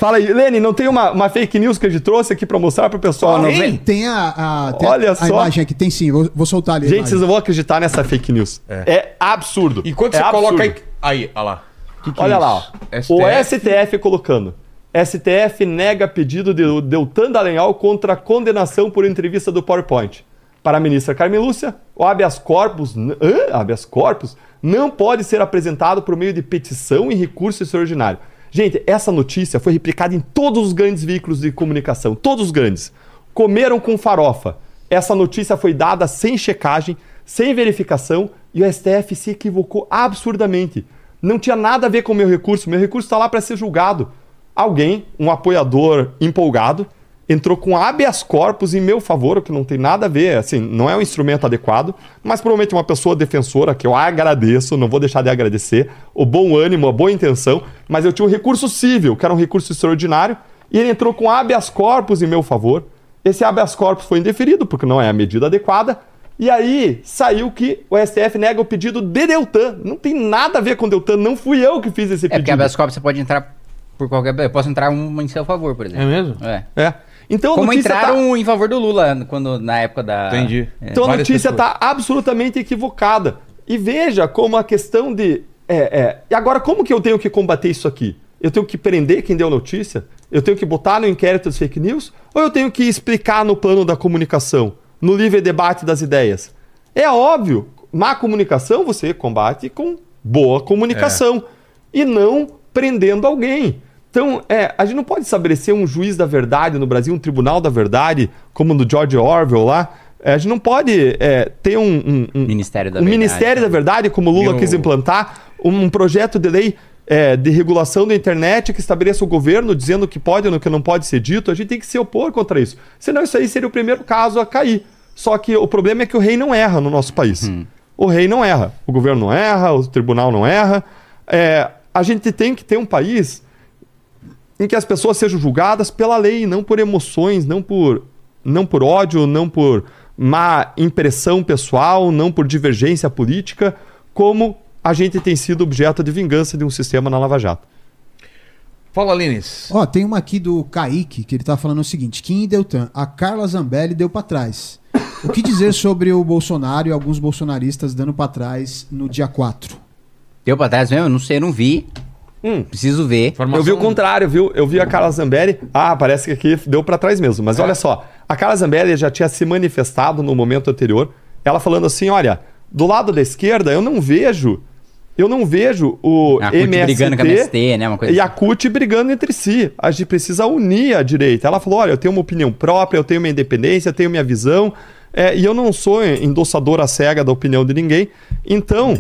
Fala aí. Lene, não tem uma, uma fake news que a gente trouxe aqui pra mostrar pro pessoal? Não? vem- Tem a, a, tem Olha a, só. a imagem aqui, tem sim, vou, vou soltar ali. Gente, vocês não vão acreditar nessa fake news. É, absurdo. E quando É você absurdo. coloca aí... Aí, olha lá. Que que é Olha lá, ó. isso? o STF colocando. STF nega pedido de Deltan Dallagnol contra a condenação por entrevista do PowerPoint. Para a ministra Carmen Lúcia, o habeas corpus, hã? habeas corpus não pode ser apresentado por meio de petição e recurso extraordinário. Gente, essa notícia foi replicada em todos os grandes veículos de comunicação, todos os grandes. Comeram com farofa. Essa notícia foi dada sem checagem, sem verificação e o STF se equivocou absurdamente. Não tinha nada a ver com o meu recurso, meu recurso está lá para ser julgado. Alguém, um apoiador empolgado, entrou com habeas corpus em meu favor, o que não tem nada a ver, assim, não é um instrumento adequado, mas provavelmente uma pessoa defensora, que eu agradeço, não vou deixar de agradecer, o bom ânimo, a boa intenção, mas eu tinha um recurso civil, que era um recurso extraordinário, e ele entrou com habeas corpus em meu favor. Esse habeas corpus foi indeferido, porque não é a medida adequada, e aí saiu que o STF nega o pedido de Deltan. Não tem nada a ver com Deltan, não fui eu que fiz esse É porque pedido. habeas corpus você pode entrar por qualquer. Eu posso entrar uma em seu favor, por exemplo. É mesmo? É. É. Então a Como tá- entraram em favor do Lula quando, na época da. Entendi. É. Então a notícia está absolutamente equivocada. E veja como a questão de. É, é, e agora, como que eu tenho que combater isso aqui? Eu tenho que prender quem deu notícia? Eu tenho que botar no inquérito das fake news? Ou eu tenho que explicar no plano da comunicação? No livre debate das ideias? É óbvio, má comunicação você combate com boa comunicação. E não prendendo alguém. Então, é, a gente não pode estabelecer um juiz da verdade no Brasil, um tribunal da verdade, como no George Orwell lá. É, a gente não pode é, ter um, um- um- Ministério da um Verdade. Ministério da Verdade, como o Lula Meu- quis implantar, um, projeto de lei é, de regulação da internet que estabeleça o governo dizendo o que pode e o que não pode ser dito. A gente tem que se opor contra isso. Senão, isso aí seria o primeiro caso a cair. Só que o problema é que o rei não erra no nosso país. O rei não erra. O governo não erra, o tribunal não erra. É, a gente tem que ter um país em que as pessoas sejam julgadas pela lei, não por emoções, não por, não por ódio, não por má impressão pessoal, não por divergência política, como a gente tem sido objeto de vingança de um sistema na Lava Jato. Fala, Lines. Ó, tem uma aqui do Kaique, que ele tá falando o seguinte: Kim e Deltan, a Carla Zambelli deu pra trás. O que dizer sobre o Bolsonaro e alguns bolsonaristas dando pra trás no dia 4? Deu pra trás mesmo? Eu não sei, eu não vi. Hum. Preciso ver. Informação- Eu vi o contrário, viu? Eu vi a Carla Zambelli. Ah, parece que aqui deu pra trás mesmo. Mas olha só, a Carla Zambelli já tinha se manifestado no momento anterior. Ela falando assim: olha, do lado da esquerda eu não vejo. Eu não vejo o A CUT MST, brigando com a MST, né? Uma coisa e a assim. CUT brigando entre si. A gente precisa unir a direita. Ela falou: olha, eu tenho uma opinião própria, eu tenho minha independência, eu tenho minha visão. É, e eu não sou endossadora cega da opinião de ninguém. Então,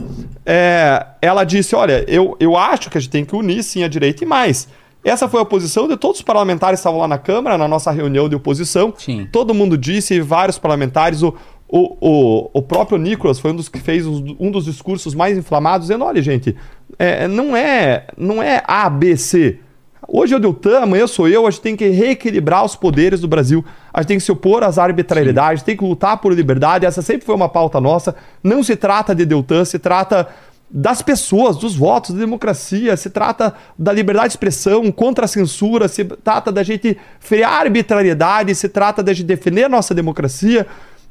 é, ela disse: olha, eu, eu acho que a gente tem que unir sim a direita e mais. Essa foi a posição de todos os parlamentares que estavam lá na Câmara, na nossa reunião de oposição. Sim. Todo mundo disse, vários parlamentares, o, o, o, o próprio Nicolas foi um dos que fez um dos discursos mais inflamados, dizendo: olha, gente, é, não, é, não é A, B, C. Hoje é o Deltan, amanhã sou eu, a gente tem que reequilibrar os poderes do Brasil. A gente tem que se opor às arbitrariedades, tem que lutar por liberdade. Essa sempre foi uma pauta nossa. Não se trata de Deltan, se trata das pessoas, dos votos, da democracia, se trata da liberdade de expressão, contra a censura, se trata da gente frear a arbitrariedade, se trata da gente defender a nossa democracia.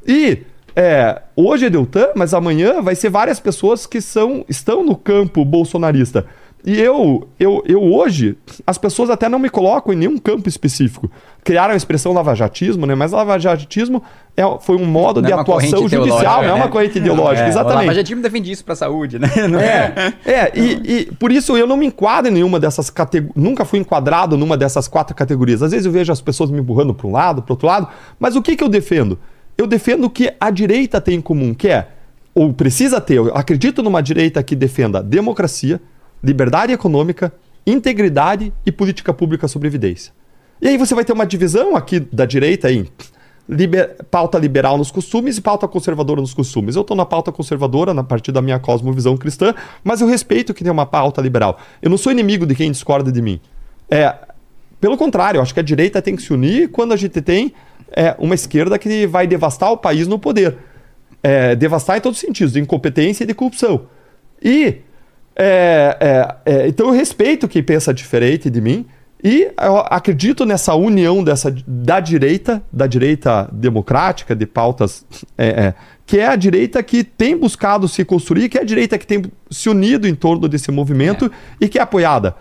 E é, hoje é Deltan, mas amanhã vai ser várias pessoas que são, estão no campo bolsonarista. E eu, eu, eu hoje, as pessoas até não me colocam em nenhum campo específico. Criaram a expressão lavajatismo, né? Mas lavajatismo é, foi um modo Não de é atuação judicial, não é né? uma corrente ideológica, É, O exatamente. Lava Jatismo defende isso pra saúde, né? Não É, é e, e por isso eu não me enquadro em nenhuma dessas categorias. Nunca fui enquadrado numa dessas quatro categorias. Às vezes eu vejo as pessoas me empurrando para um lado, para outro lado. Mas o que, que eu defendo? Eu defendo o que a direita tem em comum, que é, ou precisa ter, eu acredito numa direita que defenda democracia, liberdade econômica, integridade e política pública sobre evidência. E aí você vai ter uma divisão aqui da direita em liber- pauta liberal nos costumes e pauta conservadora nos costumes. Eu estou na pauta conservadora, na partir da minha cosmovisão cristã, mas eu respeito que tem uma pauta liberal. Eu não sou inimigo de quem discorda de mim. É, pelo contrário, eu acho que a direita tem que se unir quando a gente tem é, uma esquerda que vai devastar o país no poder. É, devastar em todos os sentidos, de incompetência e de corrupção. E é, é, é, então eu respeito quem pensa diferente de mim e eu acredito nessa união dessa, da direita, da direita democrática, de pautas, é, é, que é a direita que tem buscado se construir, que é a direita que tem se unido em torno desse movimento e que é apoiada.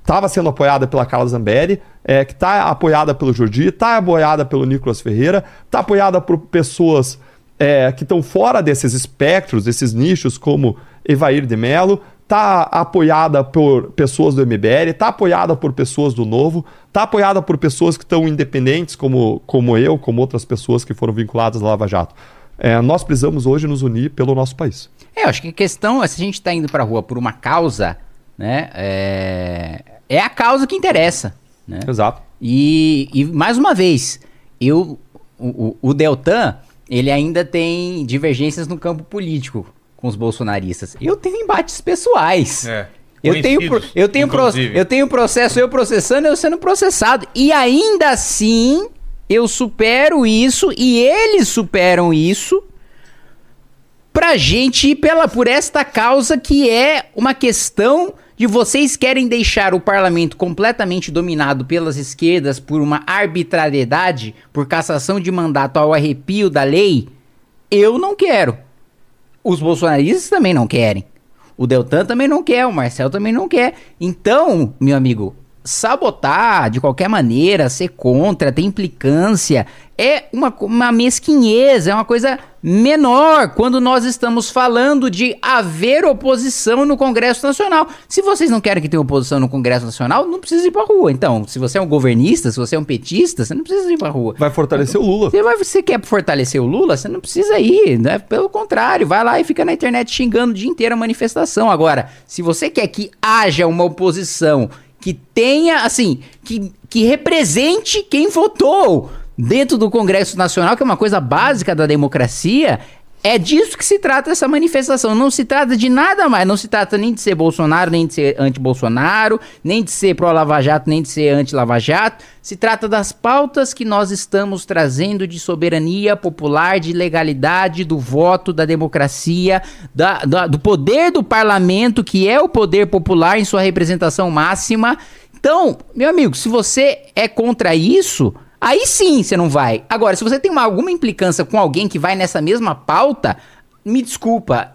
Estava sendo apoiada pela Carla Zambelli, é, que está apoiada pelo Jordi, está apoiada pelo Nicolas Ferreira, está apoiada por pessoas é, que estão fora desses espectros, desses nichos, como Evair de Mello, está apoiada por pessoas do MBL, está apoiada por pessoas do Novo, está apoiada por pessoas que estão independentes, como, como eu, como outras pessoas que foram vinculadas à Lava Jato. É, nós precisamos hoje nos unir pelo nosso país. É, eu acho que a questão é se a gente tá indo pra rua por uma causa, né? É, é a causa que interessa, né? Exato. E, e mais uma vez, eu, o, o, o Deltan, ele ainda tem divergências no campo político com os bolsonaristas. Eu tenho embates pessoais. É. Eu tenho, eu, tenho pro- eu tenho processo, eu processando, eu sendo processado. E ainda assim, eu supero isso e eles superam isso pra gente ir pela, por esta causa que é uma questão de vocês querem deixar o parlamento completamente dominado pelas esquerdas por uma arbitrariedade, por cassação de mandato ao arrepio da lei. Eu não quero. Os bolsonaristas também não querem. O Deltan também não quer, o Marcel também não quer. Então, meu amigo, sabotar de qualquer maneira, ser contra, ter implicância, é uma, uma mesquinhez, é uma coisa menor quando nós estamos falando de haver oposição no Congresso Nacional. Se vocês não querem que tenha oposição no Congresso Nacional, não precisa ir pra rua. Então, se você é um governista, se você é um petista, você não precisa ir pra rua. Vai fortalecer o Lula. Você, vai, você quer fortalecer o Lula? Você não precisa ir, né? Pelo contrário, vai lá e fica na internet xingando o dia inteiro a manifestação. Agora, se você quer que haja uma oposição que tenha, assim, que, que represente quem votou dentro do Congresso Nacional, que é uma coisa básica da democracia, é disso que se trata essa manifestação. Não se trata de nada mais. Não se trata nem de ser Bolsonaro, nem de ser anti-Bolsonaro, nem de ser pró-Lava Jato, nem de ser anti-Lava Jato. Se trata das pautas que nós estamos trazendo de soberania popular, de legalidade, do voto, da democracia, da- da- do poder do parlamento, que é o poder popular em sua representação máxima. Então, meu amigo, se você é contra isso, aí sim você não vai. Agora, se você tem uma- alguma implicância com alguém que vai nessa mesma pauta, me desculpa,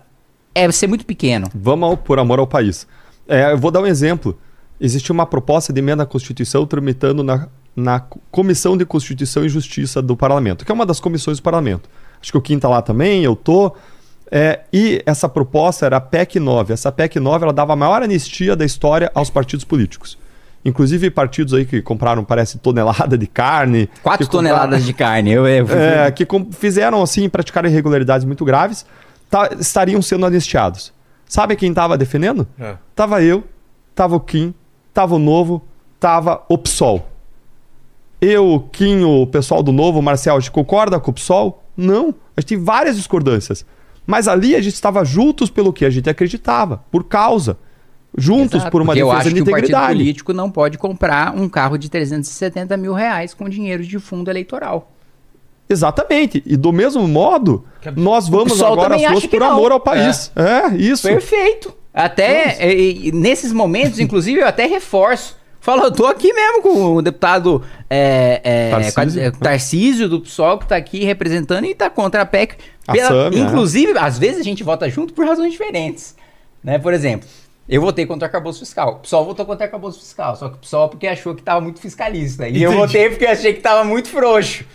é ser muito pequeno. Vamos ao- por amor ao país. É, eu vou dar um exemplo. Existe uma proposta de emenda à Constituição tramitando na, na Comissão de Constituição e Justiça do Parlamento, que é uma das comissões do Parlamento. Acho que o Kim tá lá também, eu tô. É, e essa proposta era a PEC 9. Essa PEC 9 ela dava a maior anistia da história aos partidos políticos. Inclusive partidos aí que compraram, parece, tonelada de carne. Quatro toneladas de carne. Eu, eu- é, que fizeram assim, praticaram irregularidades muito graves, tá- estariam sendo anistiados. Sabe quem estava defendendo? É. Tava eu, tava o Kim, tava o Novo, tava o PSOL. Eu, o Kim, o pessoal do Novo, o Marcel, a gente concorda com o PSOL? Não. A gente tem várias discordâncias. Mas ali a gente estava juntos pelo que a gente acreditava, por causa. Juntos Exato, por uma porque eu defesa acho de que o partido integridade. político não pode comprar um carro de 370 mil reais com dinheiro de fundo eleitoral. Exatamente. E do mesmo modo, nós vamos agora as ruas por não. amor ao país. É, isso. Perfeito. Até e nesses momentos, inclusive, eu até reforço. Falo, eu tô aqui mesmo com o deputado é, é, Tarcísio. é, Tarcísio do PSOL, que tá aqui representando e tá contra a PEC. A Sami, é. inclusive, às vezes a gente vota junto por razões diferentes. Né? Por exemplo, eu votei contra o arcabouço fiscal. O PSOL votou contra o arcabouço fiscal. Só que o PSOL porque achou que tava muito fiscalista. E eu Entendi. votei porque achei que tava muito froxo.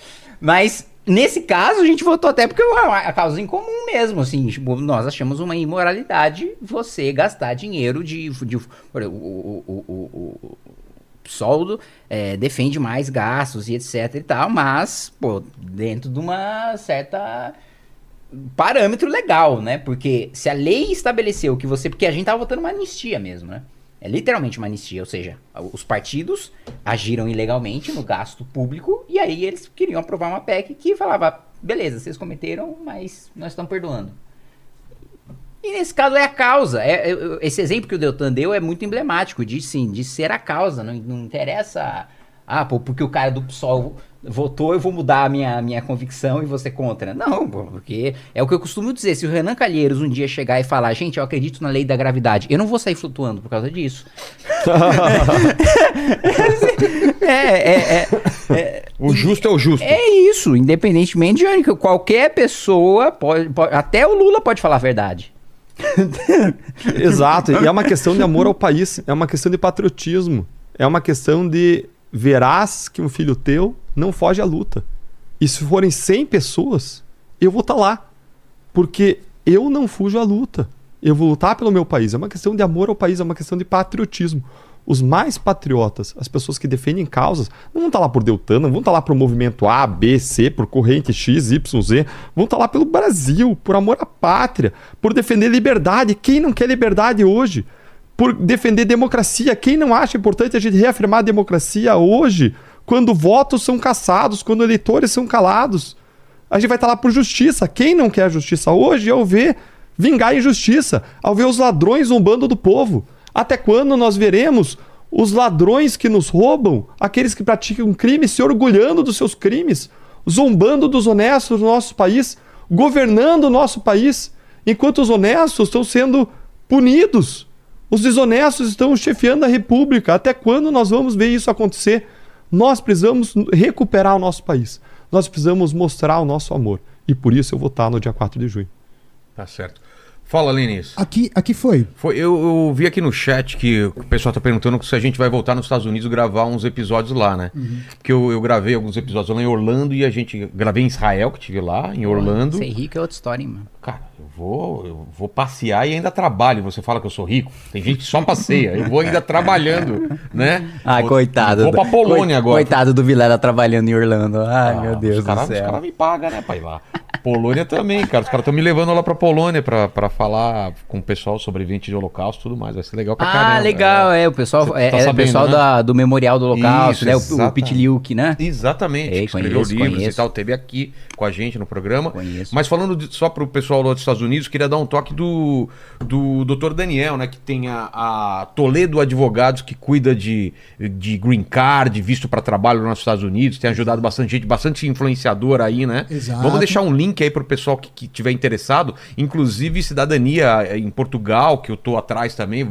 Mas nesse caso, a gente votou até porque é uma causa em comum mesmo, assim, tipo, nós achamos uma imoralidade você gastar dinheiro de, de o, o, o, o, o PSOL é, defende mais gastos e etc e tal, mas, pô, dentro de uma certa parâmetro legal, né? Porque se a lei estabeleceu que você. Porque a gente tava votando uma anistia mesmo, né? É literalmente uma anistia, ou seja, os partidos agiram ilegalmente no gasto público e aí eles queriam aprovar uma PEC que falava: beleza, vocês cometeram, mas nós estamos perdoando. E nesse caso é a causa. É, é- esse exemplo que o Deltan deu é muito emblemático de sim, de ser a causa. Não, não interessa. Ah, pô, porque o cara do PSOL votou, eu vou mudar a minha, minha convicção e você contra. Não, porque é o que eu costumo dizer. Se o Renan Calheiros um dia chegar e falar, gente, eu acredito na lei da gravidade, eu não vou sair flutuando por causa disso. é, é, é, O justo é o justo. é isso, independentemente de qualquer pessoa pode, pode- até o Lula pode falar a verdade. Exato. E é uma questão de amor ao país, é uma questão de patriotismo, é uma questão de verás que um filho teu não foge à luta. E se forem 100 pessoas, eu vou estar lá. Porque eu não fujo à luta. Eu vou lutar pelo meu país. É uma questão de amor ao país, é uma questão de patriotismo. Os mais patriotas, as pessoas que defendem causas, não vão estar lá por Deltan, não vão estar lá por movimento A, B, C, por corrente X, Y, Z. Vão estar lá pelo Brasil, por amor à pátria, por defender liberdade. Quem não quer liberdade hoje? Por defender democracia. Quem não acha importante a gente reafirmar a democracia hoje quando votos são caçados, quando eleitores são calados. A gente vai estar lá por justiça. Quem não quer justiça hoje, ao ver vingar a injustiça, ao ver os ladrões zombando do povo. Até quando nós veremos os ladrões que nos roubam, aqueles que praticam crime, se orgulhando dos seus crimes, zombando dos honestos do nosso país, governando o nosso país, enquanto os honestos estão sendo punidos. Os desonestos estão chefiando a República. Até quando nós vamos ver isso acontecer? Nós precisamos recuperar o nosso país. Nós precisamos mostrar o nosso amor. E por isso eu vou estar no dia 4 de junho. Tá certo. Fala, Lenis. Aqui, aqui foi. Foi, eu, eu vi aqui no chat que o pessoal tá perguntando se a gente vai voltar nos Estados Unidos gravar uns episódios lá, né? Porque eu, eu gravei alguns episódios lá em Orlando e a gente. Gravei em Israel, que tive lá, em Orlando. Ser rico é outra história, hein, mano. Cara, vou, eu vou passear e ainda trabalho. Você fala que eu sou rico. Tem gente que só passeia. Eu vou ainda trabalhando, né? Ah, vou, coitado. Vou pra Polônia agora. Coitado do Vilela trabalhando em Orlando. Ai, Ah, meu Deus os caras, do Os céu. caras me pagam, né, pai, lá. Polônia também, cara. Os caras estão me levando lá pra Polônia pra, pra falar com o pessoal sobrevivente de holocausto e tudo mais. Vai ser legal pra caramba. Ah, legal, é. O pessoal, Cê é, tá é o pessoal né? da, do Memorial do Holocausto, Isso, né? O, o. Pitliuk, né? Exatamente, Ei, que escreveu conheço, livros conheço. e tal, teve aqui com a gente no programa. Conheço. Mas falando de- só pro pessoal lá dos Estados Unidos, queria dar um toque do, do Dr. Daniel, né? Que tem a, a Toledo Advogados, que cuida de, de green card, visto para trabalho nos Estados Unidos, tem ajudado bastante gente, bastante influenciador aí, né? Exato. Vamos deixar um link aí pro pessoal que, que tiver interessado, inclusive cidadania eh, em Portugal, que eu tô atrás também,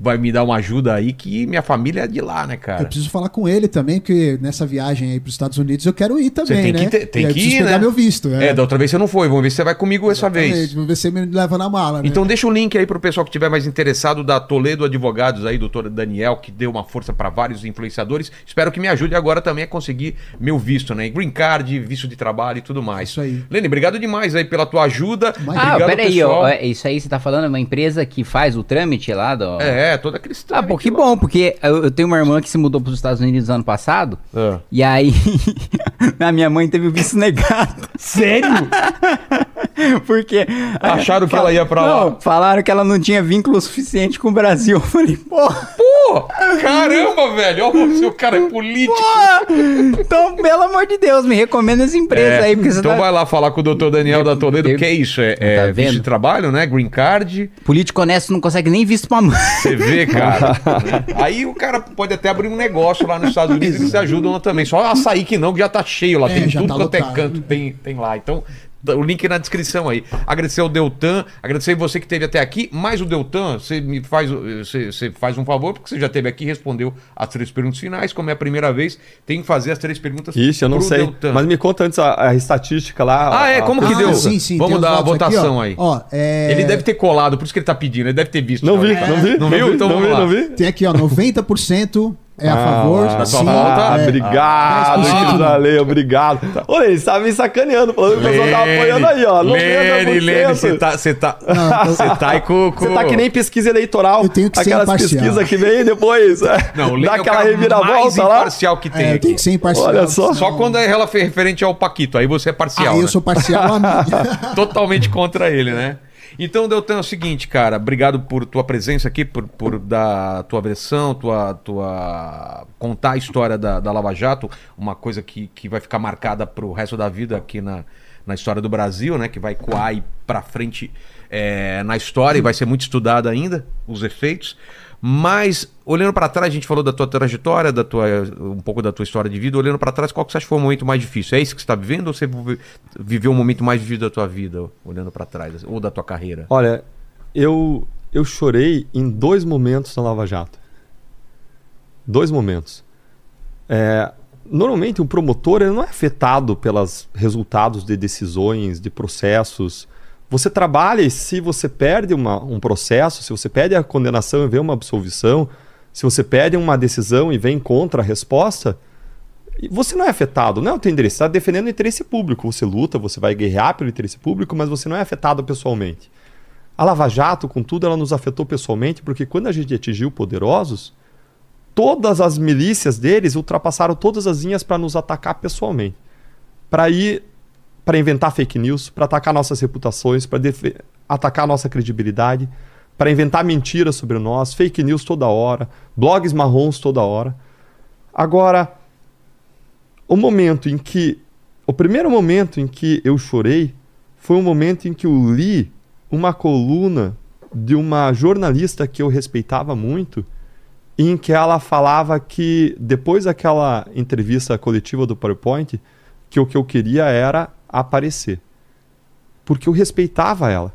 vai me dar uma ajuda aí, que minha família é de lá, né, cara? Eu preciso falar com ele também, porque nessa viagem aí para os Estados Unidos eu quero ir também, Você tem né? que, ter- tem que ir, pegar né? meu visto. É, da outra vez você não foi. Vamos ver se você vai comigo essa Exatamente, vez. Vamos ver se ele me leva na mala, né? Então deixa o link aí pro pessoal que tiver mais interessado da Toledo Advogados aí, doutor Daniel, que deu uma força para vários influenciadores. Espero que me ajude agora também a conseguir meu visto, né? Green card, visto de trabalho e tudo mais. Isso aí. Lene, obrigado demais aí pela tua ajuda. Mas- Ah, obrigado, peraí, pessoal. ó. é Isso aí você tá falando é uma empresa que faz o trâmite lá do. É, toda cristã. Ah, pô, que bom, porque eu, eu tenho uma irmã que se mudou para os Estados Unidos ano passado. Ah. E aí, a minha mãe teve o visto negado. Sério? Porque. Acharam que ela ia pra lá. Não, falaram que ela não tinha vínculo suficiente com o Brasil. Eu falei, porra, Pô, caramba, velho. Olha o seu cara é político. porra! Então, pelo amor de Deus, me recomenda essa empresa É, aí, porque você então tá... vai lá falar com o doutor Daniel da Toledo, que é isso? É, é Tá visto de trabalho, né? Green card. Político honesto não consegue nem visto pra mãe. Você vê, cara. Aí o cara pode até abrir um negócio lá nos Estados Unidos e eles ajudam lá também. Só açaí que não, que já tá cheio lá. É, tem tudo tá quanto é canto, tem, tem lá. Então, o link na descrição aí. Agradecer ao Deltan, agradecer você que esteve até aqui. Mais o Deltan, você me faz, você, você faz um favor, porque você já esteve aqui e respondeu as três perguntas finais. Como é a primeira vez, tem que fazer as três perguntas Ixi, eu não sei. Deltan. Mas me conta antes a, a estatística lá. Ah, é? Como a que deu? sim, sim, Vamos dar a votos aqui, votação ó. aí. Ó, é... Ele deve ter colado, por isso que ele tá pedindo. Ele deve ter visto. Não vi, já. não vi. Não viu? vi, Então não vamos vi, lá. não vi. Tem aqui, ó, 90% é a favor. Ah, Da sua sim, volta? é. Obrigado, 10% querido não. Ale, obrigado. Olha, ele estava me sacaneando, falando que o pessoal tava Lene, apoiando aí, ó. 90%. Lene, Lene, você tá, você tá, você tá aí com, com... Você tá que nem pesquisa eleitoral. Eu tenho que ser Aquelas imparcial. pesquisas que vem depois. é, Não, Lene dá é o aquela cara mais reviravolta lá. imparcial que tem É, eu aqui. tenho que ser imparcial. Olha só. Só quando ela foi referente ao Paquito, aí você é parcial, Aí né? eu sou parcial a mim. Totalmente contra ele, né? Então, Deltan, é o seguinte, cara, obrigado por tua presença aqui, por, por dar tua versão, tua, tua contar a história da, da Lava Jato, uma coisa que, que vai ficar marcada pro resto da vida aqui na, na história do Brasil, né? Que vai coar pra frente é, na história e vai ser muito estudada ainda, os efeitos. Mas, olhando pra trás, a gente falou da tua trajetória, da tua, um pouco da tua história de vida. Olhando pra trás, qual que você acha que foi o momento mais difícil? É esse que você tá vivendo ou você vive- viveu um momento mais difícil da tua vida, olhando pra trás, ou da tua carreira? Olha, eu, eu chorei em dois momentos na Lava Jato. Dois momentos. É, normalmente, um promotor não é afetado pelos resultados de decisões, de processos. Você trabalha e se você perde uma, um processo, se você perde a condenação e vem uma absolvição, se você perde uma decisão e vem contra a resposta, você não é afetado, não é o teu interesse. Você está defendendo o interesse público. Você luta, você vai guerrear pelo interesse público, mas você não é afetado pessoalmente. A Lava Jato, contudo, ela nos afetou pessoalmente, porque quando a gente atingiu poderosos, todas as milícias deles ultrapassaram todas as linhas para nos atacar pessoalmente. Para ir para inventar fake news, para atacar nossas reputações, para atacar nossa credibilidade, para inventar mentiras sobre nós, fake news toda hora, blogs marrons toda hora. Agora, o momento em que. O primeiro momento em que eu chorei foi um momento em que eu li uma coluna de uma jornalista que eu respeitava muito, em que ela falava que depois daquela entrevista coletiva do PowerPoint, que o que eu queria era aparecer. Porque eu respeitava ela.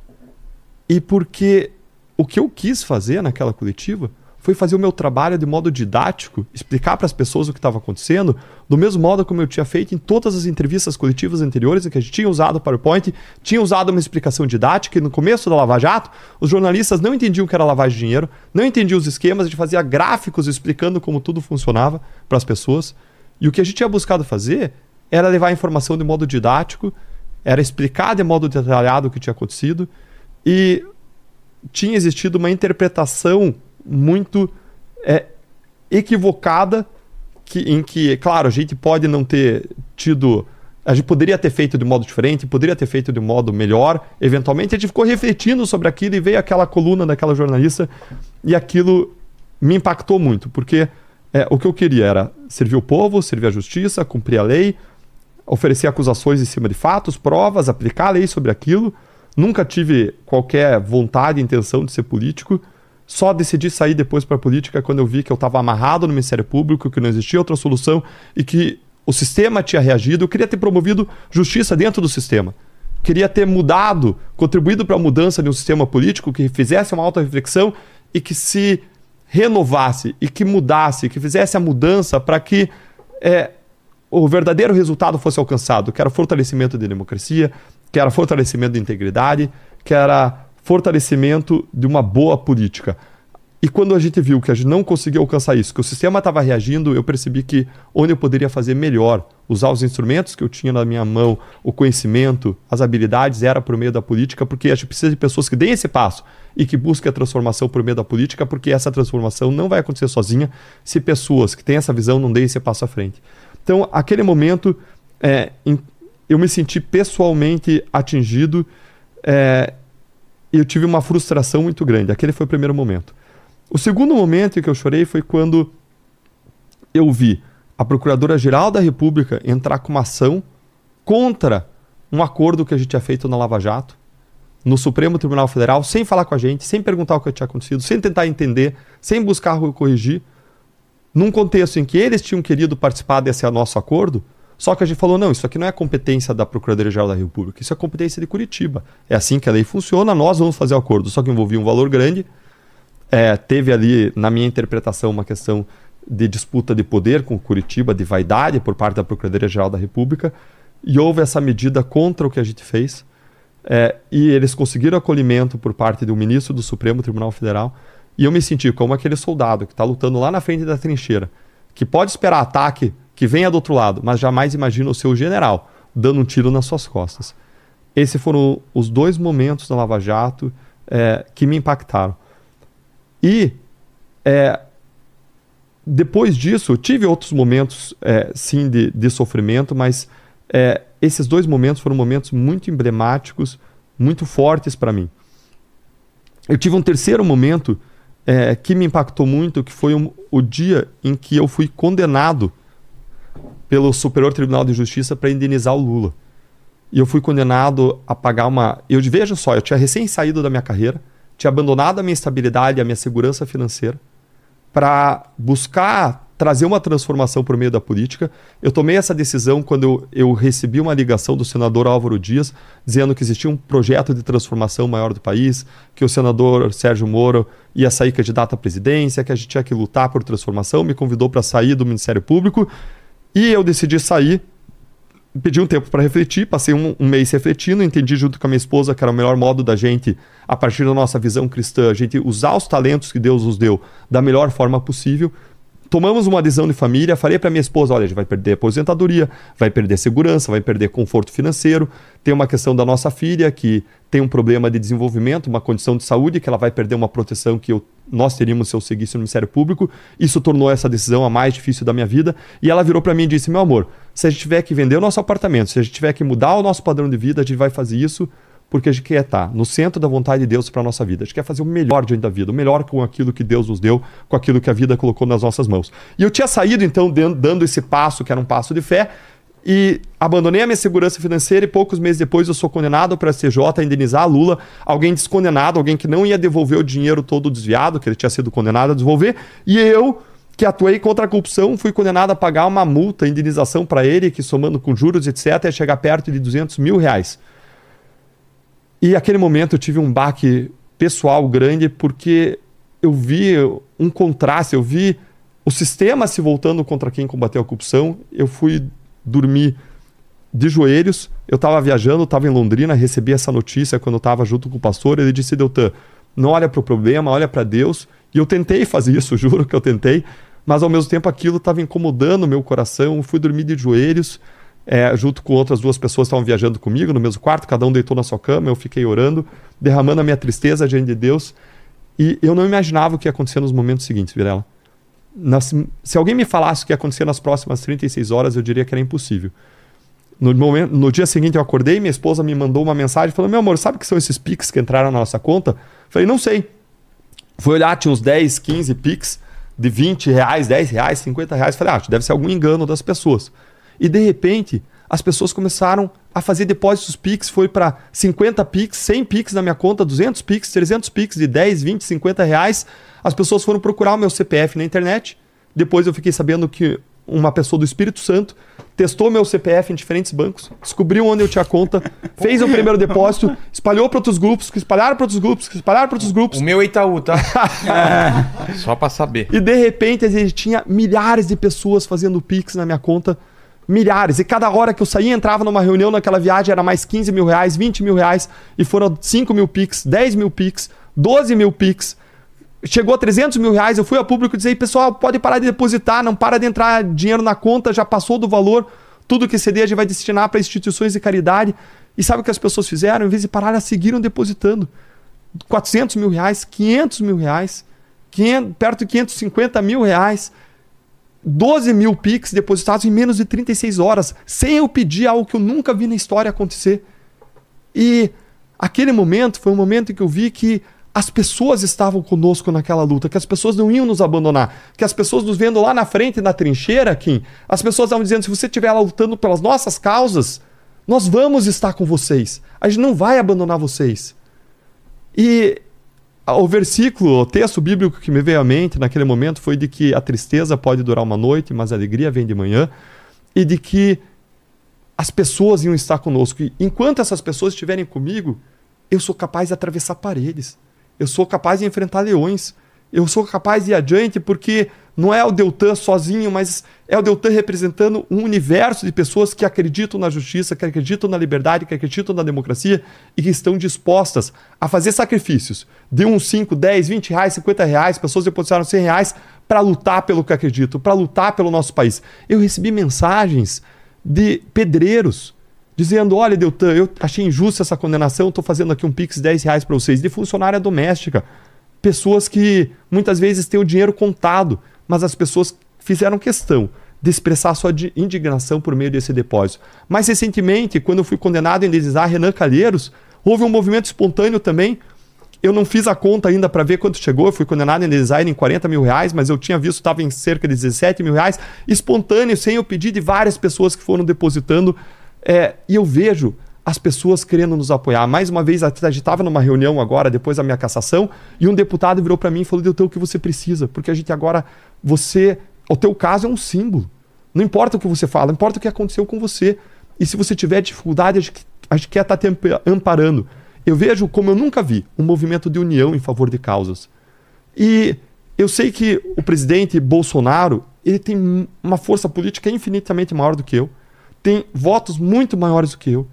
E porque o que eu quis fazer naquela coletiva foi fazer o meu trabalho de modo didático, explicar para as pessoas o que estava acontecendo, do mesmo modo como eu tinha feito em todas as entrevistas coletivas anteriores, em que a gente tinha usado o PowerPoint, tinha usado uma explicação didática, e no começo da Lava Jato, os jornalistas não entendiam o que era lavagem de dinheiro, não entendiam os esquemas, a gente fazia gráficos explicando como tudo funcionava para as pessoas. E o que a gente tinha buscado fazer era levar a informação de modo didático, era explicar de modo detalhado o que tinha acontecido, e tinha existido uma interpretação muito é, equivocada que, em que, claro, a gente pode não ter tido. A gente poderia ter feito de modo diferente, poderia ter feito de modo melhor. Eventualmente, a gente ficou refletindo sobre aquilo e veio aquela coluna daquela jornalista e aquilo me impactou muito, porque é, o que eu queria era servir o povo, servir a justiça, cumprir a lei, oferecer acusações em cima de fatos, provas, aplicar a lei sobre aquilo. Nunca tive qualquer vontade, intenção de ser político. Só decidi sair depois para a política quando eu vi que eu estava amarrado no Ministério Público, que não existia outra solução e que o sistema tinha reagido. Eu queria ter promovido justiça dentro do sistema. Queria ter mudado, contribuído para a mudança de um sistema político que fizesse uma auto-reflexão e que se renovasse e que mudasse, que fizesse a mudança para que é, o verdadeiro resultado fosse alcançado, que era fortalecimento da democracia, que era fortalecimento da integridade, que era fortalecimento de uma boa política. E quando a gente viu que a gente não conseguiu alcançar isso, que o sistema estava reagindo, eu percebi que onde eu poderia fazer melhor, usar os instrumentos que eu tinha na minha mão, o conhecimento, as habilidades, era por meio da política, porque a gente precisa de pessoas que deem esse passo e que busquem a transformação por meio da política, porque essa transformação não vai acontecer sozinha se pessoas que têm essa visão não deem esse passo à frente. Então, aquele momento, é, eu me senti pessoalmente atingido. É, eu tive uma frustração muito grande. Aquele foi o primeiro momento. O segundo momento em que eu chorei foi quando eu vi a Procuradora-Geral da República entrar com uma ação contra um acordo que a gente tinha feito na Lava Jato, no Supremo Tribunal Federal, sem falar com a gente, sem perguntar o que tinha acontecido, sem tentar entender, sem buscar corrigir, num contexto em que eles tinham querido participar desse nosso acordo, só que a gente falou, não, isso aqui não é competência da Procuradoria-Geral da República, isso é competência de Curitiba. É assim que a lei funciona, nós vamos fazer o acordo. Só que envolvia um valor grande. É, teve ali, na minha interpretação, uma questão de disputa de poder com Curitiba, de vaidade por parte da Procuradoria-Geral da República. E houve essa medida contra o que a gente fez. É, e eles conseguiram acolhimento por parte do ministro do Supremo Tribunal Federal. E eu me senti como aquele soldado que está lutando lá na frente da trincheira, que pode esperar ataque que venha do outro lado, mas jamais imagina o seu general dando um tiro nas suas costas. Esses foram os dois momentos da Lava Jato é, que me impactaram. E é, depois disso, tive outros momentos, é, sim, de, de, sofrimento, mas é, esses dois momentos foram momentos muito emblemáticos, muito fortes para mim. Eu tive um terceiro momento é, que me impactou muito, que foi um, o dia em que eu fui condenado pelo Superior Tribunal de Justiça para indenizar o Lula. E eu fui condenado a pagar uma. Eu veja só, eu tinha recém saído da minha carreira, tinha abandonado a minha estabilidade, a minha segurança financeira, para buscar trazer uma transformação por meio da política. Eu tomei essa decisão quando eu, eu, recebi uma ligação do senador Álvaro Dias, dizendo que existia um projeto de transformação maior do país, que o senador Sérgio Moro ia sair candidato à presidência, que a gente tinha que lutar por transformação, me convidou para sair do Ministério Público e eu decidi sair, pedi um tempo para refletir, passei um, um, mês refletindo, entendi junto com a minha esposa que era o melhor modo da gente, a partir da nossa visão cristã, a gente usar os talentos que Deus nos deu da melhor forma possível tomamos uma adesão de família, falei para minha esposa, olha, a gente vai perder aposentadoria, vai perder segurança, vai perder conforto financeiro, tem uma questão da nossa filha que tem um problema de desenvolvimento, uma condição de saúde, que ela vai perder uma proteção que eu, nós teríamos se eu seguisse no Ministério Público. Isso tornou essa decisão a mais difícil da minha vida. E ela virou para mim e disse, meu amor, se a gente tiver que vender o nosso apartamento, se a gente tiver que mudar o nosso padrão de vida, a gente vai fazer isso porque a gente quer estar no centro da vontade de Deus para a nossa vida. A gente quer fazer o melhor diante da vida, o melhor com aquilo que Deus nos deu, com aquilo que a vida colocou nas nossas mãos. E eu tinha saído, então, dando esse passo, que era um passo de fé, e abandonei a minha segurança financeira e poucos meses depois eu sou condenado para a CJ a indenizar a Lula, alguém descondenado, alguém que não ia devolver o dinheiro todo desviado, que ele tinha sido condenado a devolver, e eu que atuei contra a corrupção, fui condenado a pagar uma multa, indenização para ele, que somando com juros, etc., ia chegar perto de 200 mil reais. E naquele momento eu tive um baque pessoal grande, porque eu vi um contraste, eu vi o sistema se voltando contra quem combateu a corrupção, eu fui dormi de joelhos. Eu estava viajando, estava em Londrina, recebi essa notícia quando eu estava junto com o pastor. Ele disse: Deltan, não olha para o problema, olha para Deus. E eu tentei fazer isso, juro que eu tentei, mas ao mesmo tempo aquilo estava incomodando o meu coração. Eu fui dormir de joelhos, é, junto com outras duas pessoas que estavam viajando comigo no mesmo quarto, cada um deitou na sua cama. Eu fiquei orando, derramando a minha tristeza diante de Deus. E eu não imaginava o que ia acontecer nos momentos seguintes, Virela. Nas, se alguém me falasse o que ia acontecer nas próximas 36 horas, eu diria que era impossível. No, momento, no dia seguinte eu acordei, minha esposa me mandou uma mensagem falando: Meu amor, sabe o que são esses Pix que entraram na nossa conta? Falei: Não sei. Fui olhar, tinha uns 10, 15 Pix de 20 reais, 10 reais, 50 reais. Falei: Ah, deve ser algum engano das pessoas. E de repente, as pessoas começaram a fazer depósitos Pix. Foi para 50 Pix, 100 Pix na minha conta, 200 Pix, 300 Pix de 10, 20, 50 reais. As pessoas foram procurar o meu CPF na internet. Depois eu fiquei sabendo que uma pessoa do Espírito Santo testou meu CPF em diferentes bancos, descobriu onde eu tinha conta, fez o primeiro depósito, espalhou para outros grupos, que espalharam para outros grupos, que espalharam para outros grupos. O meu é Itaú, tá? é, só para saber. E de repente a gente tinha milhares de pessoas fazendo Pix na minha conta. Milhares. E cada hora que eu saía, entrava numa reunião naquela viagem, era mais 15 mil reais, 20 mil reais. E foram 5 mil Pix, 10 mil Pix, 12 mil Pix chegou a 300 mil reais, eu fui ao público e disse, pessoal, pode parar de depositar, não para de entrar dinheiro na conta, já passou do valor, tudo que exceder a gente vai destinar para instituições de caridade. E sabe o que as pessoas fizeram? Em vez de parar, elas seguiram depositando. 400 mil reais, 500 mil reais, 500, perto de 550 mil reais, 12 mil PIX depositados em menos de 36 horas, sem eu pedir algo que eu nunca vi na história acontecer. E aquele momento foi um momento em que eu vi que as pessoas estavam conosco naquela luta, que as pessoas não iam nos abandonar, que as pessoas nos vendo lá na frente, na trincheira, Kim, as pessoas estavam dizendo: se você estiver lá lutando pelas nossas causas, nós vamos estar com vocês. A gente não vai abandonar vocês. E o versículo, o texto bíblico que me veio à mente naquele momento foi de que a tristeza pode durar uma noite, mas a alegria vem de manhã, e de que as pessoas iam estar conosco. E enquanto essas pessoas estiverem comigo, eu sou capaz de atravessar paredes. Eu sou capaz de enfrentar leões. Eu sou capaz de ir adiante porque não é o Deltan sozinho, mas é o Deltan representando um universo de pessoas que acreditam na justiça, que acreditam na liberdade, que acreditam na democracia e que estão dispostas a fazer sacrifícios de uns 5, 10, 20 reais, 50 reais, pessoas depositaram 100 reais para lutar pelo que acreditam, para lutar pelo nosso país. Eu recebi mensagens de pedreiros dizendo: Olha, Deltan, eu achei injusta essa condenação, estou fazendo aqui um Pix 10 reais para vocês, de funcionária doméstica. Pessoas que muitas vezes têm o dinheiro contado, mas as pessoas fizeram questão de expressar sua indignação por meio desse depósito. Mais recentemente, quando eu fui condenado a indenizar Renan Calheiros, houve um movimento espontâneo também. Eu não fiz a conta ainda para ver quanto chegou, eu fui condenado a indenizar em 40 mil reais, mas eu tinha visto estava em cerca de 17 mil reais, espontâneo, sem eu pedir de várias pessoas que foram depositando é, e eu vejo as pessoas querendo nos apoiar. Mais uma vez, a gente estava numa reunião agora, depois da minha cassação, e um deputado virou para mim e falou: Deltão, o que você precisa? Porque a gente agora, você, o teu caso é um símbolo. Não importa o que você fala, importa o que aconteceu com você. E se você tiver dificuldade, a gente, a gente quer estar tá te amparando. Eu vejo, como eu nunca vi, um movimento de união em favor de causas. E eu sei que o presidente Bolsonaro ele tem uma força política infinitamente maior do que eu tem votos muito maiores do que eu.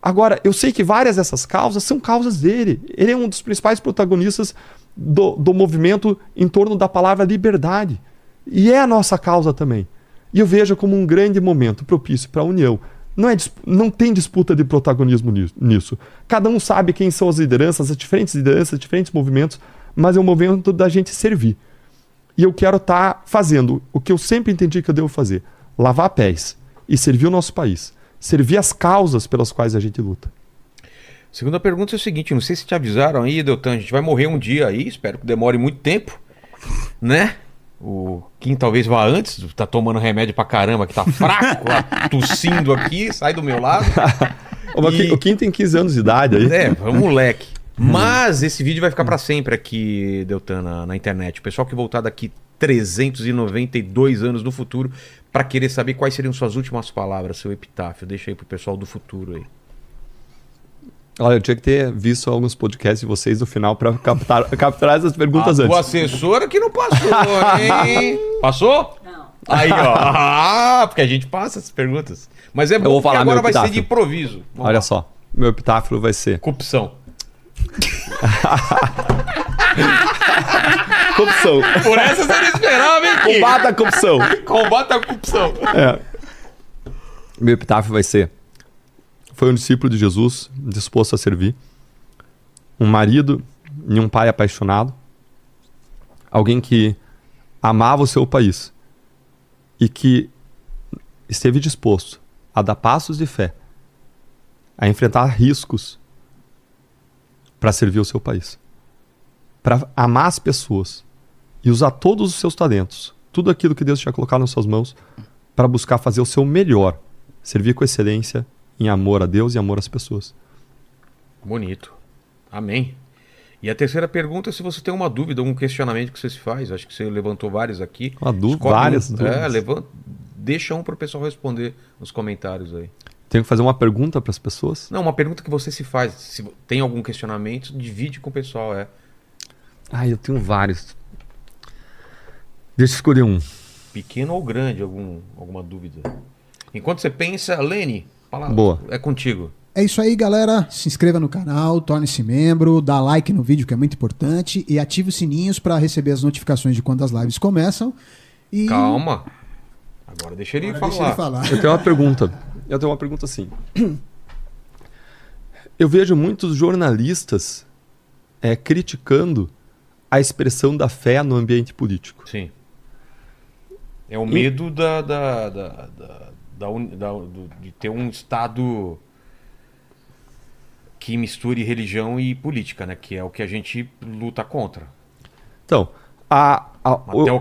Agora, eu sei que várias dessas causas são causas dele. Ele é um dos principais protagonistas do, do movimento em torno da palavra liberdade. E é a nossa causa também. E eu vejo como um grande momento propício para a união. Não, é, não tem disputa de protagonismo nisso. Cada um sabe quem são as lideranças, as diferentes lideranças, diferentes movimentos, mas é um momento da gente servir. E eu quero estar tá fazendo o que eu sempre entendi que eu devo fazer: lavar pés e servir o nosso país, servir as causas pelas quais a gente luta. Segunda pergunta é o seguinte: não sei se te avisaram aí, Deltan, a gente vai morrer um dia aí, espero que demore muito tempo, né? O Kim talvez vá antes, tá tomando remédio pra caramba, que tá fraco, lá, tossindo aqui, sai do meu lado. O E- Kim- O Kim tem 15 anos de idade aí. É, é um moleque. Mas esse vídeo vai ficar pra sempre aqui, Deltan, na, na internet. O pessoal que voltar daqui 392 anos no futuro pra querer saber quais seriam suas últimas palavras, seu epitáfio. Deixa aí pro pessoal do futuro aí. Olha, eu tinha que ter visto alguns podcasts de vocês no final pra captar, capturar essas perguntas a tua antes. assessora que não passou, hein? Passou? Não. Aí, ó. Ah, porque a gente passa essas perguntas. Mas é bom vou porque falar agora vai ser de improviso. Vamos Olha lá. só, meu epitáfio vai ser Corrupção. corrupção. Por essa você não esperava, hein? Combata a corrupção. Combata a corrupção. É. Meu epitáfio vai ser: Foi um discípulo de Jesus, disposto a servir, um marido e um pai apaixonado, alguém que amava o seu país e que esteve disposto a dar passos de fé, a enfrentar riscos para servir o seu país, para amar as pessoas e usar todos os seus talentos, tudo aquilo que Deus tinha colocado nas suas mãos para buscar fazer o seu melhor, servir com excelência em amor a Deus e amor às pessoas. Bonito. Amém. E a terceira pergunta é se você tem uma dúvida, algum questionamento que você se faz. Acho que você levantou vários aqui. Uma dúvida, várias um. dúvidas. É, levanta, deixa um para o pessoal responder nos comentários aí. Tenho que fazer uma pergunta para as pessoas? Não, uma pergunta que você se faz. Se tem algum questionamento, divide com o pessoal, é. Ah, eu tenho vários. Deixa eu escolher um. Pequeno ou grande, algum, alguma dúvida. Enquanto você pensa, Lene, palavra, Boa. é contigo. É isso aí, galera. Se inscreva no canal, torne-se membro, dá like no vídeo que é muito importante e ative os sininhos para receber as notificações de quando as lives começam. E Calma. Agora deixa ele Agora falar. deixa ele falar. Eu tenho uma pergunta. Eu tenho uma pergunta assim. Eu vejo muitos jornalistas é, criticando a expressão da fé no ambiente político. Sim. É o medo da, da, da, da, da da- do- de ter um Estado que misture religião e política, né? Que é o que a gente luta contra. Então, a, a,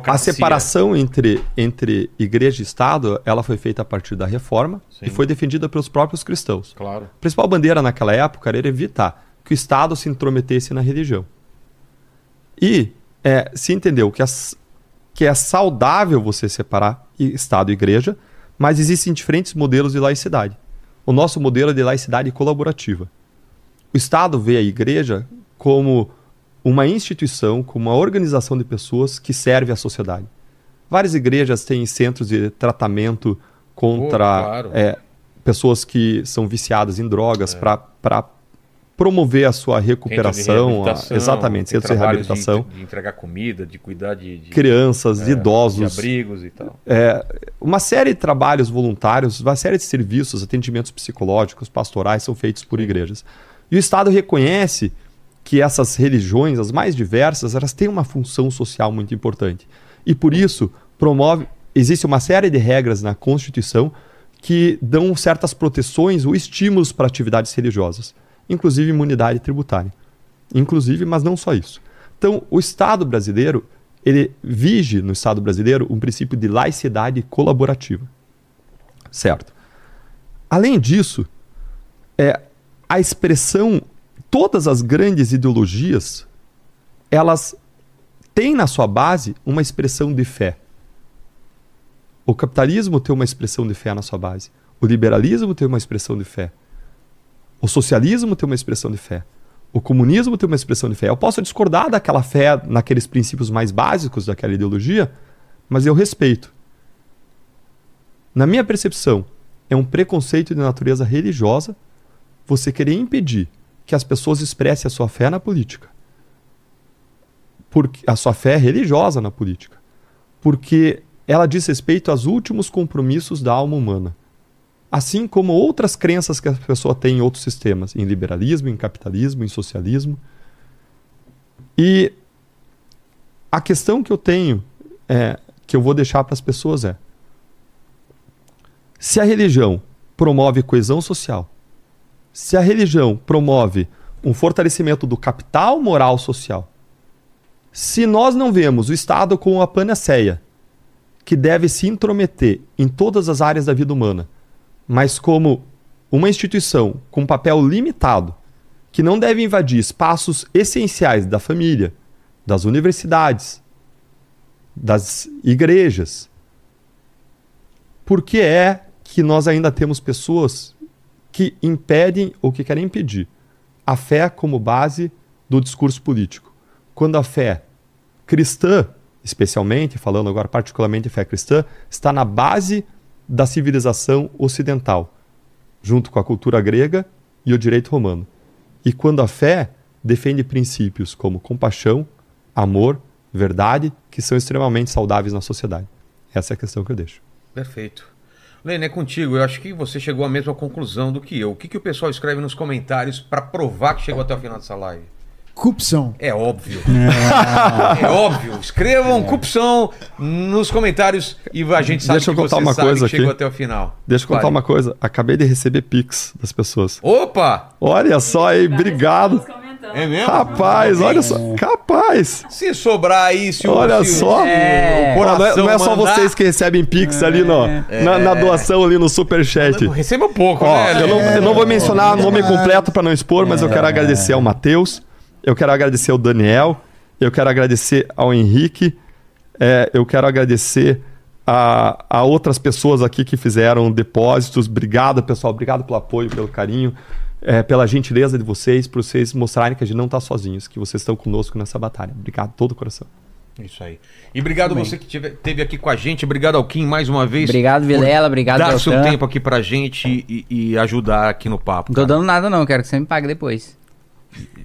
a separação entre, entre igreja e Estado ela foi feita a partir da reforma Sim. e foi defendida pelos próprios cristãos. Claro. A principal bandeira naquela época era evitar que o Estado se intrometesse na religião. E é, se entendeu que, as- que é saudável você separar Estado e igreja, mas existem diferentes modelos de laicidade. O nosso modelo é de laicidade colaborativa. O Estado vê a igreja como uma instituição, como uma organização de pessoas que serve à sociedade. Várias igrejas têm centros de tratamento contra Pô, claro. é, pessoas que são viciadas em drogas para promover a sua Centro recuperação. a- exatamente, tem centros de reabilitação. De, de entregar comida, de cuidar de, de, Crianças, é, idosos, de abrigos e tal. é, uma série de trabalhos voluntários, uma série de serviços, atendimentos psicológicos, pastorais são feitos por igrejas. E o Estado reconhece que essas religiões, as mais diversas, elas têm uma função social muito importante. E por isso promove, existe uma série de regras na Constituição que dão certas proteções ou estímulos para atividades religiosas, inclusive imunidade tributária. Inclusive, mas não só isso. Então, o Estado brasileiro, ele vige no Estado brasileiro um princípio de laicidade colaborativa. Certo? Além disso, é, a expressão, todas as grandes ideologias, elas têm na sua base uma expressão de fé. O capitalismo tem uma expressão de fé na sua base. O liberalismo tem uma expressão de fé. O socialismo tem uma expressão de fé. O comunismo tem uma expressão de fé. Eu posso discordar daquela fé naqueles princípios mais básicos daquela ideologia, mas eu respeito. Na minha percepção, é um preconceito de natureza religiosa você querer impedir que as pessoas expressem a sua fé na política. Porque a sua fé religiosa na política. Porque ela diz respeito aos últimos compromissos da alma humana. Assim como outras crenças que a pessoa tem em outros sistemas, em liberalismo, em capitalismo, em socialismo. E a questão que eu tenho, é, que eu vou deixar para as pessoas é: se a religião promove coesão social, Se a religião promove um fortalecimento do capital moral social, se nós não vemos o Estado como a panaceia que deve se intrometer em todas as áreas da vida humana, mas como uma instituição com papel limitado, que não deve invadir espaços essenciais da família, das universidades, das igrejas, por que é que nós ainda temos pessoas que impedem ou que querem impedir a fé como base do discurso político? Quando a fé cristã, especialmente, falando agora particularmente de fé cristã, está na base da civilização ocidental, junto com a cultura grega e o direito romano. E quando a fé defende princípios como compaixão, amor, verdade, que são extremamente saudáveis na sociedade. Essa é a questão que eu deixo. Perfeito. Lene, é contigo. Eu acho que você chegou à mesma conclusão do que eu. O que, que o pessoal escreve nos comentários para provar que chegou até o final dessa live? Corrupção. É óbvio. É, óbvio. Escrevam corrupção nos comentários e a gente sabe Deixa eu que contar você uma sabe coisa que chegou aqui. até o final. Deixa eu contar Fale. uma coisa. Acabei de receber pix das pessoas. Opa! Olha só aí, obrigado. É mesmo? Rapaz, olha só. Capaz. Se sobrar aí, se o Olha se o- só. se É. o não é, não é só mandar- vocês que recebem pix ali no, na, na doação ali no superchat. Receba um pouco, Ó, né? eu, não, eu não vou mencionar o nome É. completo para não expor, mas eu quero agradecer ao Matheus, eu quero agradecer ao Daniel, eu quero agradecer ao Henrique, é, eu quero agradecer a, a outras pessoas aqui que fizeram depósitos. Obrigado, pessoal. Obrigado pelo apoio, pelo carinho, é, pela gentileza de vocês, por vocês mostrarem que a gente não está sozinhos, que vocês estão conosco nessa batalha. Obrigado, de todo o coração. Isso aí. E obrigado você que tive- esteve aqui com a gente. Obrigado ao Kim mais uma vez. Obrigado, Vilela. Obrigado, Dar seu Deltan. tempo aqui pra gente e, e ajudar aqui no papo. Não tô cara. dando nada, não. Quero que você me pague depois.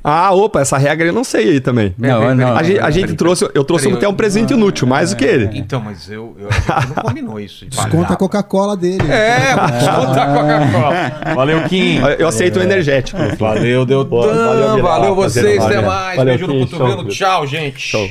Ah, opa, essa regra eu não sei aí também. Não, peraí, não. A gente, a gente trouxe, eu trouxe até um eu- presente inútil, mais do que ele. Então, mas eu, eu gente não combinou isso. de Desconta pagar. a Coca-Cola dele. É, desconta a Coca-Cola. Valeu, Kim. Eu aceito o energético. Valeu, Deltan. Boa, valeu, Valeu, Vilela. vocês. Até mais. Valeu, Beijo no cotovelo. Tchau, gente. Show.